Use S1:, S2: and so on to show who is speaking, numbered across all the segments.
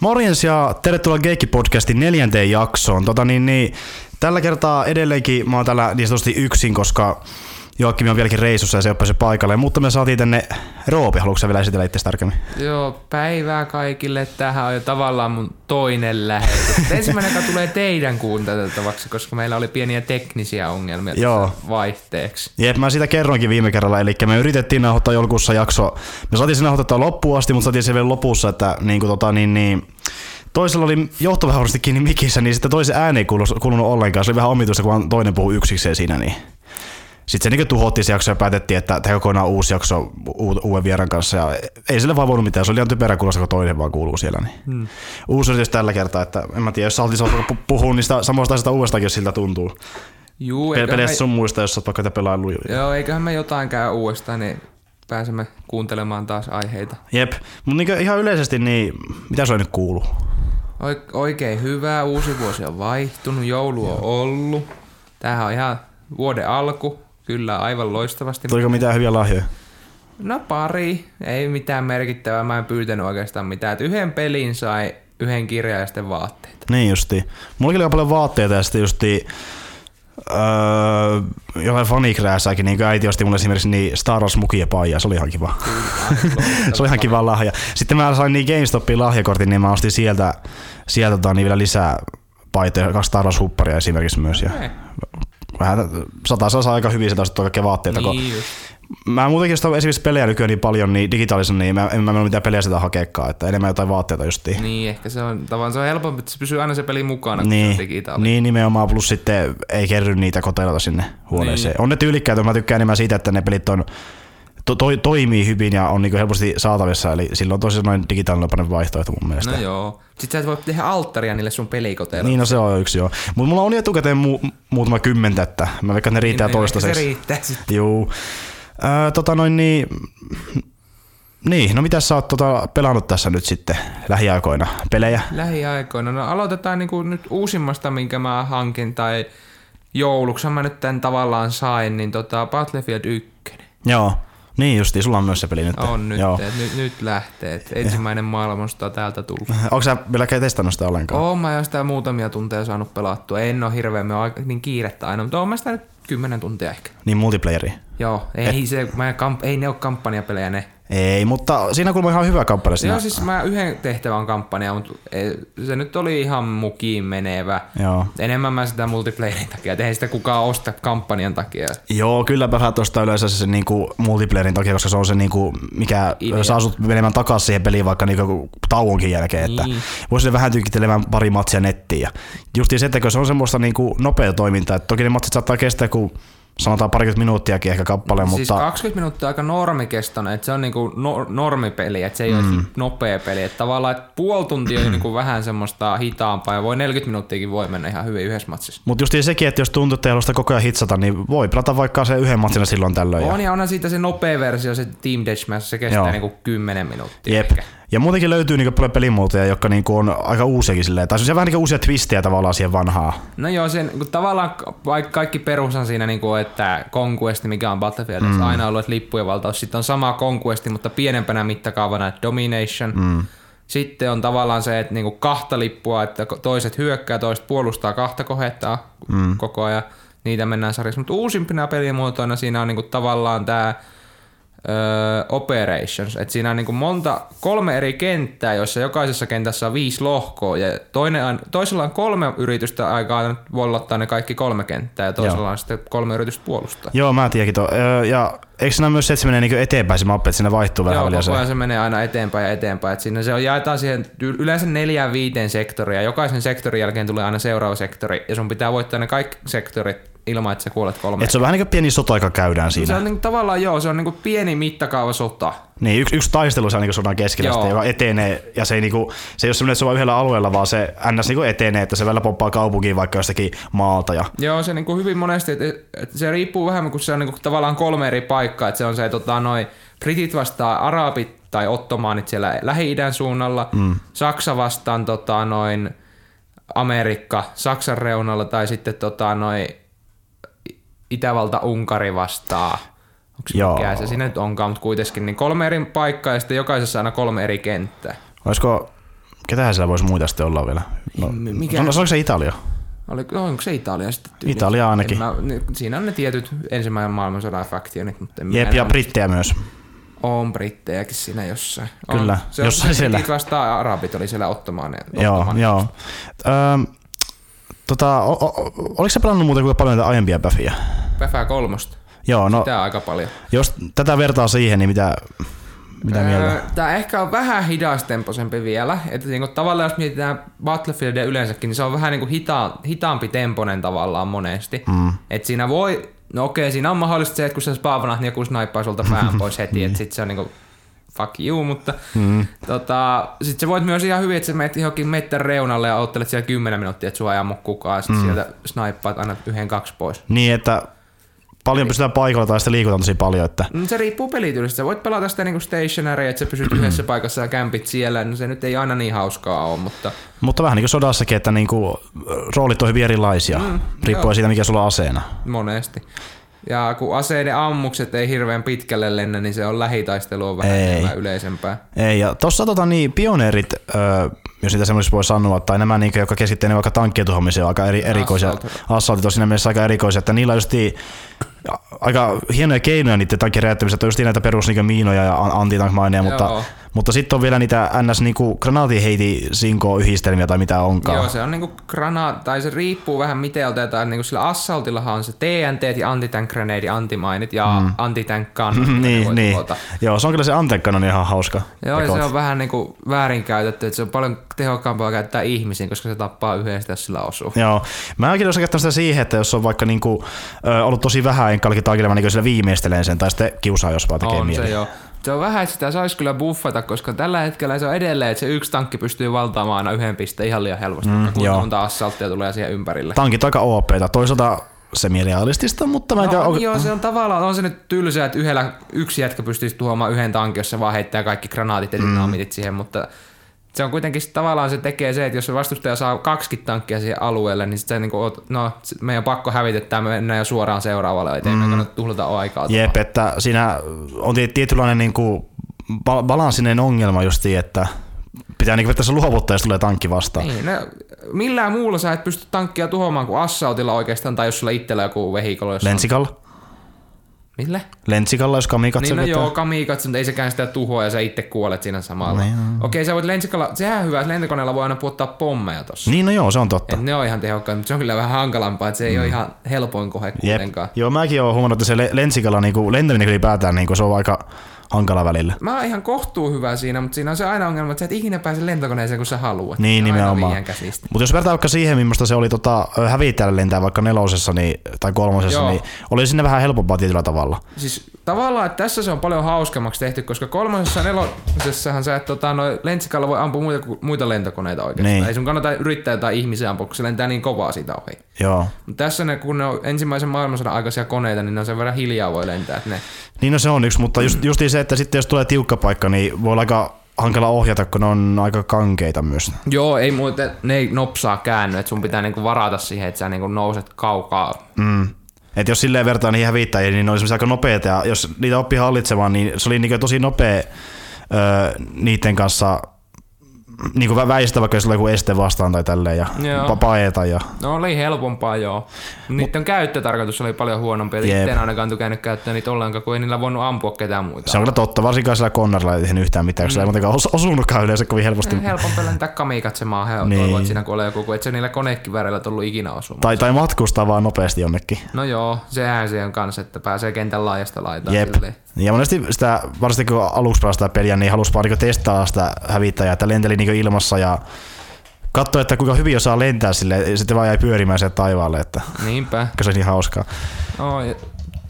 S1: Morjens ja tervetuloa Geekki-podcastin neljänteen jaksoon. Tota niin, niin, tällä kertaa edelleenkin mä oon täällä niin yksin, koska Joakim on vieläkin reissussa ja se ei ole päässyt paikalle, mutta me saatiin tänne Roopi. Haluatko vielä esitellä itse tarkemmin?
S2: Joo, päivää kaikille. Tähän on jo tavallaan mun toinen lähetys. Ensimmäinen, joka tulee teidän kuunteltavaksi, koska meillä oli pieniä teknisiä ongelmia
S1: Joo.
S2: vaihteeksi.
S1: Jep, mä siitä kerroinkin viime kerralla, eli me yritettiin nauhoittaa joulukuussa jakso. Me saatiin sen nauhoittaa loppuun asti, mutta saatiin se vielä lopussa, että niin kuin, tota, niin, niin, toisella oli johto vähän kiinni mikissä, niin sitten toisen ääni ei kuulunut, kuulunut ollenkaan. Se oli vähän omituista, kun toinen puhui yksikseen siinä. Niin. Sitten se niin tuhottiin se jakso ja päätettiin, että tehdään kokonaan uusi jakso uuden vieran kanssa. Ja ei sille vaan voinut mitään. Se oli ihan typerä kuulosta, kun toinen vaan kuuluu siellä. Niin. Hmm. Uusi yritys tällä kertaa, että en mä tiedä, jos sä oltiin puhua niistä samoista asioista uudestakin, jos siltä tuntuu.
S2: Juu,
S1: Pe- Peleistä me... sun muista, jos sä oot vaikka pelailu.
S2: Joo, eiköhän me jotain käy uudestaan, niin pääsemme kuuntelemaan taas aiheita.
S1: Jep, mutta niin ihan yleisesti, niin mitä se nyt kuuluu?
S2: Oikein hyvää, uusi vuosi on vaihtunut, joulu on ollut. Tämähän on ihan vuoden alku, Kyllä, aivan loistavasti.
S1: Tuliko mitään hyviä lahjoja?
S2: No pari, ei mitään merkittävää, mä en pyytänyt oikeastaan mitään. Et yhden pelin sai yhden kirjan ja sitten vaatteita.
S1: Niin justi. Mulla oli paljon vaatteita ja sitten justi öö, jollain fanikrääsääkin, niin äiti osti mulle esimerkiksi niin Star Wars muki ja paija, se oli ihan kiva. se oli ihan kiva lahja. Sitten mä sain niin GameStopin lahjakortin, niin mä ostin sieltä, sieltä tota, niin vielä lisää paitoja, kaksi Star Wars hupparia esimerkiksi myös. Ja vähän sata saa aika hyvin sitä kaikkea vaatteita. Niin kun Mä muutenkin, jos esimerkiksi pelejä nykyään niin paljon niin digitaalisen, niin mä, en mä mitään pelejä sitä hakeekaan, että enemmän jotain vaatteita justiin.
S2: Niin, ehkä se on, tavallaan se on helpompi, että se pysyy aina se peli mukana,
S1: niin,
S2: kun se on digitaalinen.
S1: Niin, nimenomaan, plus sitten ei kerry niitä koteilata sinne huoneeseen. Niin. On ne tyylikkäitä, mä tykkään enemmän siitä, että ne pelit on to, to, toimii hyvin ja on niinku helposti saatavissa, eli silloin on tosi noin digitaalinen vaihtoehto mun mielestä.
S2: No joo. Sitten sä et voi tehdä alttaria niille sun pelikoteille.
S1: Niin, no se on yksi joo. Mutta mulla on etukäteen mu- muutama kymmentä, että mä veikkaan, että ne riittää niin, toistaiseksi.
S2: Se riittää sitten.
S1: Joo. Öö, tota noin niin, niin, no mitä sä oot tota, pelannut tässä nyt sitten lähiaikoina? Pelejä?
S2: Lähiaikoina? No aloitetaan niinku nyt uusimmasta, minkä mä hankin, tai jouluksi mä nyt tämän tavallaan sain, niin tota Battlefield 1.
S1: Joo. Niin justi, sulla on myös se peli nyt.
S2: On nyt, Joo. Et, nyt, nyt lähtee. Et ensimmäinen maailmasta täältä tullut.
S1: Onko sä vieläkään testannut sitä ollenkaan?
S2: Oon mä jo sitä muutamia tunteja saanut pelattua. En ole hirveän, me niin kiirettä aina, mutta oon mä sitä nyt kymmenen tuntia ehkä.
S1: Niin multiplayeri?
S2: Joo, ei, Et... se, mä, kamp, ei ne ole kampanjapelejä ne.
S1: Ei, mutta siinä kuulemma ihan hyvä kampanja.
S2: Siinä. Joo, siis mä yhden tehtävän kampanja, mutta se nyt oli ihan mukiin menevä.
S1: Joo.
S2: Enemmän mä sitä multiplayerin takia, että ei sitä kukaan osta kampanjan takia.
S1: Joo, kyllä mä tuosta yleensä se niinku multiplayerin takia, koska se on se, niinku, mikä Idea. saa sut menemään takaisin siihen peliin vaikka niinku tauonkin jälkeen. Niin. Että voisi vähän tykittelemään pari matsia nettiin. Ja justiin se, että se on semmoista niinku nopea toimintaa, että toki ne matsit saattaa kestää, kun sanotaan parikymmentä minuuttiakin ehkä kappale,
S2: siis
S1: mutta...
S2: 20 minuuttia aika normikestoinen, että se on niinku no, normipeli, että se ei mm. ole nopea peli. Että tavallaan, että puoli tuntia on niinku vähän semmoista hitaampaa ja voi 40 minuuttiakin voi mennä ihan hyvin yhdessä matsissa.
S1: Mutta just sekin, että jos tuntuu, että ei koko ajan hitsata, niin voi pelata vaikka se yhden matsina silloin tällöin.
S2: On ja onhan siitä se nopea versio, se Team Deathmatch, se kestää niinku 10 minuuttia.
S1: Jep. Ehkä. Ja muutenkin löytyy niinku paljon pelimuotoja, jotka niinku on aika uusiakin silleen. Tai se vähän niinku uusia twistejä tavallaan siihen vanhaan.
S2: No joo, sen, kun tavallaan kaikki perushan siinä, niinku, että Conquest, mikä on Battlefield, mm. aina ollut, että lippujen valtaus. Sitten on sama Conquest, mutta pienempänä mittakaavana, että Domination. Mm. Sitten on tavallaan se, että niinku kahta lippua, että toiset hyökkää, toiset puolustaa kahta kohetta mm. koko ajan. Niitä mennään sarjassa. Mutta uusimpina pelimuotoina siinä on niinku tavallaan tämä operations. Et siinä on niin kuin monta, kolme eri kenttää, joissa jokaisessa kentässä on viisi lohkoa ja toinen on, toisella on kolme yritystä aikaa vollottaa ne kaikki kolme kenttää ja toisella Joo. on sitten kolme yritystä puolustaa.
S1: Joo, mä tiedänkin. Ja eikö siinä myös se, että se menee niin eteenpäin se mappi, että siinä vaihtuu vähän
S2: Joo, koko ajan se menee aina eteenpäin ja eteenpäin. Et siinä se on, jaetaan siihen yleensä neljään viiteen sektoria. Jokaisen sektorin jälkeen tulee aina seuraava sektori ja sun pitää voittaa ne kaikki sektorit ilman, että sä kuolet kolme.
S1: Et se on vähän niin kuin pieni sota, joka käydään siinä.
S2: Se on niin, tavallaan joo, se on niin kuin pieni mittakaava sota.
S1: Niin, yksi, yksi taistelu se on niin sodan keskellä, sitten, joka etenee, ja se ei, niin kuin, se ei ole semmoinen, se on yhdellä alueella, vaan se ns. Niin etenee, että se välillä pomppaa kaupunkiin vaikka jostakin maalta. Ja...
S2: Joo, se niin kuin hyvin monesti, että, että se riippuu vähän, kun se on niin kuin tavallaan kolme eri paikkaa, että se on se, tota, noin britit vastaa arabit tai ottomaanit siellä Lähi-idän suunnalla, mm. Saksa vastaan tota, noin Amerikka Saksan reunalla tai sitten tota, noin Itävalta-Unkari vastaa. Onko se Joo. mikä se siinä nyt onkaan, mutta kuitenkin niin kolme eri paikkaa ja sitten jokaisessa aina kolme eri kenttää.
S1: Olisiko ketähän siellä voisi muita sitten olla vielä? No,
S2: mikä-
S1: no, onko se Italia?
S2: Oli, no, onko se Italia sitten? tyyli?
S1: Italia ainakin.
S2: Mä, ne- siinä on ne tietyt ensimmäinen maailmansodan faktionit, mutta en
S1: Jep, ja brittejä myös.
S2: On brittejäkin siinä jossain. On.
S1: Kyllä,
S2: se on,
S1: jossain
S2: se
S1: siellä.
S2: Vasta arabit oli siellä ottomaan.
S1: Joo, joo. Öö, tota, o, o, oliko se pelannut muuten kuinka paljon näitä aiempia päfiä?
S2: Päfää kolmosta.
S1: Joo, no
S2: on aika paljon.
S1: jos tätä vertaa siihen, niin mitä, mitä mieltä?
S2: Tämä ehkä on vähän hidastempoisempi vielä. Että niinku, tavallaan jos mietitään Battlefieldia yleensäkin, niin se on vähän niinku hita, hitaampi temponen tavallaan monesti. Mm. Et siinä voi, no okei, siinä on mahdollista se, että kun sä spaavanat, niin joku snaippaa sulta pään pois heti, että sit se on niinku fuck you, mutta mm. tota, sit sä voit myös ihan hyvin, että sä menet johonkin mettän reunalle ja ottelet siellä 10 minuuttia, että sua ei ammu kukaan, ja sit mm. sieltä snaippaat aina yhden kaksi pois.
S1: Niin, että paljon pystytään paikalla tai sitten liikutaan tosi paljon, että
S2: Mm, Se riippuu pelityylistä. Sä voit pelata sitä niinku stationary, että sä pysyt yhdessä paikassa ja kämpit siellä. No se nyt ei aina niin hauskaa ole, mutta
S1: Mutta vähän niin kuin sodassakin, että niinku, roolit on hyvin erilaisia, mm, riippuen siitä, mikä sulla on aseena.
S2: monesti. Ja kun aseiden ammukset ei hirveän pitkälle lennä, niin se on lähitaistelu on vähän
S1: Ei.
S2: yleisempää.
S1: Ei, ja tossa tota, niin, pioneerit, öö, jos niitä semmoisissa voi sanoa, tai nämä, niin, jotka keskittyvät vaikka tankkien tuhoamiseen, on aika eri, erikoisia. Assaltit on siinä mielessä aika erikoisia, että niillä just aika hienoja keinoja niiden tankkien räjäyttämisessä, että on just näitä perus niin miinoja ja an- antitankmaineja, mutta,
S2: Joo.
S1: mutta sitten on vielä niitä ns. Niin granaatiheiti sinko yhdistelmiä tai mitä onkaan.
S2: Joo, se on niinku granaat, tai se riippuu vähän miten otetaan. Niinku sillä Assaultillahan on se TNT ja antitank grenade, antimainit ja mm. antitank gun. mitä ne
S1: niin, niin.
S2: tuhota.
S1: Joo, se on kyllä se Antekkanon ihan hauska.
S2: Joo, ja se on vähän niinku väärinkäytetty, että se on paljon tehokkaampaa käyttää ihmisiin, koska se tappaa yhdestä, jos sillä osuu.
S1: Joo. Mä oonkin osa käyttänyt sitä siihen, että jos on vaikka niinku, ö, ollut tosi vähän enkallekin taikille, mä niinku sillä viimeistelen sen, tai sitten kiusaa, jos vaan tekee
S2: On
S1: mieli.
S2: se joo. Se on vähän, että sitä saisi kyllä buffata, koska tällä hetkellä se on edelleen, että se yksi tankki pystyy valtaamaan aina yhden pisteen ihan liian helposti. Mm, kuinka monta assalttia tulee siihen ympärille.
S1: Tankit on aika OPta. Toisaalta semirealistista, mutta mä en tiedä,
S2: No,
S1: onko-
S2: joo, se on tavallaan, on se nyt tylsää, että yhdellä, yksi jätkä pystyisi tuhoamaan yhden tankin, jos se vaan heittää kaikki granaatit ja dynamitit siihen, mutta se on kuitenkin tavallaan se tekee se, että jos se vastustaja saa kaksi tankkia siihen alueelle, niin sit sä niinku oot, no sit meidän on pakko hävitettää, me mennään jo suoraan seuraavalle eteen, mm. me tuhlata aikaa.
S1: Jep, että siinä on tie- tietynlainen niinku ba- balanssinen ongelma justi, että pitää niinku vetää se luovuttaa, jos tulee tankki vastaan.
S2: Niin, no, millään muulla sä et pysty tankkia tuhoamaan kuin assautilla oikeastaan, tai jos sulla itsellä joku vehikolo.
S1: Lentsikalla?
S2: Mille?
S1: Lentsikalla, jos kamikatse
S2: Niin no
S1: vetää.
S2: joo, kamikatse, mutta ei sekään sitä tuhoa ja sä itse kuolet siinä samalla.
S1: Niin,
S2: Okei, sä voit lentsikalla, sehän on hyvä, että lentokoneella voi aina puottaa pommeja tossa.
S1: Niin, no joo, se on totta.
S2: Et ne on ihan tehokkaita, mutta se on kyllä vähän hankalampaa, että se ei ole ihan helpoin kohe
S1: Jep.
S2: kuitenkaan.
S1: Joo, mäkin oon huomannut, että se le- lentsikalla niinku, lentäminen ylipäätään niinku, se on aika hankala välillä.
S2: Mä oon ihan kohtuu hyvä siinä, mutta siinä on se aina ongelma, että sä et ikinä pääse lentokoneeseen, kun sä haluat.
S1: Niin, nimenomaan. Mutta jos vertaa vaikka siihen, millaista se oli tota, hävittäjällä lentää vaikka nelosessa niin, tai kolmosessa,
S2: Joo.
S1: niin oli sinne vähän helpompaa tietyllä tavalla.
S2: Siis tavallaan, että tässä se on paljon hauskemmaksi tehty, koska kolmosessa ja nelosessahan sä et tota, lentsikalla voi ampua muita, muita lentokoneita oikeastaan.
S1: Niin.
S2: Ei sun kannata yrittää jotain ihmisiä ampua, kun se lentää niin kovaa siitä ohi.
S1: Joo.
S2: Mutta tässä ne, kun ne on ensimmäisen maailmansodan aikaisia koneita, niin ne on sen verran hiljaa voi lentää. Että ne,
S1: Niin no se on yksi, mutta just, justiin se, että sitten jos tulee tiukka paikka, niin voi olla aika hankala ohjata, kun ne on aika kankeita myös.
S2: Joo, ei muuten, ne ei nopsaa käänny, että sun pitää niinku varata siihen, että sä niinku nouset kaukaa.
S1: Mm. Et jos silleen vertaa niihin hävittäjiin, niin ne oli aika nopeita, ja jos niitä oppi hallitsemaan, niin se oli niinku tosi nopea öö, niiden kanssa niinku vä- väistää, vaikka jos joku este vastaan tai tälleen, ja
S2: Joo.
S1: pa- paeta. Ja,
S2: No oli helpompaa joo. Niiden käyttötarkoitus oli paljon huonompi.
S1: Jep.
S2: Itse en ainakaan tykännyt käyttää niitä ollenkaan, kun ei niillä voinut ampua ketään muita.
S1: se on kyllä totta, varsinkaan sillä Connarilla ei tehnyt yhtään mitään, koska mm. ei muutenkaan os- osunutkaan yleensä kovin helposti.
S2: Helpompi lentää kamikatsemaan he
S1: Niin.
S2: niin. siinä kun ole joku, kun et se niillä konekivääreillä tullut ikinä osumaan.
S1: Tai, tai matkustaa vaan nopeasti jonnekin.
S2: No joo, sehän se on kanssa, että pääsee kentän laajasta laitaan.
S1: Jep.
S2: silleen.
S1: Ja monesti sitä, varsinkin kun aluksi pelastaa peliä, niin halusi vaan niinku testaa sitä hävittäjää, että lenteli ilmassa ja katsoi, että kuinka hyvin osaa lentää sille, ja sitten vaan jäi pyörimään sieltä taivaalle, että
S2: Niinpä.
S1: se oli niin hauskaa.
S2: No, ja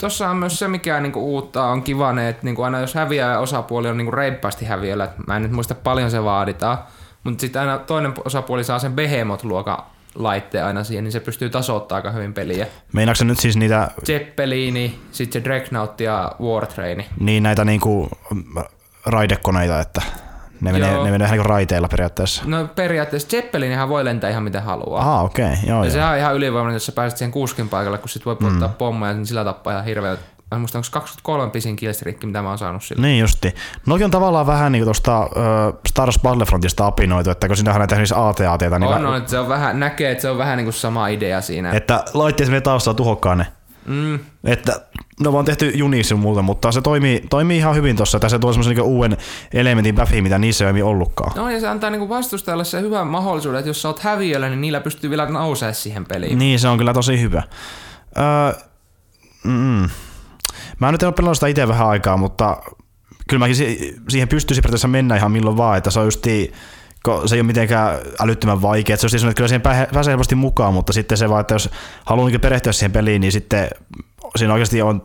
S2: Tossa on myös se, mikä niinku uutta on kivane, että niinku aina jos häviää osapuoli on niinku reippaasti häviöllä, mä en nyt muista paljon se vaaditaan, mutta sitten aina toinen osapuoli saa sen Behemoth-luokan laitteen aina siihen, niin se pystyy tasoittamaan aika hyvin peliä.
S1: Meinaatko se nyt siis niitä,
S2: Zeppelini, sitten se Dreadnought ja Wartraini.
S1: niin näitä niinku raidekoneita, että ne menee,
S2: Joo.
S1: ne menee ihan niinku raiteilla periaatteessa?
S2: No periaatteessa Zeppelinihän voi lentää ihan miten haluaa.
S1: Aha, okei, okay, joo,
S2: Ja
S1: joo.
S2: sehän on ihan ylivoimainen, jos sä pääset siihen kuskin paikalle, kun sit voi polttaa mm. pommeja, niin sillä tappaa ihan hirveät mä en muista, onko 23 pisin killstreak, mitä mä oon saanut sillä.
S1: Niin justi. Nokin on tavallaan vähän niin kuin tuosta uh, Star Wars Battlefrontista apinoitu, että kun sinähän näitä esimerkiksi AT-ATta, niin
S2: On,
S1: vä-
S2: on, että se on vähän, näkee, että se on vähän niin kuin sama idea siinä.
S1: että laitteet menee taustalla tuhokkaan ne.
S2: Mm,
S1: Että ne on vaan tehty juniksi muuta, mutta se toimii, toimii ihan hyvin tuossa. Tässä tuo semmoisen niin uuden elementin baffi, mitä niissä ei ole ollutkaan.
S2: No ja se antaa niinku vastustajalle se hyvän mahdollisuuden, että jos sä oot häviöllä, niin niillä pystyy vielä nousee siihen peliin.
S1: Niin, se on kyllä tosi hyvä. Öö, mm, mä nyt en ole pelannut sitä itse vähän aikaa, mutta kyllä mäkin si- siihen pystyisin periaatteessa mennä ihan milloin vaan, että se on justi, se ei ole mitenkään älyttömän vaikea. Se on just, että kyllä siihen pääsee helposti mukaan, mutta sitten se vaan, että jos haluaa niin perehtyä siihen peliin, niin sitten siinä oikeasti on,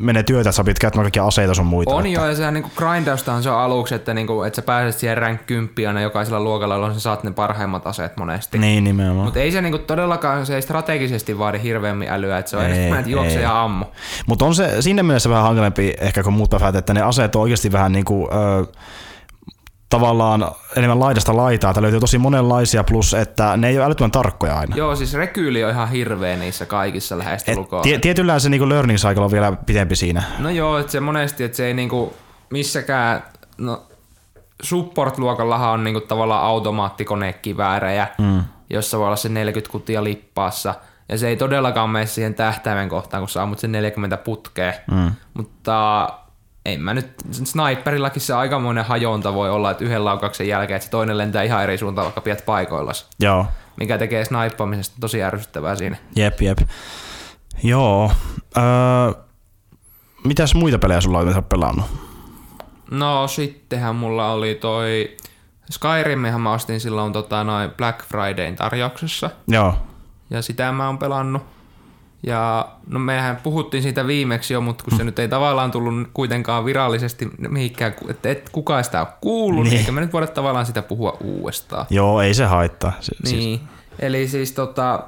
S1: menee työtä, että sä pitää käyttämään kaikkia aseita sun muita.
S2: On
S1: että,
S2: jo, ja sehän niinku grindaustahan se on aluksi, että, niinku, että sä pääset siihen rank 10 aina jokaisella luokalla, jolloin sä saat ne parhaimmat aseet monesti.
S1: Niin, nimenomaan.
S2: Mutta ei se niinku todellakaan, se ei strategisesti vaadi hirveämmin älyä, että se on
S1: Ei,
S2: enemmän, että juokse
S1: ei.
S2: ja ammu.
S1: Mutta on se siinä mielessä vähän hankalempi ehkä kuin muut päfät, että ne aseet on oikeasti vähän niin kuin, ö, tavallaan enemmän laidasta laitaa, että löytyy tosi monenlaisia, plus että ne ei ole älyttömän tarkkoja aina.
S2: Joo, siis rekyyli on ihan hirveä niissä kaikissa lähestulkoon.
S1: tie, tietyllä se niinku learning cycle on vielä pitempi siinä.
S2: No joo, että se monesti, että se ei niinku missäkään, no support-luokallahan on niinku tavallaan automaattikonekiväärejä, mm. jossa voi olla se 40 kutia lippaassa. Ja se ei todellakaan mene siihen tähtäimen kohtaan, kun sä ammut sen 40 putkea. Mm. Mutta en mä nyt, sniperillakin se aikamoinen hajonta voi olla, että yhden laukauksen jälkeen, että se toinen lentää ihan eri suuntaan, vaikka pidät paikoillas.
S1: Joo,
S2: Mikä tekee snaippaamisesta tosi ärsyttävää siinä.
S1: jep jep. Joo. Öö, mitäs muita pelejä sulla on, pelannut?
S2: No sittenhän mulla oli toi Skyrimmehän mä ostin silloin tota, noin Black Fridayn tarjouksessa.
S1: Joo.
S2: Ja sitä mä oon pelannut. Ja no mehän puhuttiin siitä viimeksi jo, mutta kun se nyt ei tavallaan tullut kuitenkaan virallisesti mihinkään, että et kukaan sitä ole kuullut, niin. Eikä me nyt voida tavallaan sitä puhua uudestaan.
S1: Joo, ei se haittaa. Se, Siis,
S2: Niin. Eli siis tota,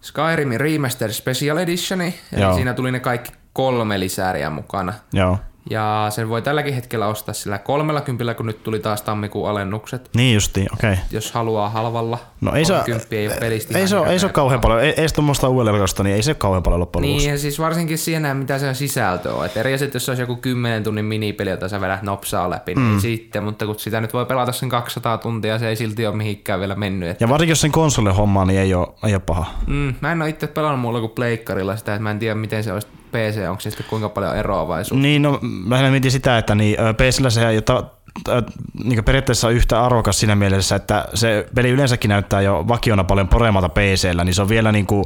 S2: Skyrimin Remastered Special Editioni, eli
S1: Joo.
S2: siinä tuli ne kaikki kolme lisääriä mukana.
S1: joo.
S2: Ja sen voi tälläkin hetkellä ostaa sillä kolmella kympillä, kun nyt tuli taas tammikuun alennukset.
S1: Niin justi, okei. Okay.
S2: Jos haluaa halvalla.
S1: No ei se,
S2: 30 ei ole pelistä
S1: ei, se, ole- ei se ole kauhean paljon. Ei, ei tuommoista uudelleen niin ei se ole kauhean paljon loppujen.
S2: Niin, ja siis varsinkin siinä, mitä se sisältö on. Et eri asiat, jos se olisi joku 10 tunnin minipeli, jota sä vedät nopsaa läpi, niin mm. sitten, mutta kun sitä nyt voi pelata sen 200 tuntia, se ei silti ole mihinkään vielä mennyt. Et,
S1: Ja varsinkin jos sen konsolin hommaa, niin ei ole, ei ole paha.
S2: mm, mä en ole itse pelannut muulla kuin pleikkarilla sitä, että mä en tiedä, miten se olisi PC, onko se sitten kuinka paljon eroavaisuutta.
S1: Niin, no mä mietin sitä, että niin, PCllä se ei ta, ta, niin periaatteessa yhtä arvokas siinä mielessä, että se peli yleensäkin näyttää jo vakiona paljon paremmalta PCllä, niin se on vielä niin kuin,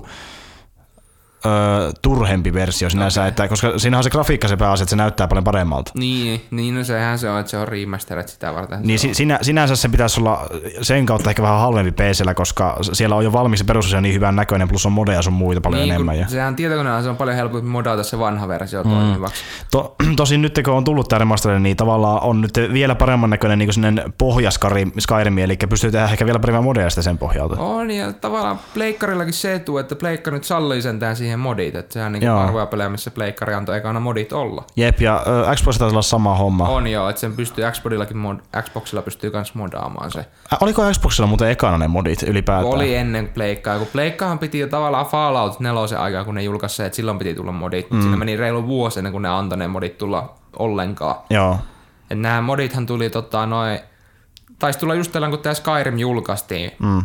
S1: ö, turhempi versio sinänsä, okay. että, koska siinä on se grafiikka se pääasia, että se näyttää paljon paremmalta.
S2: Niin, niin no sehän se on, että se on remastered sitä varten.
S1: Niin
S2: se
S1: si- sinä, sinänsä se pitäisi olla sen kautta ehkä vähän halvempi PCllä, koska siellä on jo valmis se perusosio niin hyvän näköinen, plus on modeja sun muita paljon
S2: niin,
S1: enemmän. Ja.
S2: sehän tietokoneella se on paljon helpompi modata se vanha versio mm. toimivaksi.
S1: To, tosin nyt kun on tullut tämä remaster, niin tavallaan on nyt vielä paremman näköinen niin sellainen pohjaskari Skyrim, eli pystyy tehdä ehkä vielä paremmin modeja sen pohjalta.
S2: On, ja tavallaan pleikkarillakin se etu, että pleikkari nyt sallii sentään siihen modit, että sehän niin harvoja pelejä, missä pleikkari antoi ekana modit olla.
S1: Jep, ja ö, Xbox taisi olla sama homma.
S2: On joo, että sen pystyy Xboxillakin mod, Xboxilla pystyy kans modaamaan se.
S1: Ä, oliko Xboxilla muuten ekana ne modit ylipäätään?
S2: Oli ennen pleikkaa, kun pleikkahan piti jo tavallaan Fallout 4 aikaa, kun ne julkaisi se, että silloin piti tulla modit, mutta mm. siinä meni reilu vuosi ennen kuin ne antoi ne modit tulla ollenkaan.
S1: Joo.
S2: Et nämä modithan tuli tota noin, taisi tulla just tällä, kun tämä Skyrim julkaistiin mm.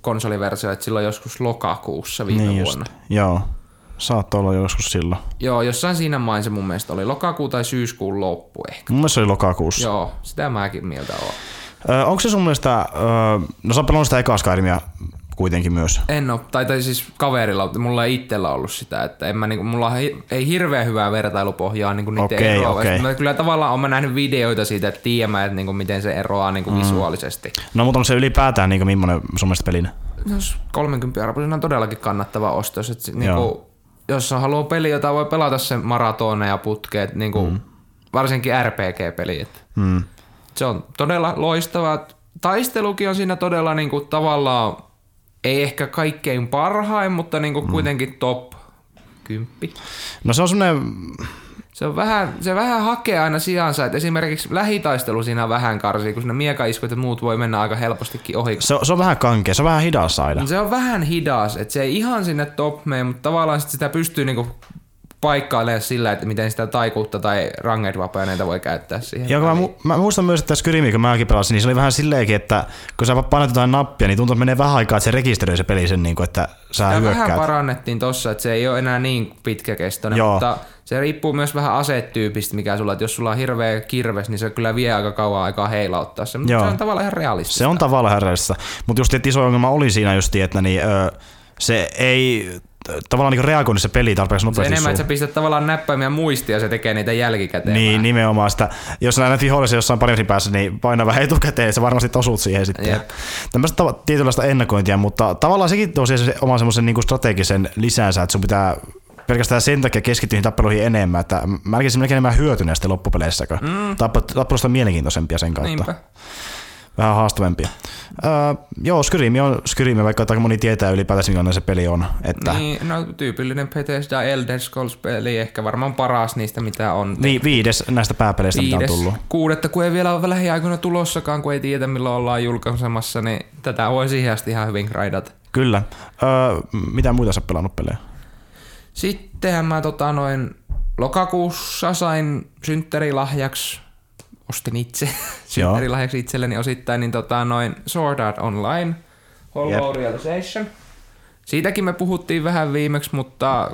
S2: konsoliversio, että silloin joskus lokakuussa viime
S1: Niin
S2: vuonna.
S1: just. Joo. Saattoi olla joskus silloin.
S2: Joo, jossain siinä maissa mun mielestä oli lokakuu tai syyskuun loppu ehkä.
S1: Mun mielestä se oli lokakuussa.
S2: Joo, sitä mäkin mieltä oon.
S1: Ö, onko se sun mielestä, ö, no sä pelannut sitä ekaa Skyrimia kuitenkin myös.
S2: En oo, tai, tai siis kaverilla, mulla ei itsellä ollut sitä, että en mä, niinku, mulla ei, ei hirveän hyvää vertailupohjaa niinku niiden
S1: Okei,
S2: eroavaisuudesta.
S1: okei.
S2: Mä kyllä tavallaan mä nähnyt videoita siitä, että tiedämään, että niinku, miten se eroaa niinku mm. visuaalisesti.
S1: No mutta onko se ylipäätään niin millainen sun mielestä pelinä?
S2: Jos 30 arvoisena on todellakin kannattava ostos. Että se,
S1: Joo.
S2: Jos haluaa peli, jota voi pelata sen maratoneja ja putkeet, niinku, mm. varsinkin RPG-peli.
S1: Mm.
S2: se on todella loistava. Taistelukin on siinä todella niinku, tavallaan, ei ehkä kaikkein parhain, mutta niinku, kuitenkin top 10.
S1: No se on semmoinen,
S2: Se, on vähän, se vähän hakee aina sijansa, että esimerkiksi lähitaistelu siinä vähän karsii, kun siinä miekaiskut ja muut voi mennä aika helpostikin ohi.
S1: se, on- se on vähän kankea, se on vähän hidas aina.
S2: Se on vähän hidas, että se ei ihan sinne top mene, mutta tavallaan sit sitä pystyy niinku paikkailee sillä, että miten sitä taikuutta tai ranged vapaneita voi käyttää siihen.
S1: Ja mä, mu- mä, muistan myös, että Skyrimi, kun mäkin pelasin, niin se oli vähän silleenkin, että kun sä painat jotain nappia, niin tuntuu, että menee vähän aikaa, että se rekisteröi se peli sen, niin kuin, että sä
S2: Tämä
S1: hyökkäät.
S2: vähän parannettiin tossa, että se ei ole enää niin pitkäkestoinen,
S1: Joo.
S2: mutta se riippuu myös vähän asetyypistä, mikä sulla, että jos sulla on hirveä kirves, niin se kyllä vie aika kauan aikaa heilauttaa se, mutta
S1: Joo.
S2: se on tavallaan ihan realistista.
S1: Se on tavallaan härrässä. Mutta just että iso ongelma oli siinä just, että niin, ö, se ei tavallaan niin reagoinut se peli tarpeeksi
S2: se
S1: nopeasti.
S2: enemmän, että sä pistät tavallaan näppäimiä muistia ja se tekee niitä jälkikäteen.
S1: Niin,
S2: vähän.
S1: nimenomaan sitä. Jos näet vihollisen jossain parin päässä, niin paina vähän etukäteen, sä varmasti osut siihen sitten.
S2: Jep.
S1: Tämmöistä tietynlaista ennakointia, mutta tavallaan sekin tuo se oman semmoisen niin strategisen lisänsä, että sun pitää pelkästään sen takia keskittyä niihin tappeluihin enemmän, että mä näkisin melkein enemmän hyötyneet sitten loppupeleissä, kun mm. tappelusta on mielenkiintoisempia sen kautta.
S2: Niinpä.
S1: Vähän haastavampia. Öö, joo, Skyrimi on Skyrimi, vaikka aika moni tietää ylipäätänsä millainen se peli on. Että, niin.
S2: Niin, no tyypillinen Bethesda Elder Scrolls-peli, ehkä varmaan paras niistä, mitä on.
S1: Vi, viides näistä pääpeleistä, mitä on
S2: Viides,
S1: tullut.
S2: kuudetta, kun ei vielä ole lähiaikoina tulossakaan, kun ei tiedä milloin ollaan julkaisemassa, niin tätä voi siihen asti ihan hyvin graidata.
S1: Kyllä. Öö, mitä muita sä pelannut pelejä?
S2: Sittenhän mä tota noin lokakuussa sain synttärilahjaksi, ostin itse synttärilahjaksi itselleni osittain, niin tota noin Sword Art Online, Hollow Realization. Siitäkin me puhuttiin vähän viimeksi, mutta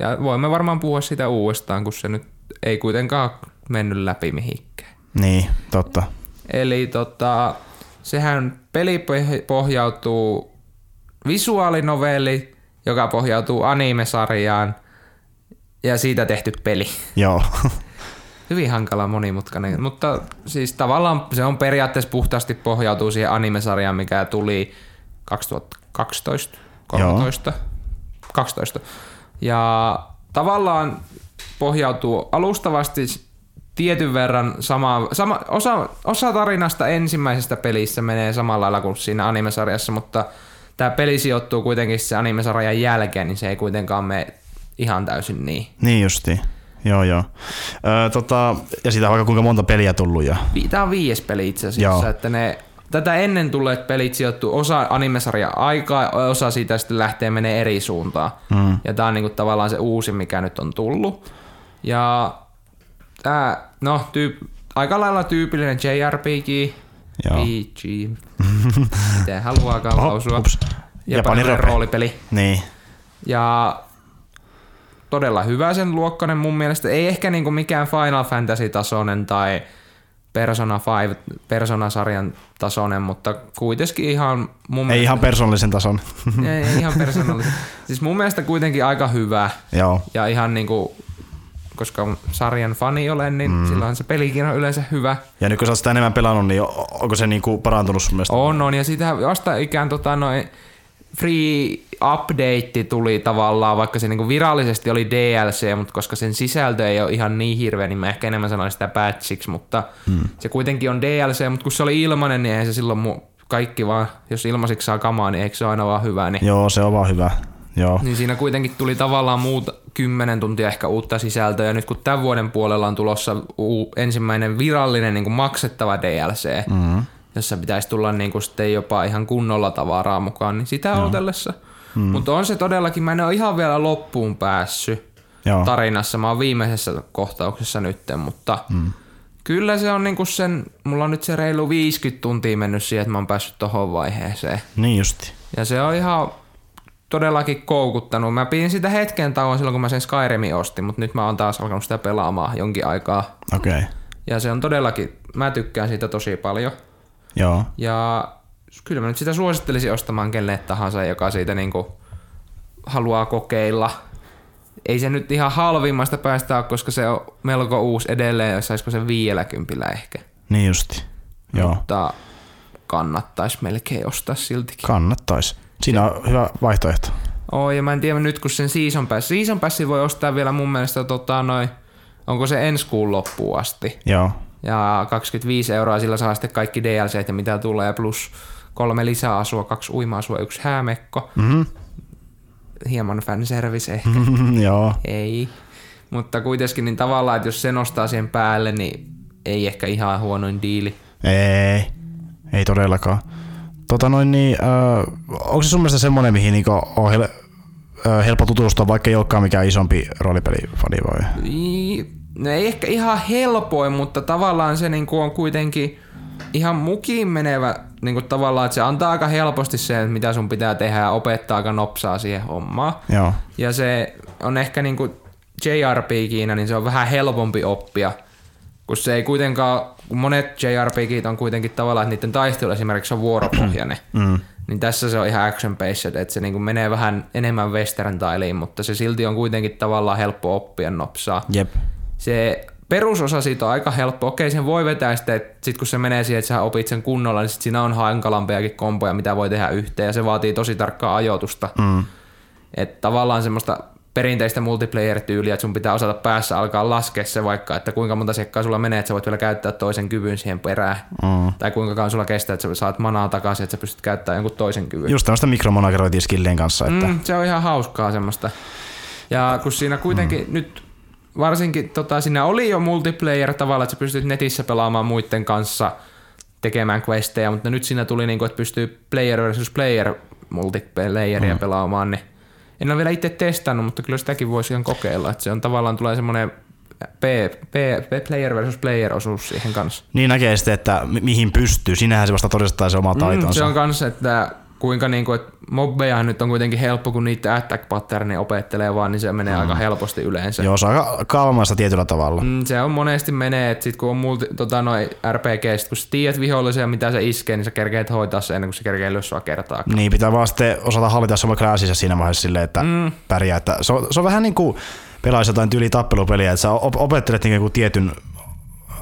S2: ja voimme varmaan puhua sitä uudestaan, kun se nyt ei kuitenkaan mennyt läpi mihinkään.
S1: Niin, totta.
S2: Eli tota, sehän peli poh- pohjautuu visuaalinovelli, joka pohjautuu anime-sarjaan ja siitä tehty peli.
S1: Joo.
S2: Hyvin hankala monimutkainen, mutta siis tavallaan se on periaatteessa puhtaasti pohjautuu siihen anime-sarjaan, mikä tuli 2012, 13, 12. Ja tavallaan pohjautuu alustavasti tietyn verran sama, sama osa, osa tarinasta ensimmäisestä pelissä menee samalla lailla kuin siinä animesarjassa, mutta tämä peli sijoittuu kuitenkin se animesarjan jälkeen, niin se ei kuitenkaan mene ihan täysin niin.
S1: niin justi. Joo, joo. Öö, tota, ja siitä on vaikka kuinka monta peliä tullut. Ja...
S2: Tämä on viides peli itse asiassa,
S1: Joo.
S2: että ne tätä ennen tulleet pelit sijoittuu osa animesarjan aikaa, osa siitä sitten lähtee menee eri suuntaan. Mm. Ja tää on niinku tavallaan se uusi, mikä nyt on tullut. Ja tää, no, tyyp, aika lailla tyypillinen JRPG,
S1: Joo.
S2: PG, miten
S1: Oho,
S2: lausua.
S1: Japanin
S2: roolipeli.
S1: Niin.
S2: Ja todella hyvä sen luokkainen mun mielestä. Ei ehkä niinku mikään Final Fantasy-tasoinen tai Persona 5, Persona-sarjan tasoinen, mutta kuitenkin ihan mun
S1: Ei
S2: mielestä...
S1: ihan persoonallisen tason.
S2: ei, ei ihan persoonallisesti. Siis mun mielestä kuitenkin aika hyvä
S1: joo.
S2: ja ihan niinku, koska sarjan fani olen, niin mm. silloin se pelikin on yleensä hyvä.
S1: Ja nyt kun sä oot sitä enemmän pelannut, niin onko se niinku parantunut sun mielestä?
S2: On, on. Ja sitä vasta ikään tota noin free update tuli tavallaan, vaikka se niinku virallisesti oli DLC, mutta koska sen sisältö ei ole ihan niin hirveä, niin mä ehkä enemmän sanoin sitä patchiksi, mutta hmm. se kuitenkin on DLC, mutta kun se oli ilmanen, niin eihän se silloin mu- kaikki vaan, jos ilmaisiksi saa kamaa, niin eikö se ole aina vaan hyvä, niin,
S1: Joo, se on vaan hyvä. Joo.
S2: niin siinä kuitenkin tuli tavallaan muuta, kymmenen tuntia ehkä uutta sisältöä, ja nyt kun tämän vuoden puolella on tulossa uu, ensimmäinen virallinen niin kuin maksettava DLC, mm-hmm. jossa pitäisi tulla niin kuin sitten jopa ihan kunnolla tavaraa mukaan, niin sitä no. odotellessa. Mm. Mutta on se todellakin, mä en ole ihan vielä loppuun päässyt
S1: Joo.
S2: tarinassa, mä oon viimeisessä kohtauksessa nytten, mutta mm. kyllä se on niinku sen, mulla on nyt se reilu 50 tuntia mennyt siihen, että mä oon päässyt tohon vaiheeseen.
S1: Niin justi.
S2: Ja se on ihan todellakin koukuttanut. Mä pidin sitä hetken tauon silloin, kun mä sen Skyrimin ostin, mutta nyt mä oon taas alkanut sitä pelaamaan jonkin aikaa.
S1: Okei. Okay.
S2: Ja se on todellakin, mä tykkään siitä tosi paljon.
S1: Joo.
S2: Ja kyllä mä nyt sitä suosittelisin ostamaan kelle tahansa, joka siitä niinku haluaa kokeilla. Ei se nyt ihan halvimmasta päästä ole, koska se on melko uusi edelleen, jos saisiko se viidellä kympillä ehkä.
S1: Niin justi. Joo.
S2: Mutta kannattaisi melkein ostaa siltikin.
S1: Kannattais. Siinä on hyvä vaihtoehto.
S2: Oh, ja mä en tiedä nyt kun sen Season Pass. Season Passin voi ostaa vielä mun mielestä tota noin, onko se ensi kuun loppuun asti.
S1: Joo.
S2: Ja 25 euroa sillä saa sitten kaikki DLC ja mitä tulee, plus kolme lisäasua, kaksi uima-asua, yksi häämekko.
S1: Mhm.
S2: Hieman fanservice ehkä.
S1: Joo.
S2: Ei. Mutta kuitenkin niin tavallaan, että jos se nostaa siihen päälle, niin ei ehkä ihan huonoin diili.
S1: Ei. Ei todellakaan. Tota noin niin, äh, onko se sun mielestä semmonen, mihin niinku on hel- ö, helppo tutustua, vaikka ei olekaan mikään isompi roolipelifani vai?
S2: No ei ehkä ihan helpoin, mutta tavallaan se niinku on kuitenkin ihan mukiin menevä niinku tavallaan, että se antaa aika helposti sen, että mitä sun pitää tehdä ja opettaa aika nopsaa siihen hommaan.
S1: Joo.
S2: Ja se on ehkä niinku JRPGinä, niin se on vähän helpompi oppia, kun se ei kuitenkaan, kun monet JRPGit on kuitenkin tavallaan, että niiden taistelu esimerkiksi on vuoropohjainen, mm. niin tässä se on ihan action based, että se niinku menee vähän enemmän western tailiin, mutta se silti on kuitenkin tavallaan helppo oppia nopsaa.
S1: Jep.
S2: Se perusosa siitä on aika helppo. Okei, sen voi vetää sitten, että sit kun se menee siihen, että sä opit sen kunnolla, niin sit siinä on hankalampiakin kompoja, mitä voi tehdä yhteen, ja se vaatii tosi tarkkaa ajoitusta. Mm. Että tavallaan semmoista perinteistä multiplayer-tyyliä, että sun pitää osata päässä alkaa laskea se vaikka, että kuinka monta sekkaa sulla menee, että sä voit vielä käyttää toisen kyvyn siihen perään. Mm. Tai kuinka kauan sulla kestää, että sä saat manaa takaisin, että sä pystyt käyttämään jonkun toisen kyvyn.
S1: Just tämmöistä mikromonagerointia skillien kanssa. Että...
S2: Mm, se on ihan hauskaa semmoista. Ja kun siinä kuitenkin mm. nyt varsinkin tota, siinä oli jo multiplayer tavalla, että sä pystyt netissä pelaamaan muiden kanssa tekemään questeja, mutta nyt siinä tuli niinku, että pystyy player versus player multiplayeria mm. pelaamaan, niin en ole vielä itse testannut, mutta kyllä sitäkin voisi ihan kokeilla, että se on tavallaan tulee semmoinen P, P, P, player versus player osuus siihen kanssa.
S1: Niin näkee sitten, että mi- mihin pystyy. Sinähän se vasta todistaa se oma taitonsa.
S2: Mm, se on kanssa, että kuinka niinku, että mobbeja nyt on kuitenkin helppo, kun niitä attack patterni opettelee vaan, niin se menee mm. aika helposti yleensä.
S1: Joo, se on aika kaavamaista tietyllä tavalla.
S2: Mm, se on monesti menee, että sit kun on multi, tota, noi RPG, sit kun sä tiedät vihollisia, mitä se iskee, niin sä kerkeet hoitaa se ennen kuin se kerkee lyö sua kertaa.
S1: Niin, pitää vaan sitten osata hallita sama klassissa siinä vaiheessa silleen, että mm. pärjää. Että se, on, se on vähän niin kuin pelaisi jotain tyyli tappelupeliä, että sä op- opettelet niin kuin tietyn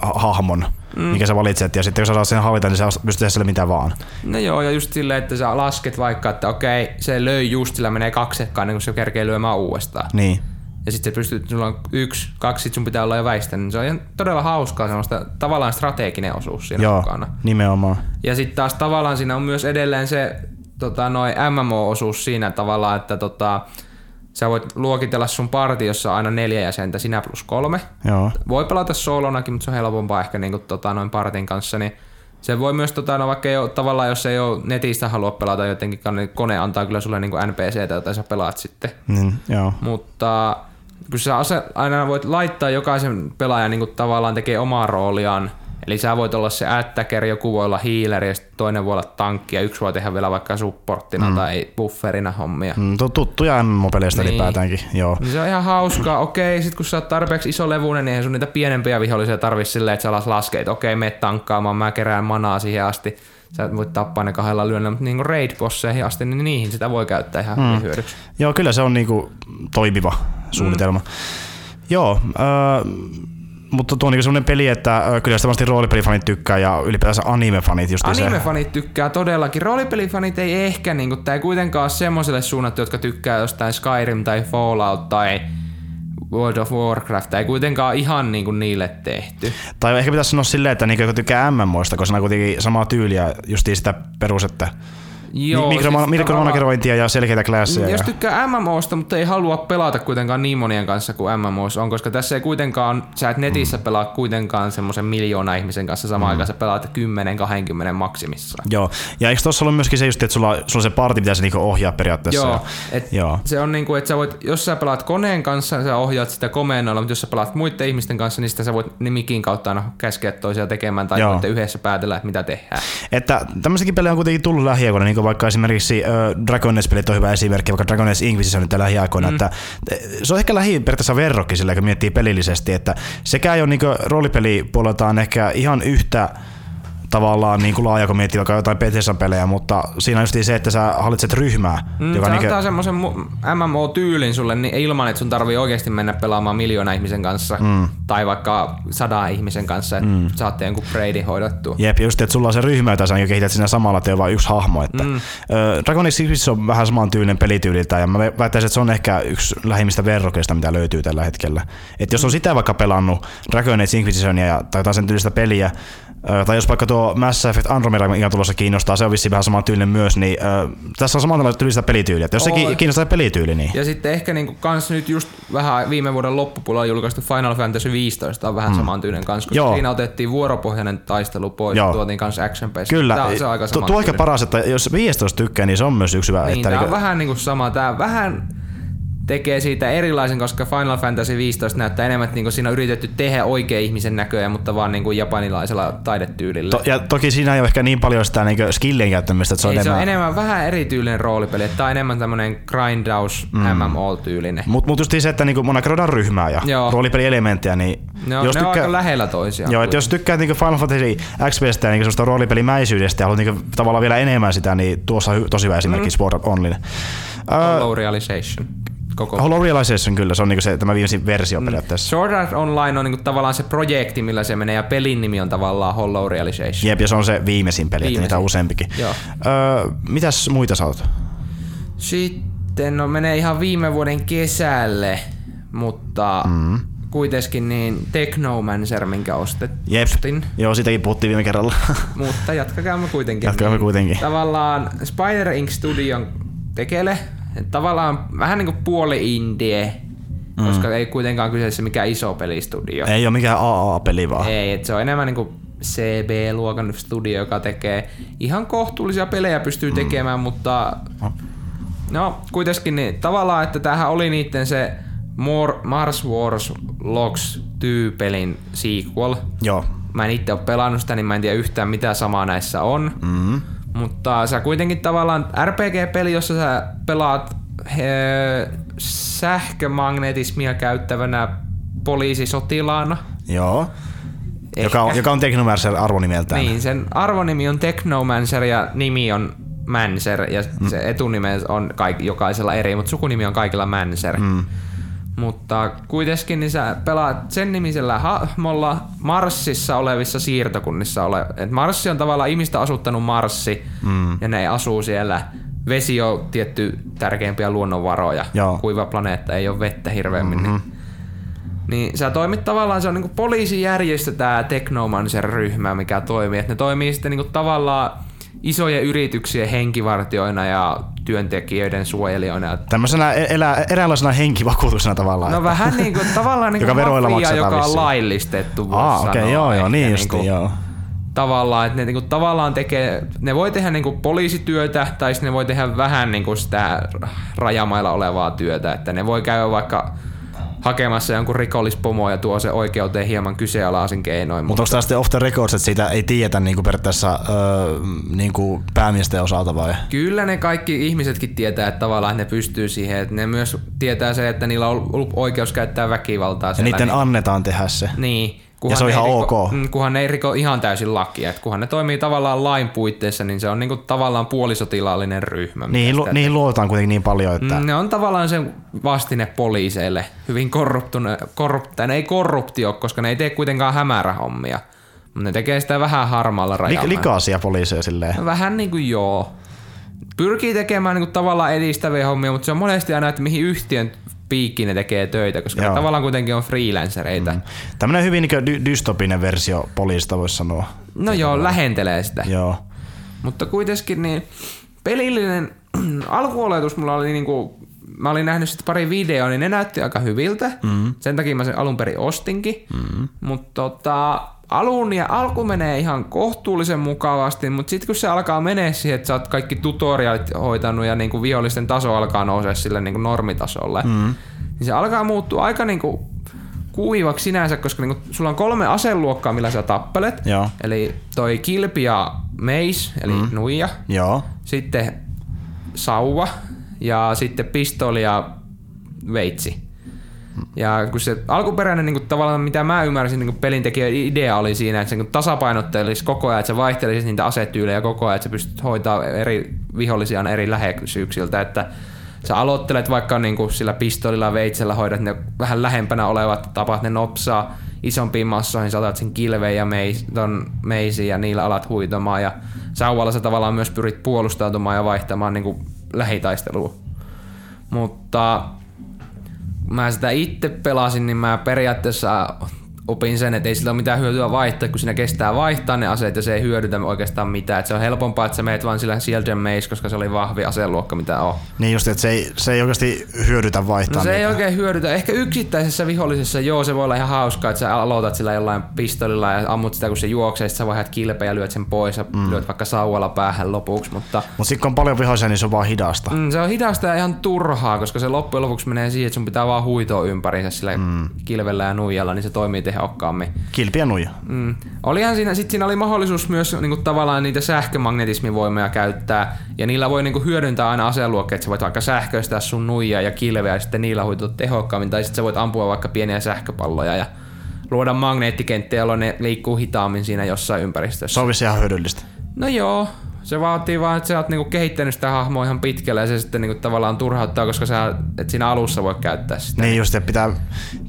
S1: hahmon, mm. mikä sä valitset, ja sitten kun sä saat sen hallita, niin sä pystyt tehdä sille mitä vaan.
S2: No joo, ja just silleen, että sä lasket vaikka, että okei, se löi just, sillä menee kaksi sekkaa ennen kuin se kerkee lyömään uudestaan.
S1: Niin.
S2: Ja sitten pystyt, sulla on yksi, kaksi, sit sun pitää olla jo väistänyt. Niin se on ihan todella hauskaa semmoista tavallaan strateginen osuus siinä
S1: Joo,
S2: mukana.
S1: nimenomaan.
S2: Ja sitten taas tavallaan siinä on myös edelleen se tota, noi MMO-osuus siinä tavallaan, että tota, sä voit luokitella sun partiossa aina neljä jäsentä, sinä plus kolme.
S1: Joo.
S2: Voi pelata solonakin, mutta se on helpompaa ehkä niin kuin, tota, noin partin kanssa, niin se voi myös, tota, no, vaikka ei ole, tavallaan jos ei ole netistä halua pelata jotenkin, niin kone antaa kyllä sulle niin NPCtä, jota sä pelaat sitten.
S1: Niin, joo.
S2: Mutta kun sä aina voit laittaa jokaisen pelaajan niin kuin, tavallaan tekee omaa rooliaan, Eli sä voit olla se attacker, joku voi olla healer ja sitten toinen voi olla tankki ja yksi voi tehdä vielä vaikka supporttina mm. tai bufferina hommia.
S1: Mm, tu- tuttuja MMO-peleistä niin. ylipäätäänkin, joo.
S2: Niin se on ihan hauskaa. Okei, sit kun sä oot tarpeeksi iso levuinen, niin eihän sun niitä pienempiä vihollisia tarvii silleen, että sä alas laskee, että okei, me tankkaamaan, mä kerään manaa siihen asti. Sä voit tappaa ne kahdella lyönnillä, mutta niin raid-bosseihin asti, niin niihin sitä voi käyttää ihan mm. hyödyksi.
S1: Joo, kyllä se on niinku toimiva suunnitelma. Mm. Joo, äh, mutta tuo on niinku semmoinen peli, että kyllä sitä varmasti roolipelifanit tykkää ja ylipäätänsä animefanit just se.
S2: Animefanit tykkää todellakin. Roolipelifanit ei ehkä, niinku, tää ei kuitenkaan ole semmoiselle suunnattu, jotka tykkää jostain Skyrim tai Fallout tai World of Warcraft ei kuitenkaan ihan niinku niille tehty.
S1: Tai ehkä pitäisi sanoa silleen, että niinku, tykkää MMOista, koska ne on kuitenkin samaa tyyliä, justiin sitä perus, että
S2: Joo,
S1: Mikroma-
S2: siis
S1: mikromanagerointia ja selkeitä klasseja.
S2: Jos tykkää MMOsta, mutta ei halua pelata kuitenkaan niin monien kanssa kuin MMOs on, koska tässä ei kuitenkaan, sä et netissä mm. pelaa kuitenkaan semmoisen miljoona ihmisen kanssa samaan mm. aikaan, sä pelaat 10-20 maksimissaan.
S1: Joo, ja eikö tuossa ollut myöskin se just, että sulla, sulla se parti pitäisi niinku ohjaa periaatteessa?
S2: Joo, et
S1: joo.
S2: se on niinku, että sä voit, jos sä pelaat koneen kanssa, sä ohjaat sitä komennolla, mutta jos sä pelaat muiden ihmisten kanssa, niin sitä sä voit nimikin kautta aina käskeä toisia tekemään tai voitte yhdessä päätellä, että mitä tehdään.
S1: Että tämmöisiäkin pelejä on kuitenkin tullut lähiaikoina, niin kuin vaikka esimerkiksi äh, Dragon Age-pelit on hyvä esimerkki, vaikka Dragon Age Inquisition nyt lähiaikoina, mm. että eh, se on ehkä lähi periaatteessa verrokki sillä, kun miettii pelillisesti, että sekä ei ole niin roolipelipuoleltaan ehkä ihan yhtä tavallaan niin kuin laaja, kun miettii vaikka jotain Bethesda-pelejä, mutta siinä on just se, että sä hallitset ryhmää.
S2: Mm,
S1: joka
S2: se
S1: niinku-
S2: antaa semmoisen MMO-tyylin sulle niin ilman, että sun tarvii oikeasti mennä pelaamaan miljoona ihmisen kanssa mm. tai vaikka sadan ihmisen kanssa, että mm. saatte jonkun braidin hoidettua.
S1: Jep, just, että sulla on se ryhmä, jota sä niin kehität siinä samalla, että vain yksi hahmo. Että, mm. Dragon Age on vähän saman tyylinen pelityyliltä, ja mä väittäisin, että se on ehkä yksi lähimmistä verrokeista, mitä löytyy tällä hetkellä. Että jos on sitä vaikka pelannut Dragon Age Inquisitionia ja- tai jotain sen tyylistä peliä, tai jos vaikka tuo Mass Effect Andromeda, mikä tulossa kiinnostaa, se on vissiin vähän saman tyylinen myös, niin ö, tässä on samanlaista tyylistä pelityyliä. Että jos se ki- kiinnostaa se pelityyli, niin
S2: Ja sitten ehkä niinku kans nyt just vähän viime vuoden loppupuolella julkaistu Final Fantasy 15 on vähän mm. samantyinen kanssa, koska
S1: Joo.
S2: siinä otettiin vuoropohjainen taistelu pois
S1: Joo.
S2: ja tuotiin kans action based.
S1: kyllä,
S2: Tää on se aika
S1: tu- tuo on ehkä
S2: samantyylinen.
S1: paras, että jos 15 tykkää, niin se on myös yksi hyvä.
S2: Niin,
S1: että
S2: tää on
S1: niinku-
S2: vähän niinku sama. Tää vähän tekee siitä erilaisen, koska Final Fantasy 15 näyttää enemmän, että niinku siinä on yritetty tehdä oikea ihmisen näköjä, mutta vaan niinku japanilaisella taidetyylillä.
S1: To, ja toki siinä ei ole ehkä niin paljon sitä niin skillien käyttämistä, että se on
S2: Ei,
S1: enemmän...
S2: se on enemmän vähän erityylinen roolipeli, että tää on enemmän tämmönen grindaus mm. MMO-tyylinen.
S1: Mutta mut just se, että niinku monakeroidaan ryhmää ja
S2: Joo.
S1: roolipelielementtejä, niin
S2: Ne on, jos ne on aika lähellä toisiaan.
S1: Joo, että jos tykkäät niinku Final Fantasy XPstä ja niinku semmoista roolipelimäisyydestä ja haluat niinku tavallaan vielä enemmän sitä, niin tuossa tosi hyvä esimerkki mm. Sword Art Online. Uh,
S2: Hollow Realization. Koko.
S1: Hollow Realization kyllä, se on niinku se, tämä viimeisin versio mm. periaatteessa.
S2: Sword Art Online on niinku tavallaan se projekti, millä se menee, ja pelin nimi on tavallaan Hollow Realization.
S1: Jep, ja se on se viimeisin peli,
S2: Viimeisin.
S1: niitä on useampikin.
S2: Joo.
S1: Öö, mitäs muita sä oot?
S2: Sitten, no menee ihan viime vuoden kesälle, mutta mm. kuitenkin niin Technomancer, minkä ostet,
S1: Jep. Joo, siitäkin puhuttiin viime kerralla.
S2: Mutta jatkakaamme kuitenkin.
S1: Jatkaamme kuitenkin.
S2: Tavallaan Spider Inc. Studion tekele, tavallaan vähän niinku puoli indie, mm. koska ei kuitenkaan kyseessä mikään iso pelistudio.
S1: ei ole mikään AA-peli vaan.
S2: Ei, että se on enemmän niinku CB-luokan studio, joka tekee ihan kohtuullisia pelejä pystyy tekemään, mutta
S1: No.
S2: no kuitenkin niin, tavallaan, että tämähän oli niitten se More, Mars Wars Logs 2-pelin sequel.
S1: Joo.
S2: Mä en itse ole pelannut sitä, niin mä en tiedä yhtään mitä samaa näissä on.
S1: Mm.
S2: Mutta sä kuitenkin tavallaan RPG-peli, jossa sä pelaat he, sähkömagnetismia käyttävänä poliisisotilaana.
S1: Joo. Joka on,
S2: Ehkä.
S1: joka on Technomancer arvonimeltään.
S2: Niin, sen arvonimi on Technomancer ja nimi on Manser ja mm. se etunime on kaik- jokaisella eri, mutta sukunimi on kaikilla Manser.
S1: Mm.
S2: Mutta kuitenkin niin sä pelaat sen nimisellä hahmolla Marsissa olevissa siirtokunnissa. Ole. Et Marssi on tavallaan ihmistä asuttanut Marssi
S1: Mm.
S2: ja ne asuu siellä. Vesi on tietty tärkeimpiä luonnonvaroja.
S1: Joo.
S2: Kuiva planeetta, ei ole vettä hirveämmin. Mm-hmm. Niin, niin sä toimit tavallaan, se on niinku poliisijärjestö tää Technomancer-ryhmä, mikä toimii. Et ne toimii sitten niinku tavallaan isojen yrityksien henkivartioina ja työntekijöiden suojelijoina.
S1: Tämmöisenä e- elä, eräänlaisena henkivakuutuksena tavallaan.
S2: No vähän niin kuin, tavallaan niin
S1: Joka
S2: kuin
S1: veroilla
S2: mafia,
S1: maksetaan
S2: joka on
S1: vissiin.
S2: laillistettu,
S1: Aa, okei,
S2: sanoa
S1: joo, joo, niin
S2: niinku
S1: justi, joo.
S2: Tavallaan, että ne niinku tavallaan tekee, ne voi tehdä niinku poliisityötä tai ne voi tehdä vähän niinku sitä rajamailla olevaa työtä, että ne voi käydä vaikka hakemassa jonkun rikollispomoa ja tuo se oikeuteen hieman kyseenalaisin keinoin.
S1: Mutta onko tämä sitten off the records, että siitä ei tiedetä niinku periaatteessa öö, niinku päämiesten osalta vai?
S2: Kyllä ne kaikki ihmisetkin tietää, että tavallaan ne pystyy siihen, että ne myös tietää se, että niillä on ollut oikeus käyttää väkivaltaa.
S1: Ja niiden
S2: niin-
S1: annetaan tehdä se.
S2: Niin.
S1: Ja se on ihan
S2: riko,
S1: ok.
S2: mm, Kunhan ne ei riko ihan täysin lakia. Et kunhan ne toimii tavallaan lain puitteissa, niin se on niinku tavallaan puolisotilaallinen ryhmä.
S1: Niihin, lu- niihin luotaan kuitenkin niin paljon, että...
S2: Mm, Ne on tavallaan sen vastine poliiseille. Hyvin korruptune, korrupt, ei korruptio, koska ne ei tee kuitenkaan hämärähommia. Mutta ne tekee sitä vähän harmaalla rajalla.
S1: likaisia poliiseja silleen.
S2: No Vähän niin kuin joo. Pyrkii tekemään niin kuin tavallaan edistäviä hommia, mutta se on monesti aina, että mihin yhtiön piikkiin ne tekee töitä, koska
S1: Joo.
S2: ne tavallaan kuitenkin on freelancereita. Mm.
S1: Tämmönen hyvin niin dy- dystopinen versio poliisista voisi sanoa.
S2: No joo, lähentelee sitä.
S1: Joo.
S2: Mutta kuitenkin niin pelillinen alkuoletus mulla oli niinku, mä olin nähnyt sitten pari videoa, niin ne näytti aika hyviltä. Mm. Sen takia mä sen alun perin ostinkin. Mm. Mutta tota, alun ja alku menee ihan kohtuullisen mukavasti, mutta sitten kun se alkaa menee siihen, että sä oot kaikki tutorialit hoitanut ja niinku vihollisten taso alkaa nousea sille niinku normitasolle, mm. niin se alkaa muuttua aika niinku kuivaksi sinänsä, koska niinku, sulla on kolme aseluokkaa, millä sä tappelet.
S1: Joo.
S2: Eli toi kilpi ja meis, eli mm. nuija.
S1: Joo.
S2: Sitten sauva ja sitten pistoli ja veitsi. Ja kun se alkuperäinen niin kuin, tavallaan, mitä mä ymmärsin, niin pelintekijän idea oli siinä, että se niin tasapainottelisi koko ajan, että se vaihtelisi niitä asetyylejä koko ajan, että sä pystyt hoitaa eri vihollisia eri läheisyyksiltä, että sä aloittelet vaikka niin kuin sillä pistolilla veitsellä, hoidat ne vähän lähempänä olevat, tapaat ne nopsaa isompiin massoihin, sä otat sen kilveen ja meis, ton meisiin ja niillä alat huitamaan ja sauvalla sä tavallaan myös pyrit puolustautumaan ja vaihtamaan niin kuin lähitaistelua. Mutta mä sitä itse pelasin, niin mä periaatteessa opin sen, että ei sillä ole mitään hyötyä vaihtaa, kun siinä kestää vaihtaa ne aseet ja se ei hyödytä oikeastaan mitään. Että se on helpompaa, että sä meet vaan sillä Shield and Mace, koska se oli vahvi aseluokka, mitä on.
S1: Niin just, että se ei, se ei oikeasti hyödytä vaihtaa
S2: No se ei
S1: niitä.
S2: oikein hyödytä. Ehkä yksittäisessä vihollisessa, joo, se voi olla ihan hauskaa, että sä aloitat sillä jollain pistolilla ja ammut sitä, kun se juoksee, sitten sä vaihdat kilpeä ja lyöt sen pois ja mm. lyöt vaikka sauvalla päähän lopuksi, mutta
S1: Mutta sitten kun on paljon vihoisia, niin se on vaan hidasta.
S2: Mm, se on hidasta ja ihan turhaa, koska se loppujen lopuksi menee siihen, että sun pitää vaan huitoa ympärinsä sillä mm. kilvellä ja nuijalla, niin se toimii tehokkaammin.
S1: Kilpiä nuija.
S2: Mm. Olihan siinä, sit siinä oli mahdollisuus myös niinku, tavallaan niitä sähkömagnetismivoimia käyttää, ja niillä voi niinku, hyödyntää aina aseluokkeja, että sä voit vaikka sähköistää sun nuijaa ja kilveä, ja sitten niillä huitoa tehokkaammin, tai sitten sä voit ampua vaikka pieniä sähköpalloja ja luoda magneettikenttiä, jolloin ne liikkuu hitaammin siinä jossain ympäristössä.
S1: Se on vissi ihan hyödyllistä.
S2: No joo, se vaatii vaan, että sä oot niinku kehittänyt sitä hahmoa ihan pitkälle ja se sitten niinku tavallaan turhauttaa, koska sä et siinä alussa voi käyttää sitä.
S1: Niin just, että pitää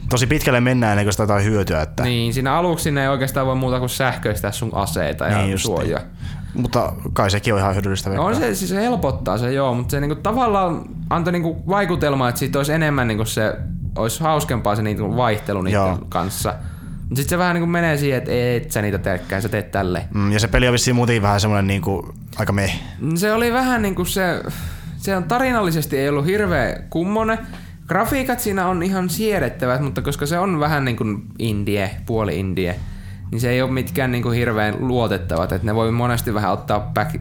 S1: tosi pitkälle mennä ennen kuin sitä jotain hyötyä. Että...
S2: Niin, siinä aluksi siinä ei oikeastaan voi muuta kuin sähköistää sun aseita ja
S1: Niin
S2: suojaa.
S1: Mutta kai sekin on ihan hyödyllistä.
S2: On
S1: veikkaan.
S2: se, siis se helpottaa se joo, mutta se niinku tavallaan antoi niinku vaikutelma, että siitä olisi enemmän niinku se, olisi hauskempaa se niinku vaihtelu niiden
S1: Joo.
S2: kanssa. Sitten se vähän niinku menee siihen, että et sä niitä teekään, sä teet tälleen.
S1: Mm, ja se peli on vissiin muutenkin vähän semmoinen niinku, aika meh.
S2: Se oli vähän niinku se, se on tarinallisesti ei ollut hirveä kummonen. Grafiikat siinä on ihan siedettävät, mutta koska se on vähän niin kuin indie, puoli indie, niin se ei ole mitkään niin kuin hirveän luotettavat. Että ne voi monesti vähän ottaa back,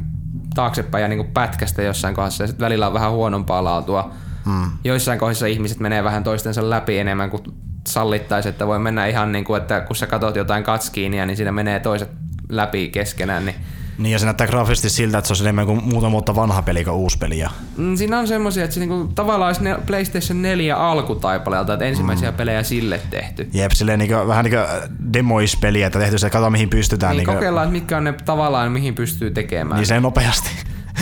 S2: taaksepäin ja niin kuin pätkästä jossain kohdassa ja sitten välillä on vähän huonompaa laatua.
S1: Mm.
S2: Joissain kohdissa ihmiset menee vähän toistensa läpi enemmän kuin sallittaisi, että voi mennä ihan niin kuin, että kun sä katsot jotain katskiinia, niin siinä menee toiset läpi keskenään, niin
S1: Niin ja se näyttää graafisesti siltä, että se on enemmän kuin muutama vuotta vanha peli kuin uusi peli. Ja...
S2: Mm, Siinä on semmosia, että se niinku, tavallaan olisi PlayStation 4 alkutaipaleelta, että ensimmäisiä mm. pelejä sille tehty.
S1: Jep, silleen niinku, vähän niin kuin demoispeli, että tehty se, että katsotaan mihin pystytään.
S2: Niin,
S1: niinku,
S2: kokeillaan, että mitkä on ne tavallaan, mihin pystyy tekemään.
S1: Niin se nopeasti.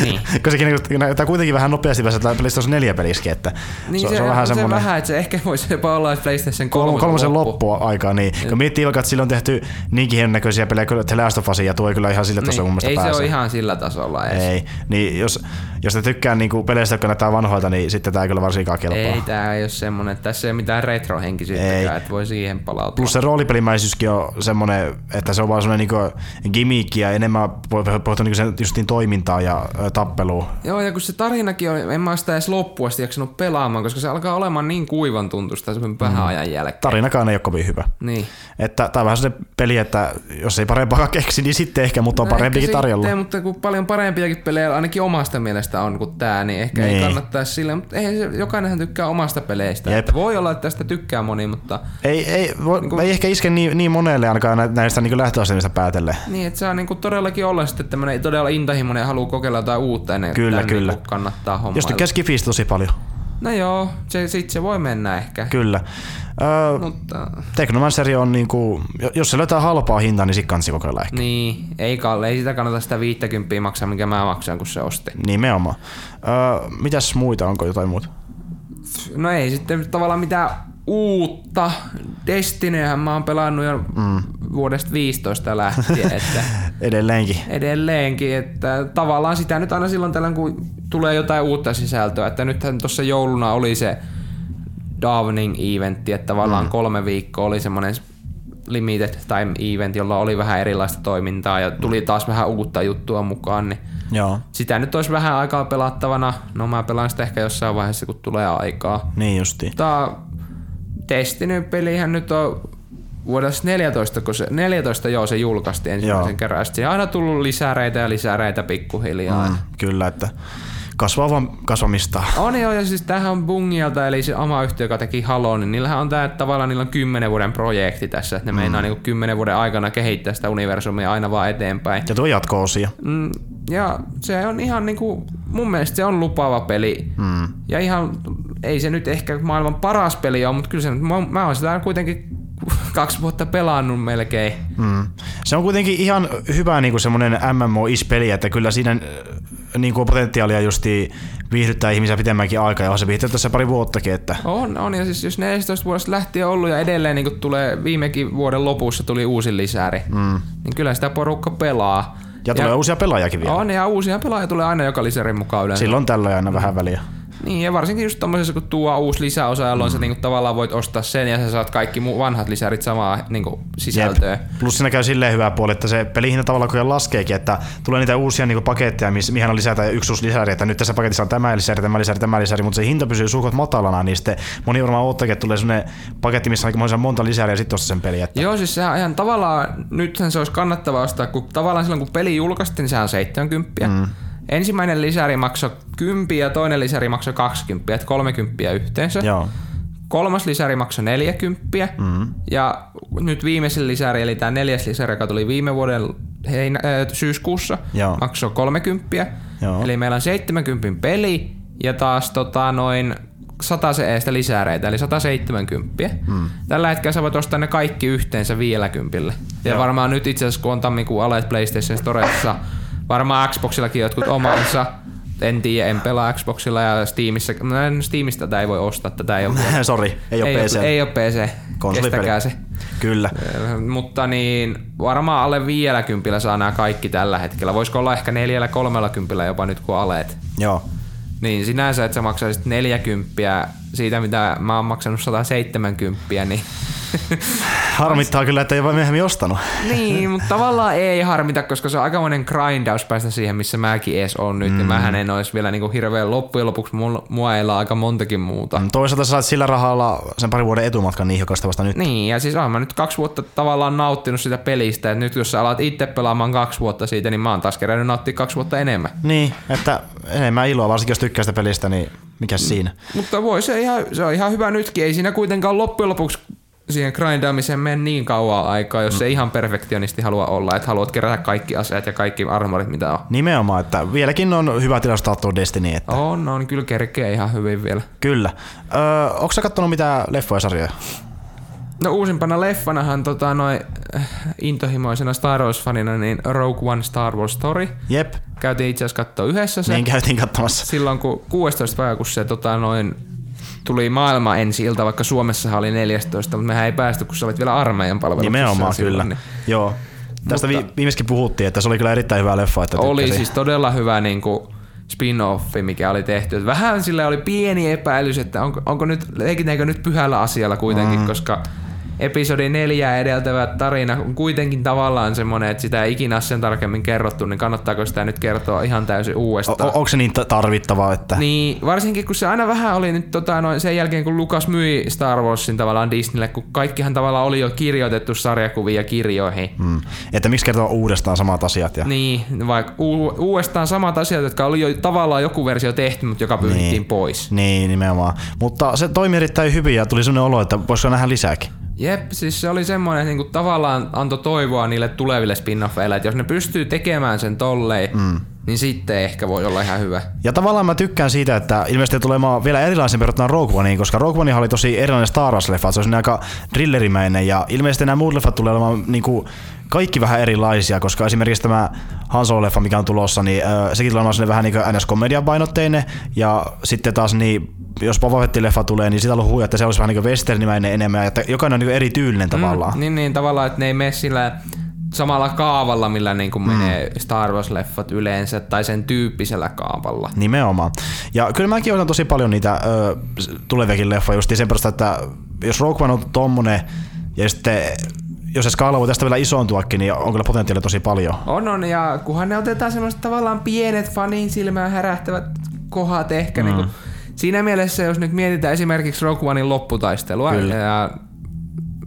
S2: Niin.
S1: Koska sekin niinku näyttää kuitenkin vähän nopeasti päästä PlayStation 4 peliskin, että
S2: Niin
S1: se,
S2: se,
S1: se, on vähän
S2: se
S1: semmoinen
S2: vähän, että se ehkä voisi jopa olla PlayStation 3
S1: kolmosen, kolmosen loppua aikaa, niin. Kun miettii vaikka, että sillä on tehty niinkin hienon näköisiä pelejä, kyllä The Last of Us, ja tuo ei kyllä ihan sillä tasolla mun
S2: Niin,
S1: mielestä
S2: ei se
S1: pääse.
S2: ole ihan sillä tasolla edes.
S1: Ei, niin jos, jos te tykkää niinku peleistä, jotka näyttää vanhoilta, niin sitten tää ei kyllä varsinkaan kelpaa.
S2: Ei tää ei ole semmonen, että tässä ei ole mitään retrohenkisyyttäkään, että voi siihen palautua.
S1: Plus se roolipelimäisyyskin on semmonen, että se on vaan semmonen niinku gimmick ja enemmän voi pohtia niinku sen justiin toimintaa ja ö, tappelua.
S2: Joo, ja kun se tarinakin on, en mä sitä edes loppuun asti jaksanut pelaamaan, koska se alkaa olemaan niin kuivan tuntusta sen
S1: Mm.
S2: vähän ajan jälkeen.
S1: Tarinakaan ei ole kovin hyvä.
S2: Niin.
S1: Että tää on vähän sellainen peli, että jos ei parempaa keksi, niin sitten ehkä, mutta on
S2: No
S1: parempikin tarjolla.
S2: Sitten, mutta kun paljon parempiakin pelejä ainakin omasta mielestä on kuin tää, niin ehkä niin.
S1: Niin.
S2: ei kannattaisi sille, mutta eihän se, jokainenhan tykkää omasta peleistä.
S1: Jep.
S2: Että voi olla, että tästä tykkää moni, mutta
S1: Ei, ei, voi,
S2: Niinku-
S1: ei ehkä iske niin, niin monelle ainakaan nä- näistä niin lähtöasemista päätellen.
S2: niin, että saa niinku todellakin olla sitten tämmönen todella intohimoinen ja haluaa kokeilla jotain uutta ennen
S1: Kyllä,
S2: tän
S1: kyllä.
S2: Niinku kannattaa hommailla.
S1: Jos tykkää Skifistä tosi paljon.
S2: No joo, se, sit se voi mennä ehkä.
S1: Kyllä. Öö,
S2: Mutta
S1: Technomanceri on niinku, jos se löytää halpaa hintaa, niin sit kansi kokeilla ehkä.
S2: niin, ei Kalle, ei sitä kannata sitä 50 maksaa, mikä mä maksan, kun se osti.
S1: Nimenomaan. Öö, mitäs muita, onko jotain muuta?
S2: No ei sitten tavallaan mitään uutta. Destinyhän mä oon pelannut jo mm. vuodesta 15 lähtien, että
S1: Edelleenkin.
S2: edelleenkin, että tavallaan sitä nyt aina silloin tällöin, kun tulee jotain uutta sisältöä, että nythän tuossa jouluna oli se Dawning-eventti, että tavallaan mm. kolme viikkoa oli semmoinen limited time event, jolla oli vähän erilaista toimintaa ja tuli taas vähän uutta juttua mukaan, niin
S1: Joo.
S2: sitä nyt olisi vähän aikaa pelattavana. No mä pelaan sitä ehkä jossain vaiheessa, kun tulee aikaa.
S1: Niin justiin.
S2: Mutta Destiny-pelihän nyt on vuodesta 14, kun se, 14 joo se julkaistiin ensimmäisen
S1: Joo.
S2: kerran. Sitten aina tullut lisäreitä ja lisäreitä pikkuhiljaa.
S1: Mm, kyllä, että kasvaa vaan kasvamista.
S2: On joo, ja siis tämähän on Bungialta, eli se oma yhtiö, joka teki Halo, niin niillähän on että tavallaan niillä on 10 vuoden projekti tässä, että ne mm. meinaa niinku 10 vuoden aikana kehittää sitä universumia aina vaan eteenpäin.
S1: Ja tuo jatko-osia.
S2: Mm, ja se on ihan niinku, mun mielestä se on lupaava peli.
S1: Mm.
S2: Ja ihan, ei se nyt ehkä maailman paras peli ole, mutta kyllä se, mä, mä oon sitä kuitenkin kaksi vuotta pelannut melkein.
S1: Mm. Se on kuitenkin ihan hyvä niin semmoinen MMO-ispeli, että kyllä siinä äh, niin kuin potentiaalia justi viihdyttää ihmisiä pitemmänkin aikaa, ja se viihtyy tässä pari vuottakin, että
S2: On, on, ja siis jos 14 vuodesta lähtien ollut ja edelleen niin tulee viimekin vuoden lopussa tuli uusi lisäri, mm. niin kyllä sitä porukka pelaa.
S1: ja tulee uusia pelaajakin vielä.
S2: On, ja uusia pelaajia tulee aina joka lisärin mukaan yleensä.
S1: Silloin tällöin aina vähän väliä.
S2: Niin, ja varsinkin just tommosessa, kun tuo uusi lisäosa, jolloin mm. sä niinku tavallaan voit ostaa sen ja sä saat kaikki vanhat lisärit samaa niinku sisältöä. Jep.
S1: Plus siinä käy silleen hyvä puoli, että se pelihinta tavallaan kun laskeekin, että tulee niitä uusia niinku paketteja, mihin on lisätä yksi uusi lisäri, että nyt tässä paketissa on tämä lisäri, tämä lisäri, tämä lisäri, mutta se hinta pysyy suhkot matalana, niin sitten moni varmaan odottakin, että tulee sellainen paketti, missä on monta lisäriä ja sitten ostaa sen peli. Että...
S2: Joo, siis sehän ihan tavallaan, nythän se olisi kannattavaa ostaa, kun tavallaan silloin kun peli julkaistiin, niin sehän on 70. Mm. Ensimmäinen lisäri maksoi 10 ja toinen lisäri maksoi 20, että 30 yhteensä.
S1: Joo.
S2: Kolmas lisäri maksoi 40 mm-hmm. ja nyt viimeisin lisäri, eli tämä neljäs lisäri, joka tuli viime vuoden heinä, äh, syyskuussa, Joo. maksoi 30. Joo. Eli meillä on 70 peli ja taas tota, noin 100 eestä lisäreitä, eli 170. Mm. Tällä hetkellä sä voit ostaa ne kaikki yhteensä vielä kympille. Ja Joo. varmaan nyt itse asiassa, kun on tammikuun aleet PlayStation Storessa, varmaan Xboxillakin jotkut omansa, en tiedä, en pelaa Xboxilla ja Steamissa. No, Steamista tätä ei voi ostaa, tätä ei ole.
S1: Sori, ei ole
S2: ei PC. Ole, ei ole PC. Kestäkää se.
S1: Kyllä.
S2: Mutta niin, varmaan alle vielä kympillä saa nämä kaikki tällä hetkellä. Voisiko olla ehkä neljällä kolmella kympillä jopa nyt kun aleet?
S1: Joo.
S2: Niin sinänsä, että sä maksaisit 40 siitä, mitä mä oon maksanut 170, niin
S1: Harmittaa kyllä, että ei voi myöhemmin ostanut.
S2: niin, mutta tavallaan ei harmita, koska se on aikamoinen grindaus päästä siihen, missä mäkin edes on nyt. Mm. Ja mähän en olisi vielä niinku hirveän loppujen lopuksi, mua ei aika montakin muuta. Mm,
S1: toisaalta sä saat sillä rahalla sen parin vuoden etumatkan niin, joka vasta nyt.
S2: Niin, ja siis olen mä nyt kaksi vuotta tavallaan nauttinut sitä pelistä, että nyt jos sä alat itse pelaamaan kaksi vuotta siitä, niin mä oon taas kerännyt nauttia kaksi vuotta enemmän.
S1: Niin, että enemmän iloa, varsinkin jos tykkää sitä pelistä, niin mikä siinä.
S2: Mutta voi se, ihan, se on ihan hyvä nytkin, ei siinä kuitenkaan loppujen lopuksi siihen grindaamiseen mene niin kauan aikaa, jos mm. se ihan perfektionisti halua olla, että haluat kerätä kaikki aseet ja kaikki armorit, mitä on.
S1: Nimenomaan, että vieläkin on hyvä tilastaa tuo Destiny. Että...
S2: On, on, kyllä kerkeä ihan hyvin vielä.
S1: Kyllä. Öö, onko sä kattonut mitä leffoja sarjoja?
S2: No uusimpana leffanahan tota, noin äh, intohimoisena Star Wars-fanina, niin Rogue One Star Wars Story.
S1: Jep.
S2: Käytiin itse asiassa katsoa yhdessä se.
S1: Niin käytiin katsomassa.
S2: Silloin kun 16 päivä, kun se tota, noin tuli maailma ensi ilta, vaikka Suomessa oli 14, mutta mehän ei päästy, kun sä olit vielä armeijan palveluksessa.
S1: Nimenomaan kyllä, niin. joo. Tästä mutta, viimeiskin puhuttiin, että se oli kyllä erittäin hyvä leffa. Että
S2: oli tykkäsi. siis todella hyvä niin kuin, spin-offi, mikä oli tehty. Vähän sille oli pieni epäilys, että onko, onko nyt, leikitäänkö nyt pyhällä asialla kuitenkin, mm. koska episodi neljä edeltävä tarina on kuitenkin tavallaan semmoinen, että sitä ei ikinä sen tarkemmin kerrottu, niin kannattaako sitä nyt kertoa ihan täysin uudestaan?
S1: O- onko se niin tarvittavaa? Että...
S2: Niin, varsinkin kun se aina vähän oli nyt tota, noin sen jälkeen, kun Lukas myi Star Warsin tavallaan Disneylle, kun kaikkihan tavallaan oli jo kirjoitettu sarjakuvia kirjoihin.
S1: Hmm. Että miksi kertoa uudestaan samat asiat? Ja...
S2: Niin, vaikka u- uudestaan samat asiat, jotka oli jo tavallaan joku versio tehty, mutta joka pyyhittiin niin. pois.
S1: Niin, nimenomaan. Mutta se toimi erittäin hyvin ja tuli sellainen olo, että voisiko nähdä lisääkin.
S2: Jep, siis se oli semmoinen, että niinku tavallaan antoi toivoa niille tuleville spin-offeille, että jos ne pystyy tekemään sen tolleen, mm. niin sitten ehkä voi olla ihan hyvä.
S1: Ja tavallaan mä tykkään siitä, että ilmeisesti tulee vielä erilaisen verrattuna Rogue Oneen, koska Rogue One oli tosi erilainen Star Wars-leffa, se on aika drillerimäinen ja ilmeisesti nämä muut leffat tulee olemaan niinku kaikki vähän erilaisia, koska esimerkiksi tämä Han Solo-leffa, mikä on tulossa, niin äh, sekin tulee olemaan vähän niin ns painotteinen ja sitten taas niin jos Boba Fett-leffa tulee, niin sitä on huuja, että se olisi vähän niin westernimäinen enemmän, että jokainen on niin erityylinen mm, tavallaan.
S2: Mm, niin, niin, tavallaan, että ne ei mene sillä samalla kaavalla, millä niin kuin mm. menee Star Wars-leffat yleensä, tai sen tyyppisellä kaavalla.
S1: Nimenomaan. Ja kyllä mäkin otan tosi paljon niitä ö, tuleviakin leffoja just sen perusta, että jos Rogue One on tommonen, ja sitten jos se skaala voi tästä vielä isontuakin, niin on kyllä potentiaalia tosi paljon.
S2: On, on, ja kunhan ne otetaan semmoiset tavallaan pienet fanin silmään härähtävät kohdat ehkä, mm. niin kuin Siinä mielessä, jos nyt mietitään esimerkiksi Rogue Onein lopputaistelua, Kyllä. ja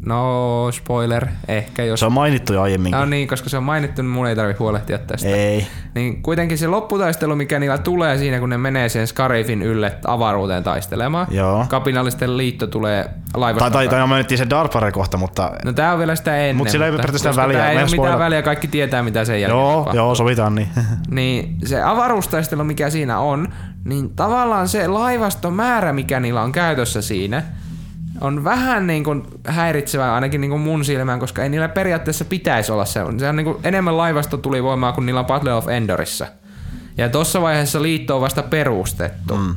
S2: No, spoiler, ehkä jos...
S1: Se on mainittu jo aiemmin.
S2: No niin, koska se on mainittu, niin mun ei tarvi huolehtia tästä.
S1: Ei.
S2: Niin kuitenkin se lopputaistelu, mikä niillä tulee siinä, kun ne menee sen Scarifin ylle avaruuteen taistelemaan.
S1: Joo.
S2: Kapinallisten liitto tulee laivasta.
S1: Tai, tai, tai mainittiin se Darpare kohta, mutta...
S2: No tää on vielä sitä ennen.
S1: Mut sillä ei periaatteessa väliä.
S2: Tää ei ole mitään väliä, kaikki tietää mitä sen jälkeen
S1: Joo, tapahtuu. joo, sovitaan niin.
S2: niin se avaruustaistelu, mikä siinä on, niin tavallaan se laivaston määrä, mikä niillä on käytössä siinä, on vähän niin kuin häiritsevää ainakin niin kuin mun silmään, koska ei niillä periaatteessa pitäisi olla se. Se on niin kuin enemmän laivasto tuli voimaa kuin niillä on Battle of Endorissa. Ja tuossa vaiheessa liitto on vasta perustettu. Mm.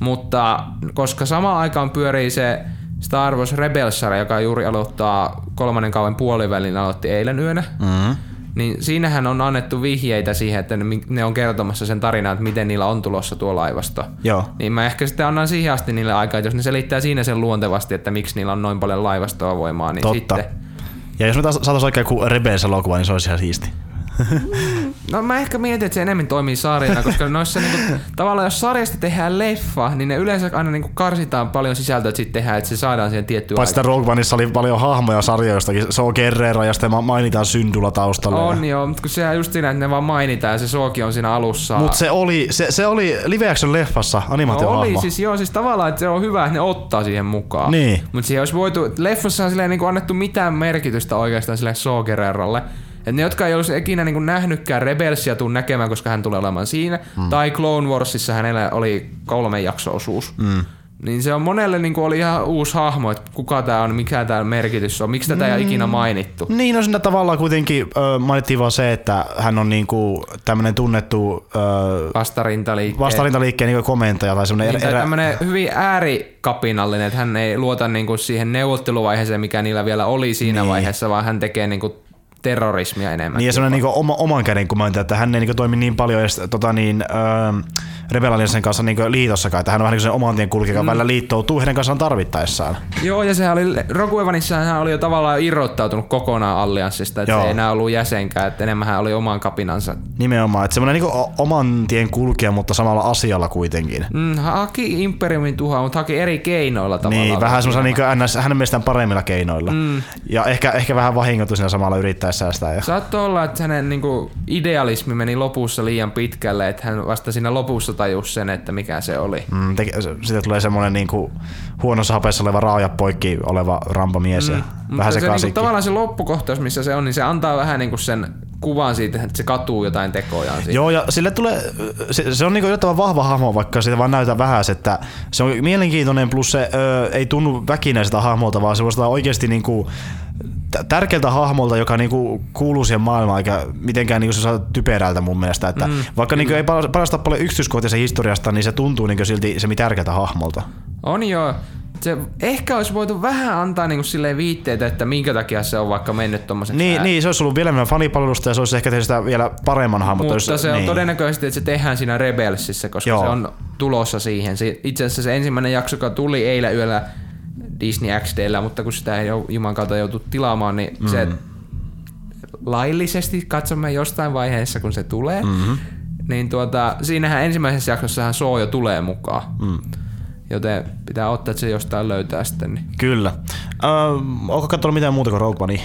S2: Mutta koska samaan aikaan pyörii se Star Wars Rebels joka juuri aloittaa kolmannen kauden puolivälin, aloitti eilen yönä, mm Niin siinähän on annettu vihjeitä siihen, että ne, on kertomassa sen tarinan, että miten niillä on tulossa tuo laivasto.
S1: Joo.
S2: Niin mä ehkä sitten annan siihen asti niille aikaa, että jos ne selittää siinä sen luontevasti, että miksi niillä on noin paljon laivastoa voimaa, niin
S1: Totta.
S2: sitten...
S1: Ja jos me taas saataisiin oikein joku Rebels-elokuva, niin se olisi ihan siisti.
S2: No mä ehkä mietin, että se enemmän toimii sarjana, koska noissa niinku, tavallaan jos sarjasta tehdään leffa, niin ne yleensä aina niinku karsitaan paljon sisältöä, että sitten tehdään, että se saadaan siihen tiettyyn
S1: Paitsi Rogue Oneissa oli paljon hahmoja sarjoja, jostakin se on Guerrero ja sitten ma- mainitaan Syndulla taustalla.
S2: On joo, mutta kun sehän on just siinä, että ne vaan mainitaan ja se Sooki on siinä alussa.
S1: Mutta se oli, se, se oli live action leffassa
S2: No
S1: animaatiohahmo.
S2: oli siis joo, siis tavallaan, että se on hyvä, että ne ottaa siihen mukaan.
S1: Niin.
S2: Mutta siihen olisi voitu, leffassa on silleen niin annettu mitään merkitystä oikeastaan sille Soogererolle. Et ne, jotka ei olisi ikinä niin nähnytkään Rebelsia tuu näkemään, koska hän tulee olemaan siinä, mm. tai Clone Warsissa hänellä oli kolme jakso-osuus. Mm. Niin se on monelle niin oli ihan uusi hahmo, että kuka tämä on, mikä tämä merkitys on, miksi tätä ei ole ikinä mainittu.
S1: Niin, no siinä tavallaan kuitenkin ö, mainittiin vaan se, että hän on niinku tämmönen tunnettu ö,
S2: Vastarintaliikkeen.
S1: vastarintaliikkeen niinku komentaja tai semmonen
S2: Niin, tai tämmönen hyvin äärikapinallinen, että hän ei luota niinku siihen neuvotteluvaiheeseen, mikä niillä vielä oli siinä niin. vaiheessa, vaan hän tekee niinku terrorismia enemmän.
S1: Niin ja semmoinen niinku oma, oman käden komentaja, että hän ei niinku toimi niin paljon edes tota niin, öö, kanssa niinku liitossakaan, että hän on vähän niin sen oman tien kulkija, mm. välillä liittoutuu heidän kanssaan tarvittaessaan.
S2: Joo, ja sehän oli, Rogue Oneissa hän oli jo tavallaan irrottautunut kokonaan allianssista, että
S1: Joo.
S2: se ei enää ollut jäsenkään, että enemmän hän oli oman kapinansa.
S1: Nimenomaan, että semmoinen niinku o- oman tien kulkija, mutta samalla asialla kuitenkin.
S2: Mm, haki Imperiumin tuhoa, mutta haki eri keinoilla tavallaan.
S1: Niin, vähän semmoisella niinku NS, hänen mielestään paremmilla keinoilla. Mm. Ja ehkä, ehkä vähän vahingoitu siinä samalla yrittäessään sitä. Ja...
S2: Saattoi olla, että hänen niinku, idealismi meni lopussa liian pitkälle, että hän vasta siinä lopussa tajusi sen, että mikä se oli.
S1: Mm, te, siitä tulee semmoinen niinku huonossa hapessa oleva raaja poikki oleva rampamies mm. ja vähän
S2: se,
S1: se,
S2: niinku, tavallaan se loppukohtaus, missä se on, niin se antaa vähän niinku sen kuvan siitä, että se katuu jotain tekojaan. Siitä.
S1: Joo, ja sille tulee, se, se on niinku yllättävän vahva hahmo, vaikka siitä vaan näytä vähän, että se on mielenkiintoinen, plus se ö, ei tunnu väkinäiseltä hahmolta, vaan se on oikeasti niinku tärkeältä hahmolta, joka niinku kuuluu siihen maailmaan, eikä mitenkään niinku se saa typerältä mun mielestä. Että mm, vaikka niinku ei palasta paljon yksityiskohtia sen historiasta, niin se tuntuu niinku silti se tärkeältä hahmolta.
S2: On joo. Se ehkä olisi voitu vähän antaa niinku viitteitä, että minkä takia se on vaikka mennyt tommoseksi.
S1: Niin, niin, se olisi ollut vielä enemmän fanipalvelusta ja se olisi ehkä tehnyt sitä vielä paremman hahmon.
S2: Mutta se on
S1: niin.
S2: todennäköisesti, että se tehdään siinä Rebelsissä, koska
S1: Joo.
S2: se on tulossa siihen. Se, itse asiassa se ensimmäinen jakso, joka tuli eilen yöllä Disney XDllä, mutta kun sitä ei Juman kautta joutu tilaamaan, niin mm. se laillisesti katsomme jostain vaiheessa, kun se tulee, mm-hmm. niin tuota, siinähän ensimmäisessä jaksossahan Soo jo tulee mukaan. Mm. Joten pitää ottaa, että se jostain löytää sitten. Niin.
S1: Kyllä. Öö, onko katsonut mitään muuta kuin Rogue One?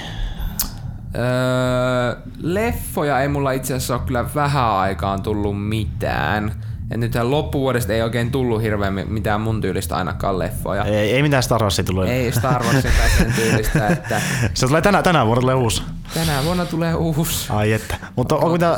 S2: Öö, leffoja ei mulla itse asiassa ole kyllä vähän aikaan tullut mitään. Ja nythän loppuvuodesta ei oikein tullut hirveän mitään mun tyylistä ainakaan leffoja. Ei,
S1: Ei, mitään Star Warsia tullut.
S2: ei Star Warsin tai sen tyylistä, että
S1: Se tulee tänä, tänä vuonna tulee uusi.
S2: tänä vuonna tulee uusi.
S1: Ai että. Mutta onko mitään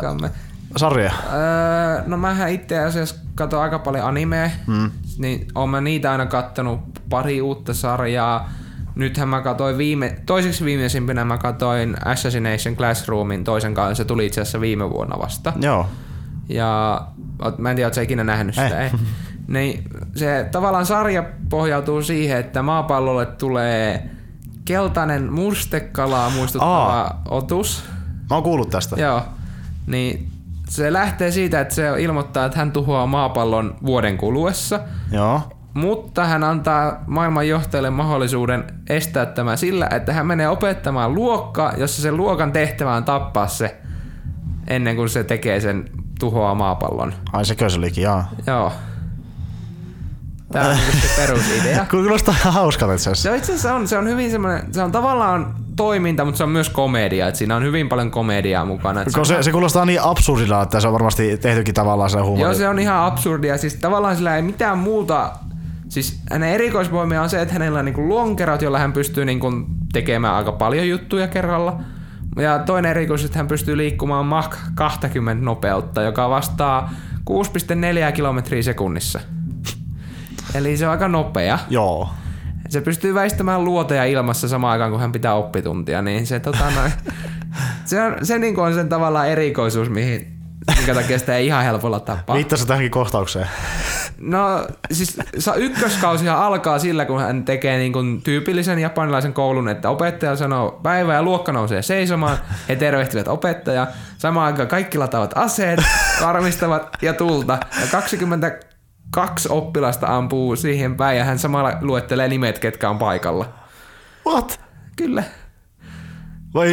S1: Sarjoja?
S2: Öö, no mähän itse asiassa katon aika paljon animea, mm. niin oon mä niitä aina kattonut pari uutta sarjaa. Nythän mä katsoin viime, toiseksi viimeisimpänä mä katsoin Assassination Classroomin toisen kanssa, se tuli itse asiassa viime vuonna vasta.
S1: Joo.
S2: Ja mä en tiedä, ootko sä ikinä nähnyt sitä.
S1: Ei.
S2: Ei. Niin se tavallaan sarja pohjautuu siihen, että maapallolle tulee keltainen mustekalaa muistuttava
S1: Aa.
S2: otus.
S1: Mä oon kuullut tästä.
S2: Joo. Niin se lähtee siitä, että se ilmoittaa, että hän tuhoaa maapallon vuoden kuluessa,
S1: Joo.
S2: mutta hän antaa maailman johtajalle mahdollisuuden estää tämä sillä, että hän menee opettamaan luokkaa, jossa sen luokan tehtävä on tappaa se ennen kuin se tekee sen tuhoaa maapallon.
S1: Ai se olikin, jaa.
S2: Joo. Tämä on se perusidea.
S1: Kuulostaa ihan hauskalta itse asiassa.
S2: Se itse asiassa on, se on hyvin semmoinen, se on tavallaan toiminta, mutta se on myös komedia, että siinä on hyvin paljon komediaa mukana. että
S1: Kun se, se kuulostaa niin absurdilla, että se on varmasti tehtykin tavallaan se huumori.
S2: Joo, se on ihan absurdia. Siis tavallaan sillä ei mitään muuta... Siis hänen erikoisvoimia on se, että hänellä on niinku lonkerot, joilla hän pystyy niinku tekemään aika paljon juttuja kerralla. Ja toinen erikoisuus, että hän pystyy liikkumaan Mach 20 nopeutta, joka vastaa 6,4 kilometriä sekunnissa. Eli se on aika nopea.
S1: Joo.
S2: Se pystyy väistämään luoteja ilmassa samaan aikaan, kun hän pitää oppituntia, niin se, tota, noin, se, on, se niin on sen tavallaan erikoisuus, mihin minkä takia sitä ei ihan helpolla tappaa.
S1: Viittasit tähänkin kohtaukseen.
S2: No siis ykköskausihan alkaa sillä, kun hän tekee niin kuin tyypillisen japanilaisen koulun, että opettaja sanoo päivä ja luokka nousee seisomaan, he tervehtivät opettajaa. Samaan aikaan kaikki lataavat aseet, varmistavat ja tulta. Ja 22 oppilasta ampuu siihen päin ja hän samalla luettelee nimet, ketkä on paikalla.
S1: What?
S2: Kyllä.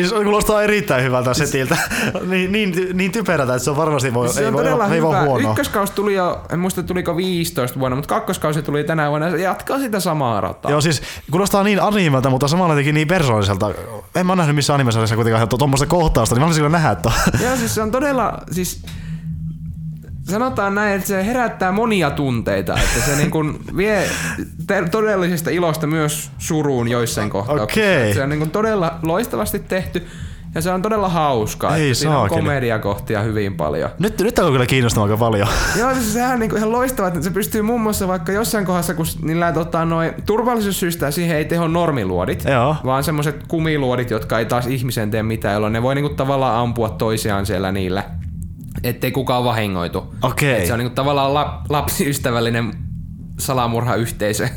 S1: Se kuulostaa erittäin hyvältä setiltä. niin, niin, niin typerältä, että se on varmasti voi,
S2: Se
S1: ei,
S2: on
S1: voi,
S2: todella
S1: ei voi
S2: hyvä.
S1: huono.
S2: Ykköskausi tuli jo, en muista tuliko 15 vuonna, mutta kakkoskausi tuli tänä vuonna. Se jatkaa sitä samaa rataa.
S1: Joo, siis kuulostaa niin animelta, mutta samalla jotenkin niin persoonalliselta. En mä nähnyt missään animesarjassa kuitenkaan tuommoista kohtausta, niin mä haluaisin kyllä nähdä.
S2: Joo, siis se on todella, siis sanotaan näin, että se herättää monia tunteita, että se niin kuin vie te- todellisesta ilosta myös suruun joissain kohtauksissa. Että Se on niin kuin todella loistavasti tehty ja se on todella hauskaa.
S1: Ei
S2: siinä on komediakohtia hyvin paljon.
S1: Nyt, nyt on kyllä kiinnostaa aika paljon.
S2: Joo, siis sehän on niinku ihan loistavaa, että se pystyy muun muassa vaikka jossain kohdassa, kun niillä tota, noin turvallisuussyistä siihen ei teho normiluodit,
S1: Joo.
S2: vaan semmoiset kumiluodit, jotka ei taas ihmisen tee mitään, jolloin ne voi niinku tavallaan ampua toisiaan siellä niillä, ettei kukaan vahingoitu.
S1: Okei.
S2: Et se on niinku tavallaan la, lapsiystävällinen salamurhayhteisö.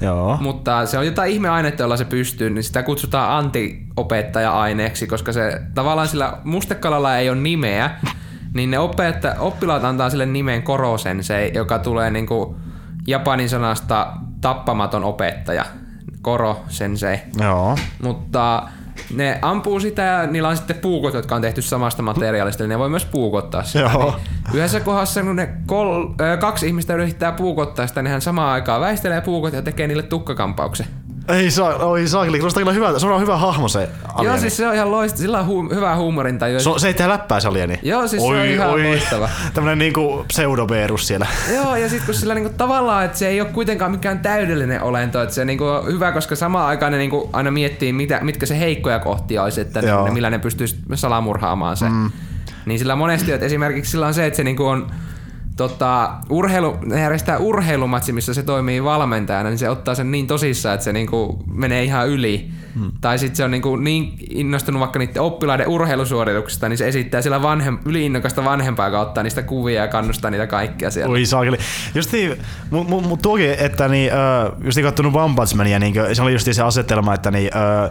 S1: Joo.
S2: Mutta se on jotain ihmeainetta, jolla se pystyy, niin sitä kutsutaan antiopettaja-aineeksi, koska se tavallaan sillä mustekalalla ei ole nimeä, niin ne opetta, oppilaat antaa sille nimen korosensei, joka tulee niinku japanin sanasta tappamaton opettaja. Koro sensei.
S1: Joo.
S2: Mutta ne ampuu sitä ja niillä on sitten puukot, jotka on tehty samasta materiaalista, eli ne voi myös puukottaa sitä.
S1: Joo.
S2: Niin yhdessä kohdassa, kun ne kol, kaksi ihmistä yrittää puukottaa sitä, niin hän samaan aikaan väistelee puukot ja tekee niille tukkakampauksen.
S1: Ei saa, oi saakeli, kuulostaa kyllä hyvältä. Se on hyvä hahmo se alieni.
S2: Joo, siis se on ihan loista, sillä on hu- hyvä huumorintaju.
S1: se, on, se ei tehdä läppää se alieni.
S2: Joo, siis se on ihan loistava.
S1: Tämmönen niinku pseudobeerus siellä.
S2: Joo, ja sitten kun sillä niinku tavallaan, että se ei ole kuitenkaan mikään täydellinen olento, että se niinku on hyvä, koska samaan aikaan ne niinku aina miettii, mitä, mitkä se heikkoja kohtia olisi, että
S1: Joo.
S2: ne, millä ne pystyisi salamurhaamaan se. Mm. Niin sillä monesti, että esimerkiksi sillä on se, että se niinku on tota, urheilu, ne järjestää urheilumatsi, missä se toimii valmentajana, niin se ottaa sen niin tosissaan, että se niinku menee ihan yli. Hmm. Tai sitten se on niinku niin innostunut vaikka niiden oppilaiden urheilusuorituksista, niin se esittää sillä vanhem, yliinnokasta vanhempaa, joka ottaa niistä kuvia ja kannustaa niitä kaikkia siellä.
S1: Oi saakeli. Justi, mut, mut, mut tuokin, että niin, äh, justi kattonut One Punch Mania, niin se oli justi se asetelma, että niin, äh,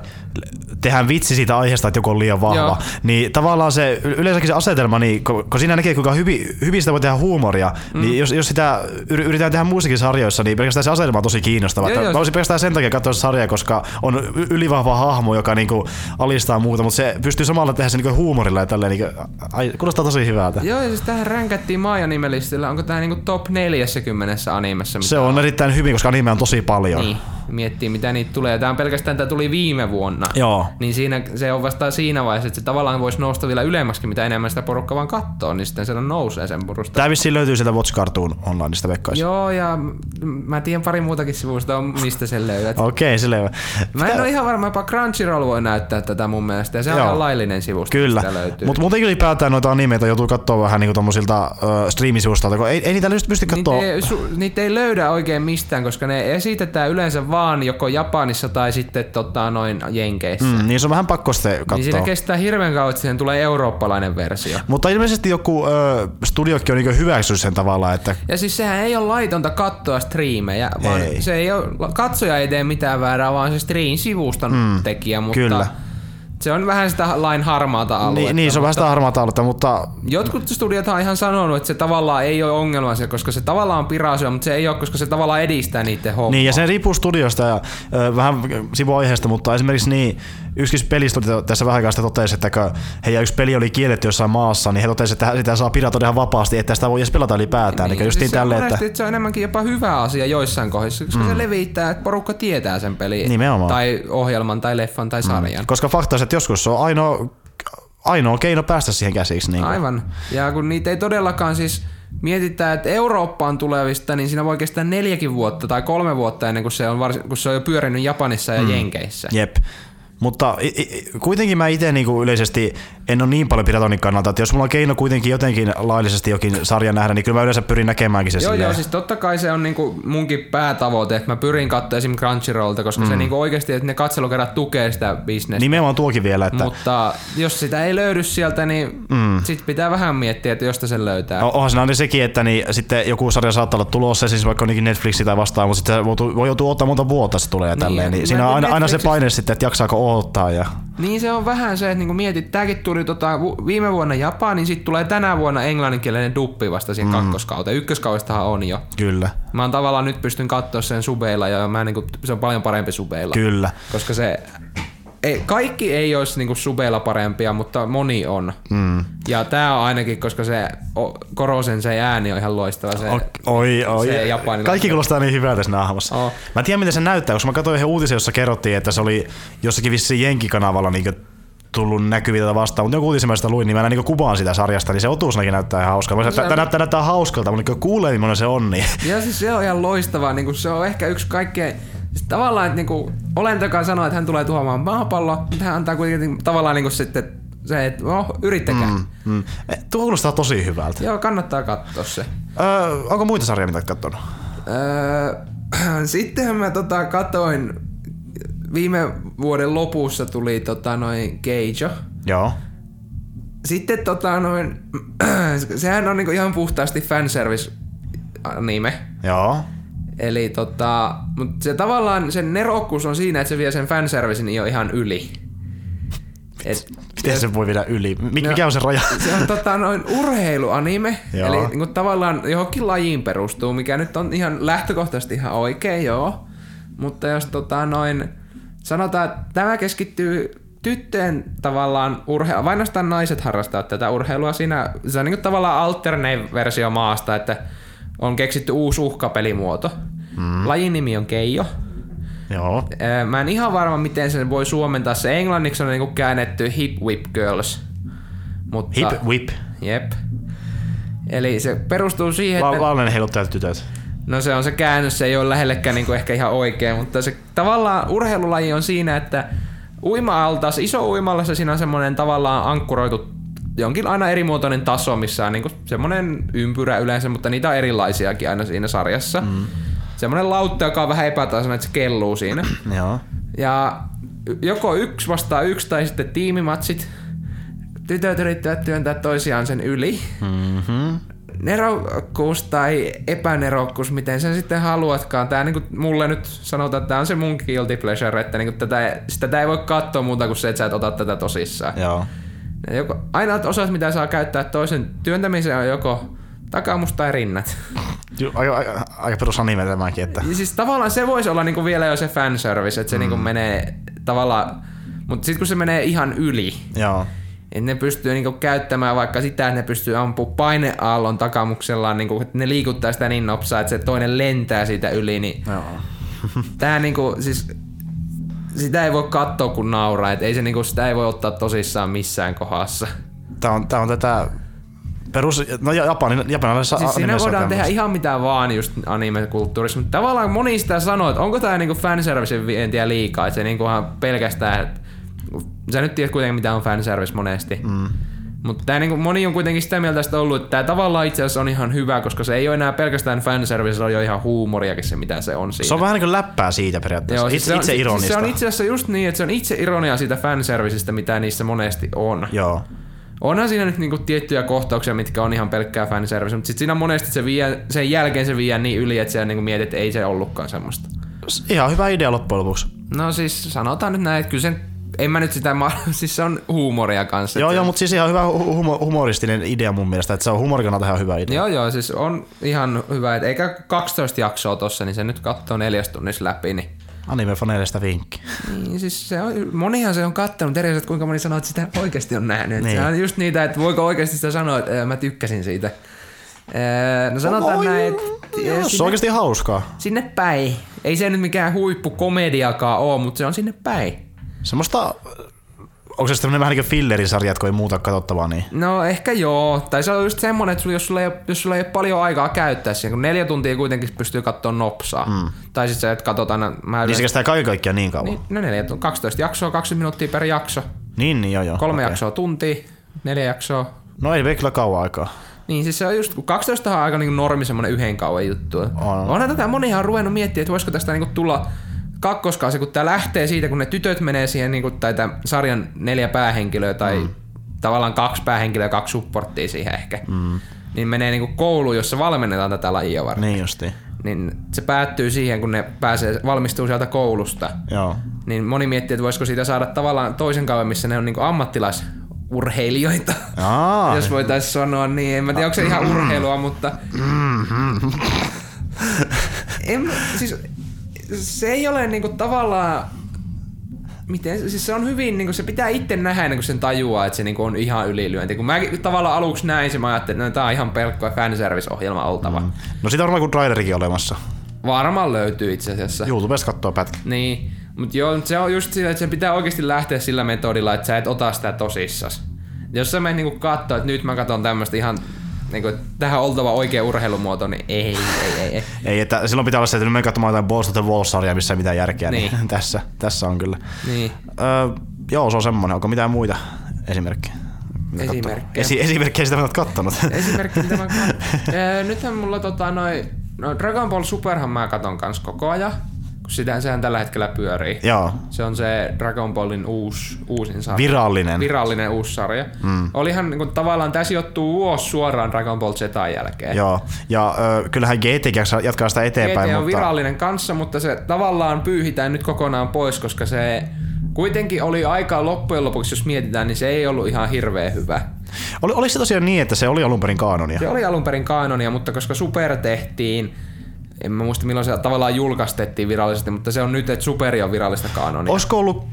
S1: tehdään vitsi siitä aiheesta, että joku on liian vahva.
S2: Joo.
S1: Niin tavallaan se, yleensäkin se asetelma, niin, kun, kun siinä näkee kuinka hyvin, hyvin sitä voi tehdä huumoria, mm. niin jos, jos sitä yri- yritetään tehdä muissakin sarjoissa, niin pelkästään se asetelma on tosi kiinnostava.
S2: Joo, joo.
S1: Mä olisin pelkästään sen takia katsoa sarjaa, koska on ylivahva hahmo, joka niinku alistaa muuta, mutta se pystyy samalla tehdä sen niinku huumorilla ja tälleen. Niinku, ai, kuulostaa tosi hyvältä.
S2: Joo, ja siis tähän ränkättiin Maaja nimelistillä. Onko tää niinku top 40 animessa? mitä
S1: Se on erittäin hyvin, koska anime on tosi paljon.
S2: Niin, miettii mitä niitä tulee. Tää on pelkästään, tää tuli viime vuonna.
S1: Joo.
S2: Niin siinä, se on vasta siinä vaiheessa, että se tavallaan voisi nousta vielä ylemmäksi, mitä enemmän sitä porukkaa vaan kattoo, niin sitten se nousee sen purusta.
S1: Tää vissiin löytyy sieltä Watch Cartoon onlineista veikkaisin.
S2: Joo, ja mä tiedän pari muutakin sivusta, mistä sen löydät.
S1: Okei, selvä.
S2: Mä en ole ihan varma, jopa Crunchyroll voi näyttää tätä mun mielestä, ja se on
S1: Joo.
S2: ihan laillinen sivusto,
S1: Kyllä, mutta muutenkin ylipäätään noita animeita joutuu katsoa vähän niinku tommosilta uh, streamisivustoilta, kun ei, ei niitä pysty
S2: Niitä
S1: katsoa.
S2: ei, su, niitä ei löydä oikein mistään, koska ne esitetään yleensä vaan joko Japanissa tai sitten tota, noin Jenkeissä. Mm.
S1: Niin se on vähän pakko sitten
S2: Niin siinä
S1: katsoa.
S2: kestää hirveän kauan, että siihen tulee eurooppalainen versio.
S1: Mutta ilmeisesti joku uh, studiokin on niinku hyväksynyt sen tavalla, että
S2: Ja siis sehän ei ole laitonta katsoa striimejä, vaan
S1: Ei.
S2: se ei ole, katsoja ei tee mitään väärää, vaan se stream sivuston mm, tekijä, mutta
S1: kyllä.
S2: Se on vähän sitä lain harmaata aluetta.
S1: niin, niin, se on vähän sitä harmaata aluetta, mutta
S2: Jotkut studiot on ihan sanonut, että se tavallaan ei ole ongelma koska se tavallaan on piraasua, mutta se ei ole, koska se tavallaan edistää niiden hommaa.
S1: Niin, ja se riippuu studiosta ja ö, vähän sivuaiheesta, mutta esimerkiksi niin, yksi pelistudio tässä vähän aikaa sitten totesi, että kun heidän yksi peli oli kielletty jossain maassa, niin he totesivat, että sitä saa piratoida ihan vapaasti, että sitä voi edes pelata ylipäätään. Niin, just
S2: siis
S1: tälle, että...
S2: se on enemmänkin jopa hyvä asia joissain kohdissa, koska mm. se levittää, että porukka tietää sen pelin.
S1: Nimenomaan.
S2: Tai ohjelman, tai leffan, tai sarjan.
S1: Koska fakta on, että joskus se on ainoa, ainoa keino päästä siihen käsiksi. Niin
S2: Aivan. Ja kun niitä ei todellakaan siis mietitään, että Eurooppaan tulevista, niin siinä voi kestää neljäkin vuotta tai kolme vuotta ennen kuin se on, varsin, kun se on jo pyörinyt Japanissa ja mm. Jenkeissä.
S1: Jep. Mutta kuitenkin mä itse niinku yleisesti en ole niin paljon piratonin kannalta, että jos mulla on keino kuitenkin jotenkin laillisesti jokin sarja nähdä, niin kyllä mä yleensä pyrin näkemäänkin se
S2: Joo,
S1: silleen.
S2: joo, siis totta kai se on niinku munkin päätavoite, että mä pyrin katsoa esim. Crunchyrollta, koska mm. se niinku oikeasti, että ne katselukerrat tukee sitä bisnestä.
S1: Nimenomaan tuokin vielä, että
S2: Mutta jos sitä ei löydy sieltä, niin mm. sit pitää vähän miettiä, että josta sen löytää.
S1: O- Onhan siinä aina sekin, että niin, sitten joku sarja saattaa olla tulossa, siis vaikka onkin Netflixi tai vastaan, mutta sitten se voi, voi joutua ottaa monta vuotta, se tulee niin, tälleen. Niin,
S2: mä
S1: siinä on aina, aina se paine sitten, että jaksaako odottaa. Ja...
S2: Niin se on vähän se, että niinku mietit, tääkin tuli tota, vu- viime vuonna Japaniin, sit tulee tänä vuonna englanninkielinen duppi vasta siihen mm. kakkoskauteen. Ykköskaudestahan on jo.
S1: Kyllä,
S2: Mä oon tavallaan nyt pystyn katsoa sen subeilla ja mä niinku, se on paljon parempi subeilla.
S1: kyllä.
S2: Koska se, ei, kaikki ei olisi niinku subeilla parempia, mutta moni on. Mm. Ja tää on ainakin, koska se o, Korosen se ääni on ihan loistava. Se,
S1: O- Oi, oi.
S2: Se japanilainen.
S1: Kaikki kuulostaa niin hyvältä tässä naamassa.
S2: Oo.
S1: Mä en tiedä, miten se näyttää, koska mä katsoin yhden uutisen, jossa kerrottiin, että se oli jossakin vissiin Jenkikanavalla niin tullut näkyviltä vastaan, mutta joku uutisen mä sitä luin, niin mä näin niin kuvaan sitä sarjasta, niin se otuusnakin näyttää ihan hauskalta. Mä Tämä näyttää, näyttää hauskalta, mutta kun kuulee, millainen se on, niin
S2: Ja siis se on ihan loistavaa, niin se on ehkä yksi kaikkein... Siis tavallaan, että niinku, olentokaan sanoo, että hän tulee tuhoamaan maapalloa, mutta hän antaa kuitenkin tavallaan niinku sitten se, että no, yrittäkää. Mm.
S1: mm. Eh, tuo kuulostaa tosi hyvältä.
S2: Joo, kannattaa katsoa se.
S1: Öö, onko muita sarjoja, mitä olet katsonut?
S2: Öö, sittenhän mä tota katoin, viime vuoden lopussa tuli tota noin Keijo.
S1: Joo.
S2: Sitten tota noin, sehän on niinku ihan puhtaasti fanservice anime.
S1: Joo.
S2: Eli tota, mutta se tavallaan sen nerokkuus on siinä, että se vie sen fanservicen jo ihan yli. Et,
S1: Miten se voi viedä yli? Mik,
S2: No,
S1: mikä on se raja?
S2: se on tota noin urheiluanime,
S1: Joo.
S2: eli niinku tavallaan johonkin lajiin perustuu, mikä nyt on ihan lähtökohtaisesti ihan oikein, joo. Mutta jos tota noin, sanotaan, että tämä keskittyy tyttöjen tavallaan urheilua, vain ainoastaan naiset harrastavat tätä urheilua siinä, se on niinku tavallaan alternate-versio maasta, että on keksitty uusi uhkapelimuoto. Mm. Lajin nimi on Keijo.
S1: Joo.
S2: Mä en ihan varma, miten sen voi suomentaa. Se englanniksi on niinku käännetty Hip Whip Girls. Mutta,
S1: Hip whip.
S2: Jep. Eli se perustuu siihen,
S1: La-
S2: että...
S1: Laulainen heiluttajat tytöt.
S2: No se on se käännös, se ei ole lähellekään niinku ehkä ihan oikein, mutta se tavallaan urheilulaji on siinä, että uima-altas, iso uimallassa siinä on semmoinen tavallaan ankkuroitu jonkin aina erimuotoinen taso, missä on niinku semmoinen ympyrä yleensä, mutta niitä on erilaisiakin aina siinä sarjassa. Mm. Semmoinen lautta, joka on vähän epätasainen, että se kelluu siinä.
S1: Joo.
S2: Ja joko yksi vastaa yksi tai sitten tiimimatsit. Tytöt yrittävät työntää toisiaan sen yli.
S1: Mm-hmm.
S2: Nerokkuus tai epänerokkuus, miten sen sitten haluatkaan. Tää niinku mulle nyt sanotaan, että tämä on se mun guilty pleasure, että niinku tätä, sitä ei voi katsoa muuta kuin se, että sä et ota tätä tosissaan.
S1: Joo.
S2: Joko, ainoat osat, mitä saa käyttää toisen työntämiseen on joko takamus tai rinnat.
S1: Aika, aika, aika perus anime tämäkin, että...
S2: Ja siis tavallaan se voisi olla niinku vielä jo se fanservice, että se mm. niinku menee tavallaan... Mutta sitten kun se menee ihan yli,
S1: Joo.
S2: Että ne pystyy niinku käyttämään vaikka sitä, että ne pystyy ampumaan paineaallon takamuksellaan, niinku, että ne liikuttaa sitä niin nopsaa, että se toinen lentää siitä yli, niin
S1: Joo.
S2: tää niinku, siis sitä ei voi katsoa kun nauraa, että ei se niinku, sitä ei voi ottaa tosissaan missään kohdassa.
S1: Tää on, tää on tätä perus... No ja- Japanin, japanilaisessa
S2: Siis siinä voidaan tehdä
S1: tämmöistä.
S2: ihan mitä vaan just anime-kulttuurissa, mutta tavallaan moni sitä sanoo, että onko tää niinku fanservicen vientiä liikaa, että se niinku pelkästään, että sä nyt tiedät kuitenkin mitä on fanservice monesti. Mm. Mutta tää niinku, moni on kuitenkin sitä mieltä sitä ollut, että tämä tavallaan itse asiassa on ihan hyvä, koska se ei ole enää pelkästään fanservice, se on jo ihan huumoriakin se, mitä se on siinä.
S1: Se on vähän niin kuin läppää siitä periaatteessa.
S2: Joo,
S1: itse,
S2: siis se on,
S1: itse
S2: siis
S1: ironista.
S2: Se on itse asiassa just niin, että se on itse ironia siitä fanserviceistä, mitä niissä monesti on.
S1: Joo.
S2: Onhan siinä nyt niinku tiettyjä kohtauksia, mitkä on ihan pelkkää fanservice, mutta sitten siinä monesti se vie, sen jälkeen se vie niin yli, että sä niinku mietit, että ei se ollutkaan semmoista.
S1: Ihan hyvä idea loppujen lopuksi.
S2: No siis sanotaan nyt näin, että kyllä sen, en mä nyt sitä, ma- siis se on huumoria kanssa.
S1: Joo,
S2: että-
S1: joo, mutta siis ihan hyvä hu- humo- humoristinen idea mun mielestä, että se on humorin kannalta ihan hyvä idea.
S2: Joo, joo, siis on ihan hyvä, että eikä 12 jaksoa tossa, niin se nyt katsoo neljäs tunnissa läpi, niin
S1: Anime-faneille sitä vinkki.
S2: Niin, siis se on, monihan se on kattanut, eri asiat, kuinka moni sanoo, että sitä oikeasti on nähnyt.
S1: Niin.
S2: Se on just niitä, että voiko oikeasti sitä sanoa, että mä tykkäsin siitä. No sanotaan
S1: Oi,
S2: näin, että
S1: Se on oikeasti hauskaa.
S2: sinne päin. Ei se nyt mikään huippukomediakaan ole, mutta se on sinne päin.
S1: Semmoista... Onko se sitten vähän niin kuin fillerisarjat, kun ei muuta katsottavaa, niin...
S2: No ehkä joo. Tai se on just semmonen, että jos sulla ei, ole- jos sulla ei ole paljon aikaa käyttää siihen, kun neljä tuntia kuitenkin pystyy katsoa nopsaa. Mm. Tai sitten se, että katsot aina... Mä
S1: Niin se kestää kaiken kaikkiaan niin kauan.
S2: niin, no neljä, tuntia, 12 jaksoa, 20 minuuttia per jakso.
S1: Niin, niin joo joo.
S2: Kolme
S1: okei.
S2: jaksoa tunti, Neljä jaksoa.
S1: No ei kyllä kauan aikaa.
S2: Niin, siis se on just, kun 12 on aika niin normi semmonen yhden kauan juttu.
S1: On.
S2: Onhan tätä monihan ruvennut miettimään, että voisiko tästä niinku tulla kakkoskausi, kun tää lähtee siitä, kun ne tytöt menee siihen, niinku, tai tämän sarjan neljä päähenkilöä, tai mm. tavallaan kaksi päähenkilöä ja kaksi supporttia siihen ehkä. Mm. Niin menee niinku kouluun, jossa valmennetaan tätä lajia varten.
S1: Niin justiin.
S2: Niin se päättyy siihen, kun ne pääsee, valmistuu sieltä koulusta.
S1: Joo.
S2: Niin moni miettii, että voisiko siitä saada tavallaan toisen kauan, missä ne on niinku ammattilais urheilijoita.
S1: Aa,
S2: Jos voitaisiin sanoa niin. En mä tiedä, onko se ihan urheilua, mutta... en, siis, se ei ole niinku tavallaan... Miten? Siis se on hyvin, niinku, se pitää itse nähdä ennen kuin sen tajuaa, että se niinku on ihan ylilyönti. Kun mä tavallaan aluksi näin sen, mä ajattelin, että no, tää on ihan pelkkoa fanservice-ohjelma oltava. Mm.
S1: no siitä on varmaan kuin trailerikin olemassa.
S2: Varmaan löytyy itse asiassa.
S1: YouTubesta katsoo pätkä.
S2: Niin, mutta joo, se on just sillä, että se pitää oikeasti lähteä sillä metodilla, että sä et ota sitä tosissas. Jos sä menet niinku kattoo, että nyt mä katson tämmöistä ihan niinku, että tähän on oltava oikea urheilumuoto, niin ei, ei, ei, ei.
S1: Ei, että silloin pitää olla se, että nyt me katsomaan jotain Balls of the Walls-sarjaa, missä ei mitään järkeä. Niin.
S2: Niin.
S1: tässä, tässä on kyllä.
S2: Niin.
S1: Öö, joo, se on semmonen. Onko mitään muita esimerkkejä?
S2: Esimerkkejä.
S1: Esi- esimerkkejä sitä mä oot kattonut.
S2: Esimerkki, mitä mä. Öö, Nythän mulla tota noi, no Dragon Ball Superhan mä katon kans koko ajan, sitä, sehän tällä hetkellä pyörii.
S1: joo.
S2: Se on se Dragon Ballin uusi, uusin sarja.
S1: Virallinen.
S2: Virallinen uusi sarja. Mm. Olihan niin kuin, tavallaan, tämä sijoittuu vuosi suoraan Dragon Ball Zetan jälkeen.
S1: Joo. Ja ö, kyllähän GT jatkaa sitä eteenpäin,
S2: GT on
S1: mutta...
S2: virallinen kanssa, mutta se tavallaan pyyhitään nyt kokonaan pois, koska se kuitenkin oli aika loppujen lopuksi, jos mietitään, niin se ei ollut ihan hirveän hyvä.
S1: Oli, oliko se tosiaan niin, että se oli alun perin kaanonia?
S2: Se oli alun perin kaanonia, mutta koska Super tehtiin, en mä muista milloin se tavallaan julkaistettiin virallisesti, mutta se on nyt, että Superi on virallista kaanonia.
S1: Olisiko ollut,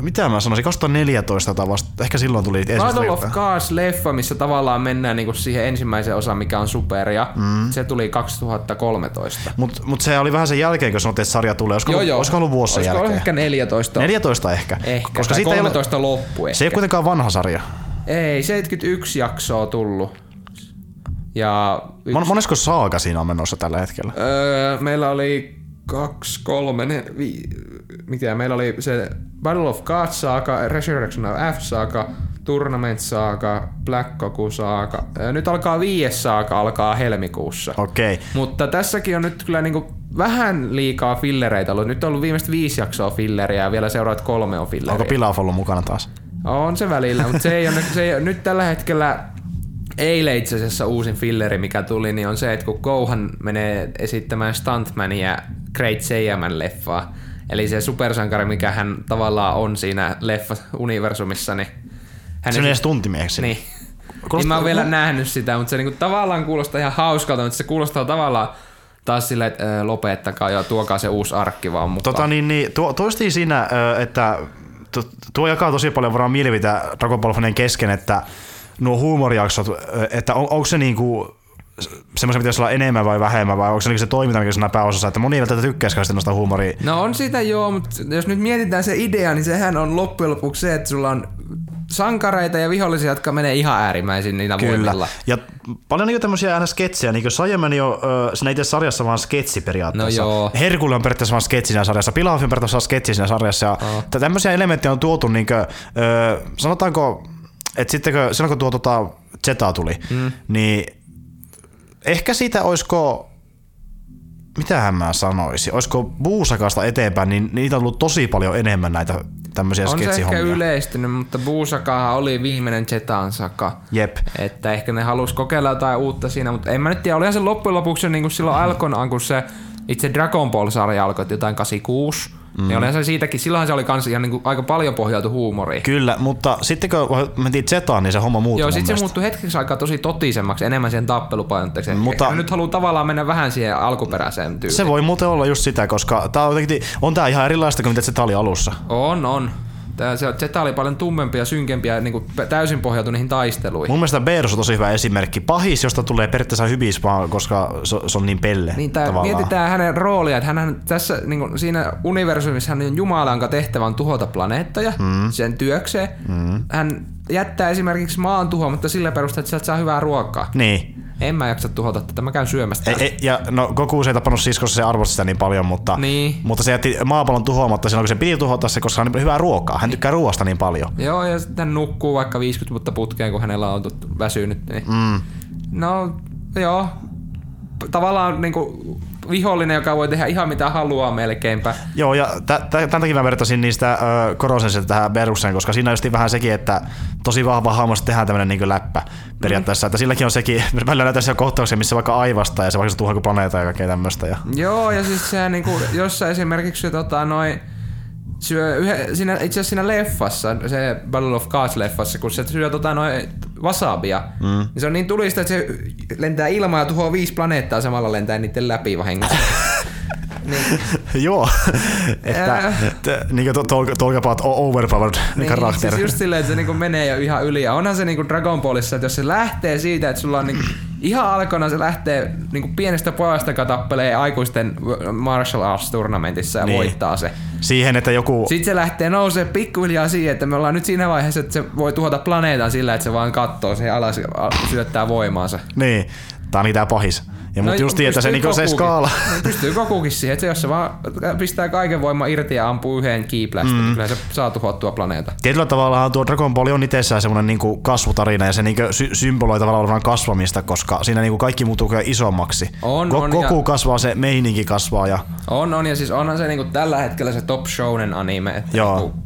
S1: mitä mä sanoisin, 2014 tai vasta, ehkä silloin tuli ensimmäistä
S2: Battle of. Cars leffa, missä tavallaan mennään niinku siihen ensimmäiseen osaan, mikä on Superia. Mm. Se tuli 2013.
S1: Mut, mut se oli vähän sen jälkeen, kun sanottiin, että sarja tulee. Olisiko, ollut, olisiko ollut vuosi
S2: Olisiko
S1: jälkeen?
S2: ollut ehkä 14.
S1: 14 ehkä.
S2: Ehkä,
S1: Koska
S2: koska
S1: siitä ei, ole,
S2: 13 loppu ehkä.
S1: se ei ole kuitenkaan vanha sarja.
S2: Ei, 71 jaksoa tullut. Ja yksi,
S1: Mon, monesko saaga siinä on menossa tällä hetkellä?
S2: öö, meillä oli kaksi, kolme, ne, vi, mitä meillä oli se Battle of Gods saaka, Resurrection of F saaka, Tournament saaka, Black Goku saaka. Öö, Nyt alkaa viies saaka, alkaa helmikuussa.
S1: Okei. Okay.
S2: Mutta tässäkin on nyt kyllä niinku vähän liikaa fillereitä ollut. Nyt on ollut viimeistä viisi jaksoa filleriä ja vielä seuraavat kolme on filleriä.
S1: Onko Pilaf ollut mukana taas?
S2: On se välillä, mutta se ei ole, se ei ole, nyt tällä hetkellä eilen itse asiassa uusin filleri, mikä tuli, niin on se, että kun Gohan menee esittämään Stuntmania Great Saiyaman leffaa, eli se supersankari, mikä hän tavallaan on siinä leffa-universumissa, niin hän
S1: Se on edes tuntimieheksi.
S2: niin.
S1: Kuulostaa-
S2: niin mä oon vielä nähnyt sitä, mutta se niinku tavallaan kuulostaa ihan hauskalta, mutta se kuulostaa tavallaan taas silleen, että lopettakaa ja tuokaa se uusi arkki vaan mukaan.
S1: Tota, niin, niin, tuo, toistiin siinä, että tu- tuo jakaa tosi paljon varmaan mielipitä Dragon Ball kesken, että nuo huumorijaksot, että on, onko se niinku semmoisen pitäisi olla enemmän vai vähemmän, vai onko se niinku se toiminta, mikä siinä pääosassa, että moni ei tykkäisikään sitä noista huumoria.
S2: No on sitä joo, mutta jos nyt mietitään se idea, niin sehän on loppujen lopuksi se, että sulla on sankareita ja vihollisia, jotka menee ihan äärimmäisin niillä
S1: Kyllä.
S2: voimilla.
S1: Ja paljon niinku tämmöisiä aina sketsejä, niin kuin on ö, siinä itse sarjassa vaan sketsi periaatteessa.
S2: No joo.
S1: Herkulle on periaatteessa vaan sketsi siinä sarjassa, Pilaf on periaatteessa vaan sketsi siinä sarjassa. Ja
S2: Oh.
S1: tä- tämmöisiä elementtejä on tuotu, niin kuin, ö, sanotaanko, että sitten kun, silloin kun tuo tota, Zeta tuli, mm. niin ehkä siitä olisiko mitähän mä sanoisin, olisiko Buusakasta eteenpäin, niin niitä on ollut tosi paljon enemmän näitä tämmöisiä
S2: On se ehkä yleistynyt, mutta Buusakahan oli viimeinen Zetan saka.
S1: Jep.
S2: Että ehkä ne halus kokeilla jotain uutta siinä, mutta en mä nyt tiedä, olihan se loppujen lopuksi niin kuin silloin alkoinaan, kun se itse Dragon Ball-sarja alkoi jotain 86, mm. niin olihan se siitäkin, silloinhan se oli kans ihan niin kuin aika paljon pohjautu huumoriin.
S1: Kyllä, mutta sitten kun mentiin Zetaan, niin se homma muuttui
S2: Joo,
S1: mun
S2: sit se muuttui hetkeksi aikaa tosi totisemmaksi, enemmän siihen tappelupainotteeseen.
S1: Mutta-
S2: Mutta nyt haluaa tavallaan mennä vähän siihen alkuperäiseen tyyliin.
S1: Se voi muuten olla just sitä, koska tää on, on tää ihan erilaista kuin mitä se oli alussa.
S2: On, on. Tää, se, Zeta oli paljon tummempi ja synkempi ja niin kuin täysin pohjautu niihin taisteluihin.
S1: Mun mielestä Beerus on tosi hyvä esimerkki. Pahis, josta tulee periaatteessa hybis vaan, koska se, se on niin pelle.
S2: Niin tää,
S1: tavallaan.
S2: mietitään hänen roolia, että hän tässä niin kuin siinä universumissa hän on Jumala, jonka tehtävä on tuhota planeettoja mm. sen työkseen. Mm. Hän jättää esimerkiksi maan tuhoamatta sillä perusteella, että sieltä saa hyvää ruokaa.
S1: Niin.
S2: En mä jaksa tuhota tätä, mä käyn syömästä.
S1: Ei, ei, ja no Goku se ei tapannut koska se arvosti sitä niin paljon, mutta,
S2: Niin.
S1: mutta se jätti maapallon tuhoamatta silloin, kun se piti tuhota se, koska on hyvää ruokaa. Hän tykkää ruoasta niin paljon.
S2: Joo, ja sitten nukkuu vaikka 50 vuotta putkeen, kun hänellä on väsynyt. Niin.
S1: Mm.
S2: No, joo. Tavallaan niinku vihollinen, joka voi tehdä ihan mitä haluaa melkeinpä.
S1: Joo, ja t- t- tämän takia mä vertasin niistä ö, Korosensilta tähän Berukseen, koska siinä on just vähän sekin, että tosi vahva hahmosta tehdään tämmöinen niin läppä periaatteessa. Mm. Että silläkin on sekin, välillä näytetään siellä kohtauksia, missä vaikka aivasta ja se vaikka se tuhoaa planeetta ja kaikkea tämmöistä. Ja...
S2: Joo, ja siis sehän niinku, jos sä esimerkiksi tota, noin, syö yhe, siinä, itse asiassa siinä leffassa, se Battle of Gods-leffassa, kun se syö tota, noin wasabia, mm. niin se on niin tulista, että se lentää ilmaa ja tuhoaa viisi planeettaa samalla lentää niiden läpi vahingossa. niin,
S1: Joo, että t- niin kuin o- overpowered
S2: niin,
S1: karakter.
S2: siis just silleen, että se niinku menee jo ihan yli. Ja onhan se niinku Dragon Ballissa, että jos se lähtee siitä, että sulla on niinku, ihan alkona se lähtee niinku pienestä pojasta, joka tappelee aikuisten martial arts turnamentissa ja
S1: Niin.
S2: voittaa se.
S1: Siihen, että joku...
S2: Sitten se lähtee nousee pikkuhiljaa siihen, että me ollaan nyt siinä vaiheessa, että se voi tuhota planeetan sillä, että se vaan katsoo se alas ja syöttää voimaansa.
S1: Niin, tää on niitä pahis. Ja mut just että se, niinku se skaala...
S2: No, pystyy Gokukin siihen, että se, jos se vaan pistää kaiken voiman irti ja ampuu yhden kiiplästä, mm. niin kyllä se saa tuhottua planeetan.
S1: Tietyllä tavalla tuo Dragon Ball on itsessään semmoinen niinku kasvutarina ja se niinku sy- symboloi tavallaan olevan kasvamista, koska siinä niinku kaikki muuttuu kyllä isommaksi.
S2: On,
S1: Go-
S2: on,
S1: Goku
S2: ja-
S1: kasvaa, se meininki kasvaa ja
S2: On, on, ja siis onhan se niinku tällä hetkellä se top shounen anime, että
S1: Joo.
S2: niinku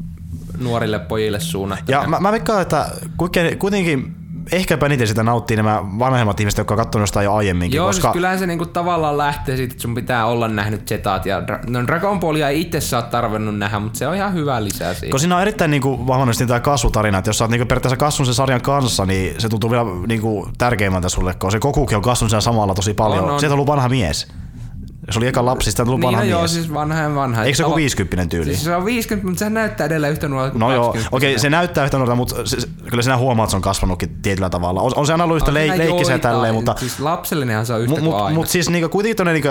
S2: nuorille pojille suunnattu.
S1: Ja mä, mä veikkaan, että kuitenkin, kuitenkin ehkäpä niitä sitä nauttii nämä vanhemmat ihmiset, jotka on katsonut jostain jo aiemminkin.
S2: Joo,
S1: koska,
S2: siis kyllähän se niinku tavallaan lähtee siitä, että sun pitää olla nähnyt Zetat ja Dra- no Dragon Ballia ei itse saa tarvinnut nähdä, mutta se on ihan hyvä lisää siihen.
S1: Kun siinä on erittäin niinku vahvasti tämä kasvutarina, että jos sä oot niinku periaatteessa kasvanut sen sarjan kanssa, niin se tuntuu vielä niinku tärkeimmältä sulle, kun se Gokukin on kasvanut sen samalla tosi paljon.
S2: On, on.
S1: Sieltä on ollut vanha mies. Se oli eka lapsi, sitten on tullut
S2: niin,
S1: vanha
S2: no
S1: mies.
S2: joo, siis vanha ja vanha.
S1: Eikö se
S2: Tava-
S1: 50 tyyli?
S2: Siis se on 50, mutta sehän näyttää edelleen yhtä nuorta kuin
S1: No joo,
S2: 20.
S1: okei, se näyttää yhtä nuorta, mutta se, se- kyllä sinä huomaat, että se on kasvanutkin tietyllä tavalla. On, on se aina ollut yhtä leik- leikkisä
S2: joitain,
S1: tälleen, mutta
S2: Siis lapsellinenhan se on yhtä
S1: Mutta
S2: kuin
S1: mut, siis niinku, kuitenkin tuonne niinku,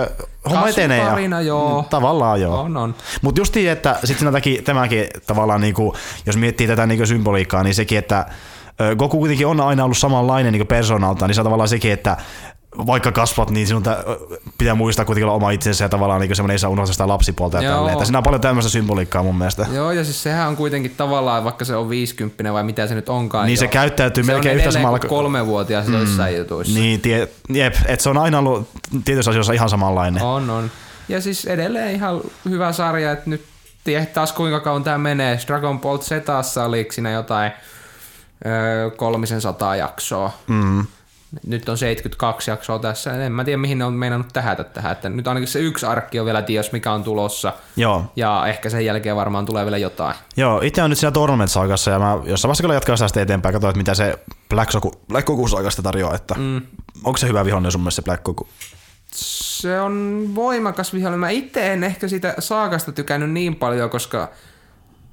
S1: homma etenee. Ja,
S2: joo.
S1: Mm, Tavallaan joo.
S2: On, on.
S1: Mutta justiin, että sit siinä tämäkin, tavallaan, niinku, jos miettii tätä niinku symboliikkaa, niin sekin, että Goku kuitenkin on aina ollut samanlainen niinku persoonalta, niin se on tavallaan sekin, että vaikka kasvat, niin sinun tä- pitää muistaa kuitenkin olla oma itsensä ja tavallaan niin semmoinen ei saa unohtaa sitä lapsipuolta ja tälleen. Että siinä on paljon tämmöistä symboliikkaa mun mielestä.
S2: Joo, ja siis sehän on kuitenkin tavallaan, vaikka se on 50 vai mitä se nyt onkaan.
S1: Niin se
S2: jo,
S1: käyttäytyy
S2: se
S1: melkein yhtä samalla
S2: kuin
S1: kuin-
S2: kolmevuotias mm. joissain jutuissa.
S1: Niin, tie, jep, että se on aina ollut tietyissä asioissa ihan samanlainen.
S2: On, on. Ja siis edelleen ihan hyvä sarja, että nyt tiedät taas kuinka kauan tämä menee. Dragon Ball Zetassa oli siinä jotain öö, kolmisen sataa jaksoa.
S1: Mm.
S2: Nyt on 72 jaksoa tässä. En mä tiedä, mihin ne on meinannut tähätä tähän. Että nyt ainakin se yksi arkki on vielä ties, mikä on tulossa.
S1: Joo.
S2: Ja ehkä sen jälkeen varmaan tulee vielä jotain.
S1: Joo, itse on nyt siinä Tournament saakassa ja mä jossain vaiheessa kyllä jatkaa sitä eteenpäin, katsoin, että mitä se Black, Soku, Black Goku saakasta tarjoaa, että mm. onko se hyvä vihollinen sun mielestä se Black Goku?
S2: Se on voimakas vihollinen. Mä itse en ehkä sitä saakasta tykännyt niin paljon, koska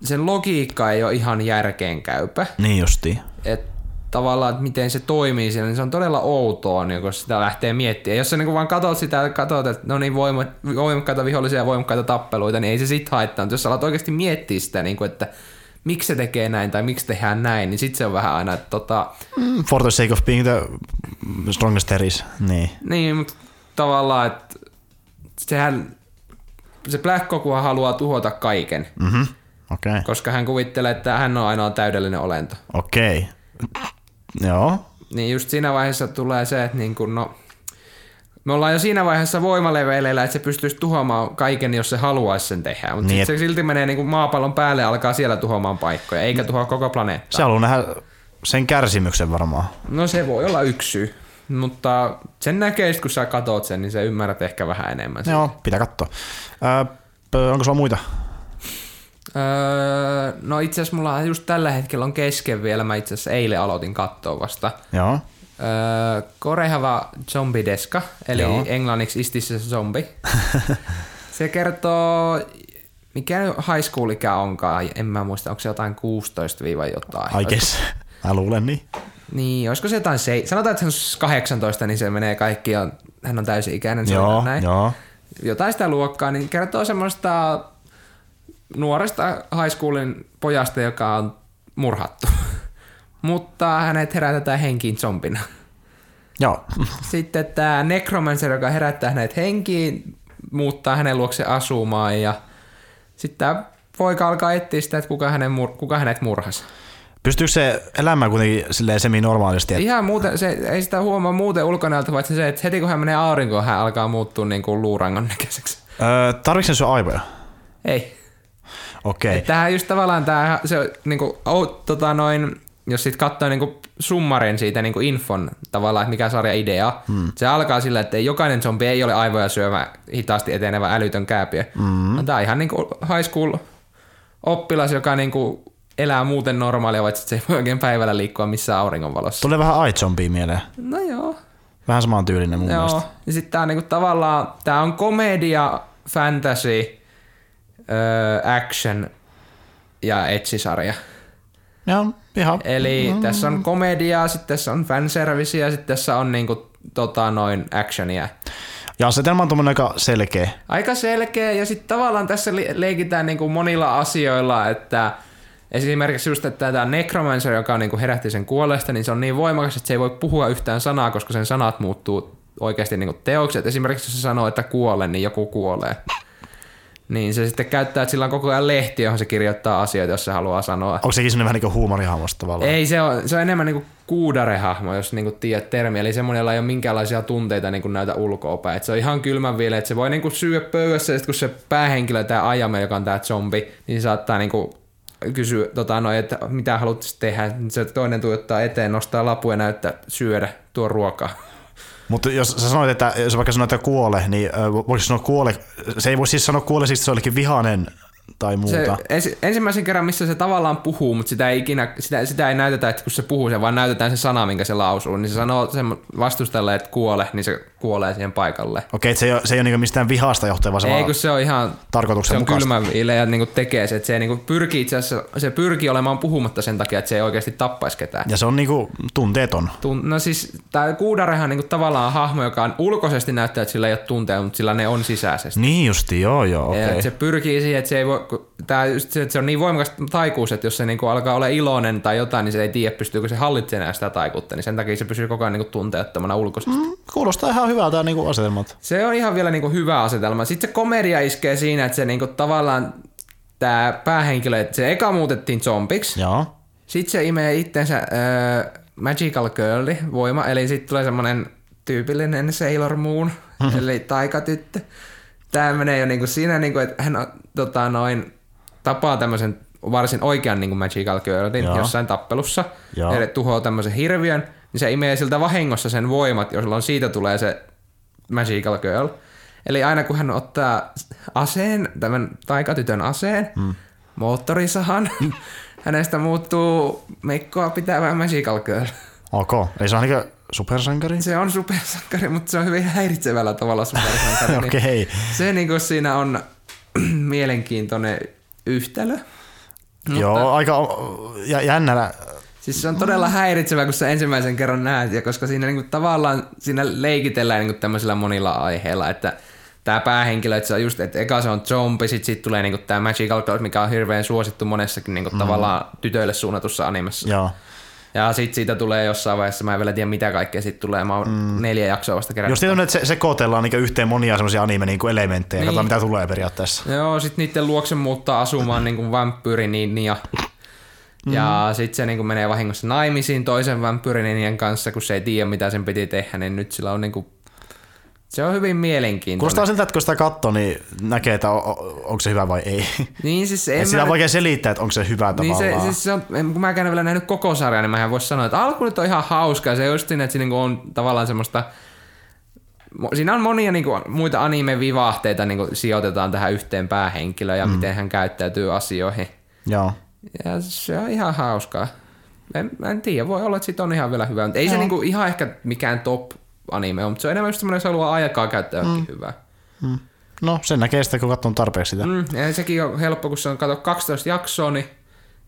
S2: sen logiikka ei ole ihan järkeenkäypä.
S1: Niin justiin.
S2: että tavallaan, että miten se toimii siellä, niin se on todella outoa, niin kun sitä lähtee miettimään. Jos sä niin vaan katsot sitä ja katsot, että no niin voima, voimakkaita vihollisia ja voimakkaita tappeluita, niin ei se sit haittaa. Mutta jos sä alat oikeasti miettiä sitä, niin kuin, että miksi se tekee näin tai miksi tehdään näin, niin sit se on vähän aina, että tota,
S1: Mm, for the sake of being the strongest there is. Niin.
S2: niin, mutta tavallaan, että sehän, se Black Goku haluaa tuhota kaiken,
S1: Mhm. Okei. Okay.
S2: koska hän kuvittelee, että hän on ainoa täydellinen olento.
S1: Okei. Joo.
S2: Niin just siinä vaiheessa tulee se, että niin kun, no, me ollaan jo siinä vaiheessa voimaleveleillä, että se pystyisi tuhoamaan kaiken, jos se haluaisi sen tehdä. Mutta
S1: Niin,
S2: se silti menee niin kuin maapallon päälle ja alkaa siellä tuhoamaan paikkoja, eikä tuhoa koko planeettaa.
S1: Se haluaa nähdä sen kärsimyksen varmaan.
S2: No se voi olla yksi syy. Mutta sen näkee, kun sä katot sen, niin sä ymmärrät ehkä vähän enemmän.
S1: Joo, pitää katsoa. Öö, onko sulla muita?
S2: Öö, no itse asiassa mulla just tällä hetkellä on kesken vielä. Mä itse asiassa eilen aloitin katsoa vasta.
S1: Joo.
S2: Öö, Korehava Zombideska, eli
S1: Joo.
S2: Englanniksi Is This a Zombie? se kertoo, mikä high school ikä onkaan, en mä muista, onko se jotain 16 jotain.
S1: I guess. Mä luulen niin.
S2: Niin, olisiko se jotain, se, sanotaan, että hän on 18, niin se menee kaikki, ja hän on täysi ikäinen, se
S1: Joo,
S2: on näin.
S1: joo.
S2: Jotain sitä luokkaa, niin kertoo semmoista nuoresta high schoolin pojasta, joka on murhattu. Mutta hänet herätetään henkiin zombina.
S1: Joo.
S2: Sitten tämä Necromancer, joka herättää hänet henkiin, muuttaa hänen luokse asumaan ja sitten tämä poika alkaa etsiä sitä, että kuka, hänen mur- kuka hänet murhasi.
S1: Pystyykö se elämään kuitenkin semi-normaalisti? Että...
S2: Ihan muuten, se, ei sitä huomaa muuten ulkonäöltä, paitsi se, että heti kun hän menee aurinkoon, hän alkaa muuttua niin kuin luurangon näköiseksi.
S1: Öö, tarvitsen sun aivoja?
S2: Ei.
S1: Okei. Okay.
S2: Tähän just tavallaan tämä, se niin kuin, oh, tota noin, jos sit katsoo niinku summarin siitä niinku infon tavallaan, että mikä sarja idea, hmm. se alkaa sillä, että jokainen zombi ei ole aivoja syövä hitaasti etenevä älytön kääpiö. Hmm. Tämä on ihan niinku high school oppilas, joka niinku elää muuten normaalia, vaikka se ei voi oikein päivällä liikkua missään auringonvalossa.
S1: Tulee vähän iZombie mieleen.
S2: No joo.
S1: Vähän saman tyylinen mun
S2: joo.
S1: mielestä.
S2: Ja sitten tää on niinku tavallaan, tää on komedia, fantasy, öö, action ja etsisarja.
S1: Joo, ihan.
S2: Eli mm. tässä on komediaa, sitten tässä on fanservicea, sitten tässä on niinku, tota, noin actionia.
S1: Ja asetelma on tuommoinen aika selkeä.
S2: Aika selkeä, ja sitten tavallaan tässä leikitään niinku monilla asioilla, että esimerkiksi just, että tämä Necromancer, joka niinku herätti sen kuolesta, niin se on niin voimakas, että se ei voi puhua yhtään sanaa, koska sen sanat muuttuu oikeasti niinku teoksi. Et esimerkiksi jos se sanoo, että kuolen, niin joku kuolee. Niin se sitten käyttää, että sillä on koko ajan lehti, johon se kirjoittaa asioita, jos se haluaa sanoa.
S1: Onko sekin semmoinen vähän niin kuin huumorihahmosta tavallaan?
S2: Ei, se on, se on enemmän niin kuin kuudarehahmo, jos niin kuin tiedät termi. Eli semmoinen, jolla ei ole minkäänlaisia tunteita niin kuin näitä ulkoapäin. Et se on ihan kylmän vielä, että se voi niin kuin syödä pöydässä, ja kun se päähenkilö, tämä Ajame, joka on tämä zombi, niin se saattaa niin kuin kysyä, tota, no, että mitä haluat tehdä. Se toinen tuottaa eteen, nostaa lapu ja näyttää syödä tuo ruokaa.
S1: Mutta jos sä sanoit, että jos vaikka sanoit, että kuole, niin voiko sanoa kuole, se ei voi siis sanoa kuole, siis se olikin vihainen tai muuta.
S2: Se, ens, ensimmäisen kerran, missä se tavallaan puhuu, mutta sitä ei, ikinä, sitä, sitä ei näytetä, että kun se puhuu, se vaan näytetään se sana, minkä se lausuu, niin se sanoo sen vastustajalle, että kuole, niin se kuolee siihen paikalle.
S1: Okei, se ei ole, se ei ole niinku mistään vihasta johtava, se
S2: Ei, kun se on ihan
S1: tarkoituksen
S2: se on kylmä ja niinku tekee se, että se niinku pyrkii itse asiassa, se pyrkii olemaan puhumatta sen takia, että se ei oikeasti tappaisi ketään.
S1: Ja se on niinku tunteeton.
S2: Tun, no siis tämä Kuudarehan niinku tavallaan hahmo, joka on ulkoisesti näyttää, että sillä ei ole tunteja, mutta sillä ne on sisäisesti.
S1: Niin justi, joo joo.
S2: Okay. Se pyrkii siihen, että se ei voi, tää just se, että se on niin voimakas taikuus, että jos se niinku alkaa olla iloinen tai jotain, niin se ei tiedä, pystyykö se hallitsemaan sitä taikuutta, niin sen takia se pysyy koko ajan niinku tunteettomana ulkoisesti. Mm,
S1: kuulostaa ihan hyvältä niinku asetelmat.
S2: Se on ihan vielä niinku hyvä asetelma. Sitten se komedia iskee siinä, että se niinku tavallaan tämä päähenkilö, että se eka muutettiin zombiksi.
S1: Joo.
S2: Sitten se imee itsensä äh, Magical Girl voima, eli sitten tulee semmoinen tyypillinen Sailor Moon, eli taikatyttö. Tämä menee jo niinku siinä, niinku, että hän tota, noin, tapaa tämmöisen varsin oikean niin kuin Magical Girlin Joo. jossain tappelussa, Joo. ja tuhoaa tämmöisen hirviön, niin se imee siltä vahingossa sen voimat, jolloin siitä tulee se Magical Girl. Eli aina kun hän ottaa aseen, tämän taikatytön aseen, hmm. moottorisahan, hänestä muuttuu mekkoa pitävä Magical Girl.
S1: Ok, ei se on niin supersankari?
S2: Se on supersankari, mutta se on hyvin häiritsevällä tavalla supersankari.
S1: Okei. okay.
S2: niin se niin kuin siinä on mielenkiintoinen yhtälö.
S1: Joo, mutta, aika jännällä.
S2: Siis se on todella häiritsevä, kun sä ensimmäisen kerran näet, ja koska siinä niinku tavallaan siinä leikitellään niinku tämmöisillä monilla aiheilla, että tämä päähenkilö, että se on just, että eka se on zombi, sit siitä tulee niinku tämä Magical Girl, mikä on hirveän suosittu monessakin niinku mm. tavallaan tytöille suunnatussa animessa.
S1: Joo.
S2: Ja sit siitä tulee jossain vaiheessa, mä en vielä tiedä mitä kaikkea siitä tulee, mä oon mm. neljä jaksoa vasta kerran.
S1: Just niin, että se, sekoitellaan niin yhteen monia semmoisia anime-elementtejä niin. katsotaan mitä tulee periaatteessa.
S2: Joo, sit niiden luokse muuttaa asumaan niin vampyyri niin ja Mm. Ja sitten se niinku menee vahingossa naimisiin toisen vampyyrinien kanssa, kun se ei tiedä, mitä sen piti tehdä, niin nyt sillä on niinku se on hyvin mielenkiintoinen.
S1: Kuulostaa siltä, että kun sitä katsoo, niin näkee, että on, onko se hyvä vai ei.
S2: Niin siis en
S1: mä... Sitä on vaikea selittää, että onko se hyvä
S2: niin
S1: tavallaan.
S2: Se, siis se on, kun mä en vielä nähnyt koko sarjaa, niin mä voisi sanoa, että alku nyt on ihan hauska. Se just siinä, että siinä on tavallaan semmoista... Siinä on monia niin kuin, muita anime-vivahteita niin kuin, sijoitetaan tähän yhteen päähenkilöön ja mm. miten hän käyttäytyy asioihin.
S1: Joo.
S2: Ja se on ihan hauskaa. En, en tiedä, voi olla, että sit on ihan vielä hyvä, mutta ei Joo. se niinku ihan ehkä mikään top anime on, mutta se on enemmän just semmoinen, jos haluaa aikaa käyttää mm. hyvää.
S1: Mm. No, sen näkee sitten, kun katsoo tarpeeksi sitä.
S2: Mm, ja sekin on helppo, kun se on kato 12 jaksoa, niin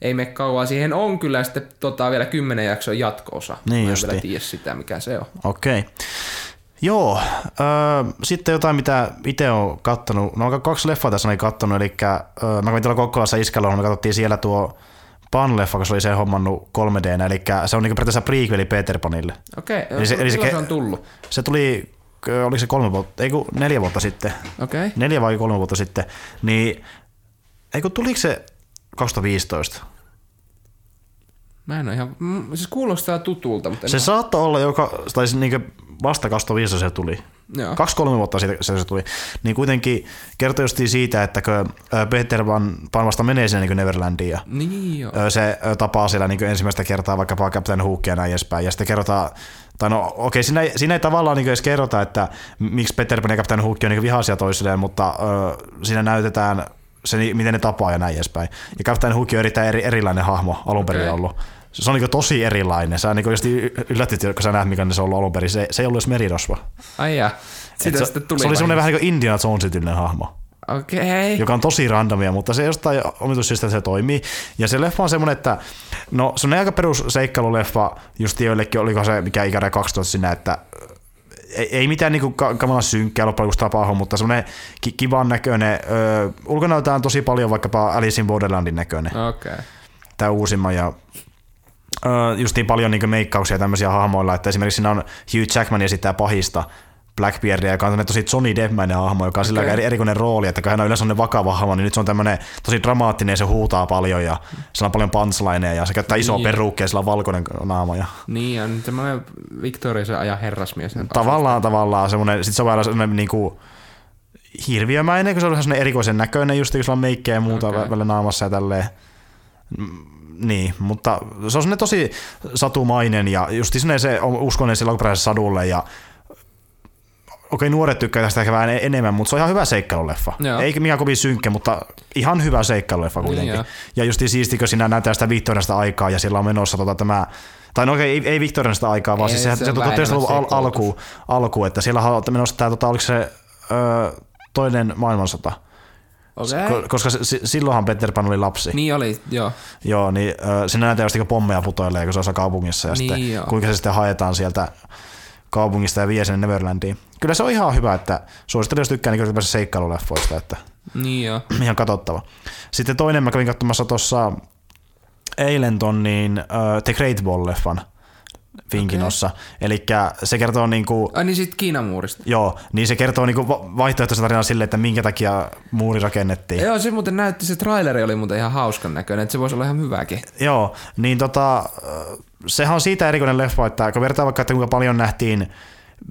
S2: ei mene kauan. Siihen on kyllä sitten tota, vielä 10 jaksoa jatko-osa.
S1: Niin
S2: Mä
S1: en
S2: vielä tiedä sitä, mikä se on.
S1: Okei. Okay. Joo, öö, sitten jotain, mitä itse olen kattonut. No kaksi leffaa tässä olen kattonut, eli öö, mä kävin tuolla Kokkolassa Iskällä, me katsottiin siellä tuo Pan-leffa, kun se oli se hommannut 3 d eli se on niinku periaatteessa prequeli Peter Panille.
S2: Okei, okay.
S1: Eli se- eli se
S2: se on tullut?
S1: Se tuli, oliko se kolme vuotta, ei kun neljä vuotta sitten,
S2: Okei. Okay.
S1: neljä vai kolme vuotta sitten, niin ei kun tuliko se 2015?
S2: Mä en ole ihan, siis kuulostaa tutulta, mutta
S1: Se saattoi olla joka, tai siis niinku vasta 2015 se tuli.
S2: Joo.
S1: Kaksi-kolme vuotta siitä se, tuli. Niin kuitenkin kertoi justiin siitä, että kun Peter Van, Pan vasta menee sinne niin Neverlandiin ja
S2: Niin joo.
S1: se tapaa siellä niin ensimmäistä kertaa vaikkapa Captain Hookia ja näin edespäin. Ja sitten kerrotaan, tai no okei, okay, siinä, ei, siinä ei tavallaan niin edes kerrota, että miksi Peter Pan ja Captain Hook on niin vihaisia toisilleen, mutta ö, siinä näytetään se, miten ne tapaa ja näin edespäin. Ja Captain Hook on erittäin eri, erilainen hahmo alun perin
S2: Okei.
S1: ollut. Se on niin tosi erilainen. Sä niin just yllättit, kun sä näet, mikä se on ollut alun perin. Se, se ei ollut edes merirosva.
S2: Ai jaa.
S1: Et
S2: Sitä
S1: se,
S2: sitten tuli
S1: se oli semmoinen vähän niin kuin Indiana Jonesin tyylinen hahmo,
S2: Okei.
S1: joka on tosi randomia, mutta se jostain omituisista se toimii. Ja se leffa on semmoinen, että no se on aika perus seikkailuleffa, just joillekin, oliko se mikä ikäraja 12 sinä, että ei, ei mitään niinku ka- kamalan synkkää loppujen lopuksi tapahdu, mutta semmoinen ki- kivan näköinen, öö, ulkonäöltään tosi paljon vaikkapa Alice in Borderlandin näköinen
S2: Okei. Okay.
S1: tämä uusimman ja öö, justiin paljon niin meikkauksia tämmöisiä hahmoilla, että esimerkiksi siinä on Hugh Jackman esittää pahista Blackbeardia, joka on tämmöinen tosi Johnny Deppmäinen hahmo, joka on sillä okay. erikoinen rooli, että kun hän on yleensä sellainen vakava hahmo, niin nyt se on tämmöinen tosi dramaattinen ja se huutaa paljon ja sillä on paljon punchlineja ja se käyttää isoa
S2: Niin.
S1: peruukkia ja sillä on valkoinen naama. Ja
S2: Niin, on semmoinen Victorisen ajan herrasmies.
S1: tavallaan tavallaan semmoinen, sit se on vähän semmoinen niinku hirviömäinen, kun se on semmoinen erikoisen näköinen, just kun sillä on meikkejä ja muuta okay. välillä naamassa ja tälleen. Niin, mutta se on tosi satumainen ja just se on uskollinen sille alkuperäiselle sadulle ja okei, nuoret tykkää tästä ehkä vähän enemmän, mutta se on ihan hyvä seikkailuleffa.
S2: Joo.
S1: Ei mikään kovin synkkä, mutta ihan hyvä seikkailuleffa kuitenkin.
S2: joo.
S1: ja just siisti, kun siinä näytetään sitä Victoriasta aikaa ja sillä on menossa tota, tämä, tai no okei, ei, ei Victoriasta aikaa, vaan
S2: Ei,
S1: siis sehän,
S2: se
S1: se,
S2: on
S1: se
S2: enemmän
S1: 1900-luvun al, alku, alku, että siellä on menossa tämä, tota, oliko se ö, toinen maailmansota, Ko- koska silloinhan Peter Pan oli lapsi.
S2: Niin oli, joo.
S1: Joo, niin ö, siinä näytetään just pommeja putoilee, kun se on kaupungissa ja
S2: Niin
S1: sitten
S2: joo.
S1: kuinka se sitten haetaan sieltä kaupungista ja vie sinne Neverlandiin. Kyllä se on ihan hyvä, että suosittelen, jos tykkää niin seikkailuleffoista, että
S2: Niin joo.
S1: ihan katsottava. Sitten toinen mä kävin katsomassa tuossa eilen ton niin, uh, The Great Wall-leffan Finkinossa. Okay. Eli se kertoo niinku,
S2: Ai niin sit Kiinan muurista.
S1: joo, niin se kertoo niinku va- vaihtoehtoisen tarinan sille, että minkä takia muuri rakennettiin.
S2: Joo, se muuten näytti, se traileri oli muuten ihan hauskan näköinen, että se voisi olla ihan hyväkin.
S1: Joo, niin tota, sehän on siitä erikoinen leffa, että kun vertaa vaikka, että kuinka paljon nähtiin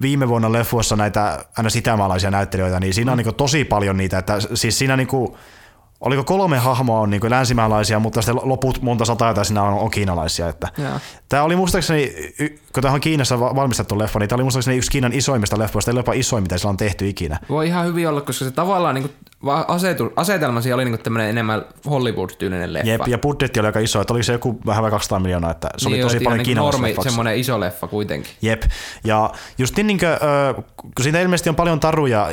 S1: viime vuonna leffuissa näitä aina sitämaalaisia näyttelijöitä, niin siinä on niin tosi paljon niitä, että siis siinä niin kuin, oliko kolme hahmoa on niin länsimaalaisia, mutta sitten loput monta sataa jotain siinä on, on kiinalaisia. Että.
S2: Joo.
S1: Tämä oli muistaakseni, kun tämä on Kiinassa va- valmistettu leffa, niin tämä oli muistaakseni yksi Kiinan isoimmista leffoista, eli jopa isoin, mitä sillä on tehty ikinä.
S2: Voi ihan hyvin olla, koska se tavallaan niinku, va- asetu, asetelma siellä oli niinku tämmönen enemmän Hollywood-tyylinen leffa.
S1: Jep, ja budjetti oli aika iso, että oliko se joku vähän vai 200 miljoonaa, että se oli
S2: Niin,
S1: tosi
S2: että
S1: paljon
S2: normi,
S1: kiinalaisleffaksi.
S2: semmoinen iso leffa kuitenkin.
S1: Jep. Ja just niin, kuin, kun siitä ilmeisesti on paljon taruja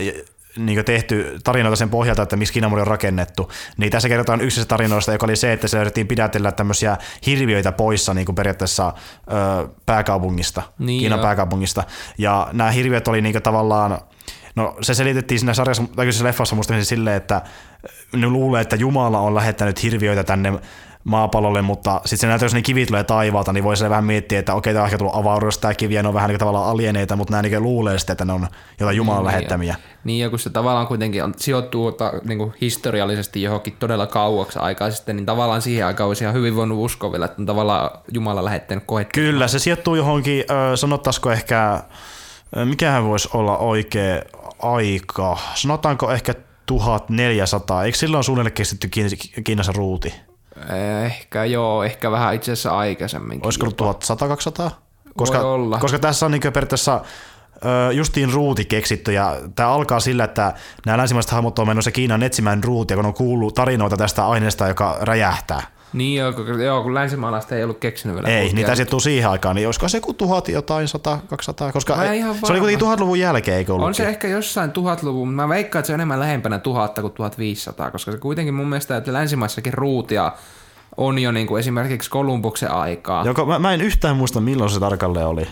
S1: niin tehty tarinoita sen pohjalta, että miksi Kiinamuri on rakennettu, niin tässä kerrotaan yksi tarinoista, joka oli se, että se yritettiin pidätellä tämmöisiä hirviöitä poissa niin kuin periaatteessa ö, pääkaupungista,
S2: Niin
S1: Kiinan
S2: joo.
S1: pääkaupungista. Ja nämä hirviöt oli niin tavallaan, no se selitettiin siinä sarjassa, tai leffassa muistaakseni silleen, että ne luulee, että Jumala on lähettänyt hirviöitä tänne maapallolle, mutta sitten se näyttää, jos ne kivit tulee taivaalta, niin voi se vähän miettiä, että okei, tämä on ehkä tullut avaruudesta tämä kivi, ja ne on vähän niin kuin tavallaan alieneita, mutta nämä niin luulee sitten, että ne on jotain Jumalan lähettämiä.
S2: Niin, ja kun se tavallaan kuitenkin on, sijoittuu ta, niin historiallisesti johonkin todella kauaksi aikaa sitten, niin tavallaan siihen aikaan olisi ihan hyvin voinut uskoa vielä, että on tavallaan Jumala lähettänyt koettu.
S1: Kyllä, se sijoittuu johonkin, sanottaisiko ehkä, mikähän voisi olla oikea aika, sanotaanko ehkä 1400, eikö silloin suunnilleen keksitty Kiin- Kiinassa ruuti?
S2: Ehkä joo, ehkä vähän itse asiassa aikaisemminkin.
S1: Olisiko ollut 1100-200? Koska,
S2: olla.
S1: koska tässä on niin periaatteessa justiin ruuti keksitty ja tämä alkaa sillä, että nämä länsimaiset hahmot on menossa Kiinan etsimään ruutia, kun on kuullut tarinoita tästä aineesta, joka räjähtää.
S2: Niin joo, kun, joo, kun länsimaalaista ei ollut keksinyt vielä.
S1: Ei, niitä sijoittuu siihen aikaan, niin olisiko se joku tuhat jotain, sata, 200, koska
S2: Mä
S1: ei, se oli kuitenkin tuhatluvun jälkeen, eikö ollut?
S2: On se ehkä jossain tuhatluvun, mä veikkaan, että se on enemmän lähempänä tuhatta kuin 1500, koska se kuitenkin mun mielestä, että länsimaissakin ruutia on jo niin kuin esimerkiksi Kolumbuksen aikaa.
S1: Joka, mä, mä en yhtään muista, milloin se tarkalleen oli.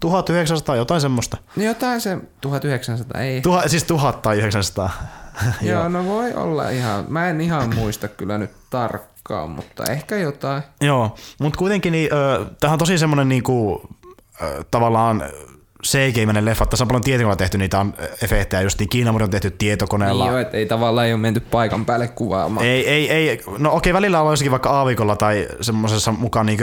S1: 1900, jotain semmoista.
S2: Niin Jotain se 1900, ei.
S1: Tuha, siis 1000 tai 900.
S2: Joo, no voi olla ihan. Mä en ihan muista kyllä nyt tarkkaan, mutta ehkä jotain.
S1: Joo, mutta kuitenkin niin, ö, tämähän on tosi semmoinen niinku, ö, tavallaan CG-mäinen leffa. Tässä on paljon tietokoneella tehty niitä on efektejä, just niin Kiinamuri on tehty tietokoneella.
S2: Niin jo, et ei tavallaan ei ole menty paikan päälle kuvaamaan.
S1: Ei, ei, ei. No okei, välillä on jossakin vaikka aavikolla tai semmoisessa mukaan niin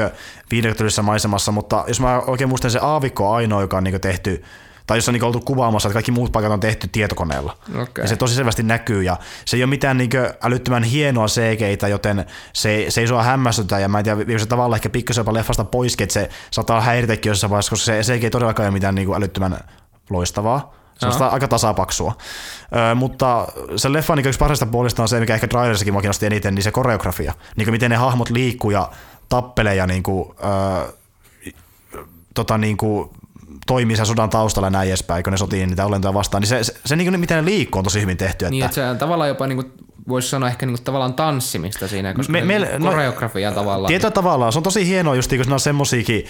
S1: viidektylisessä maisemassa, mutta jos mä oikein muistan, se aavikko on ainoa, joka on niin tehty tai jos on niin oltu kuvaamassa, että kaikki muut paikat on tehty tietokoneella.
S2: Okay.
S1: Ja se tosi selvästi näkyy ja se ei ole mitään niin älyttömän hienoa cg joten se, se ei sua hämmästytä ja mä en tiedä, viikö se tavallaan ehkä pikkasen jopa leffasta poiskin, että se saattaa häiritäkin jossain vaiheessa, koska se CG ei todellakaan ole mitään niin älyttömän loistavaa. Se on aika tasapaksua. Ö, mutta se leffa niin yksi parhaista puolista on se, mikä ehkä Trailerissakin mua kiinnosti eniten, niin se koreografia. Niin kuin miten ne hahmot liikkuu ja tappelee ja niin kuin, ö, tota niin kuin toimii sen sodan taustalla ja näin edespäin, kun ne sotii niitä olentoja vastaan, niin se, se, se niin kuin, miten ne liikkuu on tosi hyvin tehty.
S2: Että... Niin, että se on tavallaan jopa niin kuin, voisi sanoa ehkä niin kuin, tavallaan tanssimista siinä, koska me, me, no, koreografia no, tavallaan.
S1: Tietyllä niin. tavallaan, se on tosi hienoa just, kun ne on semmosiakin,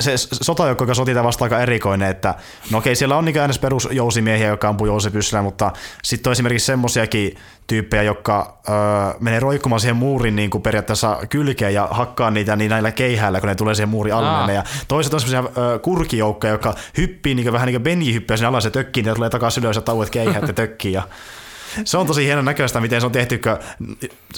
S1: se sotajoukko, joka sotii vasta aika erikoinen, että no okei, siellä on niin äänes perusjousimiehiä, jotka ampuu jousipyssyllä, mutta sitten on esimerkiksi semmosiakin tyyppejä, jotka öö, menee roikkumaan siihen muurin niin kuin periaatteessa kylkeen ja hakkaa niitä niin näillä keihäillä, kun ne tulee siihen muurin alle. Ja toiset on semmoisia öö, kurkijoukkoja, jotka hyppii niin kuin, vähän niin kuin Benji hyppii sinne alas ja tökkii, ja tulee takaisin ylös ja tauet keihät ja tökkii. Ja se on tosi hieno näköistä, miten se on tehty.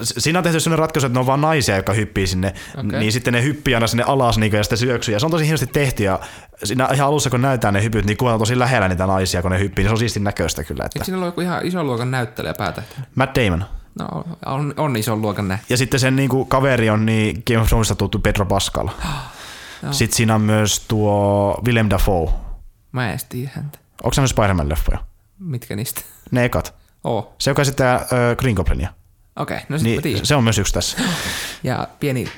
S1: Siinä on tehty sellainen ratkaisu, että ne on vain naisia, jotka hyppii sinne, okay. niin sitten ne hyppii aina sinne alas niin ja sitten syöksyy. Ja se on tosi hienosti tehty ja siinä ihan alussa, kun näytetään ne hypyt, niin kuvataan tosi lähellä niitä naisia, kun ne hyppii. Niin se on siisti näköistä kyllä. Että...
S2: Eikö siinä ole joku ihan iso luokan näyttelijä päätä?
S1: Matt Damon.
S2: No, on, on iso luokan näin.
S1: Ja sitten sen niin kuin, kaveri on niin Game of Thronesista tuttu Pedro Pascal. no. Sitten siinä on myös tuo Willem Dafoe.
S2: Mä en tiedä häntä.
S1: Onko se myös Spider-Man-leffoja?
S2: Mitkä niistä?
S1: Ne ekat.
S2: Oo.
S1: Se, joka sitten äh, Green Goblinia.
S2: Okei, okay, no sitten niin,
S1: Se on myös yksi tässä.
S2: Ja pieni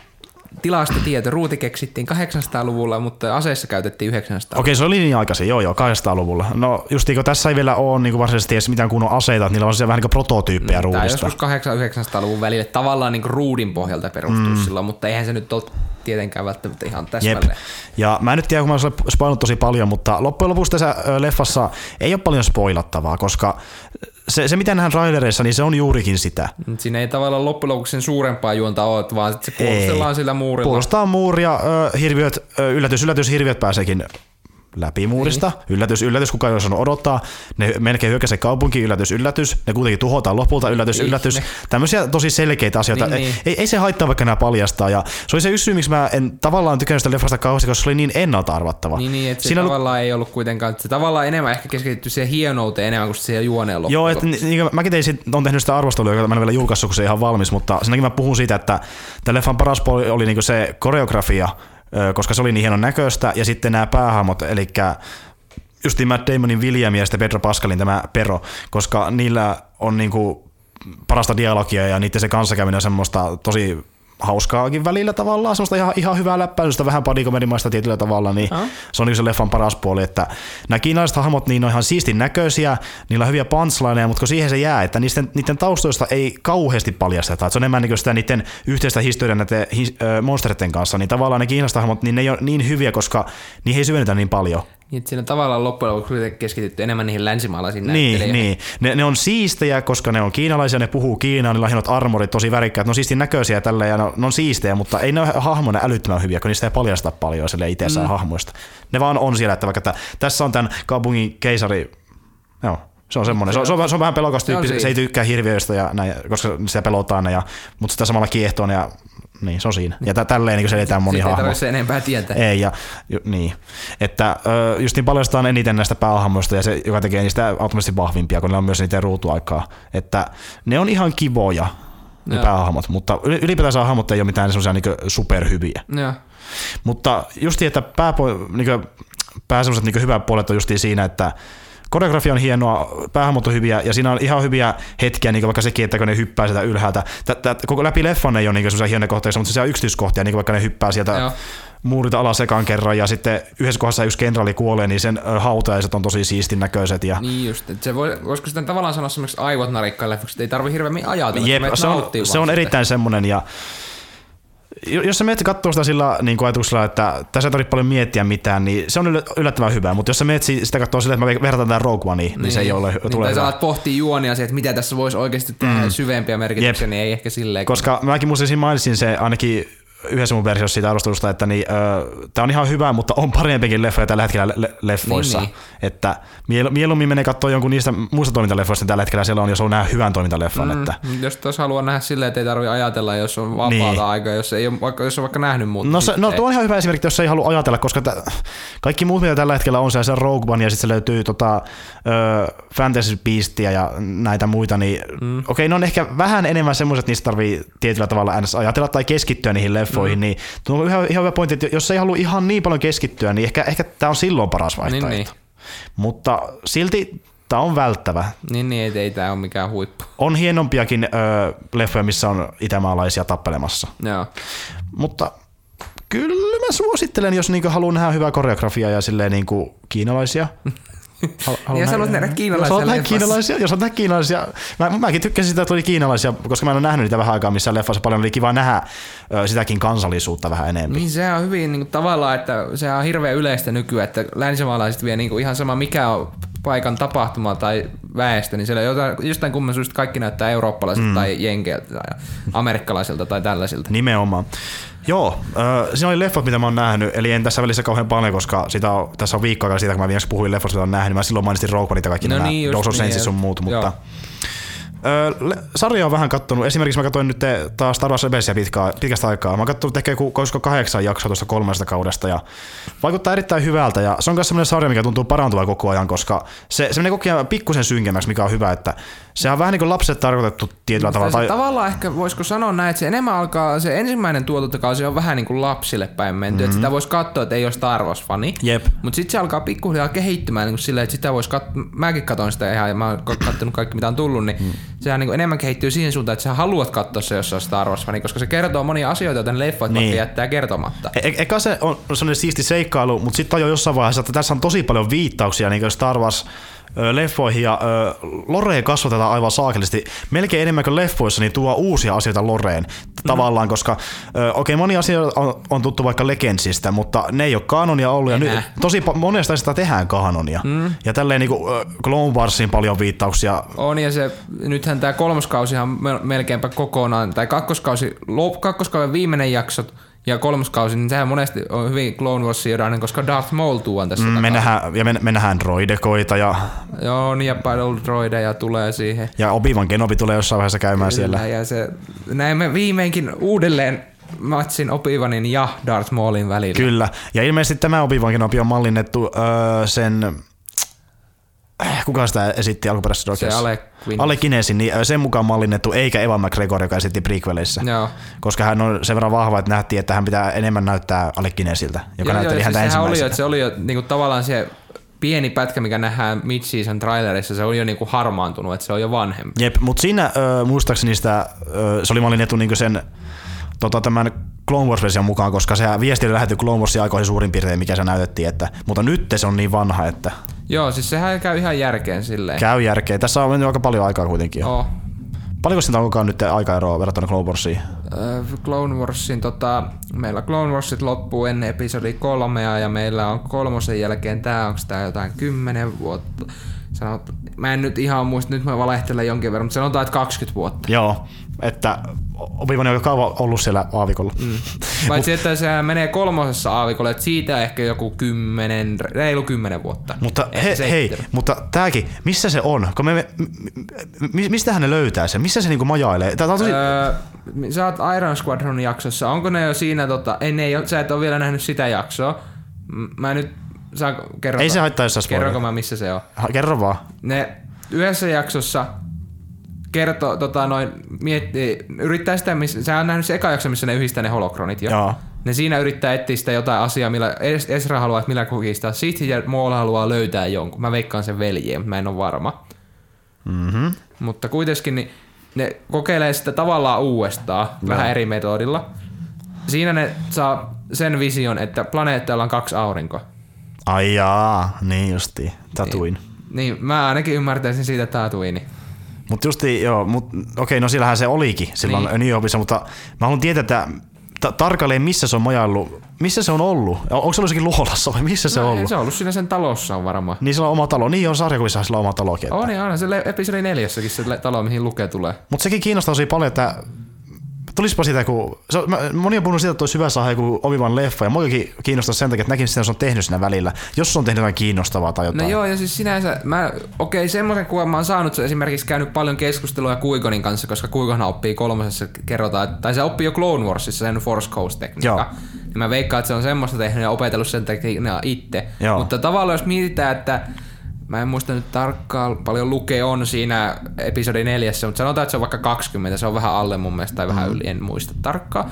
S2: tilastotieto. Ruuti keksittiin 800-luvulla, mutta aseissa käytettiin 900
S1: Okei, se oli niin aikaisin, joo joo, 800-luvulla. No just niin tässä ei vielä ole niin varsinaisesti edes mitään kunnon aseita, että niillä on siellä vähän niin prototyyppejä mm, ruudista.
S2: Tämä joskus 800-900-luvun välille tavallaan niin ruudin pohjalta perustuu mm. silloin, mutta eihän se nyt ole tietenkään välttämättä ihan täsmälleen. Jep.
S1: Ja mä en nyt tiedä, kun mä olen spoilannut tosi paljon, mutta loppujen lopuksi tässä leffassa ei ole paljon spoilattavaa, koska se, se mitä nähdään trailereissa, niin se on juurikin sitä.
S2: Siinä ei tavallaan loppujen lopuksi sen suurempaa juonta ole, vaan se puolustellaan ei. sillä muurilla.
S1: Puolustaa muuria, hirviöt, yllätys, yllätys, hirviöt pääseekin läpi muurista. Niin. Yllätys, yllätys, kukaan ei osannut odottaa. Ne melkein hyökkäsivät kaupunki, yllätys, yllätys. Ne kuitenkin tuhotaan lopulta, yllätys, niin, yllätys. Ne. Tämmöisiä tosi selkeitä asioita. Niin, niin. Ei, ei, se haittaa, vaikka nämä paljastaa. Ja se oli se yksi syy, miksi mä en tavallaan tykännyt sitä leffasta kauheasti, koska se oli niin ennalta arvattava.
S2: Niin, niin että se Siinä tavallaan ei ollut kuitenkaan, se tavallaan enemmän ehkä keskitytty siihen hienouteen enemmän kuin siihen juoneen loppuun.
S1: Joo, että niin, mäkin tein sit, on tehnyt sitä arvostelua, joka mä en vielä julkaissut, kun se ihan valmis, mutta senkin mä puhun siitä, että tämän leffan paras puoli oli niin se koreografia, koska se oli niin hienon näköistä, ja sitten nämä päähahmot, eli just Matt Damonin William ja sitten Pedro Pascalin tämä Pero, koska niillä on niinku parasta dialogia ja niiden se kanssakäyminen on semmoista tosi hauskaakin välillä tavallaan, semmoista ihan, ihan hyvää läppäilystä, vähän padikomedimaista tietyllä tavalla, niin uh-huh. se on niin se leffan paras puoli, että nämä kiinalaiset hahmot, niin on ihan siistin näköisiä, niillä on hyviä punchlineja, mutta kun siihen se jää, että niiden, niiden taustoista ei kauheasti paljasteta, että se on enemmän niin sitä niiden yhteistä historiaa näiden hi, äh, monsteritten kanssa, niin tavallaan ne kiinalaiset hahmot, niin ne ei ole niin hyviä, koska niihin ei syvennetä niin paljon.
S2: Niin, että siinä tavallaan loppujen lopuksi keskitytty enemmän niihin länsimaalaisiin
S1: Niin, niin. Ne, ne, on siistejä, koska ne on kiinalaisia, ne puhuu kiinaa, niillä on hienot armorit, tosi värikkäät, ne on siistin näköisiä tällä ja ne, ne on siistejä, mutta ei ne ole hahmoina älyttömän hyviä, kun niistä ei paljasta paljon sille itsessään mm. hahmoista. Ne vaan on siellä, että vaikka että tässä on tämän kaupungin keisari, joo, se on semmoinen. Se on, se on, se on vähän pelokas tyyppi, se, se ei tykkää hirviöistä, ja näin, koska sitä pelotaan, ja, mutta sitä samalla kiehtoon ja niin, se on siinä. Ja tälleen niin selitään moni hahmo. Ei
S2: tarvitse enempää tietää.
S1: Ei, ja ju, niin. Että just niin paljastetaan eniten näistä päähahmoista ja se, joka tekee niistä automaattisesti vahvimpia, kun ne on myös niiden ruutuaikaa. Että ne on ihan kivoja, ne päähahmot, mutta ylipäätänsä hahmot ei ole mitään semmoisia niin superhyviä.
S2: Ja.
S1: Mutta just että pääpo, niin pääsemmoiset niin hyvät puolet on just siinä, että koreografia on hienoa, päähahmot on hyviä ja siinä on ihan hyviä hetkiä, niin vaikka sekin, että kun ne hyppää sieltä ylhäältä. Tätä, koko läpi leffan ei ole niin sellaisia hienoja kohteita, mutta se on yksityiskohtia, niin vaikka ne hyppää sieltä Joo. muurita alas ekan kerran ja sitten yhdessä kohdassa yksi kenraali kuolee, niin sen hautajaiset on tosi siistin näköiset. Ja...
S2: Niin just, että se voi, voisiko sitten tavallaan sanoa semmoiksi aivot narikkaan leffaksi, että ei tarvitse hirveämmin ajatella,
S1: Jep, se on, se on erittäin semmoinen ja jos sä menet katsoa sitä sillä niin kuin ajatuksella, että tässä ei tarvitse paljon miettiä mitään, niin se on yllättävän hyvä. Mutta jos sä menet sitä katsoa sillä, että me verrataan tätä Rogue Oneen, niin, niin, se ei ole
S2: niin,
S1: tulee
S2: Tai sä alat pohtia juonia että mitä tässä voisi oikeasti tehdä mm. syvempiä merkityksiä, Jep. niin ei ehkä silleen.
S1: Koska mäkin muistin mainitsin se ainakin yhdessä mun versiossa siitä arvostelusta, että niin, äh, tämä on ihan hyvä, mutta on parempikin leffoja tällä hetkellä le- leffoissa. Niin, niin. Että miel- mieluummin menee katsoa jonkun niistä muista toimintaleffoista, niin tällä hetkellä siellä on, jos on nähdä hyvän toimintaleffan. Mm, että.
S2: Jos tuossa haluaa nähdä silleen, että ei tarvitse ajatella, jos on vapaata niin. aikaa, jos, ei ole, vaikka, jos on vaikka nähnyt muuta.
S1: No, se, no tuo on ihan hyvä esimerkki, jos ei halua ajatella, koska t- kaikki muut, mitä tällä hetkellä on, se, se Rogue One ja sitten se löytyy tota, ö, Fantasy Beastia ja näitä muita, niin mm. okei, okay, ne on ehkä vähän enemmän semmoiset, niistä tarvii tietyllä tavalla ajatella tai keskittyä niihin leffoihin, mm. niin tuo on ihan, ihan hyvä pointti, että jos ei halua ihan niin paljon keskittyä, niin ehkä, ehkä tämä on silloin paras vaihtoehto. Niin, niin. Mutta silti tämä on välttävä.
S2: Niin, niin ei, ei tämä ole mikään huippu.
S1: On hienompiakin ö, leffoja, missä on itämaalaisia tappelemassa.
S2: Joo.
S1: Mutta kyllä mä suosittelen, jos niinku haluaa nähdä hyvää koreografiaa ja silleen niinku kiinalaisia.
S2: Hal- jos haluat nähdä kiinalaisia
S1: jos kiinalaisia, jos nähdä kiinalaisia, mä, mäkin tykkäsin sitä, että oli kiinalaisia, koska mä en ole nähnyt niitä vähän aikaa missä leffassa paljon, oli kiva nähdä ö, sitäkin kansallisuutta vähän enemmän.
S2: Niin se on hyvin niin kuin, tavallaan, että se on hirveän yleistä nykyään, että länsimaalaiset vie niin kuin, ihan sama mikä on paikan tapahtuma tai väestö, niin siellä jotain, jostain kumman syystä kaikki näyttää eurooppalaisilta mm. tai jenkeiltä tai amerikkalaisilta tai tällaisilta.
S1: Nimenomaan. Joo, äh, siinä oli leffot, mitä mä oon nähnyt, eli en tässä välissä kauhean paljon, koska sitä on, tässä on viikkoa siitä, kun mä viimeksi puhuin leffoista, mitä on nähnyt. Mä silloin mainitsin Rogue One ja kaikki no nämä niin, Dawson niin, Senses sun muut, mutta... Joo. Sarja on vähän kattonut. Esimerkiksi mä katsoin nyt taas Star Wars Rebelsia pitkä, pitkästä aikaa. Mä oon kattonut ehkä koska kahdeksan jaksoa tuosta kolmesta kaudesta ja vaikuttaa erittäin hyvältä. Ja se on myös sellainen sarja, mikä tuntuu parantuvan koko ajan, koska se, se menee koko ajan pikkusen synkemmäksi, mikä on hyvä, että se on vähän niin kuin lapset tarkoitettu tietyllä tavalla. Tai...
S2: Tavallaan ehkä voisiko sanoa näin, että se enemmän alkaa, se ensimmäinen tuotantokausi on vähän niin kuin lapsille päin menty, mm-hmm. että sitä voisi katsoa, että ei ole Star Wars-fani.
S1: Jep.
S2: Mutta sitten se alkaa pikkuhiljaa kehittymään niin kuin silleen, että sitä voisi katsoa, mäkin katson sitä ihan ja mä oon katsonut kaikki mitä on tullut, niin mm. sehän niin kuin enemmän kehittyy siihen suuntaan, että sä haluat katsoa se, jos on Star Wars-fani, koska se kertoo monia asioita, joita ne leffat niin. jättää kertomatta.
S1: E- eka se on sellainen siisti seikkailu, mutta sitten on jo jossain vaiheessa, että tässä on tosi paljon viittauksia niin kuin Star Wars leffoihin ja Loreen kasvatetaan aivan saakellisesti. Melkein enemmän kuin leffoissa, niin tuo uusia asioita Loreen mm. tavallaan, koska okei, okay, moni asia on, on, tuttu vaikka Legendsistä, mutta ne ei ole kanonia ollut ja nyt, tosi monesta sitä tehdään kanonia. Mm. Ja tälleen niin kuin Clone Warsin paljon viittauksia.
S2: On ja se, nythän tämä kolmoskausihan melkeinpä kokonaan, tai kakkoskausi, kakkoskauden viimeinen jaksot ja kolmas kausi, niin sehän monesti on hyvin Clone Warsia koska Darth Maul tuon tässä
S1: mm, me nähdään, Ja me, me nähdään droidekoita ja...
S2: Joo, niin ja droideja tulee siihen.
S1: Ja Obi-Wan Kenobi tulee jossain vaiheessa käymään Kyllä, siellä.
S2: ja se, näemme viimeinkin uudelleen matsin Obi-Wanin ja Darth Maulin välillä.
S1: Kyllä, ja ilmeisesti tämä Obi-Wan Kenobi on mallinnettu öö, sen kuka sitä esitti alkuperäisessä
S2: Se Ale
S1: Ale Kinesin, niin sen mukaan mallinnettu, eikä Evan McGregor, joka esitti prequelissä.
S2: Joo.
S1: Koska hän on sen verran vahva, että nähtiin, että hän pitää enemmän näyttää Ale Kinesiltä, joka joo, näytteli joo, häntä siis
S2: oli jo, että se oli jo niin kuin tavallaan se pieni pätkä, mikä nähdään mid-season trailerissa, se on jo niinku harmaantunut, että se on jo vanhempi.
S1: Jep, mutta siinä äh, muistaakseni sitä, äh, se oli mallinnettu niinku sen tota, tämän Clone Wars-version mukaan, koska se viesti oli lähetty Clone Warsin aikoihin suurin piirtein, mikä se näytettiin, että, mutta nyt se on niin vanha, että...
S2: Joo, siis sehän käy ihan järkeen silleen.
S1: Käy järkeen. Tässä on mennyt aika paljon aikaa kuitenkin jo. Oh. Paljonko siitä onkaan nyt aikaeroa verrattuna Clone Warsiin?
S2: Öö, Clone Warsin, tota, meillä Clone Warsit loppuu ennen episodi kolmea ja meillä on kolmosen jälkeen, tää onko tää jotain kymmenen vuotta? Sanot, mä en nyt ihan muista, nyt mä valehtelen jonkin verran, mutta sanotaan, että 20 vuotta.
S1: Joo, että Obi-Wan on kauan ollut siellä aavikolla. Mm.
S2: Paitsi, että se menee kolmosessa aavikolla, että siitä ehkä joku kymmenen, reilu kymmenen vuotta.
S1: Mutta he, hei, mutta tääkin, missä se on? Kun me, me, me, mistähän ne löytää sen? Missä se niinku majailee? Tää on tosi... Öö,
S2: sä oot Iron Squadron jaksossa. Onko ne jo siinä, tota, ei, ne ei, sä et ole vielä nähnyt sitä jaksoa. Mä nyt saa kerrota.
S1: Ei se haittaa, jos sä
S2: mä, missä se on?
S1: Ha, kerro vaan.
S2: Ne yhdessä jaksossa kertoo, tota, noin, mietti, yrittää sitä, missä, sä on nähnyt se eka jakso, missä ne yhdistää ne holokronit jo.
S1: Joo.
S2: Ne siinä yrittää etsiä sitä jotain asiaa, millä Esra haluaa, että millä kukistaa. Sith ja Maul haluaa löytää jonkun. Mä veikkaan sen veljeen, mutta mä en ole varma.
S1: Mm-hmm.
S2: Mutta kuitenkin niin ne kokeilee sitä tavallaan uudestaan, no. vähän eri metodilla. Siinä ne saa sen vision, että planeetalla on kaksi aurinkoa.
S1: Ai jaa, niin justi, Tatuin.
S2: Niin, niin, mä ainakin ymmärtäisin siitä Tatuini.
S1: Mutta justi, joo, mut, okei, no sillähän se olikin silloin niin. New Yorkissa, mutta mä haluan tietää, että ta- tarkalleen missä se on majaillut, missä se on ollut. Onko se ollut jossakin luolassa vai missä se on
S2: No,
S1: ollut?
S2: Se on ollut siinä sen talossa on varmaan.
S1: Niin sillä on oma talo. Niin on sarjakuvissa sillä on oma talokin.
S2: On niin, aina se episodi neljässäkin se talo, mihin lukee tulee.
S1: Mutta sekin kiinnostaa tosi paljon, että tulispa siitä, kun se, mä, moni on puhunut siitä, että olisi hyvä saada joku Obi-Wan leffa, ja muakin kiinnostaa sen takia, että näkisin sitä, jos on tehnyt siinä välillä, jos se on tehnyt jotain kiinnostavaa tai jotain.
S2: No joo, ja siis sinänsä, mä, okei, semmoisen kuvan mä oon saanut, se esimerkiksi käynyt paljon keskustelua Kuikonin kanssa, koska Kuikonhan oppii kolmosessa, kerrotaan, tai se oppii jo Clone Warsissa sen Force Ghost tekniikka.
S1: Joo.
S2: Niin mä veikkaan, että se on semmoista tehnyt ja opetellut sen tekniikkaa itse.
S1: Joo.
S2: Mutta tavallaan jos mietitään, että Mä en muista nyt tarkkaan, paljon luke on siinä episodi neljässä, mutta sanotaan, että se on vaikka 20, se on vähän alle mun mielestä, tai vähän yli, en muista tarkkaan.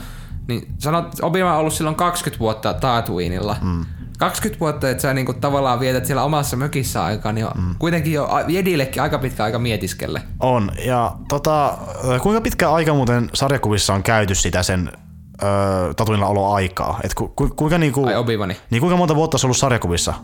S2: Niin sanot, obi on ollut silloin 20 vuotta Tatooinilla. Mm. 20 vuotta, että sä niinku tavallaan vietät siellä omassa mökissä aikaa, niin mm. kuitenkin jo Jedillekin aika pitkä aika mietiskelle.
S1: On, ja tota, kuinka pitkä aika muuten sarjakuvissa on käyty sitä sen öö, tatuilla oloaikaa? Et ku, ku, kuinka, niinku,
S2: Ai
S1: niin kuinka monta vuotta se on ollut sarjakuvissa?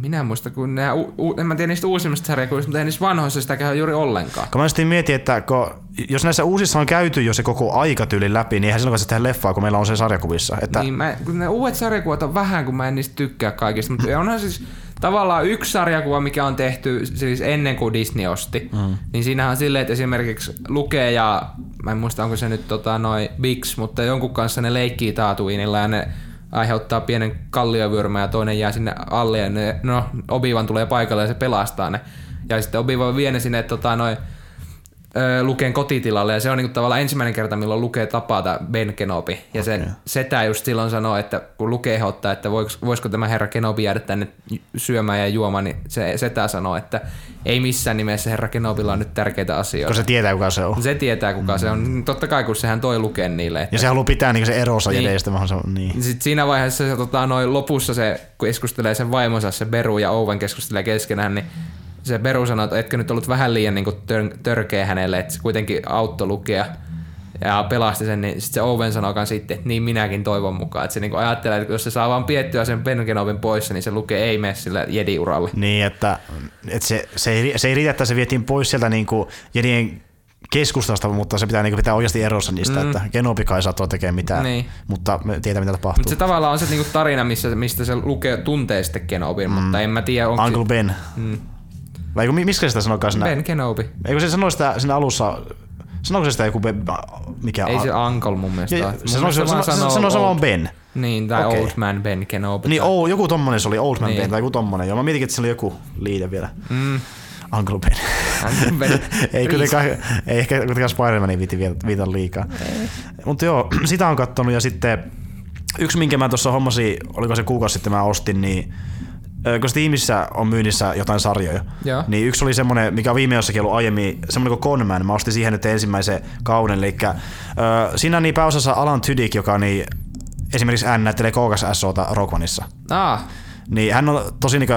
S2: Minä muista, kun nämä, u- u- en mä tiedä niistä uusimmista sarjakuvista, mutta ei niissä vanhoissa sitä käy juuri ollenkaan.
S1: Kun mä sitten mietin, että kun, jos näissä uusissa on käyty jo se koko aikatyyli läpi, niin eihän silloin tehdä leffaa, kun meillä on se sarjakuvissa. Että,
S2: Niin, mä, kun ne uudet sarjakuvat on vähän, kun mä en niistä tykkää kaikista, mutta onhan siis tavallaan yksi sarjakuva, mikä on tehty siis ennen kuin Disney osti, mm. niin siinähän on silleen, että esimerkiksi Luke ja, mä en muista onko se nyt tota, noin Bix, mutta jonkun kanssa ne leikkii Tatooinilla ja ne aiheuttaa pienen kalliovyörmän ja toinen jää sinne alle ja ne, no, Obi-Wan tulee paikalle ja se pelastaa ne. Ja sitten Obi-Wan vie ne sinne tota, noin, Luken kotitilalle ja se on niinku tavallaan ensimmäinen kerta, milloin Luke tapaa Ben Kenobi. Ja sen
S1: Okei.
S2: setä just silloin sanoo, että kun Luke ehdottaa, että voisiko tämä herra Kenobi jäädä tänne syömään ja juomaan, niin se setä sanoo, että ei missään nimessä herra Kenobilla on nyt tärkeitä asioita.
S1: kun se tietää, kuka se on.
S2: Se tietää kuka se on. Totta kai, kun sehän toi Luken niille. Että
S1: Ja se haluaa pitää niin se erossa
S2: Niin.
S1: niin. edestä. On- niin.
S2: sitten siinä vaiheessa se, tota, noin lopussa se kun keskustelee sen vaimonsa, se Beru ja Owen keskustelee keskenään, niin se Beru sanoo, että etkö nyt ollut vähän liian niin tör- törkeä hänelle, että se kuitenkin auttoi lukea ja pelasti sen, niin sitten se Owen kans sitten, että niin minäkin toivon mukaan. Että se niin ajattelee, että jos se saa vaan piettyä sen Ben Kenobin pois, niin se lukee ei mene sille jedi-uralle.
S1: Niin, että, että se, se, ei, se ei riitä, että se vietiin pois sieltä niin jedien keskustasta, mutta se pitää niin pitää oikeasti erossa niistä, mm. että Kenobikaan ei saa tekemään mitään,
S2: Niin.
S1: mutta me tietää mitä tapahtuu.
S2: Mutta se tavallaan on se niinku tarina, missä, mistä se lukee, tuntee sitten Kenobin, mm. mutta en mä tiedä, onko
S1: Uncle Ben.
S2: Mm.
S1: Vai kun, miksi sitä sanoikaan siinä?
S2: Ben Kenobi.
S1: Eikö se sano sitä siinä alussa, sanoiko se sitä joku Ben, mikä?
S2: Ei se Uncle mun mielestä
S1: Ja,
S2: ole.
S1: se
S2: Mun
S1: sanoo, se, se sanoo
S2: old-
S1: samaan Ben.
S2: Niin, tai
S1: Okei.
S2: Old Man Ben Kenobi.
S1: Niin,
S2: tai-
S1: oh, joku tommonen se oli, Old Man
S2: Niin.
S1: Ben tai joku tommonen. Joo, mä mietinkin, että se oli joku liite vielä.
S2: Mm.
S1: Uncle Ben.
S2: Uncle Ben.
S1: ei, kuitenkaan, ei ehkä kuitenkaan Spider-Manin viiti viitata liikaa. Mutta joo, sitä on kattonut ja sitten yksi, minkä mä tuossa hommasin, oliko se kuukausi sitten mä ostin, niin kun Steamissa on myynnissä jotain sarjoja,
S2: Joo.
S1: niin yksi oli semmoinen, mikä on viime jossakin ollut aiemmin, semmoinen kuin Conman. Mä ostin siihen nyt ensimmäisen kauden, eli ö, siinä on niin pääosassa Alan Tudyk, joka niin esimerkiksi hän näyttelee Kookas SOta Rogue Oneissa.
S2: Ah,
S1: Niin hän on tosi, niinku,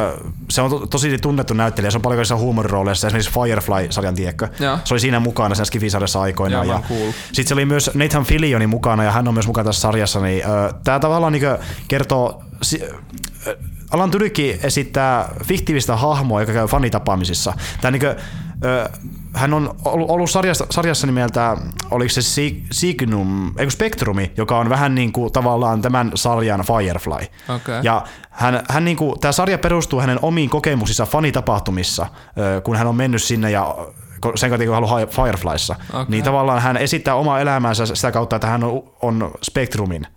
S1: se on to, tosi tunnettu näyttelijä, se on paljon kaikissa huumorirooleissa, esimerkiksi Firefly-sarjan tiekkä.
S2: Joo.
S1: Se oli siinä mukana siinä Skifi-sarjassa aikoinaan. Ja
S2: oon kuullut.
S1: sitten se oli myös Nathan Fillioni mukana ja hän on myös mukana tässä sarjassa. Niin, ö, tää tavallaan niinku kertoo, si, Alan Tyrkki esittää fiktiivistä hahmoa, joka käy fanitapaamisissa. Tää niinku, ö, hän on ollut, ollut sarjassa, sarjassa nimeltä, oliko se Si- Signum, eikö Spectrumi, joka on vähän niin kuin tavallaan tämän sarjan Firefly.
S2: Okei.
S1: Ja hän, hän niin kuin, tämä sarja perustuu hänen omiin kokemuksissa fanitapahtumissa, kun hän on mennyt sinne ja sen kautta kun hän on ollut Fireflyssa.
S2: Okei.
S1: Niin tavallaan hän esittää omaa elämäänsä sitä kautta, että hän on, on Spectrumin,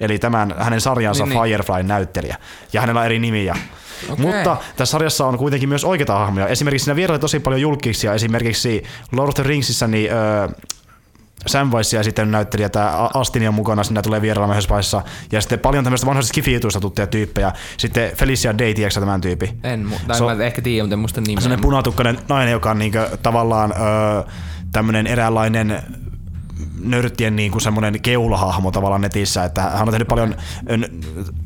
S1: eli tämän hänen sarjansa
S2: Niin,
S1: niin,
S2: niin.
S1: Firefly-näyttelijä. Ja hänellä on eri nimiä.
S2: Okei.
S1: Mutta tässä sarjassa on kuitenkin myös oikeita hahmoja. Esimerkiksi siinä vierailee tosi paljon julkisia. Esimerkiksi Lord of the Ringsissa niin, öö, Samwise ja sitten näyttelijä tämä Astin on mukana, siinä tulee vierailemaan yhdessä vaiheessa. Ja sitten paljon tämmöistä vanhoista skifi-jutuista tuttuja tyyppejä. Sitten Felicia Day, tiedätkö tämän tyyppi?
S2: en, mu- tai
S1: Se
S2: mä ehkä tiedän, mutta en muista nimeä.
S1: Sellainen punatukkainen nainen, joka on niinkö, tavallaan öö, tämmöinen eräänlainen nörttien niin kuin semmoinen keulahahmo tavallaan netissä, että hän on tehnyt paljon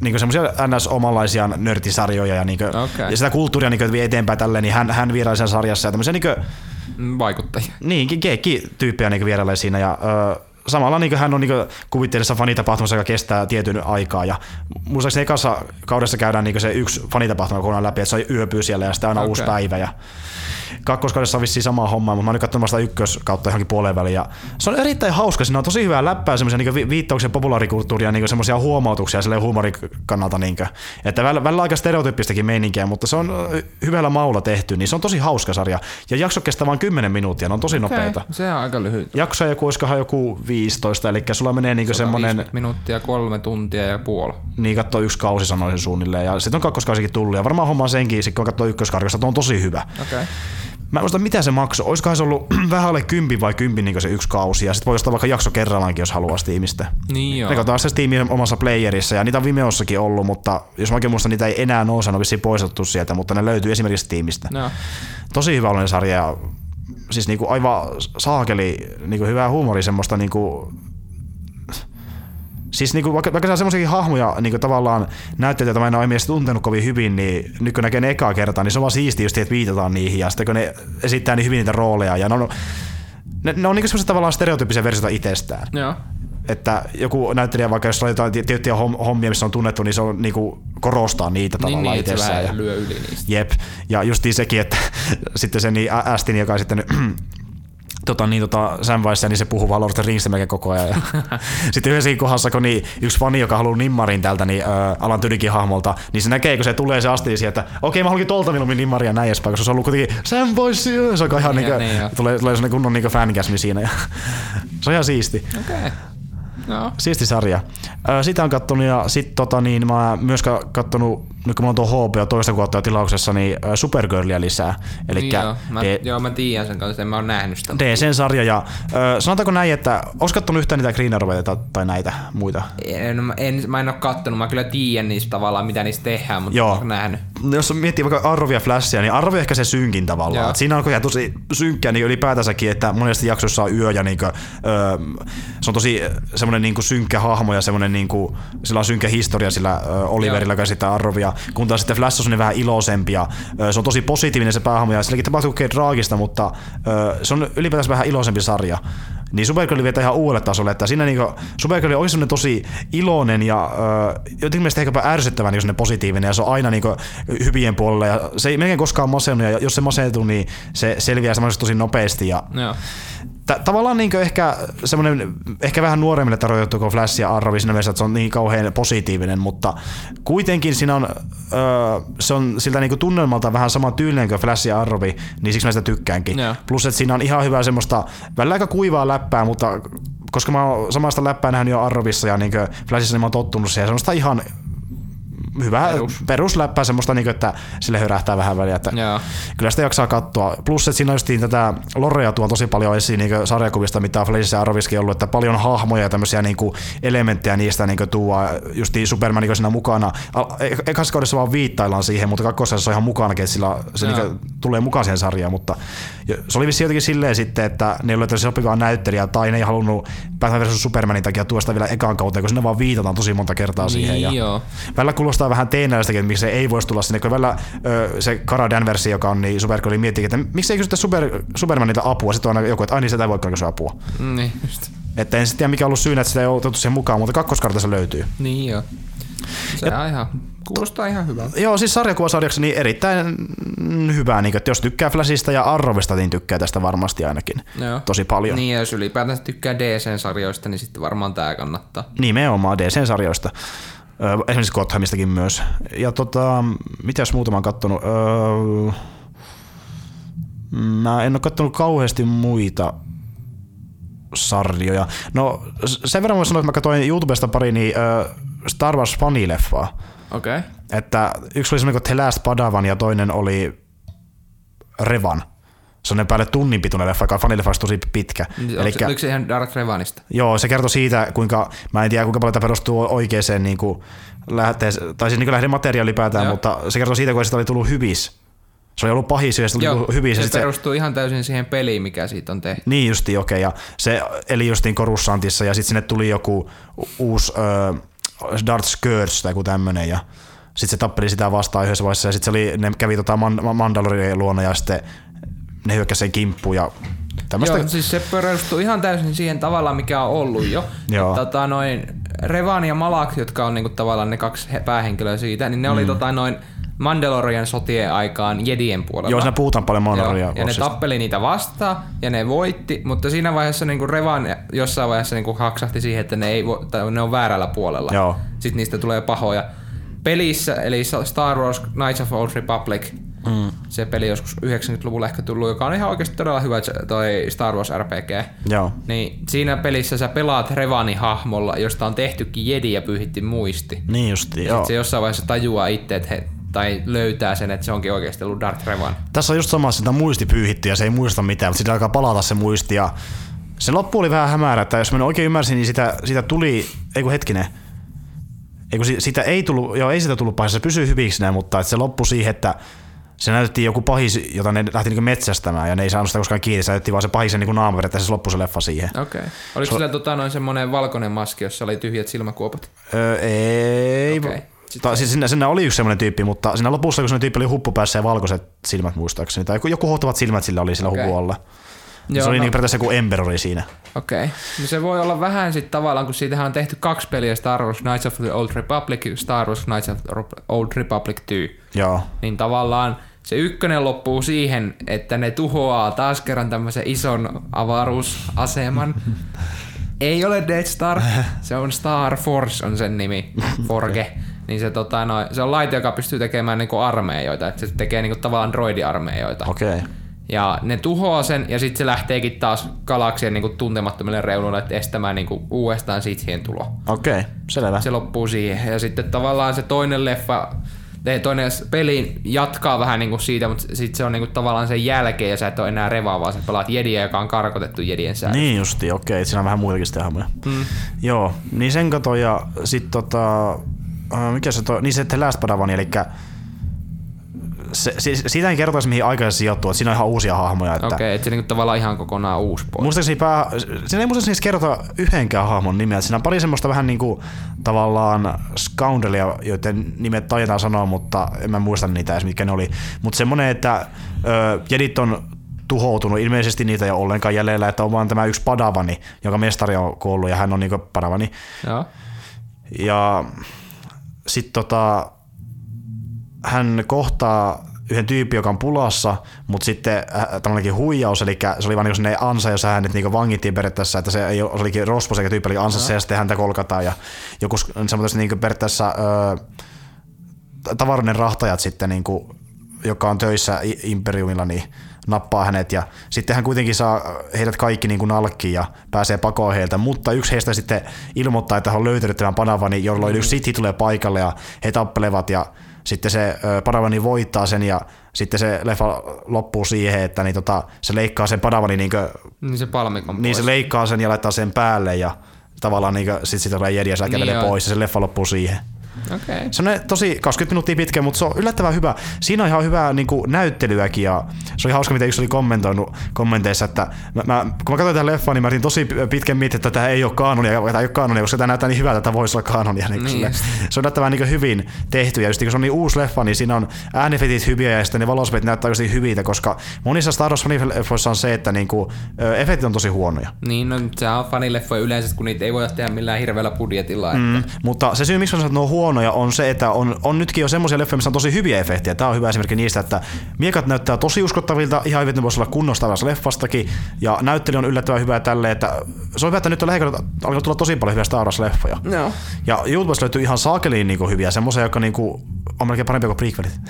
S1: niin semmoisia ns-omanlaisia nörttisarjoja ja, niin kuin,
S2: Okei.
S1: ja sitä kulttuuria niin kuin, vie eteenpäin tälleen, niin hän, hän vieraili sen sarjassa ja tämmöisiä niin kuin,
S2: Mm, Vaikuttajia.
S1: niin, keikki-tyyppejä niin vierailee siinä ja ö, samalla niin hän on niin kuvitteellissa fanitapahtumassa, joka kestää tietyn aikaa ja muistaakseni ekassa kaudessa käydään niin se yksi fanitapahtuma kokonaan läpi, että se yöpyy siellä ja sitten aina
S2: Okei.
S1: uusi päivä ja kakkoskaudessa on vissiin sama homma, mutta mä olin katsonut vasta ykköskautta johonkin puoleen väliin. Ja se on erittäin hauska, siinä on tosi hyvää läppää, semmoisia niin vi- viittauksia populaarikulttuuria, niin semmoisia huomautuksia sille huumorin kannalta. Niin kuin. Että välillä, välillä aika stereotyyppistäkin meininkiä, mutta se on hyvällä maulla tehty, niin se on tosi hauska sarja. Ja jakso kestää vain 10 minuuttia, ne on tosi nopeita.
S2: Okay, se on aika lyhyt.
S1: Jakso joku, olisikohan joku 15, eli sulla menee niin semmoinen,
S2: 50 minuuttia, kolme tuntia ja puoli.
S1: niin katsoo yksi kausi sanoisin suunnilleen, ja sitten on kakkoskausikin tullut, ja varmaan homma senkin, kun katsoo ykköskarkasta, on tosi hyvä.
S2: Okei. Okay.
S1: Mä en muista, mitä se maksoi. Olisikohan se ollut vähän alle kympi vai kympi niin se yksi kausi, ja sitten voi ostaa vaikka jakso kerrallaankin, jos haluaa Steamista.
S2: Niin joo.
S1: Ne katsotaan se Steamin omassa playerissa, ja niitä on Vimeossakin ollut, mutta jos mä oikein muistan, niitä ei enää nouse, ne on poistettu sieltä, mutta ne löytyy esimerkiksi Steamista.
S2: No.
S1: Tosi hyvä sarja, ja siis niinku aivan saakeli niinku hyvää huumoria, semmoista niinku Siis niinku, vaikka, vaikka se on semmoisiakin hahmoja niinku tavallaan näytteitä, joita mä en ole edes tuntenut kovin hyvin, niin nyt kun näkee ne ekaa kertaa, niin se on vaan siistiä just, että viitataan niihin ja sitten kun ne esittää niin hyvin niitä rooleja ja ne on, ne, ne on niinku semmoisia tavallaan stereotyyppisiä versioita itsestään.
S2: Joo.
S1: Että joku näyttelijä vaikka jos laitetaan ti- tiettyjä hom- hommia, missä on tunnettu, niin se on niinku korostaa niitä
S2: Niin,
S1: tavallaan
S2: niin se
S1: itsessään. ja-
S2: lyö yli niistä.
S1: Jep, ja justiin sekin, että sitten se niin Astin, joka sitten tota, niin, tota, Samwise, niin se puhuu vaan Lord of the melkein koko ajan. Ja sitten yhdessäkin kohdassa, kun niin, yksi fani, joka haluaa nimmarin tältä niin, ä, Alan Tydikin hahmolta, niin se näkee, kun se tulee se Asti että okei, mä haluankin tolta mieluummin nimmaria näin edespäin, koska se on ollut kuitenkin Samwise, ja se on ihan
S2: Niin,
S1: niin,
S2: niin,
S1: niin
S2: joo.
S1: tulee, tulee sellainen kunnon niin fangasmi siinä. Ja se on ihan siisti.
S2: Okei. Okay. No.
S1: Siisti sarja. Sitä on kattonut ja sit tota niin, mä oon myös ka- kattonut, nyt kun mulla on tuo HBO toista jo tilauksessa, niin Supergirlia lisää. Eli
S2: Niin joo, mä,
S1: D-
S2: joo, mä tiedän sen kanssa, en mä oon nähnyt sitä.
S1: DCn sarja ja ö, sanotaanko näin, että onko kattonut yhtään niitä Green Arrowita tai näitä muita?
S2: En, en, mä en oo kattonut, mä kyllä tiedän niistä tavallaan, mitä niistä tehdään, mutta
S1: Joo.
S2: mä oon nähnyt.
S1: No, Jos miettii vaikka ja Flashia, niin on ehkä se synkin tavallaan.
S2: Joo.
S1: Et siinä ajan tosi synkkä niin ylipäätänsäkin, että monesti jaksoissa on yö ja niinku, ö, se on tosi semmoinen niinku synkkä hahmo ja semmoinen niinku, sillä on synkkä historia sillä ö, Oliverilla, joka sitä Arrowia, kun taas sitten Flash on semmoinen vähän iloisempi ja ö, se on tosi positiivinen se päähahmo ja silläkin tapahtuu kaikkea traagista, mutta ö, se on ylipäätänsä vähän iloisempi sarja. Niin Supergirl vietää ihan uudelle tasolle, että siinä niinku, Supergirl on semmoinen tosi iloinen ja ö, jotenkin mielestä ehkäpä ärsyttävän niin positiivinen ja se on aina niinku hyvien puolella ja se ei melkein koskaan masennu ja jos se masentuu, niin se selviää semmoisesti tosi nopeasti ja
S2: Joo.
S1: T- tavallaan niin ehkä semmoinen, ehkä vähän nuoremmille tarkoitettu kuin Flash ja Arrow siinä mielessä, että se on niin kauhean positiivinen, mutta kuitenkin siinä on, öö, se on siltä niin tunnelmalta vähän sama tyylinen kuin Flash ja Arrow, niin siksi mä sitä tykkäänkin.
S2: Joo.
S1: Plus, että siinä on ihan hyvää semmoista, välillä aika kuivaa läppää, mutta koska mä oon samasta läppää nähnyt jo Arrowissa ja niin Flashissa, niin mä oon tottunut siihen. Semmoista ihan hyvää
S2: Perus.
S1: perusläppää, semmoista, niin kuin, että sille hörähtää vähän väliä. Että
S2: Joo.
S1: kyllä sitä jaksaa katsoa. Plus, että siinä justiin tätä Lorea tuo tosi paljon esiin niin sarjakuvista, mitä Flashissa ja Arrowissakin ollut, että paljon hahmoja ja tämmöisiä niin elementtejä niistä niin tuo justiin Superman niin siinä mukana. E- Ekassa kaudessa vaan viittaillaan siihen, mutta kakkosessa se on ihan mukanakin, että sillä se
S2: Joo.
S1: niin tulee mukaan siihen sarjaan, mutta se oli vissi jotenkin silleen sitten, että ne ei ollut sopivaa näyttelijää tai ne ei halunnut Batman vs. Supermanin takia tuosta vielä ekaan kauteen, kun sinne vaan viitataan tosi monta kertaa siihen.
S2: Niin
S1: Ja
S2: joo.
S1: Välillä kuulostaa vähän teenäistäkin, että miksi se ei voisi tulla sinne, kun välillä ö, se Kara Danvers, joka on niin Supergirl, miettii, että miksi ei kysytä Super, Supermanilta apua, sitten on aina joku, että ai niin, sitä ei voikaan kysyä apua.
S2: Niin, just.
S1: Että en sitten tiedä, mikä on ollut syynä, että sitä ei ole otettu siihen mukaan, mutta kakkoskartassa löytyy.
S2: Niin joo. Se on ihan, kuulostaa ihan hyvältä.
S1: Joo, siis sarjakuvasarjaksi niin erittäin hyvää, niin, että jos tykkää Flashista ja Arrowista, niin tykkää tästä varmasti ainakin
S2: Joo.
S1: tosi paljon.
S2: Niin, ja jos ylipäätään tykkää DC-sarjoista, niin sitten varmaan tää kannattaa.
S1: Nimenomaan DC-sarjoista. Esimerkiksi Gothamistakin myös. Ja tota, mitäs muuta mä oon kattonut? Öö, mä en ole kattonut kauheasti muita sarjoja. No sen verran voin sanoa, että mä katsoin YouTubesta pari niin, ö, Star Wars fanileffaa.
S2: Okei. Okay.
S1: Että yksi oli semmoinen kuin The Last Padawan ja toinen oli Revan. Se on päälle tunnin pituinen leffa, joka on fanileffaksi tosi pitkä.
S2: Elikkä...
S1: Elikkä-
S2: Oliko se ihan Dark Revanista?
S1: Joo, se kertoo siitä, kuinka, mä en tiedä kuinka paljon tämä perustuu oikeaan niin kuin, tai siis niin lähdemateriaali ylipäätään,
S2: Joo.
S1: mutta se kertoo siitä, kun siitä oli tullut hyvis. Se oli ollut pahis ja tuli
S2: Joo,
S1: hyvis. ja
S2: se
S1: sit se,
S2: perustuu ihan täysin siihen peliin, mikä siitä on tehty.
S1: niin justi, okei. Ja se eli justiin Korussantissa ja sitten sinne tuli joku uusi äh, Darth Scourge tai joku tämmönen ja sitten se tappeli sitä vastaan yhdessä vaiheessa ja sitten se oli, ne kävi tota Man- Mandalorian luona ja sitten ne hyökkäsi sen kimppuun ja tämmöistä.
S2: Joo, siis se perustuu ihan täysin siihen tavallaan, mikä on ollut jo.
S1: Joo.
S2: Et Tota, noin, Revan ja Malak, jotka on niinku tavallaan ne kaksi he- päähenkilöä siitä, niin ne oli tota, noin Mandalorian sotien aikaan Jedien puolella.
S1: Joo, siinä puhutaan paljon
S2: Joo,
S1: Mandalorian.
S2: ja ne tappeli niitä vastaan ja ne voitti, mutta siinä vaiheessa niinku Revan jossain vaiheessa niinku haksahti siihen, että ne, ei vo, tai ne on väärällä puolella.
S1: Joo.
S2: Sitten niistä tulee pahoja. Pelissä, eli Star Wars Knights of Old Republic, mm. se peli joskus 90-luvulla ehkä tullut, joka on ihan oikeasti todella hyvä toi Star Wars RPG.
S1: Joo.
S2: Niin siinä pelissä sä pelaat Revanin hahmolla, josta on tehtykin jedi ja pyyhitti muisti.
S1: Niin justi, joo.
S2: Se jossain vaiheessa tajuaa itse, että he, tai löytää sen, että se onkin oikeasti ollut Darth Revan.
S1: Tässä on just sama, että sitä muisti pyyhitty ja se ei muista mitään, mutta sitten alkaa palata se muisti ja se loppu oli vähän hämärä, että jos mä oikein ymmärsin, niin sitä, sitä tuli, ei kun hetkinen, ei kun si- sitä ei tullut, joo ei sitä tullut pahis, se pysyy hyviksinä, mutta että se loppui siihen, että se näytettiin joku pahis, jota ne lähti niinku metsästämään ja ne ei saanut sitä koskaan kiinni, se näytettiin vaan se pahisen niinku naama periaatteessa se loppui se leffa siihen.
S2: Okei. Okay. Oliko sillä tota, noin semmoinen valkoinen maski, jossa oli tyhjät silmäkuopat?
S1: Öö, ei. Okay. Tai, siis siinä, siinä, oli yksi semmoinen tyyppi, mutta siinä lopussa, kun se tyyppi oli huppu päässä ja valkoiset silmät muistaakseni, tai joku, joku hohtavat silmät sillä oli sillä okay. hupun alla.
S2: Joo,
S1: se oli
S2: no.
S1: niin periaatteessa joku Emberori siinä.
S2: Okei. Okay. No se voi olla vähän sitten tavallaan, kun siitähän on tehty kaksi peliä, Star Wars Knights of the Old Republic ja Star Wars Knights of the Old Republic 2.
S1: Joo.
S2: Niin tavallaan se ykkönen loppuu siihen, että ne tuhoaa taas kerran tämmöisen ison avaruusaseman. Ei ole Death Star, se on Star Force on sen nimi, Forge. Niin se, tota, no, se on laite, joka pystyy tekemään niinku armeijoita, että se tekee niinku tavallaan droidiarmeijoita.
S1: Okei. Okay.
S2: Ja ne tuhoaa sen ja sitten se lähteekin taas galaksien niinku tuntemattomille reunoille estämään niinku uudestaan siihen tulo.
S1: Okei, okay. selvä.
S2: Se loppuu siihen. Ja sitten tavallaan se toinen leffa, toinen peli jatkaa vähän niinku siitä, mutta sitten se on niinku tavallaan sen jälkeen ja sä et ole enää revaa, vaan sä pelaat jediä, joka on karkotettu jedien sää.
S1: Niin justi, okei, okay. siinä on vähän muitakin sitten hahmoja. Mm. Joo, niin sen kato ja sit tota, äh, mikä se toi, niin se The Last Padawan, eli se, siis, siitä ei kertoisi mihin aikaan se sijoittuu, että siinä on ihan uusia hahmoja. Että
S2: Okei, okay, että se niinku tavallaan ihan kokonaan uusi pois.
S1: Muistaakseni pää, siinä ei muistaakseni edes kerrota yhdenkään hahmon nimeä. Siinä on pari semmoista vähän niinku tavallaan scoundrelia, joiden nimet taidetaan sanoa, mutta en mä muista niitä edes, mitkä ne oli. Mutta semmonen, että ö, jedit on tuhoutunut, ilmeisesti niitä ei ole ollenkaan jäljellä, että on vaan tämä yksi padavani, jonka mestari on kuollut ja hän on niinku padavani.
S2: Joo.
S1: Ja sitten tota, hän kohtaa yhden tyypin, joka on pulassa, mutta sitten äh, tämmöinenkin huijaus, eli se oli vaan niin ansa, jossa hänet niin vangittiin periaatteessa, että se ei se olikin rospos eikä tyyppi oli ansassa ja sitten häntä kolkataan ja joku semmoiset niin periaatteessa ö, tavaroiden rahtajat sitten, niin kuin, joka on töissä Imperiumilla, niin nappaa hänet ja sitten hän kuitenkin saa heidät kaikki niin kuin nalkkiin ja pääsee pakoon heiltä, mutta yksi heistä sitten ilmoittaa, että hän on löytänyt tämän Padavani, jolloin mm. yksi Sith tulee paikalle ja he tappelevat ja sitten se Padavani voittaa sen ja sitten se leffa loppuu siihen, että niin tota, se leikkaa sen Padavani, niin, kuin,
S2: Niin se palmikon
S1: niin
S2: pois.
S1: se leikkaa sen ja laittaa sen päälle ja tavallaan niin sitten sit tulee jedi ja se
S2: Niin
S1: kävelee pois ja se leffa loppuu siihen.
S2: Okay.
S1: Se on tosi 20 minuuttia pitkä, mutta se on yllättävän hyvä. Siinä on ihan hyvää niin kuin, näyttelyäkin ja se oli hauska, miten yksi oli kommentoinut kommenteissa, että mä, mä, kun mä katsoin tätä leffaa, niin mä yritin tosi pitkän miettiä, että tämä ei ole kanonia, tämä ei ole kanonia, koska tämä näyttää niin hyvältä, että tämä voisi olla kanonia. Niin,
S2: Niin
S1: se on yllättävän niin kuin, hyvin tehty ja just, kun se on niin uusi leffa, niin siinä on äänefetit hyviä ja sitten ne valospeit näyttää niin hyviltä, koska monissa Star Wars leffoissa on se, että niin kuin, ö, efektit on tosi huonoja.
S2: Niin, no se on fanileffoja yleensä, kun niitä ei voida tehdä millään hirveällä budjetilla. Mm.
S1: Mm, mutta se syy, miksi sanon, että ne on huonoja, on se, että on, on nytkin jo semmoisia leffoja, missä on tosi hyviä efektejä. Tämä on hyvä esimerkki niistä, että miekat näyttää tosi uskottavilta, ihan hyvin, että ne voisi olla kunnosta leffastakin, ja näyttely on yllättävän hyvä tälle, että se on hyvä, että nyt on lähellä alkanut tulla tosi paljon hyviä Star Wars-leffoja.
S2: Joo.
S1: Ja YouTubesta löytyy ihan saakeliin niinku hyviä, semmoisia, jotka niinku on melkein parempia kuin prequelit.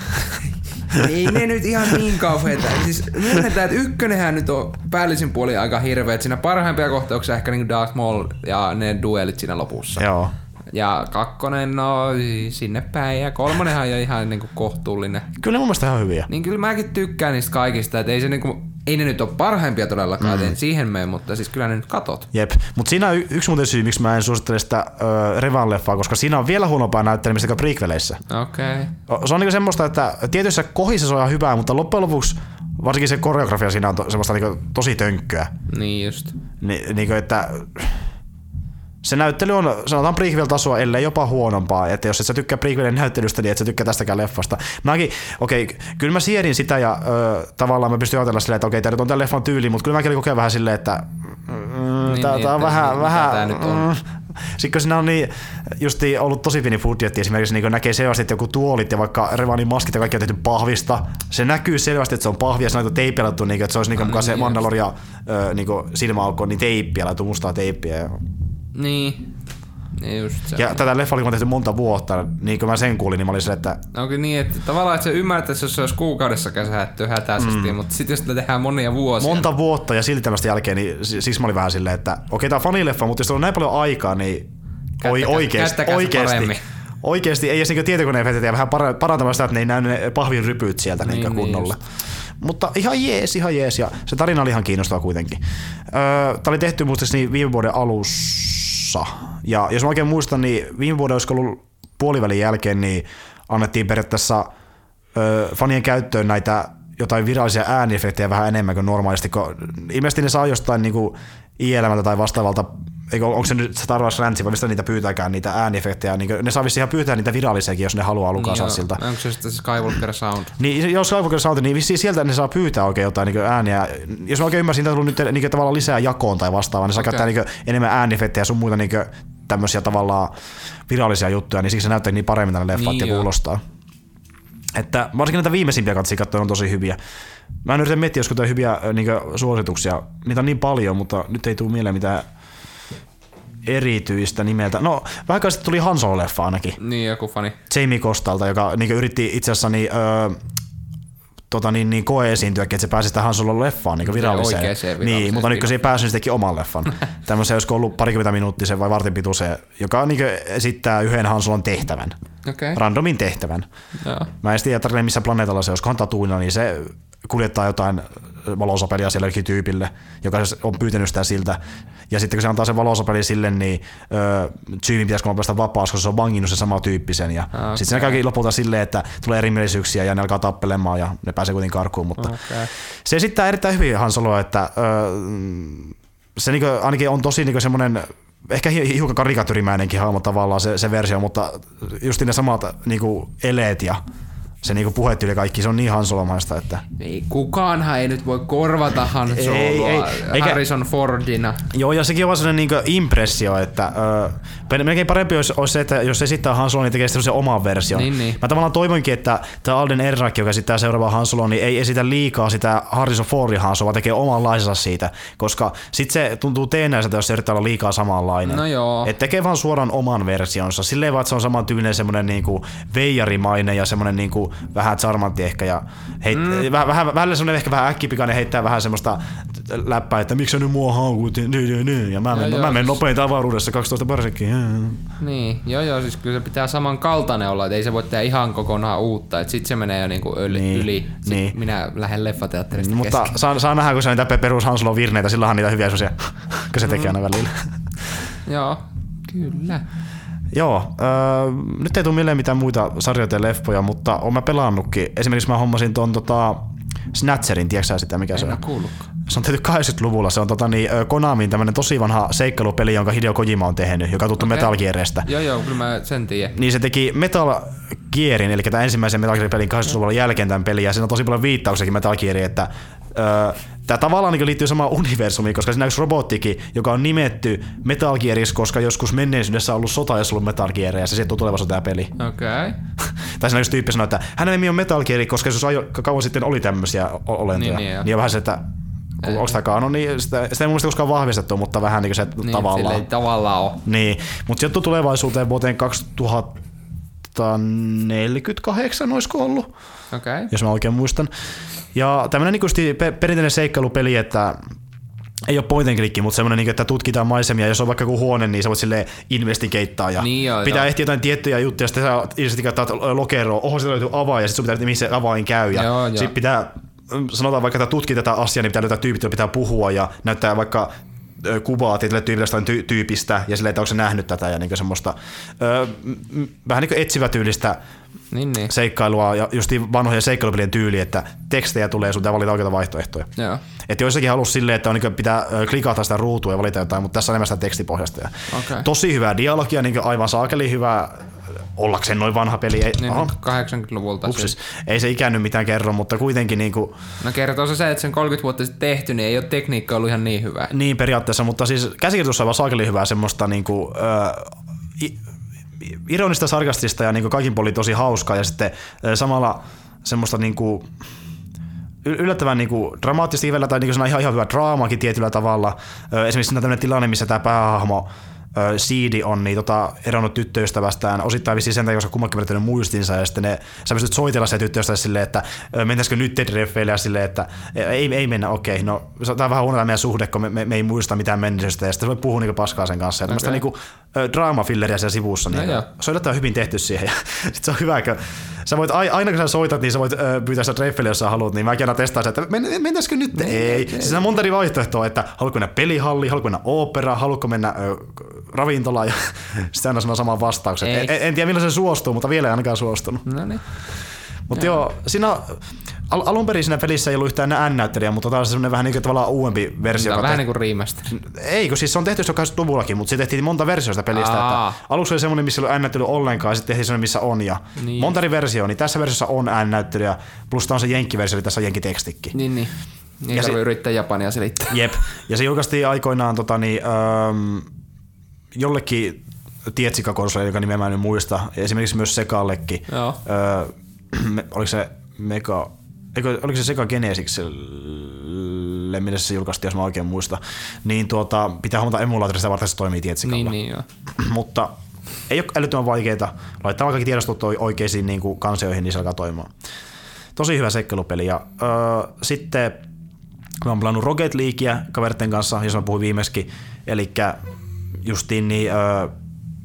S2: Ei ne nyt ihan niin kauheita. Siis myönnetään, että ykkönenhän nyt on päällisin puoli aika hirveä. Siinä parhaimpia kohtauksia ehkä niin Darth Maul ja ne duelit siinä lopussa.
S1: Joo.
S2: Ja kakkonen, no sinne päin. Ja kolmonenhan on jo ihan niinku kohtuullinen.
S1: Kyllä ne mun mielestä ihan hyviä.
S2: Niin kyllä mäkin tykkään niistä kaikista. Että ei, se niinku, ei ne nyt ole parhaimpia todellakaan, mm. en siihen mene, mutta siis kyllä ne nyt katot.
S1: Jep, mutta siinä on y- yksi muuten syy, miksi mä en suosittele sitä ö, Revan-leffaa, koska siinä on vielä huonompaa näyttelemistä kuin prequeleissä.
S2: Okei. Okay.
S1: Se on niinku semmoista, että tietyissä kohdissa se on ihan hyvää, mutta loppujen lopuksi varsinkin se koreografia siinä on to, semmoista niinku tosi tönkköä.
S2: Niin just.
S1: Ni, niinku, että se näyttely on, sanotaan prequel-tasoa, ellei jopa huonompaa. Että jos et sä tykkää prequelin näyttelystä, niin et sä tykkää tästäkään leffasta. Mäkin, okei, okay, kyllä mä siedin sitä ja ö, tavallaan mä pystyn ajatella silleen, että okei, okay, tämä nyt on tämän leffan tyyli, mutta kyllä mäkin kokea vähän silleen, että mm,
S2: Niin,
S1: tää,
S2: niin,
S1: tää on vähän,
S2: mitä
S1: vähän,
S2: tää nyt on?
S1: mm, Sitten kun siinä on niin, justi ollut tosi pieni budjetti, esimerkiksi niin näkee selvästi, että joku tuolit ja vaikka Revanin maskit ja kaikki on tehty pahvista, se näkyy selvästi, että se on pahvi ja se on teipialattu, niin, että se olisi niin, niin se Mandaloria niin silmäaukko, niin teippiä, laittu mustaa teippiä. Ja...
S2: Niin, niin just se.
S1: Ja tätä leffa oli tehty monta vuotta, niin kun mä sen kuulin, niin mä olin se, että...
S2: Onko niin, että tavallaan että se ymmärtäisi, jos se olisi kuukaudessa käsähätty hätäisesti, mm. mutta sitten jos sitä tehdään monia vuosia.
S1: Monta vuotta ja silti tällaista jälkeen, niin siis mä olin vähän silleen, että okei, okay, tää on fanileffa, mutta jos on näin paljon aikaa, niin oi, oikeesti, oikeesti, oikeesti, ei edes niin tietokoneen vetetä vähän parantamaan sitä, että ne ei näy ne pahvin rypyt sieltä niin, niin kunnolla. Niin mutta ihan jees, ihan jees. Ja se tarina oli ihan kiinnostava kuitenkin. Öö, Tämä oli tehty muistaakseni viime vuoden alussa. Ja jos mä oikein muistan, niin viime vuoden olisiko ollut puolivälin jälkeen, niin annettiin periaatteessa öö, fanien käyttöön näitä jotain virallisia ääniefektejä vähän enemmän kuin normaalisti, kun ilmeisesti ne saa jostain niin ILMltä tai vastaavalta eikö, onko se nyt Star Wars Rantsi, vai mistä niitä pyytääkään, niitä ääniefektejä, niin ne saa vissiin ihan pyytää niitä virallisiakin, jos ne haluaa Lukas
S2: niin Onko se sitten Skywalker Sound?
S1: Niin, jos Skywalker Sound, niin vissiin sieltä ne saa pyytää oikein jotain niin ääniä. Jos mä oikein ymmärsin, että on tullut nyt niin tavallaan lisää jakoon tai vastaavaa, niin saa okay. käyttää niin enemmän ääniefektejä sun muita niin tämmöisiä tavallaan virallisia juttuja, niin siksi se näyttää niin paremmin tänne leffat niin ja kuulostaa. Että varsinkin näitä viimeisimpiä katsia on tosi hyviä. Mä en yritä miettiä, josko hyviä niin suosituksia. Niitä on niin paljon, mutta nyt ei tule mieleen mitään erityistä nimeltä. No, vähän sitten tuli Han Solo-leffa ainakin.
S2: Niin, joku fani.
S1: Jamie Kostalta, joka niin yritti itse asiassa niin, öö, tota, niin, niin koe-esiintyäkin, että se pääsi tähän Solo leffaan niin viralliseen. viralliseen. Niin, mutta nyt kun se ei päässyt, niin se teki oman leffan. Tämmöisen, olisiko ollut parikymmentä minuuttisen vai vartin pituisen, joka niin esittää yhden Han Solon tehtävän. Okay. Randomin tehtävän. Joo. Mä en tiedä missä planeetalla se, olisikohan Tatuina, niin se kuljettaa jotain valosapelia sillekin tyypille, joka on pyytänyt sitä siltä. Ja sitten kun se antaa sen valosapeli sille, niin Jimmy pitäisi kun päästä vapaus, koska se on vanginnut se sama tyyppisen. Ja okay. sitten se käykin lopulta silleen, että tulee erimielisyyksiä ja ne alkaa tappelemaan ja ne pääsee kuitenkin karkuun. Mutta okay. se esittää erittäin hyvin Han Soloa, että se niinku, ainakin on tosi niinku semmoinen ehkä hiukan karikatyrimäinenkin hahmo tavallaan se, se versio, mutta just ne samat niinku eleet ja se niinku puhetyyli kaikki, se on niin Hansolomaista, että...
S2: Ei, kukaanhan ei nyt voi korvata Han Soloa ei, ei, eikä, Harrison Fordina.
S1: Joo, ja sekin on vaan sellainen niinku impressio, että ö, melkein parempi olisi, olisi se, että jos esittää Han Soloa, niin tekee se oman version. Niin, niin. Mä tavallaan toivonkin, että tämä Alden Errak, joka esittää seuraavaa Han Soloa, niin ei esitä liikaa sitä Harrison Fordin Han Soloa, vaan tekee omanlaisensa siitä, koska sit se tuntuu teenäiseltä, jos se yrittää olla liikaa samanlainen.
S2: No joo.
S1: Et tekee vaan suoraan oman versionsa, silleen vaan, että se on saman tyylinen semmoinen niinku veijarimainen ja semmoinen niinku vähän charmantti ehkä ja heit, mm. vähän, vähän, vähän semmoinen ehkä vähän äkkipikainen heittää vähän semmoista läppää, että miksi sä nyt mua haukut ja, ja mä, menen, joo, mä menen nopein avaruudessa 12 parsekkiin.
S2: Niin, joo joo, siis kyllä se pitää samankaltainen olla, että ei se voi tehdä ihan kokonaan uutta, että sit se menee jo niinku yli. Niin, yli. Niin. minä lähden leffateatterista
S1: Mutta saa, saa nähdä, kun se on niitä perus Hanslo virneitä, silloinhan niitä hyviä semmoisia, kun se tekee mm. aina välillä.
S2: joo, kyllä.
S1: Joo, öö, nyt ei tule mieleen mitään muita sarjoja ja leffoja, mutta olen mä pelannutkin. Esimerkiksi mä hommasin tuon tota, Snatcherin, tiedätkö sitä mikä en se on? Se on tehty 80-luvulla. Se on tota, niin, Konamin tämmöinen tosi vanha seikkailupeli, jonka Hideo Kojima on tehnyt, joka on tuttu okay. Metal Gearista.
S2: Joo, joo, kyllä mä sen tiedän.
S1: Niin se teki Metal Gearin, eli tämän ensimmäisen Metal Gear pelin 80-luvulla jälkeen tämän pelin, ja siinä on tosi paljon viittauksiakin Metal Geariin, että öö, Tämä tavallaan niin liittyy samaan universumiin, koska siinä on yksi robottikin, joka on nimetty Metal Gearissa, koska joskus menneisyydessä on ollut sota, jos on ollut Metal Gear, ja se sieltä on tulevaisuudessa tämä peli.
S2: Okei. Okay.
S1: tai siinä yksi tyyppi sanoi, että hänen nimi on Metal Gear, koska jos ajo, kauan sitten oli tämmöisiä olentoja. Niin, niin, niin vähän se, että onko tämä kaano, niin sitä, sitä ei mun koskaan vahvistettu, mutta vähän niin kuin se niin, tavallaan. Ei
S2: tavallaan ole.
S1: Niin, mutta juttu tulevaisuuteen vuoteen 2048 olisiko ollut,
S2: okay.
S1: jos mä oikein muistan. Ja tämmöinen niin perinteinen seikkailupeli, että ei ole point and click, mutta semmoinen, niin että tutkitaan maisemia, jos on vaikka joku huone, niin sä voit sille investigeittaa ja niin joo, pitää joo. ehtiä jotain tiettyjä juttuja, sitten sä investigaattaa lokeroa, oho, se löytyy avain ja sitten sun pitää, mihin se avain käy ja joo, sitten pitää sanotaan vaikka, että tutkii tätä asiaa, niin pitää löytää tyypit, pitää puhua ja näyttää vaikka kuvaa tietylle tyypille tyypistä ja silleen, että onko se nähnyt tätä ja niin semmoista ö, vähän niin etsivä tyylistä niin, niin. seikkailua ja just vanhojen seikkailupelien tyyli, että tekstejä tulee ja sun pitää valita oikeita vaihtoehtoja.
S2: Joo.
S1: Että joissakin halus silleen, että on, niin pitää klikata sitä ruutua ja valita jotain, mutta tässä on enemmän sitä tekstipohjasta. Ja okay. Tosi hyvää dialogia, niin aivan saakeli hyvää ollakseen noin vanha peli. Ei,
S2: Niin,
S1: oho,
S2: 80-luvulta.
S1: upsis, ei se ikäänny mitään kerro, mutta kuitenkin niin kuin,
S2: No kertoo se se, että sen 30 vuotta sitten tehty, niin ei ole tekniikka ollut ihan niin hyvä.
S1: Niin periaatteessa, mutta siis käsikirjoitus on aivan saakeli hyvää semmoista niinku, ö, i, ironista, sarkastista ja niinku kaikin puolin tosi hauskaa ja sitten ö, samalla semmoista niinku, y- yllättävän niinku dramaattista ivellä tai niinku ihan, ihan hyvä draamakin tietyllä tavalla. Esimerkiksi tämmöinen tilanne, missä tämä päähahmo Siidi on niin tota, eronnut tyttöystävästään osittain vissiin sen takia, koska kummankin menettänyt muistinsa ja sitten ne, sä pystyt soitella se tyttöystävä silleen, että mentäisikö nyt treffeille ja silleen, että ei, ei mennä, okei, no tämä on vähän huono meidän suhde, kun me, me, me, ei muista mitään menneisyydestä ja sitten se voi puhua niinku paskaa sen kanssa. Ja tämmöistä
S2: Okei.
S1: niinku, draamafilleriä siellä sivussa, niin
S2: joo.
S1: se on hyvin tehty siihen ja sitten se on hyvä, kun sä voit, ai- aina kun sä soitat, niin sä voit ö, pyytää sitä treffeille, jos sä haluat, niin mäkin aina testaan sen, että men, mentäisikö nyt? Ei. Siis on monta eri vaihtoehtoa, että haluatko mennä pelihalli, haluatko mennä opera, haluatko mennä ö, ravintolaan ja sitten aina sanoo saman vastauksen.
S2: Ei.
S1: En, en, tiedä milloin se suostuu, mutta vielä ei ainakaan suostunut.
S2: No niin.
S1: Mutta joo, siinä al- alun perin siinä pelissä ei ollut yhtään N-näyttelijä, mutta tämä on semmoinen vähän niin kuin tavallaan uudempi versio.
S2: Tämä on
S1: joka
S2: vähän niin kuin remaster.
S1: ei, kun siis se on tehty jo 80-luvullakin, mutta se tehtiin monta versiota pelistä.
S2: Aa.
S1: Että aluksi oli semmoinen, missä ei ollut N-näyttely ollenkaan, ja sitten tehtiin semmoinen, missä on. Ja
S2: Niin.
S1: monta eri versioa, niin tässä versiossa on N-näyttelyä, plus tämä on se jenkkiversio, eli tässä on jenkkitekstikin.
S2: Niin, niin. Niin
S1: Ja se-
S2: se... yrittää japania selittää.
S1: Jep. Ja se julkaistiin aikoinaan tota, niin, öö, jollekin Tietsikka-konsolille, joka nimeä mä en muista, esimerkiksi myös Segallekin.
S2: Joo.
S1: Öö, me- oliko se Mega, eikö, oliko se Sega Genesikselle, millä se julkaistiin, jos mä oikein muista, niin tuota, pitää huomata emulaatorista varten se toimii Tietsikalla.
S2: Niin, niin joo.
S1: Mutta ei ole älyttömän vaikeita. Laittaa kaikki tiedostot oi- oikeisiin niin kuin kansioihin, niin se alkaa toimimaan. Tosi hyvä seikkailupeli. Ja, öö, sitten mä oon pelannut Rocket Leaguea kaveritten kanssa, jos mä puhuin viimeiskin. Eli justiin niin, öö,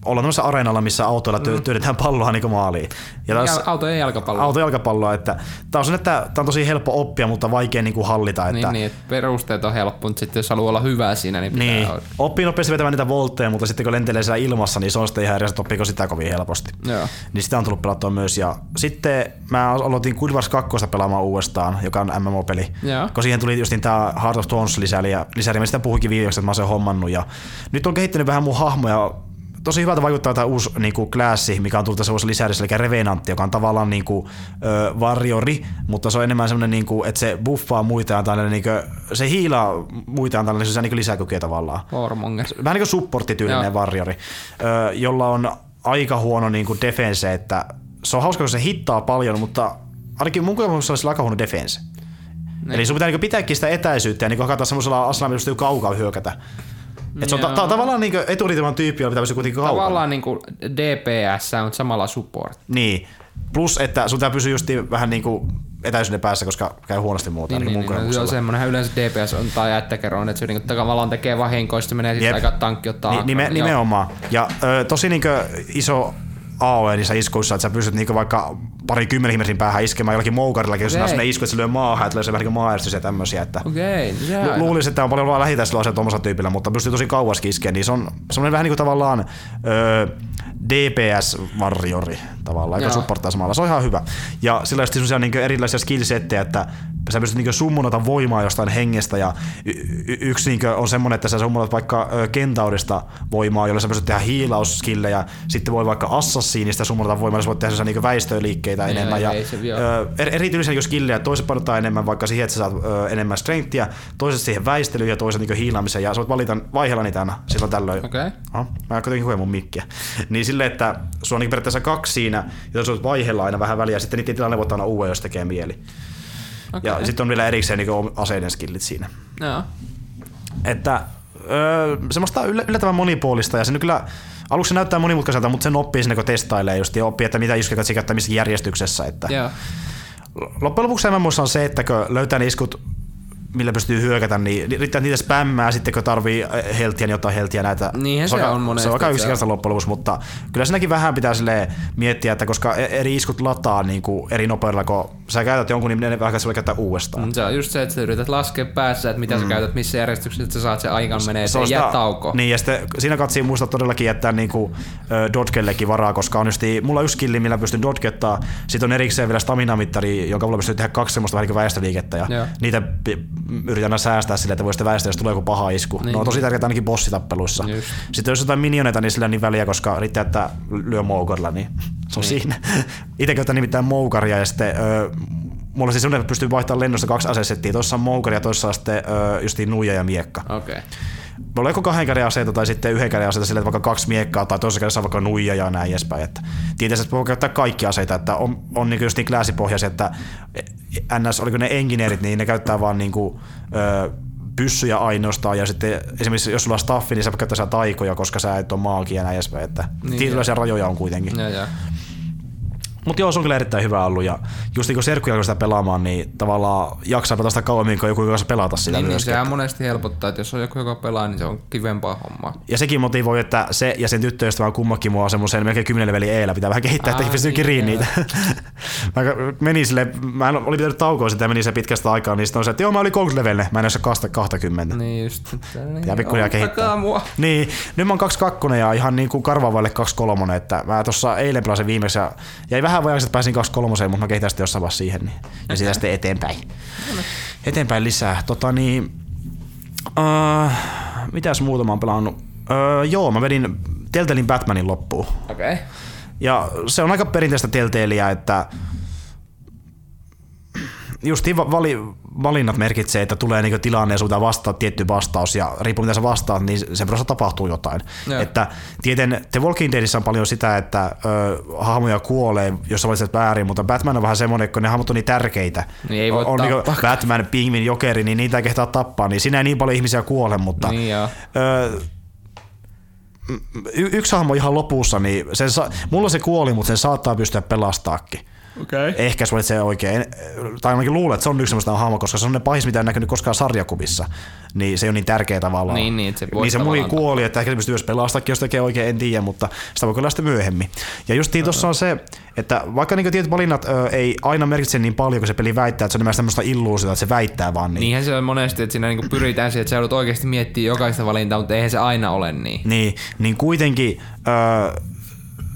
S1: ollaan tämmöisessä areenalla, missä autoilla työ, työnnetään palloa niin maaliin. Ja taas,
S2: Ja auto ei jalkapallo.
S1: auto jalkapalloa, että tää on, että tää on tosi helppo oppia, mutta vaikea niin kuin hallita. Että,
S2: Niin, niin, että perusteet on helppo, mutta sitten jos haluaa olla hyvä siinä, niin pitää
S1: niin.
S2: olla-
S1: Oppii nopeasti vetämään niitä voltteja, mutta sitten kun lentelee siellä ilmassa, niin se on sitten ihan eri että oppiiko sitä kovin helposti.
S2: Joo.
S1: Niin sitä on tullut pelattua myös. Ja sitten mä aloitin Good Wars 2 pelaamaan uudestaan, joka on MMO-peli.
S2: Joo.
S1: Kun siihen tuli just tämä Heart of Thrones lisäri, ja lisäri, mä sitä puhuinkin viimeksi, että mä oon sen hommannut. Ja nyt on kehittynyt vähän mun hahmoja. Tosi hyvältä vaikuttaa tämä uusi niin klassi, mikä on tullut tässä uudessa lisärissä, eli Revenantti, joka on tavallaan niin kuin, ö, varjori, mutta se on enemmän semmoinen, niin kuin, että se buffaa muita ja tällainen, niin kuin, se hiilaa muita ja tällainen, niin lisäkykyjä tavallaan
S2: Warmonger.
S1: vähän niin kuin supporttityylinen varjori, ö, jolla on aika huono niin kuin defense, että se on hauska, kun se hittaa paljon, mutta ainakin mun kokemuksessa olisi aika huono defense.
S2: Niin.
S1: Eli sun pitää niin pitääkin sitä etäisyyttä ja niin hakata semmoisella pystyy kaukaa hyökätä. Et se on ta- ta-
S2: Joo.
S1: tavallaan niin eturitiman tyyppi, pitää pysyä kuitenkin kaukana.
S2: Tavallaan niinku DPS, mutta samalla support.
S1: Niin. Plus, että sun pitää pysyä just vähän niin kuin etäisyyden päässä, koska käy huonosti muuta.
S2: Niin, niin, niin, no, se
S1: kokemuksella.
S2: on semmoinen yleensä DPS on tai jättäkeroon, että se niinku tavallaan tekee vahinkoa, sitten menee sitten aika tankki ottaa
S1: Ni, nime.
S2: Joo.
S1: nimenomaan. Ja ö, tosi niinkö iso AOE niissä iskuissa, että sä pystyt niinkö vaikka pari kymmenen ihmisen päähän iskemään jollakin moukarillakin, jos
S2: Okei.
S1: okay. sinne isku, että se lyö maahan, että se vähän niin kuin maajärjestys ja tämmöisiä. Että
S2: okay,
S1: Lu- Luulisin, että on paljon vaan asia tuommoisella tyypillä, mutta pystyy tosi kauas iskeä, niin se on semmoinen vähän niin kuin tavallaan ö, DPS-varjori tavallaan, joka
S2: Joo.
S1: supporttaa samalla. Se on ihan hyvä. Ja sillä on semmoisia niin erilaisia skillsettejä, että sä pystyt niin summonata voimaa jostain hengestä ja y- y- yksi niin on semmoinen, että sä summonat vaikka ö, kentaudesta voimaa, jolla sä pystyt tehdä hiilauskillejä, sitten voi vaikka assassiinista summonata voimaa, sä voit tehdä sellaisia niin väistöliikkeitä
S2: Niin,
S1: enemmän.
S2: ei,
S1: Ja,
S2: ei se
S1: ö, er- erityisiä niin skillejä, toiset painottaa enemmän vaikka siihen, että sä saat ö, enemmän strengthia, toiset siihen väistelyyn ja toiset niin hiilaamiseen ja sä voit valita vaihella niitä aina silloin tällöin.
S2: Okei.
S1: Aha, mä kuitenkin huomaan mun mikkiä. Niin silleen, että sulla on niin periaatteessa kaksi siinä, ja sä voit vaihella aina vähän väliä, ja sitten niiden tilanne voit aina uuden, jos tekee mieli.
S2: Okei.
S1: Ja sitten on vielä erikseen niin aseiden skillit siinä.
S2: Joo.
S1: Että öö, semmoista yllä- yllättävän monipuolista, ja se nyt kyllä aluksi se näyttää monimutkaiselta, mutta sen oppii sinne, kun testailee just, ja oppii, että mitä iskuja kannattaa käyttää missä järjestyksessä. Että
S2: Joo.
S1: loppujen lopuksi MMOssa on se, että kun löytää ne iskut, millä pystyy hyökätä, niin riittää niitä spämmää sitten, kun tarvii äh, heltiä, niin ottaa heltiä näitä.
S2: Niinhän se
S1: aika-
S2: on monesti,
S1: Se on aika
S2: se
S1: yksinkertaista loppujen lopuksi, mutta kyllä siinäkin vähän pitää silleen miettiä, että koska e- eri iskut lataa niin kuin eri nopeudella, kun sä käytät jonkun, niin ne vähän se voi käyttää uudestaan.
S2: Mm, Se on just se, että sä yrität laskea päässä, että mitä mm. sä käytät, missä järjestyksessä, että sä saat sen aikan menee, se jää tauko.
S1: Niin, ja sitten siinä katsii muistaa todellakin jättää niinku, ö, dodgellekin varaa, koska on just, mulla on yksi skilli, millä pystyn dodgettaa, sitten on erikseen vielä stamina-mittari, jonka mulla pystyy tehdä kaksi semmoista vähän niin kuin väestöliikettä, ja
S2: Joo.
S1: niitä yritän aina säästää sille, että voi sitten väistää, jos tulee joku paha isku. Niin. Ne on tosi tärkeää ainakin bossitappeluissa.
S2: Just.
S1: Sitten jos jotain minioneita, niin sillä on niin väliä, koska riittää, että lyö moukarilla, niin se on niin. siinä. Itse käytän nimittäin moukaria ja sitten öö, mulla siis semmoinen, että pystyy vaihtamaan lennosta kaksi asesettiä. Tuossa on moukari ja toisessa on sitten öö, justiin nuija ja miekka.
S2: Okei. Okay.
S1: Mulla on joko kahden käden aseita tai sitten yhden käden aseita sille, että vaikka kaksi miekkaa tai toisessa kädessä on vaikka nuija ja näin edespäin. Että tietysti, että voi käyttää kaikki aseita, että on, on niin just niin klaasipohjaisia, että NS, oliko ne engineerit, niin ne käyttää vaan niin kuin, öö, pyssyjä ainoastaan ja sitten esimerkiksi jos sulla on staffi, niin sä käyttää taikoja, koska sä et ole maagia ja näin edespäin. Että niin, tietynlaisia rajoja on kuitenkin.
S2: Ja, ja.
S1: Mutta joo, se on kyllä erittäin hyvä ollut. Ja just niin kun Serkku alkoi sitä pelaamaan, niin tavallaan jaksaa pelata sitä kauemmin kuin joku, joka pelata sitä
S2: Niin, niin
S1: myöskin.
S2: sehän monesti helpottaa, että jos on joku, joka pelaa, niin se on kivempaa hommaa.
S1: Ja sekin motivoi, että se ja sen tyttöystävä on kummakin mua semmoisen melkein 10 levelin eellä. Pitää vähän kehittää, että pystyy
S2: niin,
S1: kiriin niitä. mä menin sille, mä en, oli pitänyt taukoa sitä ja menin se pitkästä aikaa, niin sitten on se, että joo mä olin 30 levelle, mä en ole se 20.
S2: Niin just. Niin,
S1: Pitää pikkuhiljaa kehittää.
S2: mua.
S1: Niin, nyt mä oon 22 ja ihan niin kuin karvaavaille 23, että mä tuossa eilen pelasin viimeksi ja jäi vähän vajaksi, että pääsin 23, mutta mä kehitän sitten jossain vaiheessa siihen, niin, ja siitä sitten eteenpäin. Eteenpäin lisää. Tota niin, uh, mitäs muuta mä oon pelannut? Uh, joo, mä vedin Teltelin Batmanin loppuun.
S2: Okei. Okay.
S1: Ja se on aika perinteistä Telltaleä, että justiin va- vali, valinnat merkitsee, että tulee niinku tilanne ja sun pitää vastata tietty vastaus ja riippuu mitä sä vastaat, niin sen prosessa tapahtuu jotain.
S2: Joo.
S1: Että tieten The Walking Deadissä on paljon sitä, että ö, hahmoja kuolee, jos sä valitset väärin, mutta Batman on vähän semmoinen, kun ne hahmot on niin tärkeitä.
S2: Niin ei voi
S1: on, on niinku. Batman, Pingvin, Jokeri, niin niitä ei kehtaa tappaa, niin siinä ei niin paljon ihmisiä kuole, mutta
S2: Niin joo.
S1: Ö, y- yksi hahmo ihan lopussa, niin sen sa- mulla se kuoli, mutta sen saattaa pystyä pelastaakin.
S2: Okei. Okay.
S1: Ehkä se se oikein, tai ainakin luulen, että se on yksi sellaista hahmo, koska se on ne pahis, mitä en näkynyt koskaan sarjakuvissa. Niin se on niin tärkeä tavallaan.
S2: Niin, niin, se voi
S1: niin se mui kuoli, että ehkä se pystyy myös pelastakin, jos tekee oikein, en tiedä, mutta sitä voi kyllä sitten myöhemmin. Ja just tuossa on se, että vaikka niin tietyt valinnat ö, ei aina merkitse niin paljon, kun se peli väittää, että se on nimenomaan tämmöistä illuusiota, että se väittää vaan niin.
S2: Niinhän se on monesti, että siinä niinku pyritään siihen, että sä joudut oikeasti miettimään jokaista valintaa, mutta eihän se aina ole niin.
S1: Niin, niin kuitenkin öö,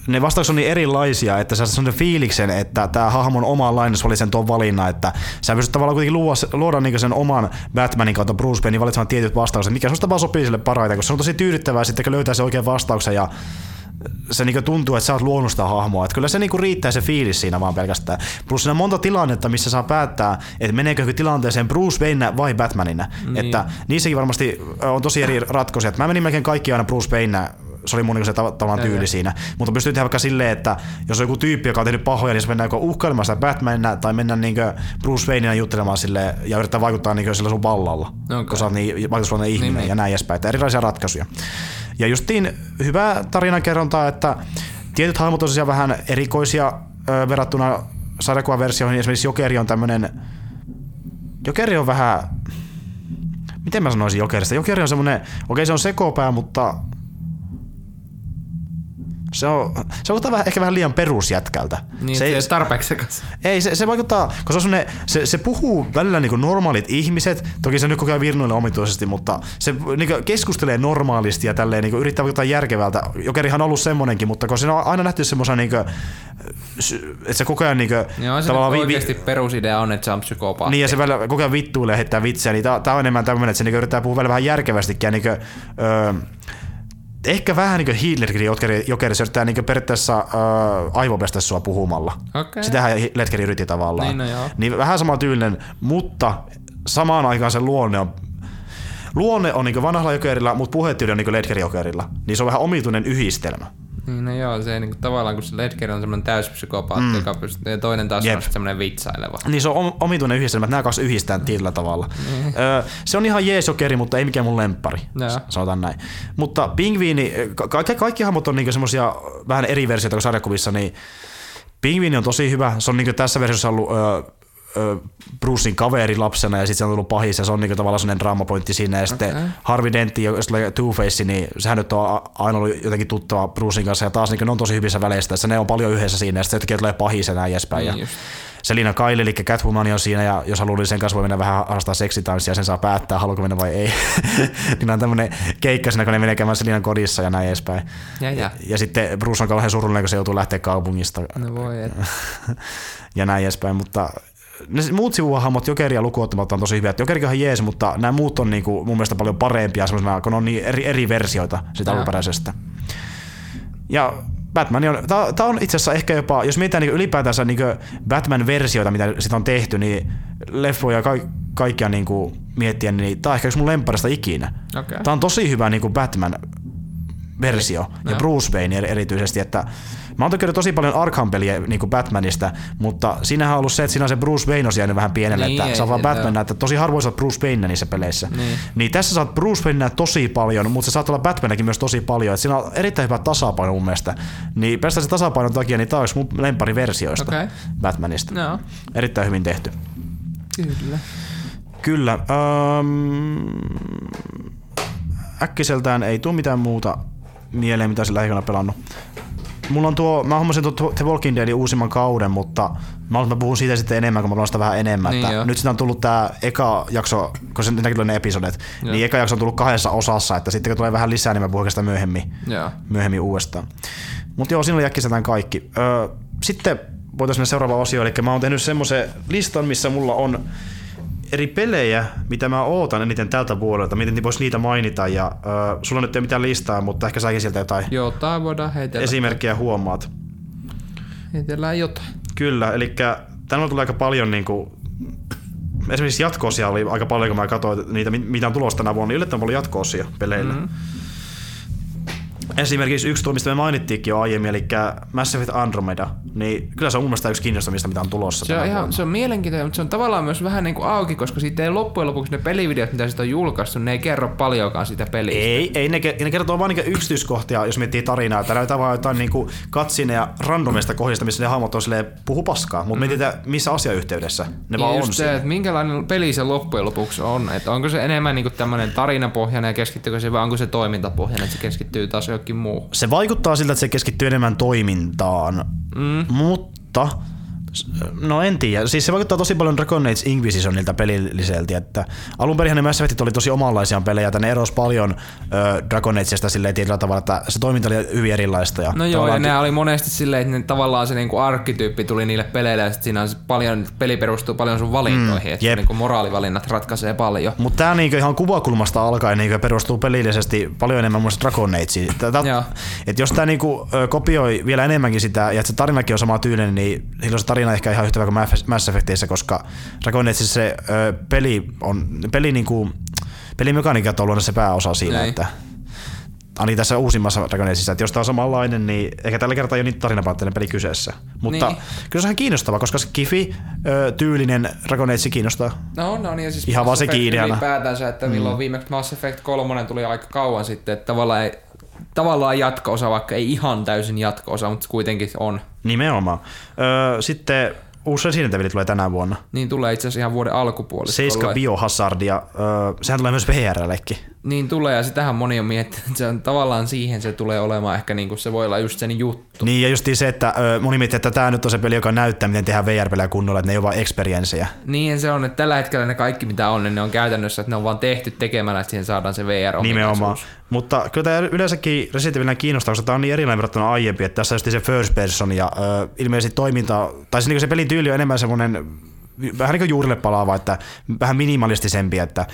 S1: ne vastaukset on niin erilaisia, että sä saat sellaisen fiiliksen, että tämä hahmon oma lainaus oli sen tuon valinnan, että sä pystyt tavallaan kuitenkin luoda, luoda niin sen oman Batmanin kautta Bruce Waynein valitsemaan tietyt vastaukset, mikä susta vaan sopii sille parhaiten, koska se on tosi tyydyttävää sitten, kun löytää se oikean vastauksen ja se niinku tuntuu, että sä oot luonut sitä hahmoa. Että kyllä se niinku riittää se fiilis siinä vaan pelkästään. Plus siinä on monta tilannetta, missä saa päättää, että meneekö tilanteeseen Bruce Wayne vai Batmanina. Niin. Että niissäkin varmasti on tosi eri ratkaisuja. Mä menin melkein kaikki aina Bruce Wayne se oli mun niinku se tav- tavallaan tyyli siinä. Mutta pystyy tehdä vaikka silleen, että jos on joku tyyppi, joka on tehnyt pahoja, niin se mennään joko uhkailemaan sitä Batmanina tai mennään niinku Bruce Wayneina juttelemaan sille ja yrittää vaikuttaa niinku sillä sun vallalla.
S2: Okei.
S1: Kun sä oot niin vaikutusvaltainen ihminen
S2: Niin, niin.
S1: ja näin edespäin. Että erilaisia ratkaisuja. Ja justiin hyvää tarinankerrontaa, että tietyt hahmot on tosiaan vähän erikoisia ö, verrattuna sarjakuvaversioihin. Esimerkiksi Jokeri on tämmönen... Jokeri on vähän... Miten mä sanoisin Jokerista? Jokeri on semmonen... Okei, se on sekopää, mutta... Se on, se vaikuttaa vähän, ehkä vähän liian perusjätkältä.
S2: Niin,
S1: se,
S2: se ei ole tarpeeksi sekas.
S1: ei, se, se vaikuttaa, kun se, on se, se puhuu välillä niinku normaalit ihmiset, toki se nyt koko ajan virnuille omituisesti, mutta se niinku keskustelee normaalisti ja tälleen niinku yrittää vaikuttaa järkevältä. Jokerihan on ollut semmonenkin, mutta kun siinä on aina nähty semmoisen, niinku, että se koko ajan niinku,
S2: Joo, se
S1: tavallaan vi- vi-
S2: oikeasti perusidea on, että se on psykopaatti.
S1: niin, ja se välillä koko ajan vittuilee ja heittää vitsejä, niin tää on enemmän tämmöinen, että se niinku yrittää puhua välillä vähän järkevästikin ja niinku, öö, ehkä vähän niin kuin Hitlerkin jokeri, jokeri se yrittää niin periaatteessa öö, aivopestä sua puhumalla.
S2: Okei.
S1: Sitähän Ledgeri yritti tavallaan.
S2: Niin, no joo.
S1: niin vähän sama tyylinen, mutta samaan aikaan se luonne on Luonne on niin vanhalla jokerilla, mutta puhetyyli on niin Ledgerin jokerilla. Niin se on vähän omituinen yhdistelmä.
S2: Niin, no joo, se ei niinku, tavallaan kun se Ledger on semmoinen täyspsykopaatti, mm. joka pystyy, ja toinen taas
S1: Jep.
S2: on semmoinen vitsaileva.
S1: Niin se on om- omituinen yhdistelmä, että nämä kaksi yhdistää tietyllä tavalla. Öö, se on ihan jees jokeri, mutta ei mikään mun lemppari, sanotaan näin. Mutta pingviini, ka- kaikki, kaikki hahmot on niinku semmosia vähän eri versioita kuin sarjakuvissa, niin pingviini on tosi hyvä. Se on niinku tässä versiossa ollut öö, Brucein kaveri lapsena ja sitten se on tullut pahis ja se on niinku tavallaan sellainen draamapointti siinä. Ja sitten
S2: Okei.
S1: Harvey Dent, jos tulee Two-Face, niin sehän nyt on aina ollut jotenkin tuttava Brucein kanssa ja taas niinku ne on tosi hyvissä väleissä. Tässä ne on paljon yhdessä siinä ja sitten yhtäkkiä tulee pahis ja näin edespäin.
S2: Niin
S1: ja
S2: just.
S1: Selina Kyle, eli Catwoman on siinä, ja jos haluaa, niin sen kanssa voi mennä vähän harrastaa seksitanssia, sen saa päättää, haluaako mennä vai ei. niin on tämmöinen keikka siinä, kun ne menee käymään Selinan kodissa ja näin edespäin.
S2: Ja, ja.
S1: Ja sitten Bruce on kauhean surullinen, kun se joutuu lähteä kaupungista
S2: No voi, et.
S1: ja näin edespäin, mutta ne muut sivuhahmot Jokeria lukuottamatta on tosi hyviä. Jokerikin on jees, mutta nämä muut on niinku mun mielestä paljon parempia semmoisena, kun on niin eri, eri versioita sitä alkuperäisestä. Ja Batman on, tää, tää on itse asiassa ehkä jopa, jos mietitään niin ylipäätänsä niin Batman-versioita, mitä sitä on tehty, niin leffoja ka- kaikkia niin miettien, niin tää on ehkä yksi mun lempparista ikinä.
S2: Okei.
S1: Tää on tosi hyvä niin Batman-versio, ja
S2: Joo.
S1: Bruce Wayne eri- erityisesti, että Mä oon tykännyt tosi paljon Arkham-peliä niin kuin Batmanista, mutta siinähän on ollut se, että siinä on se Bruce Wayne on jäänyt vähän pienelle,
S2: Niin,
S1: että
S2: ei
S1: sä oot vaan Batman näyttää. Tosi harvoin oot Bruce Wayne niissä peleissä.
S2: Niin.
S1: niin tässä saat Bruce Wayne tosi paljon, mutta sä saat olla Batmanakin myös tosi paljon. Et siinä on erittäin hyvä tasapaino mun mielestä. Niin pelkästään se tasapainon takia, niin tää olisi mun lempari versioista
S2: Okei.
S1: Batmanista.
S2: Joo,
S1: Erittäin hyvin tehty.
S2: kyllä.
S1: Kyllä. Ähm, äkkiseltään ei tule mitään muuta mieleen, mitä sillä lähiaikoina pelannut. Mulla on tuo, mä hommasin tuo The Walking Deadin uusimman kauden, mutta mä, mä puhun siitä sitten enemmän, kun mä pelaan sitä vähän enemmän.
S2: Niin
S1: että nyt sitä on tullut tää eka jakso, kun se näkin tulee ne episodet,
S2: Joo.
S1: niin eka jakso on tullut kahdessa osassa, että sitten kun tulee vähän lisää, niin mä puhun sitä myöhemmin,
S2: Joo.
S1: myöhemmin uudestaan. Mutta joo, siinä oli äkkiseltään kaikki. Öö, sitten voitaisiin mennä seuraavaan osioon, eli mä oon tehnyt semmoisen listan, missä mulla on eri pelejä, mitä mä ootan eniten tältä vuodelta, miten voisi niitä mainita, ja öö, sulla nyt ei ole mitään listaa, mutta ehkä säkin sieltä jotain
S2: Joo, tää voidaan heitellä.
S1: esimerkkejä huomaat.
S2: Heitellään jotain.
S1: Kyllä, eli tänne tulee aika paljon niin kuin, esimerkiksi jatko-osia oli aika paljon, kun mä katsoin niitä, mit- mitä on tulossa tänä vuonna, niin yllättävän paljon jatko-osia peleillä.
S2: Mhm.
S1: Esimerkiksi yksi tuo, mistä me mainittiinkin jo aiemmin, eli Mass Effect Andromeda, niin kyllä se on mun mielestä yksi kiinnostavista, mitä on tulossa
S2: Se on, ihan,
S1: vuonna.
S2: se on mielenkiintoinen, mutta se on tavallaan myös vähän niin kuin auki, koska siitä ei loppujen lopuksi ne pelivideot, mitä siitä on julkaistu, ne ei kerro paljonkaan siitä pelistä.
S1: Ei, ei ne, ne kertoo vaan niinku yksityiskohtia, jos miettii tarinaa. Että näytetään vaan jotain niinku katsineja randomista kohdista, missä ne hahmot on silleen, puhu paskaa. Mutta mm. mietitään, missä asiayhteydessä ne vaan
S2: Niin
S1: on
S2: se, että minkälainen peli se loppujen lopuksi on. Että onko se enemmän niinku tämmöinen tarinapohjainen ja keskittyykö se vai onko se toimintapohjainen, että se keskittyy taas johonkin muuhun.
S1: Se vaikuttaa siltä, että se keskittyy enemmän toimintaan, mm. mutta No en tiedä. Siis se vaikuttaa tosi paljon Dragon Age Inquisitionilta pelilliseltä, että alun perin ne Mass Effectit oli tosi omanlaisia pelejä, että ne erosi paljon ö, Dragon Ageista silleen tietyllä tavalla, että se toiminta oli hyvin erilaista. Ja
S2: No joo, ja ne oli monesti silleen, että ne, tavallaan se niinku arkkityyppi tuli niille peleille ja sit siinä on paljon, peli perustuu paljon sun valintoihin, mm, että niinku moraalivalinnat ratkaisee paljon.
S1: Mutta tämä niinku ihan kuvakulmasta alkaen niinku perustuu pelillisesti paljon enemmän mielestä Dragon Ageen. Tätä,
S2: Joo.
S1: et jos tämä niinku, ö, kopioi vielä enemmänkin sitä, ja että se tarinakin on sama tyylinen, niin silloin se tarina ehkä ihan yhtä hyvä kuin Mass- Effectissä, koska Dragon Ageissa se ö, peli on, peli niinku, pelimekaniikat on luonut se pääosa siinä,
S2: Niin.
S1: että Ainakin tässä uusimmassa Dragon Ageissa, että jos tämä on samanlainen, niin ehkä tällä kertaa ei ole niitä tarinapaatteinen peli kyseessä. Mutta
S2: Niin.
S1: niin. kyllä se on ihan kiinnostava, koska se Kifi-tyylinen Dragon Age kiinnostaa.
S2: No on, on ja siis
S1: Ihan
S2: Mass
S1: vaan
S2: Effect
S1: ideana.
S2: Ylipäätänsä, että milloin mm. viimeksi Mass Effect 3 tuli aika kauan sitten, että tavallaan, ei, tavallaan jatko-osa, vaikka ei ihan täysin jatko-osa, mutta kuitenkin on.
S1: Nimenomaan. Öö, sitten uusi Resident Evil tulee tänä vuonna.
S2: Niin tulee itse asiassa ihan vuoden alkupuoliskolla.
S1: Seiska Biohazard ja öö, sehän tulee myös VRllekin.
S2: Niin tulee, ja sitähän moni on miettinyt, että se on tavallaan siihen se tulee olemaan ehkä niin kuin se voi olla just sen juttu.
S1: Niin ja justiin se, että öö, moni miettii, että tämä nyt on se peli, joka näyttää, miten tehdään VR-pelejä kunnolla, että ne ei ole vain experienceja.
S2: Niin se on, että tällä hetkellä ne kaikki mitä on, niin ne on käytännössä, että ne on vaan tehty tekemällä, että siihen saadaan se VR
S1: Nimenomaan. Mutta kyllä tämä yleensäkin Resident kiinnostaa, koska tämä on niin erilainen verrattuna aiempi, että tässä on just se first person ja öö, ilmeisesti toiminta, tai se, niin se pelin tyyli on enemmän semmoinen vähän niin kuin juurille palaava, että vähän minimalistisempi, että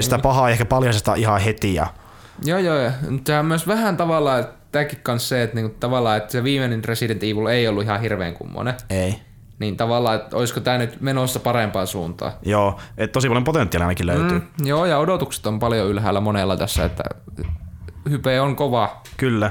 S1: sitä pahaa ei ehkä paljasteta ihan heti ja
S2: Joo, joo, joo. Tämä on myös vähän tavallaan, että tämäkin kanssa se, että niinku tavallaan, että se viimeinen Resident Evil ei ollut ihan hirveän kummonen.
S1: ei.
S2: Niin tavallaan, että olisiko tämä nyt menossa parempaan suuntaan.
S1: Joo, että tosi paljon potentiaalia ainakin löytyy. Mm.
S2: Mm, joo, ja odotukset on paljon ylhäällä monella tässä, että hype on kova.
S1: Kyllä.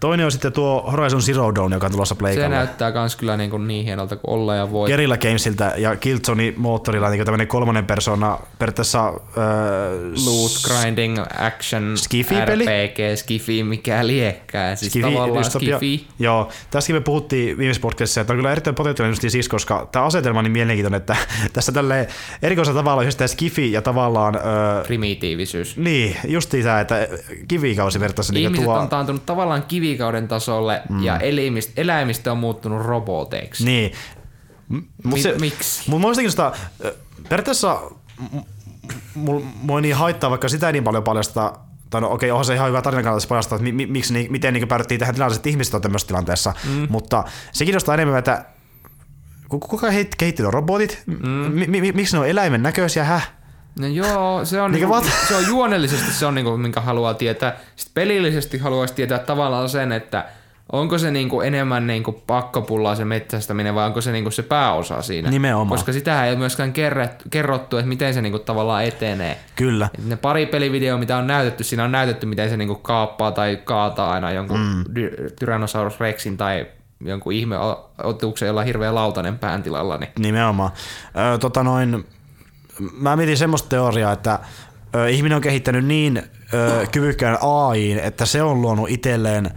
S1: Toinen on sitten tuo Horizon Zero Dawn, joka on tulossa
S2: Se
S1: Pleikalle.
S2: näyttää kans kyllä niin, kuin niin hienolta kuin olla ja voi.
S1: Guerrilla Gamesilta ja Killzone moottorilla niin tämmöinen kolmonen persona, periaatteessa öö,
S2: Loot grinding, action,
S1: Skifi-peli?
S2: RPG, skifi, mikä liekkää. Siis
S1: Skifi,
S2: tavallaan
S1: dystopia.
S2: skifi.
S1: Joo, tästäkin me puhuttiin viimeisessä podcastissa, että on kyllä erittäin potentiaalinen just siis, koska tämä asetelma on niin mielenkiintoinen, että tässä tälle erikoisella tavalla just tämä skifi ja tavallaan, öö,
S2: Primitiivisyys.
S1: niin, just tämä, että kivikausi vertaisi niin
S2: Ihmiset
S1: tuo...
S2: on taantunut tavallaan kivikauden tasolle mm. ja elimist, eläimistä on muuttunut roboteiksi.
S1: Niin. M-
S2: Mi-
S1: se,
S2: miksi?
S1: Mut mä sitä, periaatteessa m- mulla mua niin haittaa, vaikka sitä ei niin paljon paljasta, tai no okei, onhan se ihan hyvä tarina kannalta paljastaa, että mi- mi- miksi, niin, miten niin päädyttiin tähän tilanteeseen, että ihmiset on tämmöisessä tilanteessa, mm. mutta se kiinnostaa enemmän, että ku- kuka heit- kehitti nuo robotit? Mm. Mi- mi- miksi ne on eläimen näköisiä, häh?
S2: No joo, se on, niinku, se on juonellisesti se on niinku, minkä haluaa tietää. Sitten pelillisesti haluaisi tietää tavallaan sen, että onko se niinku enemmän niinku pakkopullaa se metsästäminen vai onko se niinku se pääosa siinä.
S1: Nimenomaan.
S2: Koska sitä ei ole myöskään kerrottu, että miten se niinku tavallaan etenee.
S1: Kyllä.
S2: Et ne pari pelivideoa, mitä on näytetty, siinä on näytetty, miten se niinku kaappaa tai kaataa aina jonkun mm. Tyrannosaurus Rexin tai jonkun ihme otuksen, jolla on hirveä lautanen pään tilalla. Niin.
S1: Nimenomaan. Ö, tota noin, mä mietin semmoista teoriaa, että ihminen on kehittänyt niin kyvykkään AI, että se on luonut itselleen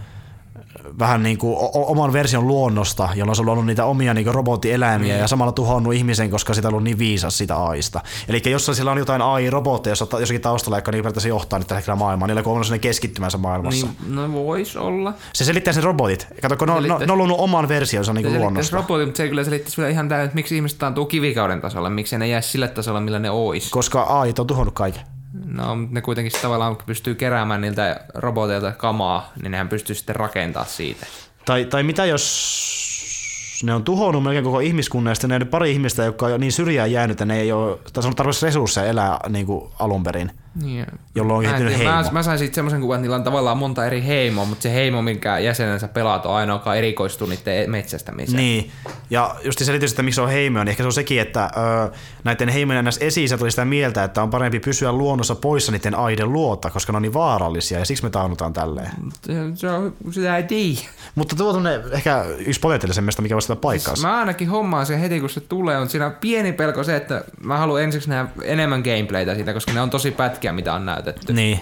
S1: vähän niin kuin oman version luonnosta, jolloin se on luonut niitä omia niin robottieläimiä ja samalla tuhonnut ihmisen, koska sitä on ollut niin viisas sitä AIsta. Eli jos siellä on jotain AI-robotteja, jossa jossakin taustalla, joka niin periaatteessa johtaa nyt tällä hetkellä maailmaa, niillä on ollut sellainen keskittymänsä maailmassa.
S2: Niin, no vois olla.
S1: Se selittää sen robotit. Kato, kun ne on, ne, luonut oman versionsa niin luonnosta.
S2: robotin, mutta se kyllä selittäisi vielä ihan täysin, että miksi ihmiset taantuu kivikauden tasolla, miksi ne jää sillä tasolla, millä ne ois.
S1: Koska AI on tuhonnut kaiken.
S2: No, mutta ne kuitenkin tavallaan pystyy keräämään niiltä roboteilta kamaa, niin nehän pystyy sitten rakentaa siitä.
S1: Tai, tai mitä jos ne on tuhonnut melkein koko ihmiskunnan ja sitten ne pari ihmistä, jotka on niin syrjään jäänyt, että ne ei ole, tai on tarvitsisi resursseja elää niin kuin alun perin,
S2: Niin.
S1: jolloin on kehittynyt heimo.
S2: mä, mä sain siitä semmoisen kuvan, että niillä on tavallaan monta eri heimoa, mutta se heimo, minkä jäsenensä pelaat, on ainoa, joka erikoistuu niiden metsästämiseen.
S1: Niin, ja just se selitys, että miksi se on heimoja, niin ehkä se on sekin, että ö, näiden heimojen näissä esi tuli sitä mieltä, että on parempi pysyä luonnossa poissa niiden aiden luota, koska ne on niin vaarallisia, ja siksi me taunnutaan tälleen.
S2: Se, se on, sitä ei tiedä.
S1: Mutta tuo on ehkä yksi potentiaalisemmista, mikä voisi sitä paikkaansa.
S2: Mä ainakin hommaan sen heti, kun se tulee, mutta siinä on pieni pelko se, että mä haluan ensiksi nähdä enemmän gameplaytä siitä, koska ne on tosi pätkiä, mitä on näytetty.
S1: Niin,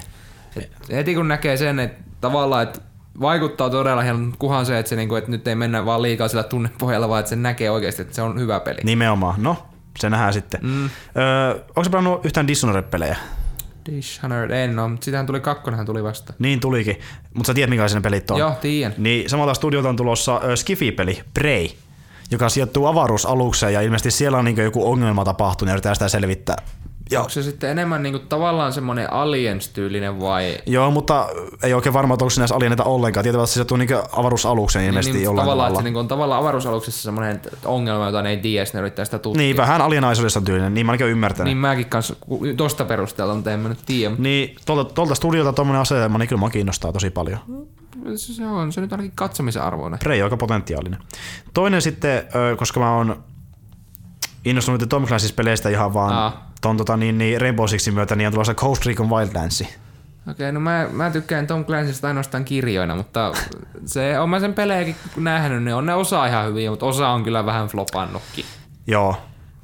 S2: Et heti kun näkee sen, että tavallaan, että vaikuttaa todella hieman, kuhan se, että, se, niinku, että nyt ei mennä vaan liikaa sillä tunnepohjalla, vaan että se näkee oikeasti, että se on hyvä peli.
S1: nimenomaan. No, se nähdään sitten. Mm. Öö, onko se pelannut yhtään Dishonored-pelejä?
S2: Dishonored en ole, mutta sitähän tuli kakkonenhan tuli vasta.
S1: Niin tulikin, mutta sä tiedät minkälaisia ne pelit on.
S2: Joo, tiedän.
S1: Niin samalta studiolta on tulossa ö, Skifi-peli, Prey, joka sijoittuu avaruusalukseen ja ilmeisesti siellä on niin joku ongelma tapahtunut ja yritetään sitä selvittää. Ja,
S2: Onko se sitten enemmän niinku tavallaan semmoinen Aliens-tyylinen vai...
S1: joo, mutta ei oikein varma, että onko näissä alieneita ollenkaan. Tietävästi se sijoittuu niin avaruusalukseen ilmeisesti
S2: niin,
S1: jollain
S2: tavallaan,
S1: tavalla.
S2: se niinku on tavallaan avaruusaluksessa semmoinen ongelma, jota ne ei tiedä, ne yrittää sitä tutkia.
S1: Niin, vähän alienaisuudessa tyylinen, niin mä ainakin ymmärtänyt.
S2: Niin
S1: Niin,
S2: mäkin kanssa tosta perusteella, mutta en mä nyt tiedä.
S1: niin tuolta, tuolta studiolta tuommoinen asetelma, niin kyllä mä kiinnostaa tosi paljon.
S2: Se on se nyt ainakin katsomisen arvoinen.
S1: Prey on aika potentiaalinen. Toinen sitten, koska mä oon innostunut Tom Clancy's peleistä ihan vaan
S2: Aa.
S1: Ton tota, niin, niin Rainbow Sixin myötä, niin on tulossa Ghost Recon Wildlands.
S2: Okei, no mä, mä tykkään Tom Clancysta ainoastaan kirjoina, mutta se on mä sen pelejäkin nähnyt, niin on ne osa ihan hyviä, mutta osa on kyllä vähän flopannutkin.
S1: Joo.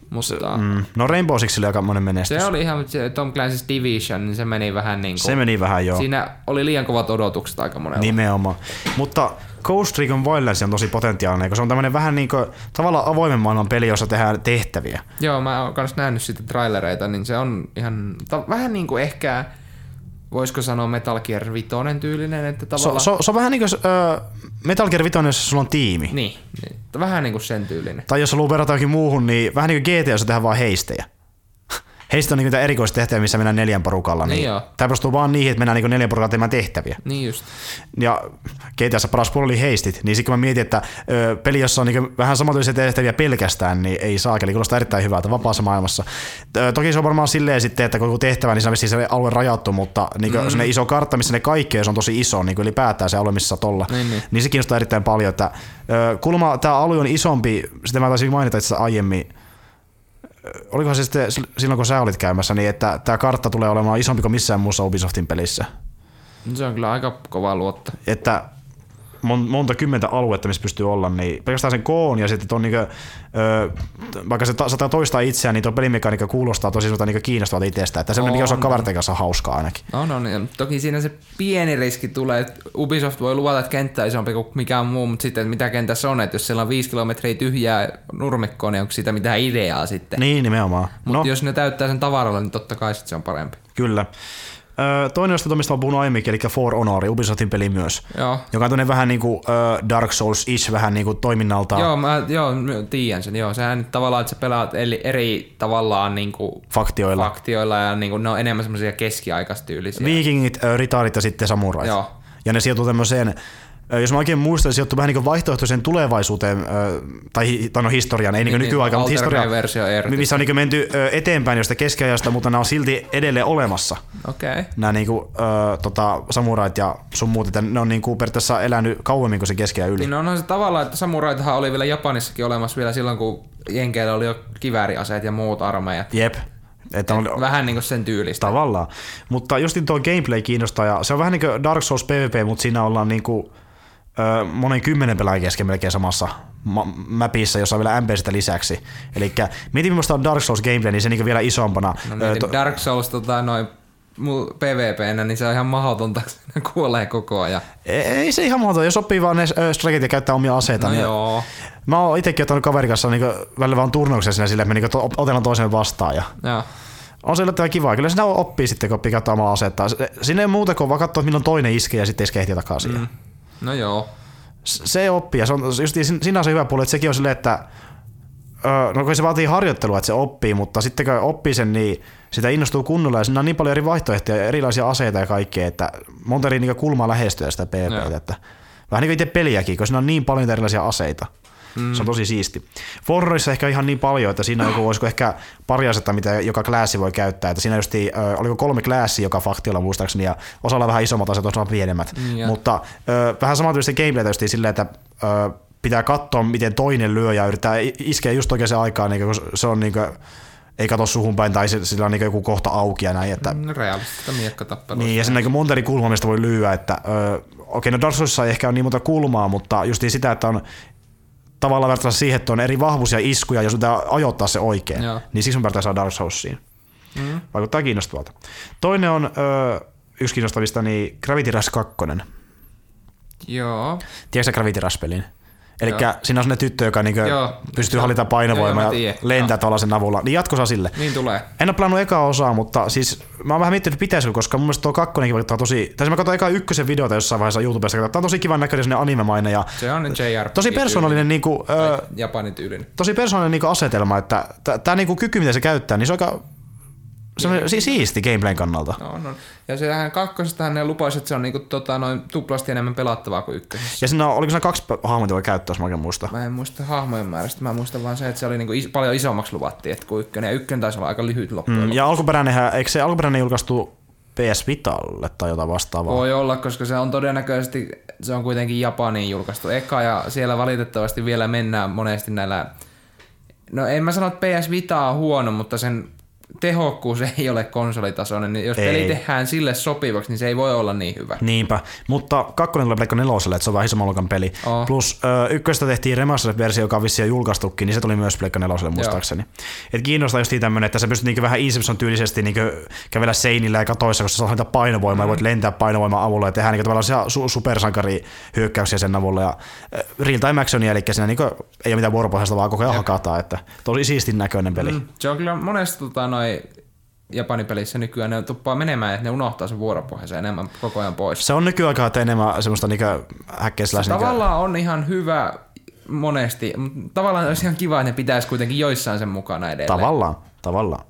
S2: Mutta
S1: Mm. No Rainbow Six oli aika monen menestys.
S2: se oli ihan se Tom Clancy's Division, niin se meni vähän niin kuin...
S1: Se meni vähän joo.
S2: Siinä oli liian kovat odotukset aika monella.
S1: Nimenomaan. Mutta Ghost Recon Wildlands on tosi potentiaalinen, koska se on tämmöinen vähän niin kuin, tavallaan avoimen maailman peli, jossa tehdään tehtäviä.
S2: Joo, mä oon kanssa nähnyt sitä trailereita, niin se on ihan ta- vähän niin kuin ehkä, voisiko sanoa Metal Gear 5 tyylinen, että
S1: Se,
S2: tavallaan...
S1: se, se on vähän niin kuin äh, Metal Gear 5, jos sulla on tiimi.
S2: Niin, niin, vähän niin kuin sen tyylinen.
S1: Tai jos haluaa verrata johonkin muuhun, niin vähän niin kuin GTA, jossa tehdään vaan heistejä. Heistä on niin niitä erikoistehtäviä, missä mennään neljän porukalla. Niin,
S2: Niin.
S1: Tämä perustuu vaan niihin, että mennään niin neljän porukalla tekemään tehtäviä.
S2: Niin just.
S1: Ja GTAssa paras puoli oli heistit, niin sitten kun mä mietin, että ö, peli, jossa on niin vähän samanlaisia tehtäviä pelkästään, niin ei saa, eli kuulostaa erittäin hyvältä vapaassa maailmassa. Ö, toki se on varmaan silleen sitten, että koko tehtävä, niin se se alue rajattu, mutta niin mm. se iso kartta, missä ne kaikki, on, se on tosi iso, niin kuin ylipäätään se alue, missä saat olla,
S2: Niin, niin.
S1: niin se kiinnostaa erittäin paljon, että ö, kulma, tämä alue on isompi, sitä mä taisin mainita itse aiemmin, olikohan se sitten silloin, kun sä olit käymässä, niin että tämä kartta tulee olemaan isompi kuin missään muussa Ubisoftin pelissä
S2: Se on kyllä aika kova luotta.
S1: että monta kymmentä aluetta, missä pystyy olla, niin pelkästään sen koon ja sitten ton niinku, vaikka se ta, saattaa toistaa itseään, niin tuo pelimekaniikka kuulostaa tosi semmoista niinku kiinnostavalta itsestä, että semmoinen, mikä
S2: On.
S1: osaa kaverten kanssa hauskaa ainakin.
S2: No, no niin. Toki siinä se pieni riski tulee, että Ubisoft voi luvata, että kenttä on isompi kuin mikään muu, mutta sitten että mitä kentässä on, että jos siellä on viisi kilometriä tyhjää nurmikkoa, niin onko siitä mitään ideaa sitten?
S1: Niin, nimenomaan.
S2: Mutta
S1: No,
S2: jos ne täyttää sen tavaralla, niin totta kai sit se on parempi.
S1: kyllä. Toinen on sitten, mistä mä puhunut aiemminkin, eli For Honor, Ubisoftin peli myös,
S2: Joo.
S1: joka on vähän niin kuin Dark Souls-ish, vähän niin kuin toiminnalta
S2: Joo, mä joo, tiedän sen. Joo, sehän nyt tavallaan, että sä pelaat eri, eri tavallaan niinku
S1: faktioilla.
S2: faktioilla ja niinku, ne on enemmän semmoisia keskiaikaistyylisiä.
S1: Viikingit, ö, ritaarit ja sitten samurait.
S2: Joo.
S1: Ja ne sijoituu tämmöiseen Jos mä oikein muistan, se sijoittuu vähän niin vaihtoehtoiseen tulevaisuuteen, tai, tai no historiaan, ei niin,
S2: Niin,
S1: niin nykyaikaan, mutta historiaan,
S2: versio
S1: missä on niin menty eteenpäin josta keskiajasta, mutta nämä on silti edelleen olemassa.
S2: Okei. Okay.
S1: Nämä niin kuin, tota, samurait ja sun muut, että ne on niin kuin periaatteessa elänyt kauemmin kuin se keskiajan yli.
S2: Niin onhan se tavallaan, että samuraitahan oli vielä Japanissakin olemassa vielä silloin, kun Jenkeillä oli jo kivääriaseet ja muut armeijat.
S1: Jep. Että on,
S2: Vähän niin kuin sen tyylistä.
S1: Tavallaan. Mutta justin tuo gameplay kiinnostaa ja se on vähän niin kuin Dark Souls PvP, mutta siinä ollaan niin kuin, monen kymmenen pelaajan kesken melkein samassa ma- mapissa, jossa on vielä NPCtä lisäksi. Eli mietin, millaista on Dark Souls gameplay, niin se niin vielä isompana.
S2: No, mietin
S1: to-
S2: Dark Souls tota, noin PvPnä, niin se on ihan mahdotonta, se kuolee koko ajan.
S1: ei se ihan mahdoton, jos sopii vaan ne ja käyttää omia aseita.
S2: No
S1: niin
S2: joo.
S1: Mä oon itekin ottanut kaverin kanssa niin välillä vaan turnauksia siinä silleen, että me niin to- otellaan toisen vastaan. Ja
S2: Joo.
S1: on se yllättävän kiva. Kyllä siinä oppii sitten, kun käyttää omaa asetta. Siinä ei muuta kuin vaan katsoa, että milloin toinen iskee ja sitten iskee takaisin. Mm.
S2: No joo.
S1: se oppii, ja se on just siinä on se hyvä puoli, että sekin on silleen, että no kun se vaatii harjoittelua, että se oppii, mutta sitten kun oppii sen, niin sitä innostuu kunnolla, ja siinä on niin paljon eri vaihtoehtoja, erilaisia aseita ja kaikkea, että monta eri niin kulmaa lähestyä sitä
S2: Joo.
S1: PvPtä, että vähän niin kuin itse peliäkin, kun siinä on niin paljon erilaisia aseita. Mm. Se on tosi siisti. Forrorissa ehkä ihan niin paljon, että siinä joku, olisiko ehkä pari asetta, mitä joka klassi voi käyttää. Että siinä just, ö, oliko kolme klassia joka faktiolla muistaakseni, ja osalla vähän isommat aseet, osalla pienemmät.
S2: Niin, ja-
S1: Mutta ö, vähän samantyylistä gameplaytä just silleen, että ö, pitää katsoa, miten toinen lyö ja yrittää iskeä just oikeaan aikaan, niin kun se on niin kuin, ei kato suhun päin tai sillä on niin joku kohta auki ja näin. Että,
S2: No, realistista miekkatappelua.
S1: niin, ja siinä niin monta eri kulmaa, mistä voi lyödä. Että, ö, okei, no Dark Soulsissa ei ehkä ole niin monta kulmaa, mutta just sitä, että on tavallaan vertailla siihen, että on eri vahvuisia iskuja, jos pitää ajoittaa se oikein.
S2: Joo.
S1: Niin siksi me vertaillaan Dark Soulsiin.
S2: Mm.
S1: Vaikuttaa kiinnostavalta. Toinen on ö, yksi kiinnostavista, niin Gravity Rush 2.
S2: Joo.
S1: Tiedätkö Gravity Rush-pelin? Eli siinä on sellainen tyttö, joka niinku
S2: Joo.
S1: pystyy
S2: Joo.
S1: hallita painovoimaa
S2: Joo,
S1: ja lentää tuollaisen avulla. Niin jatkossa sille.
S2: Niin tulee.
S1: En ole pelannut ekaa osaa, mutta siis mä oon vähän miettinyt, pitäisikö, koska mun mielestä tuo kakkonenkin vaikuttaa tosi... Tai siis mä katsoin eka ykkösen videota jossain vaiheessa YouTubesta, katsoin, tää on tosi kivan näköinen sinne animemainen ja
S2: Se on JRPG.
S1: tosi persoonallinen, niinku, ö,
S2: Japanin tyylinen.
S1: tosi persoonallinen niinku asetelma, että tämä niinku kyky, mitä se käyttää, niin se on aika semmoinen si- siisti gameplayn kannalta.
S2: No, no. Ja sehän kakkosestahan ne lupasi, että se on niinku, tota, noin tuplasti enemmän pelattavaa kuin ykkösessä.
S1: Ja siinä on, oliko siinä kaksi hahmoa, mitä voi käyttää, jos mä oikein muistan.
S2: Mä en muista hahmojen määrästä, mä muistan vaan se, että se oli niinku is- paljon isommaksi luvattiin, että kuin ykkönen. Ja ykkönen taisi olla aika lyhyt loppujen
S1: Mm,
S2: mm,
S1: ja alkuperäinenhän, eikö se alkuperäinen julkaistu PS Vitalle tai jotain vastaavaa?
S2: Voi olla, koska se on todennäköisesti, se on kuitenkin Japaniin julkaistu eka ja siellä valitettavasti vielä mennään monesti näillä, no en mä sano, että PS Vita on huono, mutta sen tehokkuus ei ole konsolitasoinen, niin jos
S1: Ei.
S2: peli tehdään sille sopivaksi, niin se ei voi olla niin hyvä.
S1: Niinpä, mutta kakkonen tulee Pleikka neloselle, että se on vähän isomman luokan peli.
S2: Oo.
S1: Plus ö, ykköstä tehtiin remastered-versio, joka on vissiin jo julkaistukin, niin se tuli myös Pleikka neloselle muistaakseni. Et kiinnostaa just tämmöinen, että sä pystyt niinku vähän Inception tyylisesti niinku kävellä seinillä ja katoissa, koska sä niitä painovoimaa mm. ja voit lentää painovoiman avulla ja tehdä niinku tavallaan su- supersankarihyökkäyksiä sen avulla. Ja real time actionia, eli siinä niinku ei ole mitään vuoropohjasta, vaan koko ajan hakataan, että tosi siistin näköinen peli. Mm.
S2: Mm. Se on kyllä monesti tota, noi Japanin pelissä nykyään ne tuppaa menemään, että ne unohtaa sen vuoropohjansa enemmän koko ajan pois.
S1: Se on nykyaikaa, että enemmän semmoista niinku häkkeisläis... Niinku,
S2: Tavallaan on ihan hyvä monesti, mutta tavallaan olisi ihan kiva, että ne pitäisi kuitenkin joissain sen mukana edelleen.
S1: Tavallaan, tavallaan.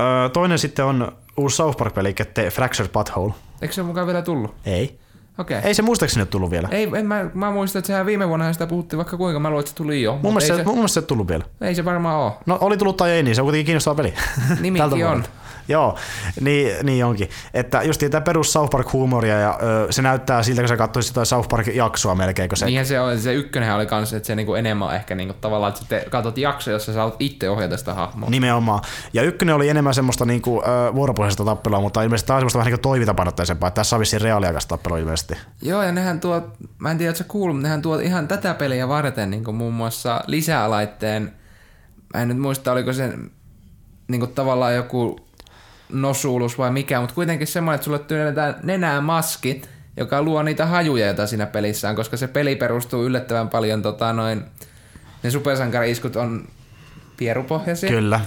S1: Öö, toinen sitten on uusi South Park-peli, eli The Fractured Butthole.
S2: Eikö se mukaan vielä tullut?
S1: Ei.
S2: Okei.
S1: Ei se muistaakseni ole tullut vielä.
S2: Ei, en mä, mä muistan, että sehän viime vuonna sitä puhuttiin vaikka kuinka, mä luulen, että se tuli jo.
S1: Mun mielestä, se,
S2: se,
S1: mun mielestä se tullut vielä.
S2: ei se varmaan ole.
S1: No oli tullut tai ei, niin se on kuitenkin kiinnostava peli.
S2: Nimikin on.
S1: vuodelta. Joo, niin, niin onkin. Että just tämä perus South Park-huumoria ja ö, se näyttää siltä, kun sä katsoisit jotain South Park-jaksoa melkein, kun se...
S2: Niinhän se on, se ykkönenhän oli kanssa, että se niinku enemmän ehkä niinku tavallaan, että te, katsot jakso, jossa sä saat itse ohjata sitä hahmoa.
S1: Nimenomaan. Ja ykkönen oli enemmän semmoista niinku, ö, vuoropuheista tappelua, mutta ilmeisesti tämä on semmoista vähän niin toimintapainotteisempaa. Että tässä on vissiin reaaliaikaista tappelua ilmeisesti.
S2: Joo, ja nehän tuo, mä en tiedä, että sä kuullut, nehän tuo ihan tätä peliä varten niin kuin muun muassa lisälaitteen, mä en nyt muista, oliko se niin kuin tavallaan joku nosuulus vai mikä, mutta kuitenkin semmoinen, että sulle työnnetään nenään maski, joka luo niitä hajuja, joita siinä pelissä on, koska se peli perustuu yllättävän paljon, tota, noin, ne supersankari-iskut on pierupohjaisia,
S1: Kyllä.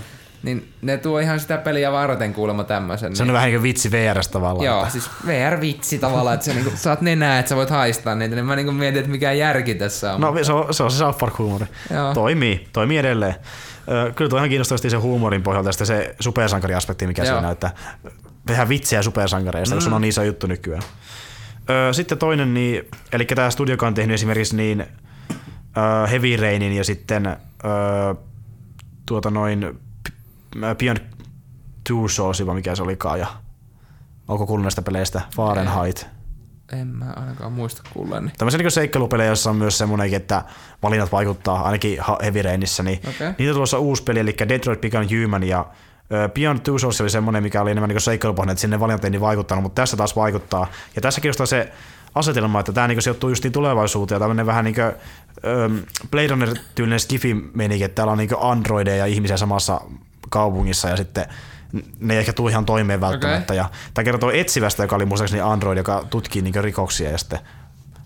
S2: niin ne tuo ihan sitä peliä varten kuulemma tämmöisen.
S1: Se on vähän niin kuin vitsi VRS tavallaan.
S2: Joo,
S1: että-
S2: siis VR-vitsi tavallaan, että sä niinku, saat nenää, että sä voit haistaa niitä, niin mä niinku mietin, että mikä järki tässä on.
S1: No se on se, on se South Park-huumori. Toimii, toimii edelleen. Kyllä tuo ihan kiinnostavasti se huumorin pohjalta ja se supersankariaspekti, mikä
S2: Joo.
S1: siinä näyttää. Tehdään vitsiä supersankareista, mm. kun se on niin iso juttu nykyään. Sitten toinen, niin, eli tämä studio, joka on tehnyt esimerkiksi niin Heavy Rainin ja sitten tuota noin Beyond Two Souls, mikä se olikaan, ja onko kuullut näistä peleistä? Fahrenheit.
S2: En mä ainakaan muista kuulleeni.
S1: Tämmöisiä niin seikkailupelejä, joissa on myös semmoinenkin, että valinnat vaikuttaa, ainakin Heavy Rainissa, niin
S2: Okei.
S1: niitä on tulossa uusi peli, eli Detroit Become Human, ja Beyond Two Souls oli semmoinen, mikä oli enemmän niin seikkailupohjainen, että sinne valinnat ei niin vaikuttanut, mutta tässä taas vaikuttaa. Ja tässä kiinnostaa se asetelma, että tämä niin sijoittuu justiin tulevaisuuteen, ja tämmöinen vähän niin kuin ö, Blade Runner-tyylinen skifi-meininki, että täällä on niin androideja ja ihmisiä samassa kaupungissa, ja sitten ne ei ehkä tule ihan toimeen välttämättä. Ja tämä kertoo etsivästä, joka oli muistaakseni Android, joka tutkii niin rikoksia, ja sitten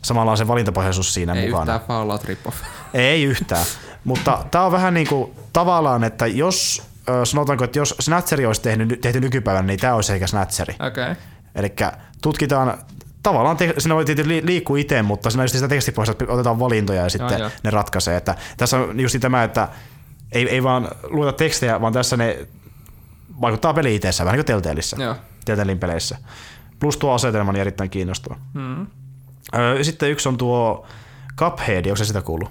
S1: samalla on se valintapohjaisuus siinä
S2: Ei
S1: mukana.
S2: yhtään Fallout rip-off.
S1: Ei yhtään. Mutta tämä on vähän niin kuin tavallaan, että jos sanotaanko, että jos Snatcheri olisi tehnyt, tehty nykypäivänä, niin tämä olisi ehkä Snatcheri.
S2: Okei. Okay.
S1: Eli tutkitaan, tavallaan te, siinä voi tietysti li- liikkua itse, mutta siinä on just sitä tekstipohjasta, että otetaan valintoja ja sitten
S2: joo.
S1: ne ratkaisee. Että tässä on just tämä, että ei, ei vaan lueta tekstejä, vaan tässä ne vaikuttaa peli itsessään, vähän niin kuin. Telltalein peleissä. Plus tuo asetelma niin erittäin kiinnostava.
S2: Mm.
S1: Sitten yksi on tuo Cuphead, onko se sitä kuullut?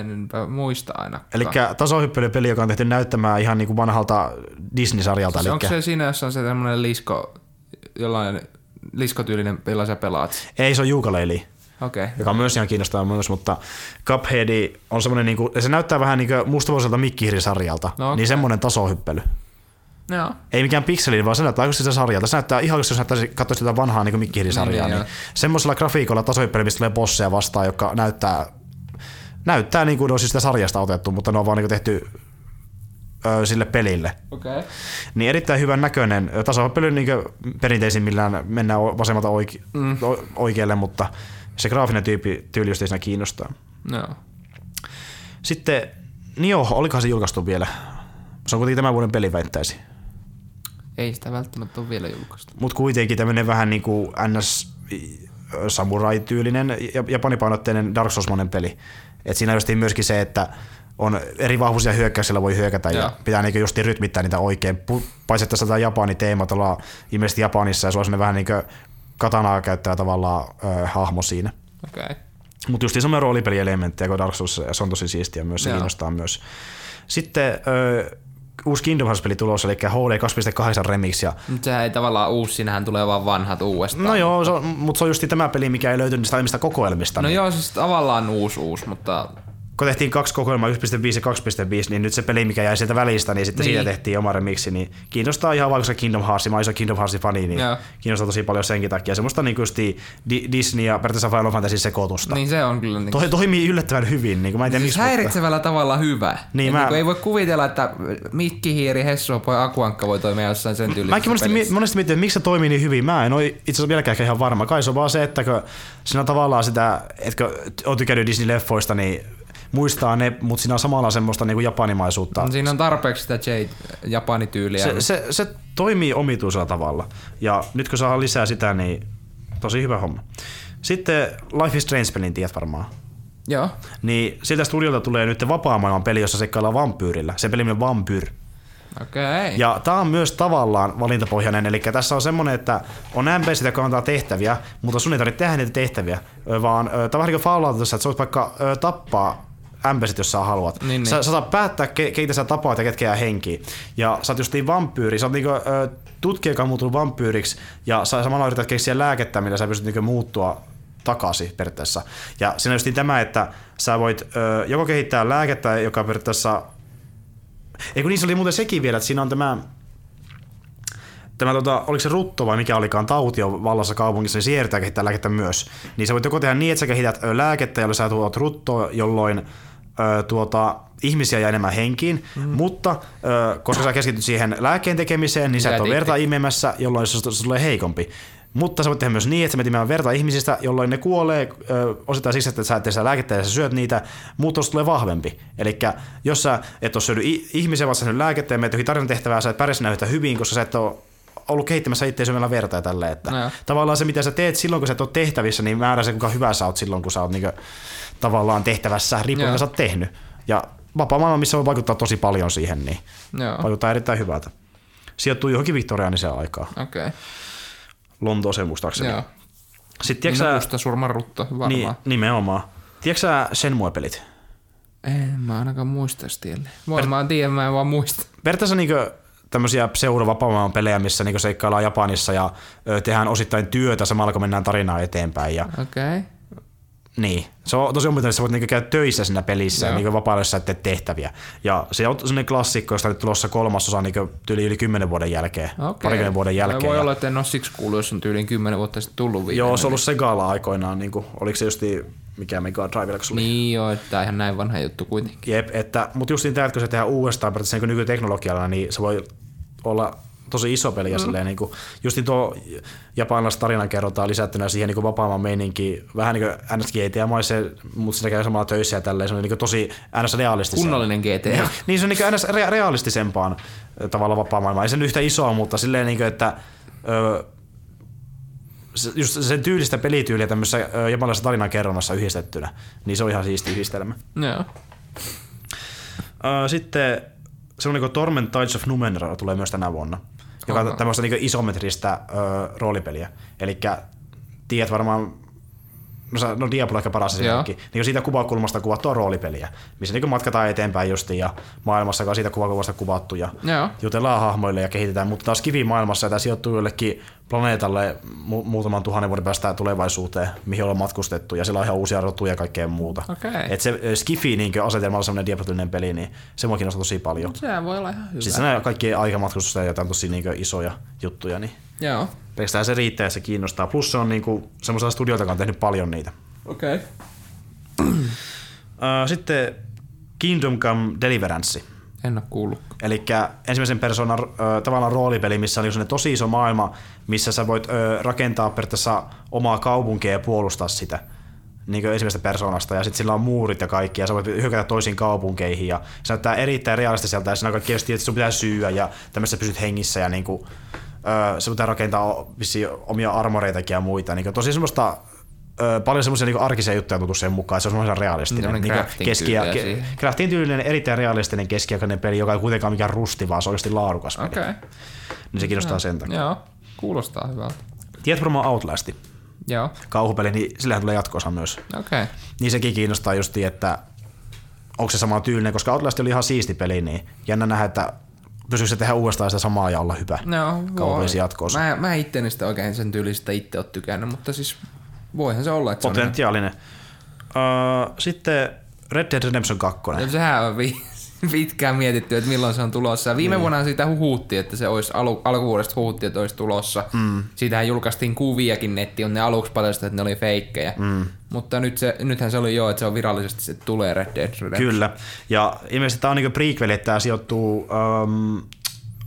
S2: Enpä muista ainakaan.
S1: Eli tasohyppelypeli, joka on tehty näyttämään ihan niin kuin vanhalta Disney-sarjalta.
S2: Siis onko se siinä, jossa on se tämmönen lisko, jollain liskotyylinen, jolla sä pelaat?
S1: Ei, se on Juukaleili.
S2: Okay.
S1: joka on myös ihan kiinnostava myös, mutta Cuphead on semmoinen, niin kuin, se näyttää vähän niin kuin mustavuoselta Mikkihiiri-sarjalta,
S2: No okei.
S1: niin semmoinen tasohyppely.
S2: Joo.
S1: Ei mikään pikseli, vaan se näyttää oikeasti sitä sarjalta. Se näyttää ihan, jos näyttäisi, katsoisi sitä vanhaa niin Mikkihiiri-sarjaa,
S2: Niin,
S1: niin,
S2: niin,
S1: niin semmoisella grafiikolla tasohyppely, mistä tulee bosseja vastaan, joka näyttää, näyttää niin kuin ne olisi sitä sarjasta otettu, mutta ne on vaan niin tehty ö, sille pelille.
S2: Okay.
S1: Niin erittäin hyvän näköinen. Tasapeli niin perinteisimmillään mennään vasemmalta oike- mm. oikealle, mutta se graafinen tyyppi, tyyli just ei siinä kiinnostaa.
S2: Joo.
S1: Sitten Nio, olikohan se julkaistu vielä? Se on kuitenkin tämän vuoden peli väittäisi.
S2: Ei sitä välttämättä ole vielä julkaistu.
S1: Mutta kuitenkin tämmöinen vähän niin kuin NS samurai-tyylinen, ja- japanipainotteinen Dark Souls-mainen peli. Et siinä just myöskin se, että on eri vahvuisia hyökkäyksillä voi hyökätä ja
S2: Joo.
S1: pitää niinku just rytmittää niitä oikein. Että tässä Japani teemat ollaan ilmeisesti Japanissa ja se on vähän niin kuin katanaa käyttävä tavallaan ö, hahmo siinä.
S2: Okay.
S1: Mutta just semmoinen roolipelielementtejä kuin Dark Souls, ja se on tosi siistiä myös, se kiinnostaa myös. Sitten ö, uusi Kingdom Hearts-peli tulossa, eli HD 2.8 Remix, ja
S2: Mutta sehän ei tavallaan uusi, siinähän tulee vaan vanhat uudestaan.
S1: No joo, se on, mutta se on just tämä peli, mikä ei löytynyt niistä aiemmista kokoelmista.
S2: No
S1: niin.
S2: joo, siis tavallaan uusi uusi, mutta
S1: Kun tehtiin kaksi kokoelmaa, 1.5 ja 2.5, niin nyt se peli, mikä jäi sieltä välistä, niin sitten
S2: Niin.
S1: siitä tehtiin oma remixi, niin kiinnostaa ihan vaikka Kingdom Hearts, mä oon iso Kingdom Heartsin fani, niin
S2: Joo.
S1: kiinnostaa tosi paljon senkin takia. Semmoista niin kuin Di- Disney ja periaatteessa Final Fantasy sekoitusta.
S2: niin se on kyllä niin
S1: Toi toimii yllättävän hyvin, niin kuin mä en tiedä
S2: Siis
S1: miksi, mutta-
S2: häiritsevällä tavalla hyvä.
S1: Niin,
S2: Et
S1: mä-
S2: niinku ei voi kuvitella, että Mikki Hiiri, Hessu, poi Akuankka voi toimia jossain sen tyylisessä
S1: Mäkin monesti, mi- monesti mietin, että miksi se toimii niin hyvin. Mä en ole itse asiassa vieläkään ihan varma. Kai se on vaan se, että kun siinä on tavallaan sitä, että kun on tykännyt Disney-leffoista, niin muistaa ne, mutta siinä on samalla semmoista niin kuin japanimaisuutta.
S2: No, Siinä on tarpeeksi sitä J-Japani-tyyliä.
S1: Se, se, se toimii omituisella tavalla. Ja nyt kun saa lisää sitä, niin tosi hyvä homma. Sitten Life is Strange-pelin tiedät varmaan.
S2: Joo.
S1: Niin siltä studiolta tulee nyt vapaa-maailman peli, jossa seikkaillaan vampyyrillä. Se peli on Vampyr.
S2: Okei. Okay.
S1: Ja tämä on myös tavallaan valintapohjainen, eli tässä on semmoinen, että on NPC, joka antaa tehtäviä, mutta sun ei tarvitse tehdä niitä tehtäviä, vaan tämä on vähän niin kuin Falloutissa, että sä voit vaikka tappaa NPCt, jos sä haluat.
S2: Niin,
S1: sä,
S2: niin.
S1: sä saat päättää, ke, keitä sä tapaat ja ketkä jää henkiin. Ja sä oot justiin vampyyri, sä oot niinku, ö, tutkija, joka on muuttunut vampyyriksi, ja sä samalla yrität keksiä lääkettä, millä sä pystyt niinku muuttua takaisin periaatteessa. Ja siinä on justiin tämä, että sä voit ö, joko kehittää lääkettä, joka periaatteessa ei kun niin se oli muuten sekin vielä, että siinä on tämä, tämä tota, oliko se rutto vai mikä olikaan tauti on vallassa kaupungissa, niin siirtää kehittää lääkettä myös. Niin sä voit joko tehdä niin, että sä kehität lääkettä, jolla sä tuot ruttoa, jolloin ö, tuota, ihmisiä jää enemmän henkiin, mm. mutta ö, koska sä keskityt siihen lääkkeen tekemiseen, niin sä et ole verta imemässä, jolloin se, tulee heikompi. Mutta sä voit tehdä myös niin, että sä menet verta ihmisistä, jolloin ne kuolee ö, osittain siksi, että sä et sitä lääkettä ja sä syöt niitä, mutta tulee vahvempi. Eli jos sä et ole syönyt i- ihmisiä, vaan sä lääkettä ja menet johonkin tarinatehtävää, sä et pärjää yhtä hyvin, koska sä et ole ollut kehittämässä itse syömällä verta ja tälleen. Että
S2: No joo.
S1: tavallaan se, mitä sä teet silloin, kun sä et ole tehtävissä, niin määrää se, kuinka hyvä sä oot silloin, kun sä oot niinku, tavallaan tehtävässä, riippuen mitä sä oot tehnyt. Ja vapaa maailma, missä voi vaikuttaa tosi paljon siihen, niin
S2: Joo.
S1: vaikuttaa erittäin hyvältä. Sijoittuu johonkin viktoriaaniseen aikaan.
S2: Okei. Okay.
S1: Lontooseen muistaakseni.
S2: Joo.
S1: Sitten tiedätkö
S2: Niin
S1: sä,
S2: musta surmarutto varmaan.
S1: niin, nimenomaan. Tiedätkö sä Shenmue-pelit?
S2: En mä ainakaan muista stielle. Voi mä tiedän, mä en vaan muista.
S1: Periaatteessa niinku tämmöisiä pseudo pelejä, missä niinku seikkaillaan Japanissa ja ö, tehdään osittain työtä samalla kun mennään tarinaa eteenpäin. Ja.
S2: Okay.
S1: Niin, se on tosi omituinen, että sä voit niinku käydä töissä siinä pelissä ja niinku vapaa sä teet tehtäviä. Ja se on sellainen klassikko, josta nyt tulossa kolmasosa niinku tyyli yli kymmenen vuoden jälkeen,
S2: Okei.
S1: parikymmen vuoden jälkeen.
S2: Voi
S1: ja,
S2: olla, että en ole siksi kuullut, jos on tyyliin kymmenen vuotta sitten tullut viimeinen.
S1: Joo, se on ollut Segalla aikoinaan, niinku, oliko se justi mikä Mega Drivella, oli
S2: Niin joo, että on ihan näin vanha juttu kuitenkin.
S1: Jep, että, mutta just tämä, että kun se tehdään uudestaan periaatteessa niin nykyteknologialla, niin se voi olla tosi iso peli. Ja silleen, niin kuin, just tuo japanilais tarinankerrontaa lisättynä siihen niin vapaamman meininkiin, vähän niin kuin NS GTA-maisen, mutta se käy samalla töissä ja tälleen, se on niin kuin tosi NS realistisen.
S2: Kunnollinen GTA.
S1: Niin se on niin NS rea- realistisempaan tavalla vapaa-maailmaa. Ei se nyt yhtä isoa, mutta silleen, niin kuin, että ö, just sen tyylistä pelityyliä tämmöisessä japanilaisessa tarinankerronnassa yhdistettynä, niin se on ihan siisti yhdistelmä.
S2: Joo.
S1: Sitten semmoinen kuin Torment Tides of Numenera tulee myös tänä vuonna, joka on tämmöistä niin isometristä ö, roolipeliä. Eli tiedät varmaan, no, no Diablo ehkä paras esimerkki, niin siitä kuvakulmasta kuvattua roolipeliä, missä niin matkataan eteenpäin justiin ja maailmassa, joka on siitä kuvakulmasta kuvattu ja
S2: Joo.
S1: jutellaan hahmoille ja kehitetään, mutta taas kivi-maailmassa ja tämä sijoittuu jollekin planeetalle mu- muutaman tuhannen vuoden päästä tulevaisuuteen, mihin ollaan matkustettu ja siellä on ihan uusia rotuja ja kaikkea muuta.
S2: Okei.
S1: Et se Skifi niin asetelmalla semmoinen diablotyylinen peli, niin se mua kiinnostaa tosi paljon.
S2: Sehän voi olla ihan hyvä.
S1: Siis nämä kaikki aikamatkustusta ja jotain tosi niin isoja juttuja, niin
S2: Joo.
S1: pelkästään se riittää ja se kiinnostaa. Plus se on niin semmoisella studiolta, joka on tehnyt paljon niitä.
S2: Okei. Okay.
S1: Ö, Sitten Kingdom Come Deliverance.
S2: En oo kuullut.
S1: Eli ensimmäisen persoonan ö, tavallaan roolipeli, missä on tosi iso maailma, missä sä voit rakentaa periaatteessa omaa kaupunkia ja puolustaa sitä niin kuin ensimmäisestä persoonasta, ja sitten sillä on muurit ja kaikki, ja sä voit hyökätä toisiin kaupunkeihin, ja se näyttää erittäin realistiselta, ja siinä on kaikki että sun pitää syyä, ja tämmöistä pysyt hengissä, ja niin kuin, se pitää rakentaa omia armoreitakin ja muita, niin tosi semmoista paljon semmoisia niin arkisia juttuja tuntuu sen mukaan, se on semmoinen realistinen. Niin
S2: crafting
S1: keski- ja, crafting tyylinen, erittäin realistinen keskiaikainen peli, joka ei kuitenkaan mikään rusti, vaan se on oikeasti laadukas peli.
S2: Okay.
S1: Niin se kiinnostaa sen takia.
S2: Joo. Kuulostaa hyvältä.
S1: Tiedät varmaan Outlasti,
S2: Joo.
S1: kauhupeli, niin sillähän tulee jatkoosa myös.
S2: Okei. Okay.
S1: Niin sekin kiinnostaa justi, että onko se sama tyylinen, koska Outlast oli ihan siisti peli, niin jännä nähdä, että pysyykö se tehdä uudestaan sitä samaa ja olla hyvä.
S2: No,
S1: Kauheisi jatkoosa.
S2: Mä, mä itteni sitä oikein sen tyylistä itse oot tykännyt, mutta siis voihan se olla, että se on
S1: Potentiaalinen. Uh, sitten Red Dead Redemption 2.
S2: Ja sehän on vi- pitkään mietitty, että milloin se on tulossa. Viime niin. vuonna siitä huhuttiin, että se olisi alu- alkuvuodesta huhuttiin, että olisi tulossa. Mm. Siitähän julkaistiin kuviakin netti, on ne aluksi paljastettu, että ne oli feikkejä. Mm. Mutta nyt se, nythän se oli jo, että se on virallisesti, se tulee Red Dead Redemption.
S1: Kyllä. Ja ilmeisesti tämä on niinku prequel, että tämä sijoittuu um,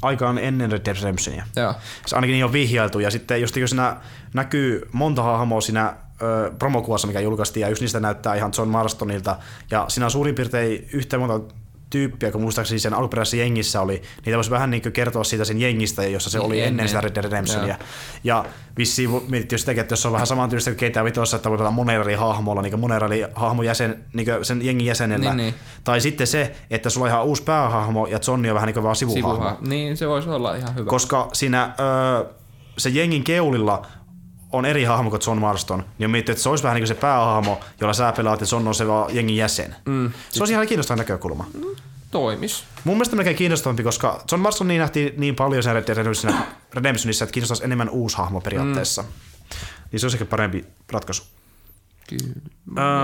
S1: aikaan ennen Red Dead Redemptionia.
S2: Joo.
S1: Se ainakin niin on vihjailtu. Ja sitten just kun siinä näkyy monta hahmoa siinä ö, promokuvassa, mikä julkaistiin, ja yksi niistä näyttää ihan John Marstonilta. Ja siinä on suurin piirtein yhtä monta tyyppiä, kun muistaakseni sen alkuperäisessä jengissä oli, niitä voisi vähän niin kertoa siitä sen jengistä, jossa se oli
S2: Niin,
S1: ennen
S2: ennen.
S1: sitä Red Dead Redemptionia. Ja vissiin vo- mietittiin sitäkin, että jos on vähän samantyylistä kuin GTA Vitossa, että voi olla monella eri hahmolla, niin hahmon jäsen, niin sen jengin jäsenellä.
S2: Niin, niin.
S1: Tai sitten se, että sulla on ihan uusi päähahmo ja Johnny on vähän niin kuin vaan sivuhahmo.
S2: Sivuha. Niin, se voisi olla ihan hyvä.
S1: Koska siinä ö, se jengin keulilla on eri hahmo kuin John Marston, niin on mietitty, että se olisi vähän niin kuin se päähahmo, jolla sä pelaat ja John on se vaan jengin jäsen. Mm. Se olisi ihan kiinnostava näkökulma.
S2: Toimis.
S1: Mun mielestä melkein kiinnostavampi, koska John Marston niin nähtiin niin paljon sen Red Dead Redemptionissa- Redemptionissa, että kiinnostaisi enemmän uusi hahmo periaatteessa. Mm. Niin se olisi ehkä parempi ratkaisu.
S2: Kyllä.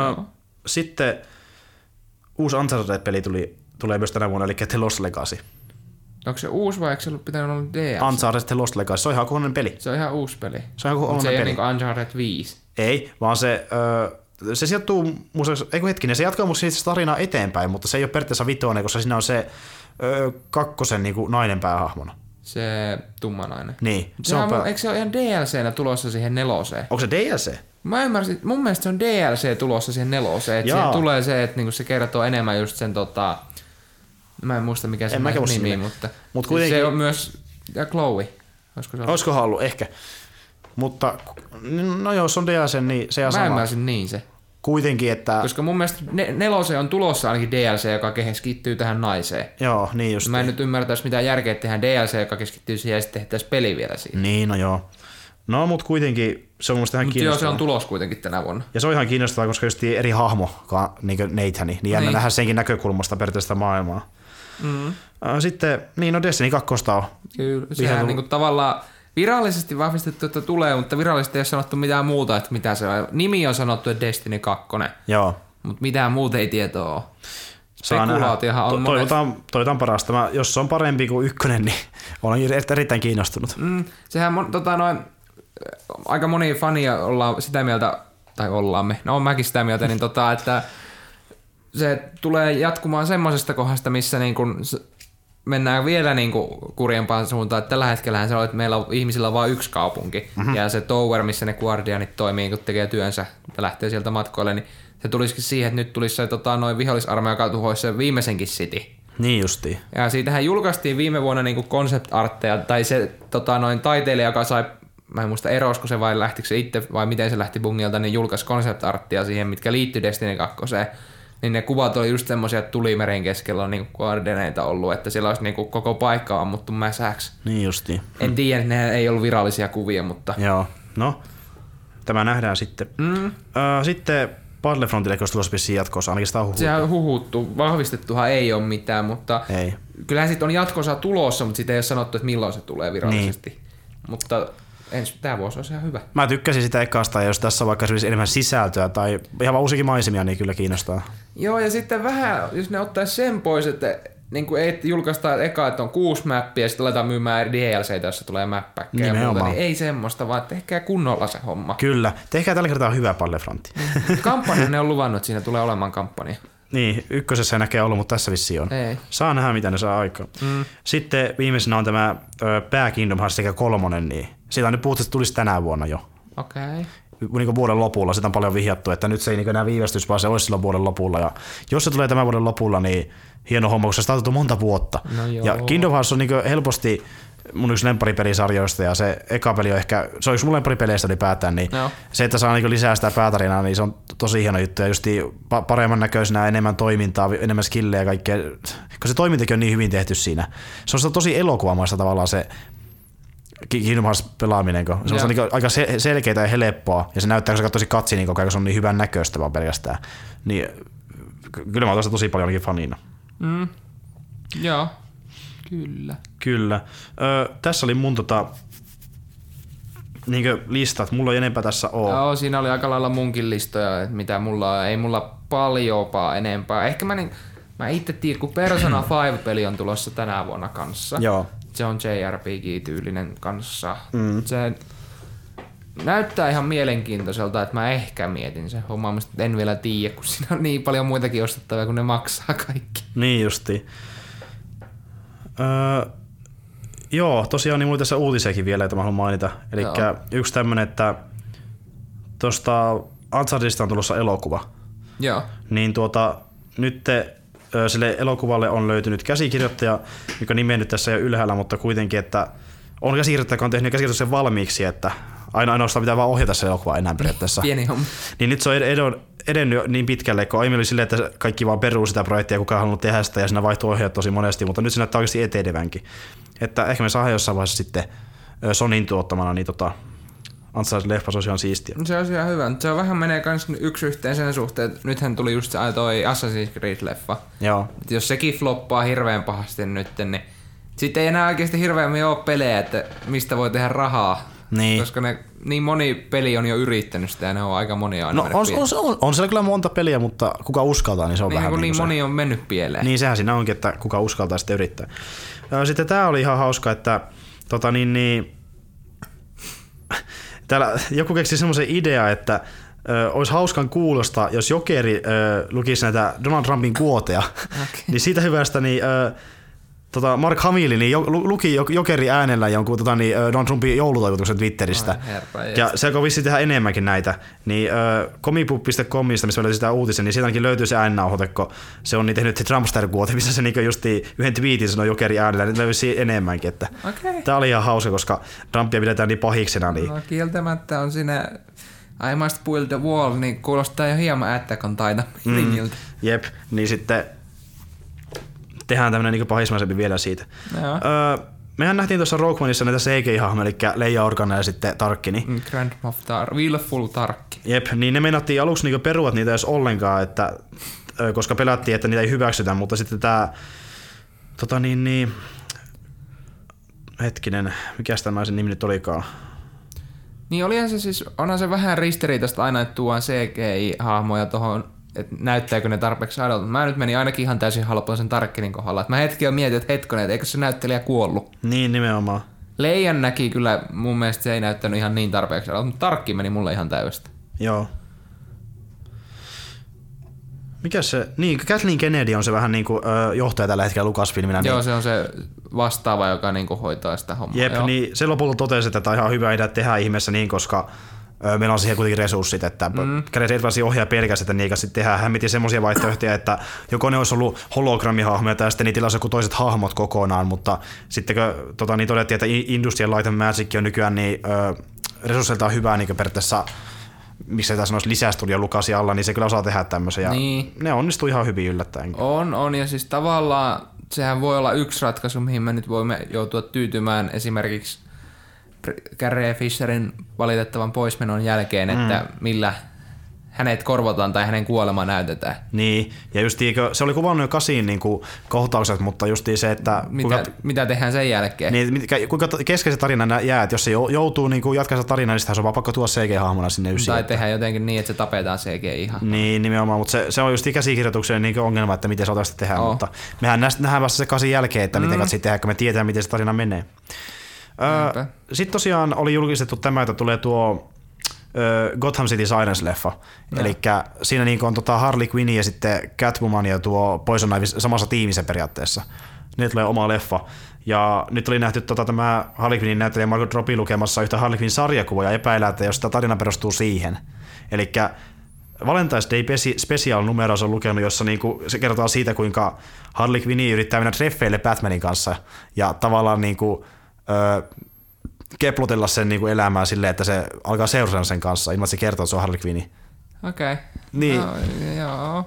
S1: Ö, sitten uusi Uncharted-peli tuli, tulee myös tänä vuonna, eli The Lost Legacy.
S2: Onko se uusi vai eikö se ollut pitänyt olla DS?
S1: Uncharted The Lost Legacy, se on ihan kokonainen peli.
S2: se on ihan uusi peli.
S1: Se on ihan
S2: Mutta se ei
S1: kokonainen
S2: ole
S1: peli.
S2: niinku Uncharted 5.
S1: Ei, vaan se, öö, se sijoittuu, ei hetkinen, se jatkaa musta siitä tarinaa eteenpäin, mutta se ei ole periaatteessa vitoinen, koska siinä on se öö, kakkosen niin kuin nainen päähahmona.
S2: Se tummanainen.
S1: Niin, se
S2: Sehän
S1: on,
S2: on,
S1: pää...
S2: eikö se ole ihan DLC-nä tulossa siihen neloseen?
S1: Onko se DLC?
S2: Mä ymmärsin, mun mielestä se on DLC tulossa siihen neloseen, että siihen tulee se, että niinku se kertoo enemmän just sen tota, mä en muista mikä se
S1: En
S2: nimi,
S1: nimeä.
S2: mutta
S1: Mut
S2: se
S1: kuitenkin-
S2: on myös, ja Chloe, olisiko se ollut?
S1: Olisikohan ollut? Ehkä. Mutta, no joo, se on DLC, niin se on
S2: Mä ymmärsin niin se.
S1: Kuitenkin, että...
S2: Koska mun mielestä ne, neloseen on tulossa ainakin DLC, joka keskittyy tähän naiseen.
S1: Joo, niin just.
S2: Mä en nyt ymmärtäisi mitään järkeä, että tehdään DLC, joka keskittyy siihen ja sitten tehtäisiin peli vielä siihen.
S1: Niin, no joo. No, mutta kuitenkin se on mun ihan
S2: Mutta joo, se
S1: kiinnostavaa.
S2: on tulos kuitenkin tänä vuonna.
S1: Ja se on ihan kiinnostavaa, koska just eri hahmo, ka- niin kuin Nathani, niin jännä
S2: Niin.
S1: nähdä senkin näkökulmasta periaatteessa maailmaa.
S2: Mm.
S1: Sitten, niin no Destiny 2 on.
S2: Kyllä, sehän
S1: lu-
S2: niinku tavallaan virallisesti vahvistettu, että tulee, mutta virallisesti ei ole sanottu mitään muuta, että mitä se on. Nimi on sanottu, että Destiny 2,
S1: Joo.
S2: mutta mitään muuta ei tietoa ole. Spekulaatiohan on
S1: To-
S2: monet-
S1: toivotaan, toivotaan parasta. Mä, jos se on parempi kuin ykkönen, niin olen eri- erittäin kiinnostunut.
S2: Mm, sehän mon, tota noin, aika moni fania ollaan sitä mieltä, tai ollaan me, no on mäkin sitä mieltä, niin tota, että se tulee jatkumaan semmoisesta kohdasta, missä niin kun mennään vielä niin kuin kurjempaan suuntaan, että tällä hetkellä se on, että meillä on ihmisillä on vain yksi kaupunki, mm-hmm. ja se tower, missä ne guardianit toimii, kun tekee työnsä ja lähtee sieltä matkoille, niin se tulisikin siihen, että nyt tulisi se tota, noin vihollisarmeija, joka tuhoisi sen viimeisenkin city.
S1: Niin justiin.
S2: Ja siitähän julkaistiin viime vuonna niinku concept artteja, tai se tota, noin taiteilija, joka sai, mä en muista erosko se vai lähtikö se itse vai miten se lähti Bungilta, niin julkaisi concept arttia siihen, mitkä liittyi Destiny 2. Niin ne kuvat oli just semmoisia, että tulimeren keskellä on niinku koordineita ollut, että siellä olisi niinku koko paikka ammuttu mäsäksi.
S1: Niin justiin.
S2: En tiedä, ne ei ollut virallisia kuvia, mutta
S1: Joo. No, tämä nähdään sitten.
S2: mm,
S1: sitten Battlefrontille, kun tulossa vissiin jatkossa, ainakin sitä on huhuttu.
S2: sehän on huhuttu, vahvistettuhan ei ole mitään, mutta
S1: Ei.
S2: kyllähän sitten on jatkossa tulossa, mutta siitä ei ole sanottu, että milloin se tulee virallisesti. Niin. Mutta ensi, tämä vuosi olisi ihan hyvä.
S1: Mä tykkäsin sitä ekasta, jos tässä on vaikka esimerkiksi enemmän sisältöä tai ihan vaan uusikin maisemia, niin kyllä kiinnostaa.
S2: Joo, ja sitten vähän, jos ne ottaisi sen pois, että niin kuin ei julkaista eka, että on kuusi mappia ja sitten aletaan myymään DLCitä, jossa tulee mappäkkejä ja muuta, niin ei semmoista, vaan tehkää kunnolla se homma.
S1: Kyllä. Tehkää tällä kertaa hyvä Battlefrontti.
S2: Kampanja ne on luvannut, että siinä tulee olemaan kampanja.
S1: niin, ykkösessä ei näkee ollut, mutta tässä vissi on.
S2: Ei.
S1: Saa nähdä, mitä ne saa aikaan. Mm. Sitten viimeisenä on tämä pää Kingdom Hearts sekä kolmonen, niin siitä on nyt puhuttu, että tulisi tänä vuonna jo.
S2: Okei. Okay.
S1: niin vuoden lopulla, sitä on paljon vihjattu, että nyt se ei niin enää viivästys, vaan se olisi silloin vuoden lopulla. Ja jos se tulee tämän vuoden lopulla, niin hieno homma, koska se on monta vuotta.
S2: No joo.
S1: ja Kingdom Hearts on niin helposti mun yksi lempparipelisarjoista ja se eka peli on ehkä, se on yksi mun lempparipeleistä ylipäätään, niin
S2: Joo.
S1: se, että saa niin lisää sitä päätarinaa, niin se on tosi hieno juttu ja just pa- paremman näköisenä, enemmän toimintaa, enemmän skillejä ja kaikkea, kun se toimintakin on niin hyvin tehty siinä. Se on sitä tosi elokuvamaista tavallaan se Kingdom Hearts pelaaminen, kun se on niin aika se- selkeää ja helppoa, ja se näyttää, kun sä katsoi katsi niin koko ajan, kun se on niin hyvän näköistä vaan pelkästään. Niin ky- kyllä mä oon tosi paljon ainakin fanina.
S2: Mm. Joo. Kyllä.
S1: Kyllä. Ö, tässä oli mun tota, niinkö listat. Mulla ei enempää tässä oo.
S2: Joo, siinä oli aika lailla munkin listoja, että mitä mulla on. Ei mulla paljopa enempää. Ehkä mä, niin, mä itse tiedän, kun Persona 5-peli on tulossa tänä vuonna kanssa.
S1: Joo.
S2: Se on JRPG-tyylinen kanssa. Mm. Se näyttää ihan mielenkiintoiselta, että mä ehkä mietin sen hommaa, mutta en vielä tiedä, kun siinä on niin paljon muitakin ostettavia, kun ne maksaa kaikki.
S1: Niin justi. Öö, joo, tosiaan niin mulla tässä uutisiakin vielä, että mä haluan mainita. Eli yksi tämmönen, että tuosta Unchartedista on tulossa elokuva.
S2: Joo.
S1: Niin tuota, nyt te, sille elokuvalle on löytynyt käsikirjoittaja, joka nimeä nyt tässä ole ylhäällä, mutta kuitenkin, että on käsikirjoittaja, joka on tehnyt käsikirjoituksen valmiiksi, että aina ainoastaan pitää vaan ohjata se elokuva enää periaatteessa.
S2: Pieni homma.
S1: Niin nyt se on ed- edennyt niin pitkälle, kun aiemmin oli silleen, että kaikki vaan peruu sitä projektia ja kukaan ei halunnut tehdä sitä ja siinä vaihtui ohjaajat tosi monesti, mutta nyt se näyttää oikeasti etenevänkin. Että ehkä me saadaan jossain vaiheessa sitten Sonin tuottamana, niin tota, Uncharted leffa, se ihan siistiä.
S2: Se on ihan hyvä. Se on vähän menee kans yksi yhteen sen suhteen, että nythän tuli just se toi Assassin's Creed-leffa.
S1: Joo,
S2: Et jos sekin floppaa hirveän pahasti nyt, niin sitten ei enää oikeasti hirveämmin ole pelejä, että mistä voi tehdä rahaa.
S1: Niin.
S2: Koska ne, niin moni peli on jo yrittänyt sitä ja ne on aika monia aina
S1: no on,
S2: pieleen.
S1: on, on, on, siellä kyllä monta peliä, mutta kuka uskaltaa, niin se on
S2: niin,
S1: vähän
S2: kun
S1: niin,
S2: niin
S1: se.
S2: moni on mennyt pieleen.
S1: Niin sehän siinä onkin, että kuka uskaltaa sitten yrittää. Sitten tää oli ihan hauska, että tota niin, niin, täällä joku keksi semmoisen idea, että ö, olisi hauskan kuulosta, jos Jokeri ö, lukisi näitä Donald Trumpin kuoteja.
S2: Okei.
S1: niin siitä hyvästä niin, ö, tota Mark Hamill niin jo, lu- luki jo- Jokeri äänellä jonkun tota, niin, Donald Trumpin joulutoivotuksen Twitteristä.
S2: Ai herra
S1: Ja se alkoi vissiin tehdä enemmänkin näitä, niin komipu.comista, missä löytyy sitä uutisen, niin sieltä ainakin löytyy se äännauhoite, kun se on niin tehnyt Trumpster kuote, missä se niin justiin yhden tweetin sanoi jokeri äänellä, niin löytyy enemmänkin. Että
S2: Okei.
S1: Tämä oli ihan hauska, koska Trumpia pidetään niin pahiksena, niin
S2: No kieltämättä on siinä I must build the wall, niin kuulostaa jo hieman Attack on Titan mm.
S1: jep, niin sitten tehdään tämmöinen niin pahismaisempi vielä siitä.
S2: Joo.
S1: Öö, mehän nähtiin tuossa Rogue Oneissa näitä CGI-hahmoja, eli Leija Organa ja sitten Tarkkini.
S2: Mm, Grand Moff Tar- Willful Tarkki.
S1: Jep, niin ne meinattiin aluksi niinku perua niitä edes ollenkaan, että, koska pelättiin, että niitä ei hyväksytä, mutta sitten tämä tota niin, niin, hetkinen, mikä sitä naisen nimi nyt olikaan?
S2: Niin olihan se siis, onhan se vähän ristiriitaista aina, että tuodaan CGI-hahmoja tuohon, että näyttääkö ne tarpeeksi adolta. Mä nyt menin ainakin ihan täysin halpoon sen Tarkkinin kohdalla. Et mä hetki jo mietin, että hetkonen, että eikö se näyttelijä kuollut.
S1: Niin, nimenomaan.
S2: Leijan näki kyllä, mun mielestä se ei näyttänyt ihan niin tarpeeksi adolta, mutta Tarkki meni mulle ihan täydestä.
S1: Joo. Mikä se, niin Kathleen Kennedy on se vähän niin kuin, ö, johtaja tällä hetkellä Lucasfilmina.
S2: Joo,
S1: Niin,
S2: se on se vastaava, joka niinku hoitaa sitä hommaa.
S1: jep,
S2: Joo.
S1: niin se lopulta totesi, että tämä on ihan hyvä idea tehdä ihmeessä niin, koska meillä on siihen kuitenkin resurssit, että mm. Gareth Edwardsin ohjaa pelkästään, että niitä sitten tehdään. Hän semmoisia vaihtoehtoja, että joko ne olisi ollut hologrammihahmoja tai sitten niitä olisi joku toiset hahmot kokonaan, mutta sitten kun tota, niin todettiin, että Industrial Light and Magic on nykyään niin ö, resursseiltaan hyvää niin periaatteessa missä tässä sanoisi lisästudio lukasi alla, niin se kyllä osaa tehdä tämmöisen. Ja
S2: Niin.
S1: Ne onnistuu ihan hyvin yllättäen.
S2: On, on, ja siis tavallaan sehän voi olla yksi ratkaisu, mihin me nyt voimme joutua tyytymään esimerkiksi Carrie Fisherin valitettavan poismenon jälkeen, mm. että millä hänet korvataan tai hänen kuolema näytetään.
S1: Niin, ja just se oli kuvannut jo kasiin niin kuin, kohtaukset, mutta just se, että
S2: Mitä,
S1: kuinka,
S2: mitä tehdään sen jälkeen?
S1: niin, kuinka kesken se tarina jää, että jos se jou- joutuu niin jatkaa sitä tarinaa, niin sitä se on vaan pakko tuoda CG-hahmona sinne ysiin.
S2: tai tehdään jotenkin niin, että se tapetaan CG ihan.
S1: Niin, nimenomaan, mutta se, se on just käsikirjoituksen niin ongelma, että miten se otaisi sitä tehdä,
S2: Oo.
S1: mutta mehän nähdään vasta se kasin jälkeen, että miten katsi tehdä, kun me tietää, miten se tarina menee. Sitten tosiaan oli julkistettu tämä, että tulee tuo Gotham City Sirens-leffa. Eli siinä niin on tota Harley Quinn ja sitten Catwoman ja tuo Poison Ivy samassa tiimissä periaatteessa. Ne tulee oma leffa. Ja nyt oli nähty tota, tämä Harley Quinnin näyttelijä Margot Robbie lukemassa yhtä Harley Quinn sarjakuvaa ja epäillä, että jos tämä tarina perustuu siihen. Eli Valentine's Day Special numero on lukenut, jossa niinku, se kertoo siitä, kuinka Harley Quinn yrittää mennä treffeille Batmanin kanssa ja tavallaan niinku, ö, keplotella sen niinku elämää silleen, että se alkaa seurata sen kanssa, ilman että se kertoo, että se on Harley Quinn.
S2: Okei. Okay.
S1: Niin.
S2: No, joo.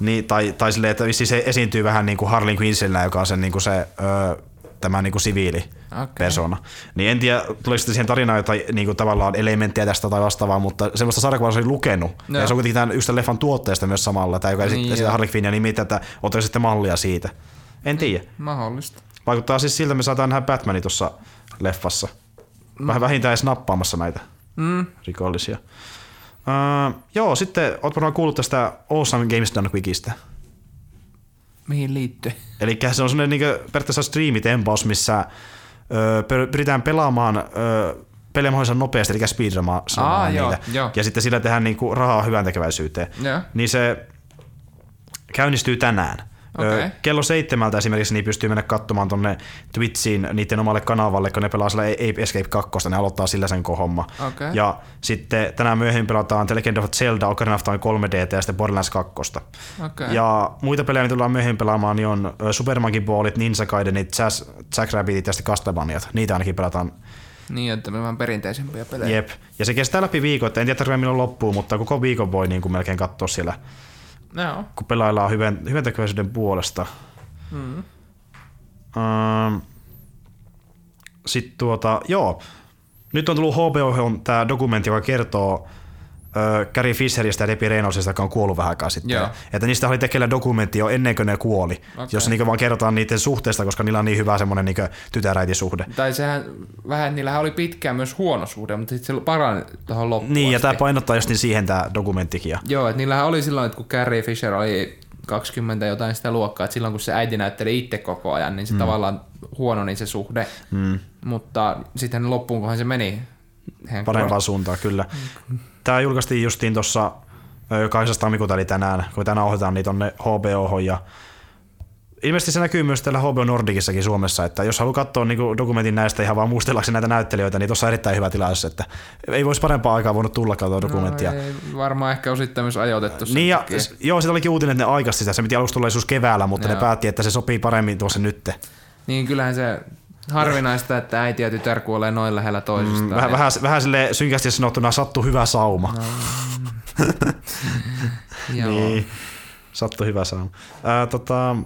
S1: Niin, tai, tai silleen, että vissiin se esiintyy vähän niin kuin Harley Quinnsillä, joka on sen, niin kuin se, ö, tämä niin kuin siviili
S2: Okei.
S1: persona. Niin en tiedä, tuliko sitten siihen tarinaan jotain niin kuin tavallaan elementtejä tästä tai vastaavaa, mutta semmoista sarjakuvaa se oli lukenut.
S2: Joo.
S1: Ja se on kuitenkin tämän, tämän leffan tuotteesta myös samalla, tai joka
S2: Niin,
S1: esittää. Harley Quinnia nimittäin, että ottaisi sitten mallia siitä. En tiedä.
S2: Mahdollista.
S1: Vaikuttaa siis siltä, että me saadaan nähdä Batmanin tuossa leffassa. Vähän vähintään edes nappaamassa näitä
S2: Mm.
S1: rikollisia. Uh, joo, sitten oot varmaan kuullut tästä Awesome Games Done Quickistä.
S2: Mihin liittyy?
S1: Eli se on semmoinen niin periaatteessa striimitempaus, missä ö, per- pyritään pelaamaan ö, pelejä mahdollisimman nopeasti, eli speedrumaan
S2: Aa, joo, joo.
S1: Ja sitten sillä tehdään niinku rahaa hyvän tekeväisyyteen.
S2: Joo.
S1: Niin se käynnistyy tänään.
S2: Okei.
S1: Kello seitsemältä esimerkiksi niin pystyy mennä katsomaan tonne Twitchiin niiden omalle kanavalle, kun ne pelaa sillä Ape Escape 2, ne aloittaa sillä sen kohomma.
S2: Okei.
S1: Ja sitten tänään myöhemmin pelataan The Legend of Zelda, Ocarina of Time 3D ja sitten Borderlands 2.
S2: Okei.
S1: Ja muita pelejä, mitä tullaan myöhemmin pelaamaan, niin on Super Monkey Ballit, Ninja Gaidenit, Jazz, Jackrabbitit ja sitten Castlevaniat. Niitä ainakin pelataan.
S2: Niin, että me vähän perinteisempiä pelejä.
S1: Jep. Ja se kestää läpi viikon, että en tiedä tarvitse milloin loppuu, mutta koko viikon voi niin kuin melkein katsoa siellä,
S2: Joo.
S1: kun pelaillaan hyvän, hyvän tekeväisyyden puolesta.
S2: Mm.
S1: Ähm, Sitten tuota, joo. Nyt on tullut HBO tämä dokumentti, joka kertoo Carrie Fisheristä ja Debbie Reynoldsista, joka on kuollut vähän aikaa sitten.
S2: Joo.
S1: Että niistä oli tekeillä dokumentti jo ennen kuin ne kuoli,
S2: Okei.
S1: jossa niinku vaan kerrotaan niiden suhteesta, koska niillä on niin hyvä semmoinen niinku tytäräitisuhde.
S2: Tai sehän vähän, niillähän oli pitkään myös huono suhde, mutta sitten se parani tuohon loppuun
S1: Niin, ja tämä painottaa just niin siihen tämä dokumenttikin. Ja,
S2: Joo, että niillähän oli silloin, että kun Carrie Fisher oli 20 jotain sitä luokkaa, että silloin kun se äiti näytteli itse koko ajan, niin se mm. tavallaan huononi se suhde.
S1: mm,
S2: Mutta sitten loppuun, kunhan se meni.
S1: Parempaan suuntaan, kyllä. Tämä julkaistiin justiin tuossa 8. tammikuuta, eli tänään, kun tänään ohjataan niin tonne HBO ja Ilmeisesti se näkyy myös täällä HBO Nordicissakin Suomessa, että jos haluaa katsoa niin dokumentin näistä ihan vaan muistellakseen näitä näyttelijöitä, niin tuossa on erittäin hyvä tilaisuus, että ei voisi parempaa aikaa voinut tulla katsoa dokumenttia.
S2: No, ei, varmaan ehkä osittain myös ajoitettu sen
S1: niin ja, s- joo, siitä olikin uutinen, että ne aikasti sitä. Se piti aluksi tulla joskus keväällä, mutta
S2: Joo.
S1: ne päätti, että se sopii paremmin tuossa nytte.
S2: Niin kyllähän se harvinaista, että äiti ja tytär kuolee noin lähellä toisistaan.
S1: Mm, vähän, vähän, vähän sille synkästi sanottuna sattuu hyvä sauma. No,
S2: Joo.
S1: niin, sattuu hyvä sauma. Ää, tota,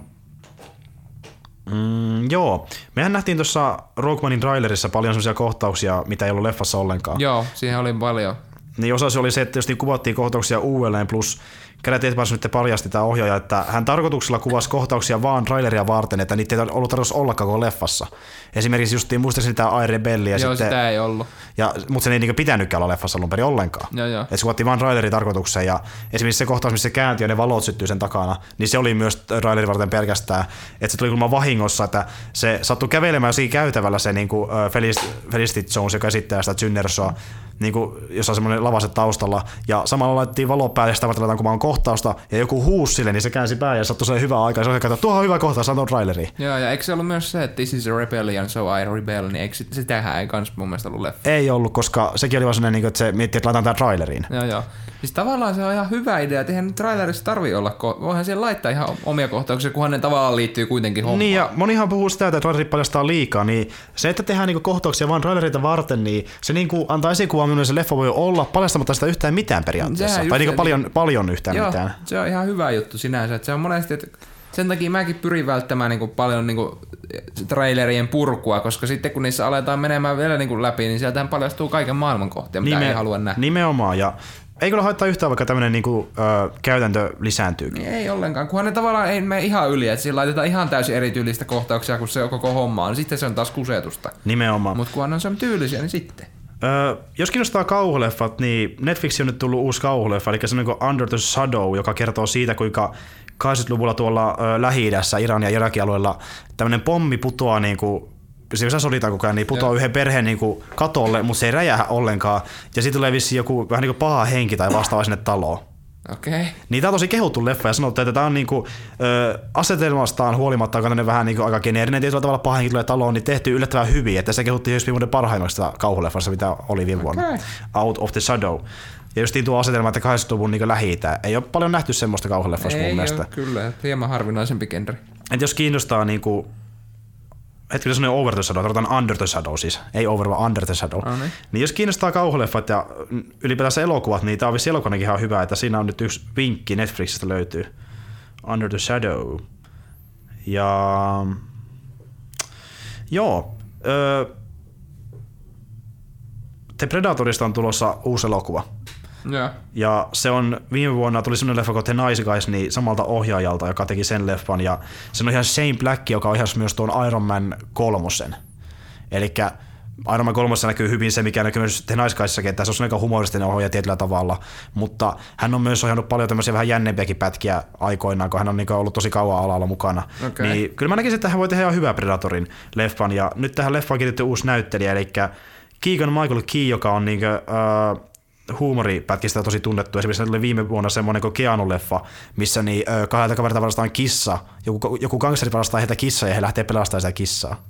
S1: Mm, joo. Mehän nähtiin tuossa Rogue Onein trailerissa paljon sellaisia kohtauksia, mitä ei ollut leffassa ollenkaan.
S2: Joo, siihen oli paljon.
S1: Niin osa se oli se, että jos kuvattiin kohtauksia uudelleen, plus kädet eteenpäin nyt paljasti tämä ohjaaja, että hän tarkoituksella kuvasi kohtauksia vaan traileria varten, että niitä ei ollut tarkoitus olla koko leffassa. Esimerkiksi justiin muistaakseni tämä I Rebellia.
S2: Joo,
S1: sitten,
S2: sitä ei ollut.
S1: Ja, mutta sen ei niinku pitänytkään olla leffassa alun perin ollenkaan.
S2: Joo, joo.
S1: Et se kuvattiin vaan trailerin tarkoitukseen ja esimerkiksi se kohtaus, missä se käänti ja ne valot syttyy sen takana, niin se oli myös trailerin varten pelkästään. Että se tuli kulma vahingossa, että se sattui kävelemään siinä käytävällä se niinku, Felicity, Jones, joka esittää sitä Jynnersoa, niin kuin, jossa on semmoinen lavase taustalla, ja samalla laitettiin valo päälle, ja sitä varten kun kohtausta, ja joku huusi sille, niin se käänsi pää ja sattui se hyvä aika, ja se oli että tuohon on hyvä kohtaus, on traileri.
S2: Joo, ja eikö se ollut myös se, että This is a rebellion, so I rebel, niin eikö sitähän ei kans mun mielestä ollut leffa?
S1: Ei ollut, koska sekin oli vaan sellainen, niin että se miettii, että laitetaan tämä traileriin.
S2: Joo, joo. Siis tavallaan se on ihan hyvä idea, että eihän trailerissa tarvi olla, voihan siellä laittaa ihan omia kohtauksia, kunhan ne tavallaan liittyy kuitenkin hommaan.
S1: Niin ja monihan puhuu sitä, että trailerit paljastaa liikaa, niin se, että tehdään niinku kohtauksia vain trailerita varten, niin se niinku antaa esikuvan, millainen se leffa voi olla, paljastamatta sitä yhtään mitään periaatteessa. tai niinku paljon, paljon yhtään
S2: joo,
S1: mitään.
S2: se on ihan hyvä juttu sinänsä, että se on monesti, että sen takia mäkin pyrin välttämään niin kuin paljon niin kuin trailerien purkua, koska sitten kun niissä aletaan menemään vielä niin kuin läpi, niin sieltähän paljastuu kaiken maailman kohtia, mitä Nime- ei halua nähdä.
S1: Nimenomaan, ja ei kyllä haittaa yhtään, vaikka tämmöinen niinku, ö, käytäntö lisääntyy.
S2: Niin ei ollenkaan, kunhan ne tavallaan ei mene ihan yli, että siinä laitetaan ihan täysin erityylistä kohtauksia, kun se on koko homma niin sitten se on taas kusetusta.
S1: Nimenomaan.
S2: Mutta kunhan on se tyylisiä, niin sitten.
S1: Öö, jos kiinnostaa kauhuleffat, niin Netflix on nyt tullut uusi kauhuleffa, eli se on niin Under the Shadow, joka kertoo siitä, kuinka 80-luvulla tuolla ö, Lähi-idässä, Iran ja Irakin alueella tämmöinen pommi putoaa niin kuin se soditaan koko ajan, niin putoaa yhden perheen niin kuin katolle, mutta se ei räjähä ollenkaan. Ja sitten tulee vissiin joku vähän niin kuin paha henki tai vastaava sinne taloon.
S2: Okei. Okay.
S1: Niin tää on tosi kehuttu leffa ja sanottu, että tämä on niinku, ö, asetelmastaan huolimatta, kun ne vähän niinku aika geneerinen tietyllä tavalla pahenkin tulee taloon, niin tehty yllättävän hyvin, että se kehutti just viime parhaimmasta kauhuleffasta, mitä oli viime vuonna. Okay. Out of the Shadow. Ja just tuo asetelma, että 80-luvun niin lähi Ei ole paljon nähty semmoista kauhuleffasta mun mielestä. Ole,
S2: kyllä, hieman harvinaisempi genre.
S1: Et jos kiinnostaa niinku hetkinen sanoin Over the Shadow, tarkoitan Under the Shadow siis, ei Over vaan Under the Shadow.
S2: Oh, niin.
S1: niin jos kiinnostaa kauhuleffat ja ylipäätänsä elokuvat, niin tämä on vissi elokuvanekin ihan hyvä, että siinä on nyt yksi vinkki Netflixistä löytyy. Under the Shadow. Ja... Joo. Öö, The Predatorista on tulossa uusi elokuva.
S2: Yeah.
S1: Ja se on, viime vuonna tuli sellainen leffa kuin The Nice Guys, niin samalta ohjaajalta, joka teki sen leffan. Ja se on ihan Shane Black, joka ohjasi myös tuon Iron Man kolmosen. Eli Iron Man 3 näkyy hyvin se, mikä näkyy myös The Nice Guysissakin, että se on aika humoristinen ohjaaja tietyllä tavalla, mutta hän on myös ohjannut paljon tämmöisiä vähän jännempiäkin pätkiä aikoinaan, kun hän on niin ollut tosi kauan alalla mukana.
S2: Okay.
S1: Niin kyllä mä näkisin, että hän voi tehdä ihan hyvää Predatorin leffan, ja nyt tähän leffaan kiinnitetty uusi näyttelijä, eli Keegan Michael Key, joka on niin kuin, huumoripätkistä tosi tunnettu. Esimerkiksi oli viime vuonna semmoinen kuin Keanu-leffa, missä niin, kahdelta kaverilta varastaan kissa. Joku, joku gangsteri varastaa heitä kissaa ja he lähtee pelastamaan sitä kissaa.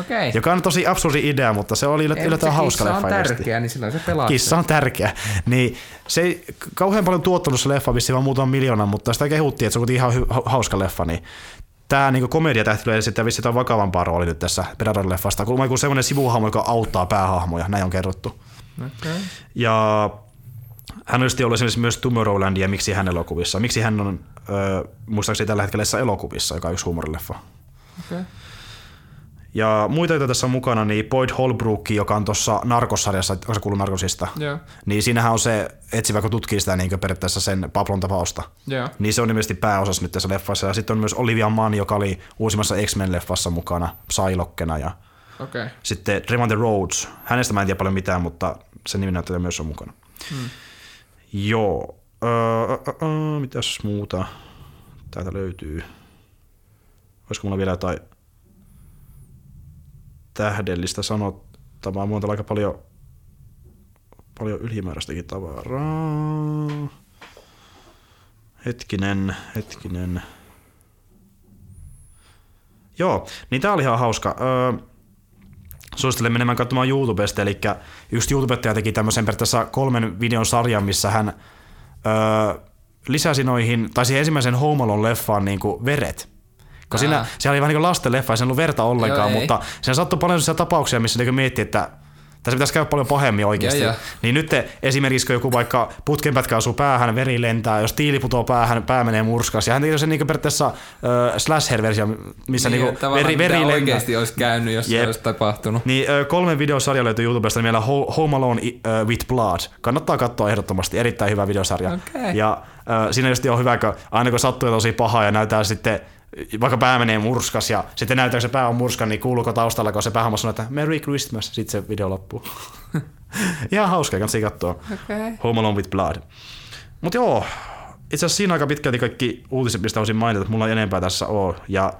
S2: Okay.
S1: Joka on tosi absurdi idea, mutta se oli yllättävän hauska leffa.
S2: Kissa on tärkeä, niin silloin se pelaa.
S1: Kissa on tärkeä. Niin se ei kauhean paljon tuottanut se leffa, missä vaan muutaman miljoonan, mutta sitä kehuttiin, että se on ihan hauska leffa. Niin tämä niin komediatähti tulee sitten vissi jotain vakavampaa rooli nyt tässä Predator-leffasta. Kun on semmoinen sivuhahmo, joka auttaa päähahmoja, näin on kerrottu.
S2: Okay.
S1: Ja hän on ollut esimerkiksi myös Tomorrowland ja miksi hän elokuvissa. Miksi hän on ö, muistaakseni tällä hetkellä elokuvissa, joka on yksi huumorileffa.
S2: Okay.
S1: Ja muita, joita tässä on mukana, niin Boyd Holbrook, joka on tuossa narkossarjassa, joka kuuluu narkosista,
S2: yeah.
S1: niin siinähän on se etsivä, kun tutkii sitä niin periaatteessa sen Pablon tapausta.
S2: Yeah.
S1: Niin se on ilmeisesti pääosassa nyt tässä leffassa. Ja sitten on myös Olivia Mann, joka oli uusimmassa X-Men-leffassa mukana Psylokkena ja
S2: Okay.
S1: Sitten Trevante Rhodes, hänestä mä en tiedä paljon mitään, mutta sen nimi näyttää myös on mukana.
S2: Hmm.
S1: Joo. Öö, öö, mitäs muuta täältä löytyy? Olisiko mulla vielä jotain tähdellistä sanottavaa? Mulla on aika paljon, paljon ylimääräistäkin tavaraa. Hetkinen, hetkinen. Joo, niin tää oli ihan hauska. Öö, suosittelen menemään katsomaan YouTubesta, eli yksi YouTubettaja teki tämmöisen periaatteessa kolmen videon sarjan, missä hän öö, lisäsi noihin, tai siihen ensimmäisen Home Alone leffaan niin kuin veret. Kun siinä, siellä oli vähän niin kuin lasten leffa, ei ollut verta ollenkaan, Joo, mutta siinä sattui paljon sellaisia tapauksia, missä niin miettii, että Tässä pitäisi käydä paljon pahemmin oikeasti.
S2: Ja, ja.
S1: Niin nyt te, esimerkiksi kun joku vaikka putkenpätkä asuu päähän, veri lentää, jos tiili putoo päähän, pää menee murskas. Ja hän tekee sen niin periaatteessa äh, slasher-versio, missä niin, niin veri, veri lentää.
S2: oikeasti olisi käynyt, jos
S1: Jep.
S2: se olisi tapahtunut.
S1: Niin ö, kolme videosarja löytyy YouTubesta nimellä Ho- Home Alone with Blood. Kannattaa katsoa ehdottomasti, erittäin hyvä videosarja.
S2: Okei.
S1: Ja ö, siinä just on hyvä, kun aina kun sattuu tosi paha ja näyttää sitten vaikka pää menee murskas ja sitten näyttää, kun se pää on murskan, niin kuuluuko taustalla, kun se päähammas sanoo, että Merry Christmas, sitten se video loppuu. Ihan hauska, kannattaa katsoa.
S2: Okei.
S1: Home Alone with Blood. Mutta joo, itse asiassa siinä aika pitkälti kaikki uutiset, mistä voisin mainita, että mulla ei enempää tässä ole. Ja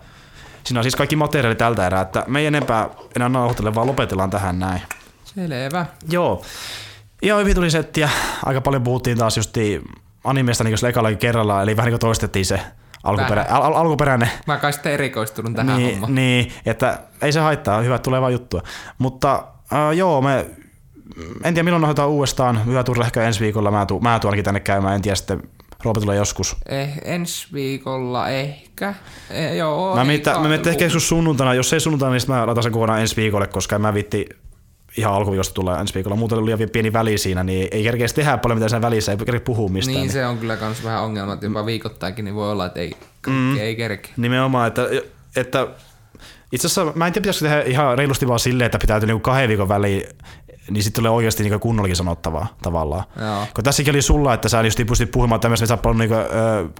S1: siinä on siis kaikki materiaali tältä erää, että me ei enempää enää nauhoitelle, vaan lopetellaan tähän näin.
S2: Selvä.
S1: Joo. Ihan hyvin tuli settiä. Aika paljon puhuttiin taas just animesta niin ekallakin kerralla, eli vähän niin kuin toistettiin se alkuperä, al- al- alkuperäinen
S2: Mä kai sitten erikoistunut tähän
S1: niin,
S2: hommaan.
S1: niin, että ei se haittaa, hyvä tulee vaan juttua. Mutta äh, joo, me en tiedä milloin nauhoitetaan uudestaan. Hyvä tulla ehkä ensi viikolla. Mä tuun, mä tuun ainakin tänne käymään, en tiedä sitten. Roope tulee joskus.
S2: Eh, ensi viikolla ehkä. Eh, joo,
S1: Mä mietin, mä mietin ehkä joskus sunnuntaina. Jos ei sunnuntaina, niin mä laitan sen kokonaan ensi viikolle, koska en mä vitti ihan alkuviikosta tulee ensi viikolla. Muuten oli liian pieni väli siinä, niin ei kerkeä tehdä paljon mitään siinä välissä, ei kerkeä puhua mistään.
S2: Niin, se on kyllä kans vähän ongelma, että jopa viikoittainkin, niin voi olla, että ei, kaikki
S1: Mm.
S2: ei kerke.
S1: Nimenomaan, että, että itse asiassa mä en tiedä, pitäisikö tehdä ihan reilusti vaan silleen, että pitää niinku kahden viikon väliin, niin sitten tulee oikeasti niinku kunnollakin sanottavaa tavallaan.
S2: Joo.
S1: Kun tässäkin oli sulla, että sä just pystyt puhumaan tämmöistä, että sä oot niinku, ö,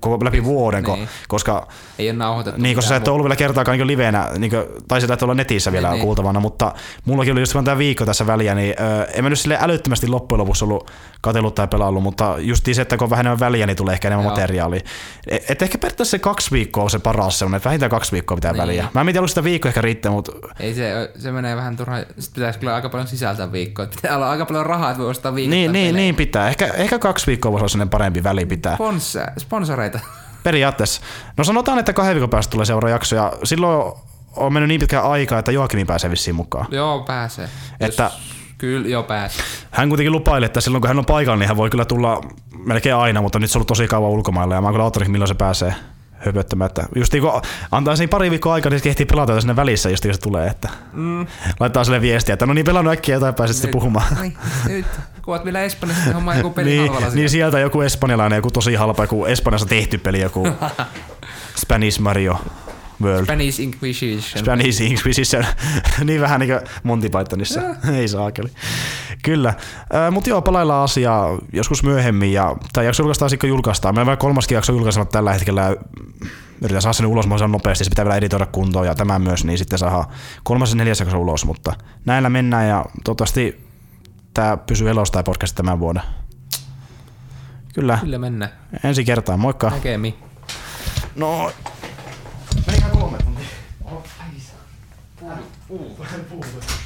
S1: koko läpi vuoden,
S2: Niin.
S1: niin. koska
S2: Ei ole nauhoitettu.
S1: niin, koska sä et ole ollut vielä kertaakaan niin livenä, niin kuin, tai sitä et olla netissä vielä
S2: Niin,
S1: niin,
S2: niin.
S1: kuultavana, mutta mullakin oli just vaan tämä viikko tässä väliä, niin ö, en mä nyt sille älyttömästi loppujen lopuksi ollut katsellut tai pelaillut, mutta just se, että kun on vähän enemmän väliä, niin tulee ehkä enemmän
S2: Joo.
S1: materiaalia. Et, et ehkä periaatteessa se kaksi viikkoa on se paras semmoinen, että vähintään kaksi viikkoa pitää
S2: Niin.
S1: niin. väliä. Mä en tiedä, sitä viikko ehkä riittää, mutta
S2: Ei se, se menee vähän turhaan. Sitten pitäisi kyllä aika paljon sisältää viikkoa. Pitää olla aika paljon rahaa, että voi ostaa viikkoa.
S1: niin, niin, niin pitää. Ehkä, ehkä kaksi viikkoa voisi olla sellainen parempi väli pitää.
S2: Sponsor, sponsoreita.
S1: Periaatteessa. No sanotaan, että kahden viikon päästä tulee seuraava jakso ja silloin on mennyt niin pitkään aikaa, että Joakimin pääsee vissiin mukaan.
S2: joo, pääsee.
S1: Että-
S2: Jos, kyllä, joo, pääsee.
S1: Hän kuitenkin lupaili, että silloin kun hän on paikalla, niin hän voi kyllä tulla melkein aina, mutta nyt se on ollut tosi kauan ulkomailla ja mä oon kyllä ottanut, milloin se pääsee höpöttämään. Että just niin kun antaa siinä pari viikkoa aikaa, niin se ehtii pelata sinne välissä, just kun se tulee. Että
S2: Mm.
S1: laittaa sille viestiä, että no niin pelannut äkkiä jotain pääset sitten puhumaan.
S2: Niin, nyt, kun oot vielä Espanjassa, niin homma joku peli
S1: niin,
S2: halvalla
S1: niin sieltä joku espanjalainen, joku tosi halpa, joku Espanjassa tehty peli, joku Spanish Mario World.
S2: Spanish Inquisition.
S1: Spanish Inquisition. niin vähän niin kuin Monty Pythonissa. Ei saakeli. Kyllä. Mutta joo, palaillaan asiaa joskus myöhemmin. Ja tämä jakso julkaistaan sitten, kun julkaistaan. Meillä on kolmaskin jakso julkaisematta tällä hetkellä. Yritän saada sen ulos mahdollisimman nopeasti. Se pitää vielä editoida kuntoon ja tämä myös, niin sitten saadaan kolmas ja neljäs jakso ulos. Mutta näillä mennään ja toivottavasti tämä pysyy elossa tämä podcast tämän vuoden. Kyllä.
S2: Kyllä mennään.
S1: Ensi kertaan. Moikka.
S2: Näkemi.
S1: No, menikään kolme tuntia. Istuu vielä kauan.